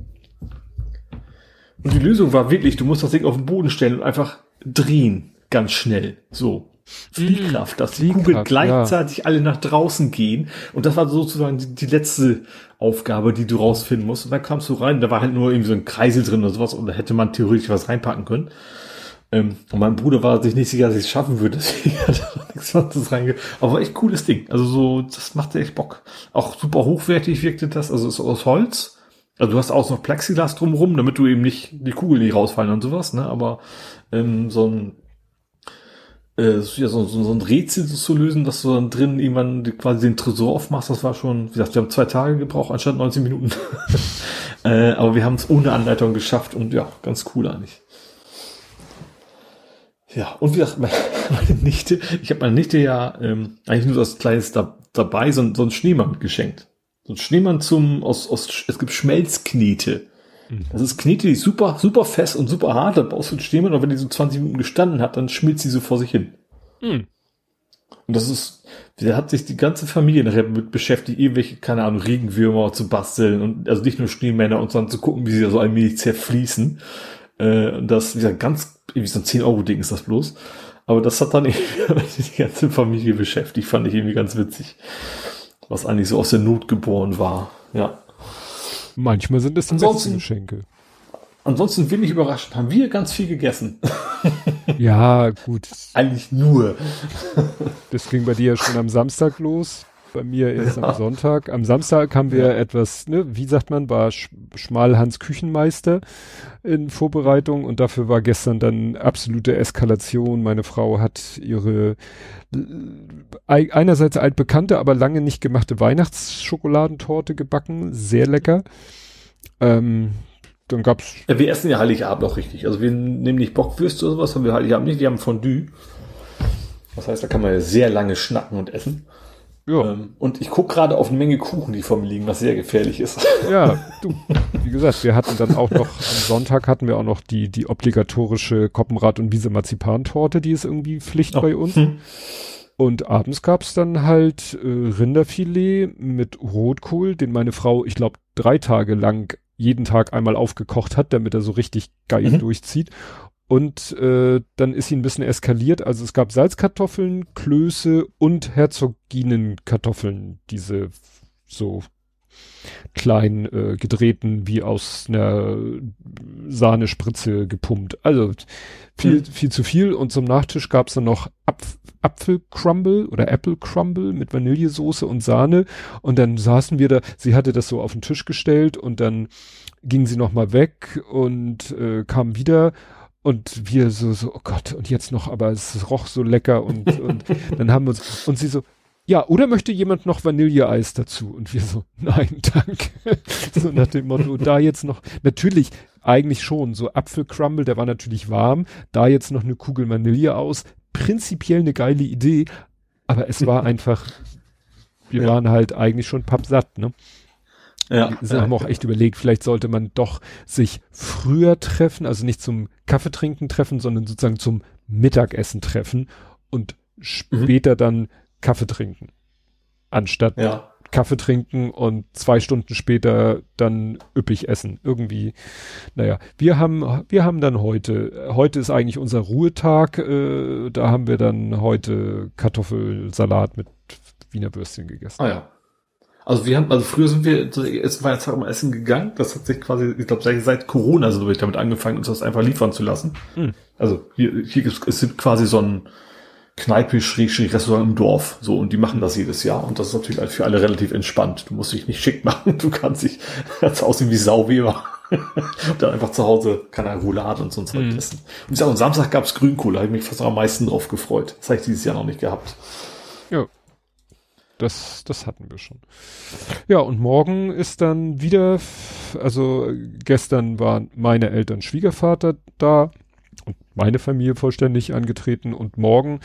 Und die Lösung war wirklich, du musst das Ding auf den Boden stellen und einfach drehen. Ganz schnell. So. Fliehkraft, dass die Kugeln gleichzeitig ja. alle nach draußen gehen. Und das war sozusagen die, die, letzte Aufgabe, die du rausfinden musst. Und dann kamst du rein, da war halt nur irgendwie so ein Kreisel drin oder sowas, und da hätte man theoretisch was reinpacken können. Ähm, und mein Bruder war sich nicht sicher, dass ich es schaffen würde, [laughs] nichts anderes reinge. Aber echt cooles Ding. Also so, das machte echt Bock. Auch super hochwertig wirkte das. Also ist aus Holz. Also du hast auch noch Plexiglas drumherum, damit du eben nicht die Kugeln nicht rausfallen und sowas. Ne? Aber ähm, so ein äh, ja, so, so, so ein Rätsel zu lösen, dass du dann drin irgendwann quasi den Tresor aufmachst, das war schon, wie gesagt, wir haben zwei Tage gebraucht, anstatt 19 Minuten. [laughs] äh, aber wir haben es ohne Anleitung geschafft und ja, ganz cool eigentlich. Ja, und wie gesagt, [laughs] meine, meine Nichte, ich habe meine Nichte ja ähm, eigentlich nur das Kleines da, dabei, so, so ein Schneemann geschenkt. So ein Schneemann zum, aus, aus, es gibt Schmelzknete. Mhm. Das ist Knete, die ist super, super fest und super hart, da baust du einen Schneemann und wenn die so 20 Minuten gestanden hat, dann schmilzt sie so vor sich hin. Mhm. Und das ist, da hat sich die ganze Familie nachher mit beschäftigt, irgendwelche, keine Ahnung, Regenwürmer zu basteln und also nicht nur Schneemänner und dann zu gucken, wie sie da so allmählich zerfließen. Äh, das, wie gesagt, ganz, irgendwie so ein 10-Euro-Ding ist das bloß. Aber das hat dann [laughs] irgendwie die ganze Familie beschäftigt, fand ich irgendwie ganz witzig. Was eigentlich so aus der Not geboren war, ja. Manchmal sind es dann ansonsten, Geschenke. Ansonsten bin ich überrascht, haben wir ganz viel gegessen. ja, gut. [laughs] Eigentlich nur. Das ging bei dir ja schon am Samstag los. Bei mir ist ja. am Sonntag. Am Samstag haben wir ja. etwas, ne, wie sagt man, war Sch Schmalhans Küchenmeister in Vorbereitung und dafür war gestern dann absolute Eskalation. Meine Frau hat ihre einerseits altbekannte, aber lange nicht gemachte Weihnachtsschokoladentorte gebacken. Sehr lecker. Ähm, dann gab's. Ja, wir essen ja Heiligabend auch richtig. Also wir nehmen nicht Bockwürste oder sowas, haben wir Heiligabend nicht. Wir haben Fondue. Das heißt, da kann man ja sehr lange schnacken und essen. Ja. Ähm, und ich gucke gerade auf eine Menge Kuchen, die vor mir liegen, was sehr gefährlich ist. [laughs] Ja, du, wie gesagt, wir hatten dann auch noch, am Sonntag hatten wir auch noch die, die obligatorische Koppenrad- und Wiese-Marzipantorte, die ist irgendwie Pflicht oh. bei uns. Hm. Und abends gab's dann halt äh, Rinderfilet mit Rotkohl, den meine Frau, ich glaube, drei Tage lang jeden Tag einmal aufgekocht hat, damit er so richtig geil mhm. durchzieht. Und äh, dann ist sie ein bisschen eskaliert. Also es gab Salzkartoffeln, Klöße und Herzoginenkartoffeln. Diese so klein äh, gedrehten, wie aus einer Sahnespritze gepumpt. Also viel, mhm. viel zu viel. Und zum Nachtisch gab's dann noch Apf Apfelcrumble oder Apple Crumble mit Vanillesoße und Sahne. Und dann saßen wir da, sie hatte das so auf den Tisch gestellt und dann ging sie noch mal weg und äh, kam wieder und wir so, so, oh Gott, und jetzt noch, aber es roch so lecker und, [laughs] und dann haben wir uns, und sie so, ja, oder möchte jemand noch Vanilleeis dazu? Und wir so, nein, [laughs] danke. so nach dem Motto, da jetzt noch, natürlich, eigentlich schon, so Apfelcrumble, der war natürlich warm, da jetzt noch eine Kugel Vanille aus, prinzipiell eine geile Idee, aber es war [laughs] einfach, wir ja. waren halt eigentlich schon pappsatt, ne? Ja. Wir haben auch echt überlegt, vielleicht sollte man doch sich früher treffen, also nicht zum Kaffeetrinken treffen, sondern sozusagen zum Mittagessen treffen und mhm. später mhm. dann Kaffee trinken. Anstatt ja. Kaffee trinken und zwei Stunden später dann üppig essen. Irgendwie, naja, wir haben, wir haben dann heute, heute ist eigentlich unser Ruhetag, äh, da haben wir dann heute Kartoffelsalat mit Wiener Würstchen gegessen. Ah ja. Also wir haben, also früher sind wir ersten Weihnachtstag mal essen gegangen. Das hat sich quasi, ich glaube, seit Corona so ich damit angefangen, uns das einfach liefern zu lassen. Hm. Also hier, hier ist, es sind quasi so ein Kneipe, Restaurant im Dorf. So, und die machen das jedes Jahr. Und das ist natürlich für alle relativ entspannt. Du musst dich nicht schick machen. [laughs] Du kannst dich ganz aussehen wie Sauweber. und [laughs] dann einfach zu Hause keine Roulade und so ein Zeug mhm. essen. Und ich sag, und Samstag gab's Grünkohl. Da habe ich mich fast am meisten drauf gefreut. Das habe ich dieses Jahr noch nicht gehabt. Ja. Das, das hatten wir schon. Ja, und morgen ist dann wieder, also gestern waren meine Eltern Schwiegervater da und meine Familie vollständig angetreten und morgen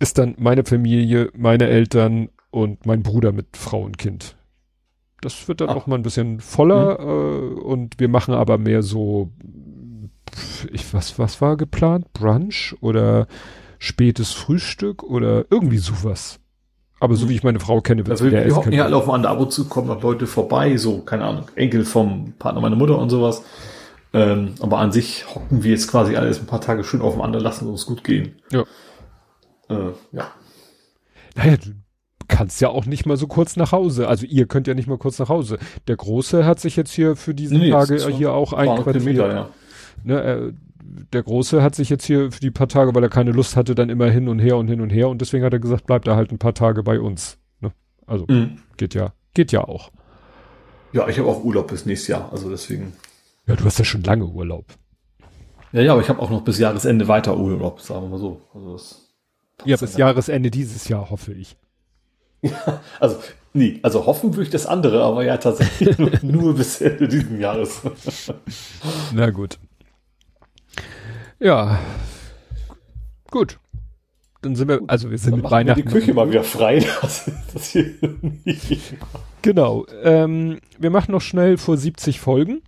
ist dann meine Familie, meine Eltern und mein Bruder mit Frau und Kind. Das wird dann Ach. auch mal ein bisschen voller mhm. äh, und wir machen aber mehr so, ich, was, was war geplant? Brunch oder spätes Frühstück oder irgendwie sowas. Aber so wie ich meine Frau kenne, wird also wir, wir hocken ja alle aufeinander, ab und zu kommen noch Leute vorbei, so, keine Ahnung, Enkel vom Partner meiner Mutter und sowas. Ähm, aber an sich hocken wir jetzt quasi alles ein paar Tage schön aufeinander, lassen uns gut gehen. Ja. Äh, ja. Naja, du kannst ja auch nicht mal so kurz nach Hause. Also ihr könnt ja nicht mal kurz nach Hause. Der Große hat sich jetzt hier für diese nee, Tage hier auch einquartiert. Ja. Ne, äh, der Große hat sich jetzt hier für die paar Tage, weil er keine Lust hatte, dann immer hin und her und hin und her und deswegen hat er gesagt, bleibt er halt ein paar Tage bei uns. Ne? Also mhm. geht ja, geht ja auch. Ja, ich habe auch Urlaub bis nächstes Jahr, also deswegen. Ja, du hast ja schon lange Urlaub. Ja, ja, aber ich habe auch noch bis Jahresende weiter Urlaub, sagen wir mal so. Also ja, bis Jahresende dieses Jahr, hoffe ich. [laughs] Ja, also, nee, also hoffen würde ich das andere, aber ja, tatsächlich [laughs] nur bis Ende dieses Jahres. Na gut. Ja. Gut. Dann sind wir, also wir sind Dann mit Weihnachten. die Küche mal wieder frei. [laughs] Das, hier genau. Ähm, wir machen noch schnell vor 70 Folgen.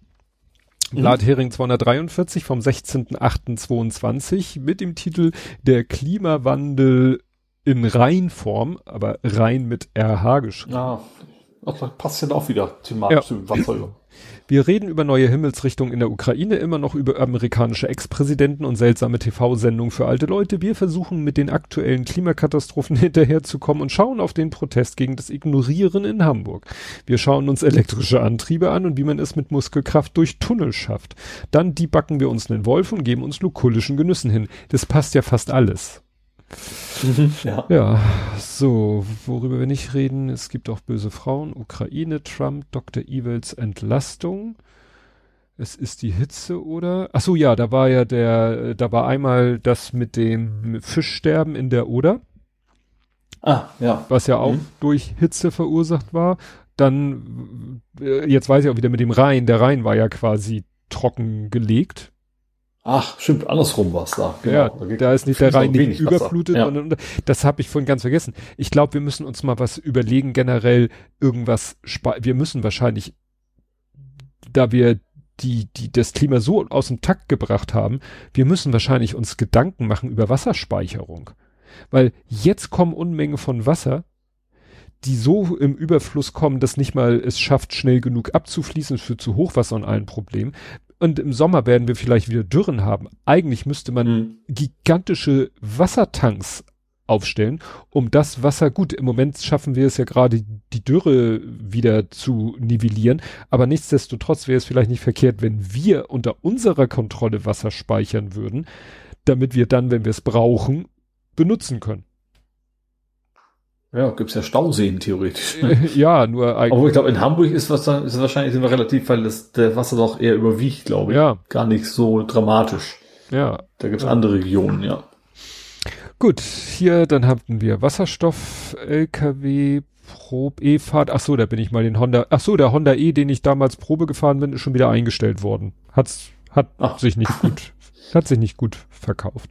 Mhm. Blathering 243 vom 16.08.22 mit dem Titel Der Klimawandel in Reinform, aber rein mit RH geschrieben. Ja, das passt ja auch wieder thematisch ja. Wasser. [laughs] Wir reden über neue Himmelsrichtungen in der Ukraine, immer noch über amerikanische Ex-Präsidenten und seltsame TV-Sendungen für alte Leute. Wir versuchen mit den aktuellen Klimakatastrophen [laughs] hinterherzukommen und schauen auf den Protest gegen das Ignorieren in Hamburg. Wir schauen uns elektrische Antriebe an und wie man es mit Muskelkraft durch Tunnel schafft. Dann debacken wir uns einen Wolf und geben uns lukullischen Genüssen hin. Das passt ja fast alles. [laughs] Ja. ja, so, worüber wir nicht reden, es gibt auch böse Frauen, Ukraine, Trump, Dr. Evils Entlastung. Es ist die Hitze, oder? Ach so, ja, da war ja der, da war einmal das mit dem Fischsterben in der Oder. Ah, ja. Was ja auch mhm. durch Hitze verursacht war. Dann, äh, jetzt weiß ich auch wieder mit dem Rhein. Der Rhein war ja quasi trocken gelegt. Ach, stimmt, andersrum war's da. Genau. Ja, da, da ist nicht der Rhein nicht überflutet, ja. und, das habe ich vorhin ganz vergessen. Ich glaube, wir müssen uns mal was überlegen, generell irgendwas, wir müssen wahrscheinlich, da wir die, die das Klima so aus dem Takt gebracht haben, wir müssen wahrscheinlich uns Gedanken machen über Wasserspeicherung. Weil jetzt kommen Unmengen von Wasser, die so im Überfluss kommen, dass nicht mal es schafft, schnell genug abzufließen für zu Hochwasser und allen Problemen. Und im Sommer werden wir vielleicht wieder Dürren haben. Eigentlich müsste man mhm. gigantische Wassertanks aufstellen, um das Wasser, gut, im Moment schaffen wir es ja gerade, die Dürre wieder zu nivellieren, aber nichtsdestotrotz wäre es vielleicht nicht verkehrt, wenn wir unter unserer Kontrolle Wasser speichern würden, damit wir dann, wenn wir es brauchen, benutzen können. Ja, gibt's ja Stauseen theoretisch. Ne? [laughs] ja, nur eigentlich. Aber ich glaube, in Hamburg ist, was, ist wahrscheinlich sind wir relativ, weil das, der Wasser doch eher überwiegt, glaube ich. Ja. Gar nicht so dramatisch. Ja. Da gibt's ja. andere Regionen, ja. Gut, hier dann hatten wir Wasserstoff, LKW, Probe, E-Fahrt. Ach so, da bin ich mal den Honda. Ach so, der Honda E, den ich damals Probe gefahren bin, ist schon wieder eingestellt worden. Hat's, hat Ach. sich nicht gut, [laughs] hat sich nicht gut verkauft.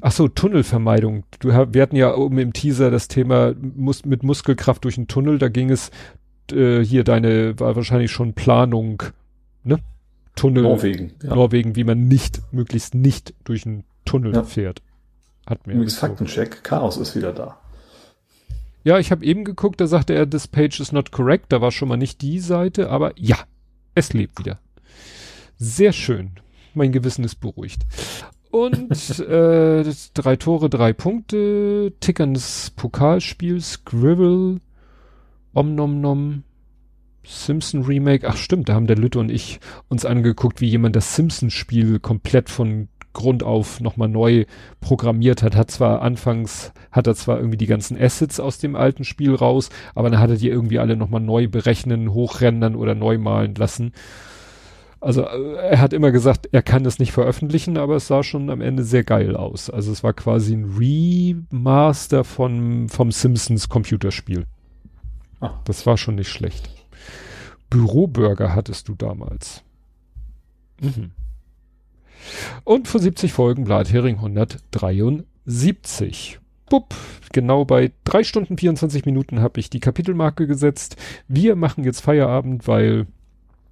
Ach so, Tunnelvermeidung. Du, wir hatten ja oben im Teaser das Thema mus mit Muskelkraft durch den Tunnel. Da ging es äh, hier deine war wahrscheinlich schon Planung, ne? Tunnel. Norwegen. Ja. Norwegen, wie man nicht möglichst nicht durch einen Tunnel ja. fährt. Hat mir. Übrigens Faktencheck. Chaos ist wieder da. Ja, ich habe eben geguckt. Da sagte er, this page is not correct. Da war schon mal nicht die Seite, aber ja, es lebt wieder. Sehr schön. Mein Gewissen ist beruhigt. Und äh, drei Tore, drei Punkte, tickerndes Pokalspiel, Scribble, Omnomnom, Simpson Remake. Ach stimmt, da haben der Lütte und ich uns angeguckt, wie jemand das Simpson-Spiel komplett von Grund auf nochmal neu programmiert hat. Hat zwar anfangs, hat er zwar irgendwie die ganzen Assets aus dem alten Spiel raus, aber dann hat er die irgendwie alle nochmal neu berechnen, hochrendern oder neu malen lassen. Also äh, er hat immer gesagt, er kann das nicht veröffentlichen, aber es sah schon am Ende sehr geil aus. Also es war quasi ein Remaster von, vom Simpsons Computerspiel. Ah. Das war schon nicht schlecht. Büroburger hattest du damals. Mhm. Und vor 70 Folgen Blathering 173. Bupp, genau bei drei Stunden 24 Minuten habe ich die Kapitelmarke gesetzt. Wir machen jetzt Feierabend, weil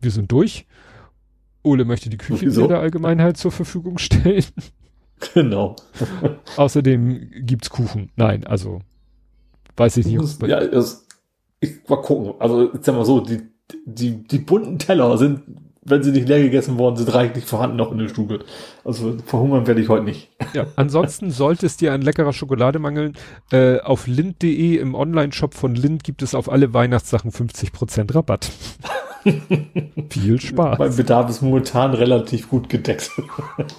wir sind durch. Ole möchte die Küche Wieso? der Allgemeinheit zur Verfügung stellen. Genau. [laughs] Außerdem gibt's Kuchen. Nein, also weiß ich nicht. Muss, ja, das, ich mal gucken. Also jetzt sag mal so, die, die, die bunten Teller sind, wenn sie nicht leer gegessen worden sind, reichlich vorhanden noch in der Stube. Also verhungern werde ich heute nicht. Ja, ansonsten sollte es dir an leckerer Schokolade mangeln. Äh, auf lind.de im Online-Shop von Lind gibt es auf alle Weihnachtssachen 50% Rabatt. [laughs] [laughs] Viel Spaß. Mein Bedarf ist momentan relativ gut gedeckt.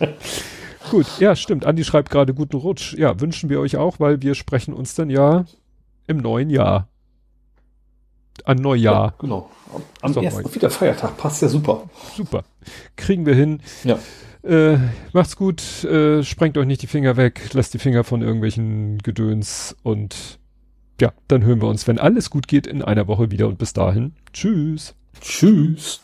[laughs] gut, ja, stimmt. Andi schreibt gerade guten Rutsch. Ja, wünschen wir euch auch, weil wir sprechen uns dann ja im neuen Jahr. An Neujahr. Ja, genau. Am, am ersten wieder Feiertag. Passt ja super. Super. Kriegen wir hin. Ja. Äh, macht's gut, äh, sprengt euch nicht die Finger weg, lasst die Finger von irgendwelchen Gedöns und ja, dann hören wir uns, wenn alles gut geht, in einer Woche wieder und bis dahin. Tschüss. Tschüss.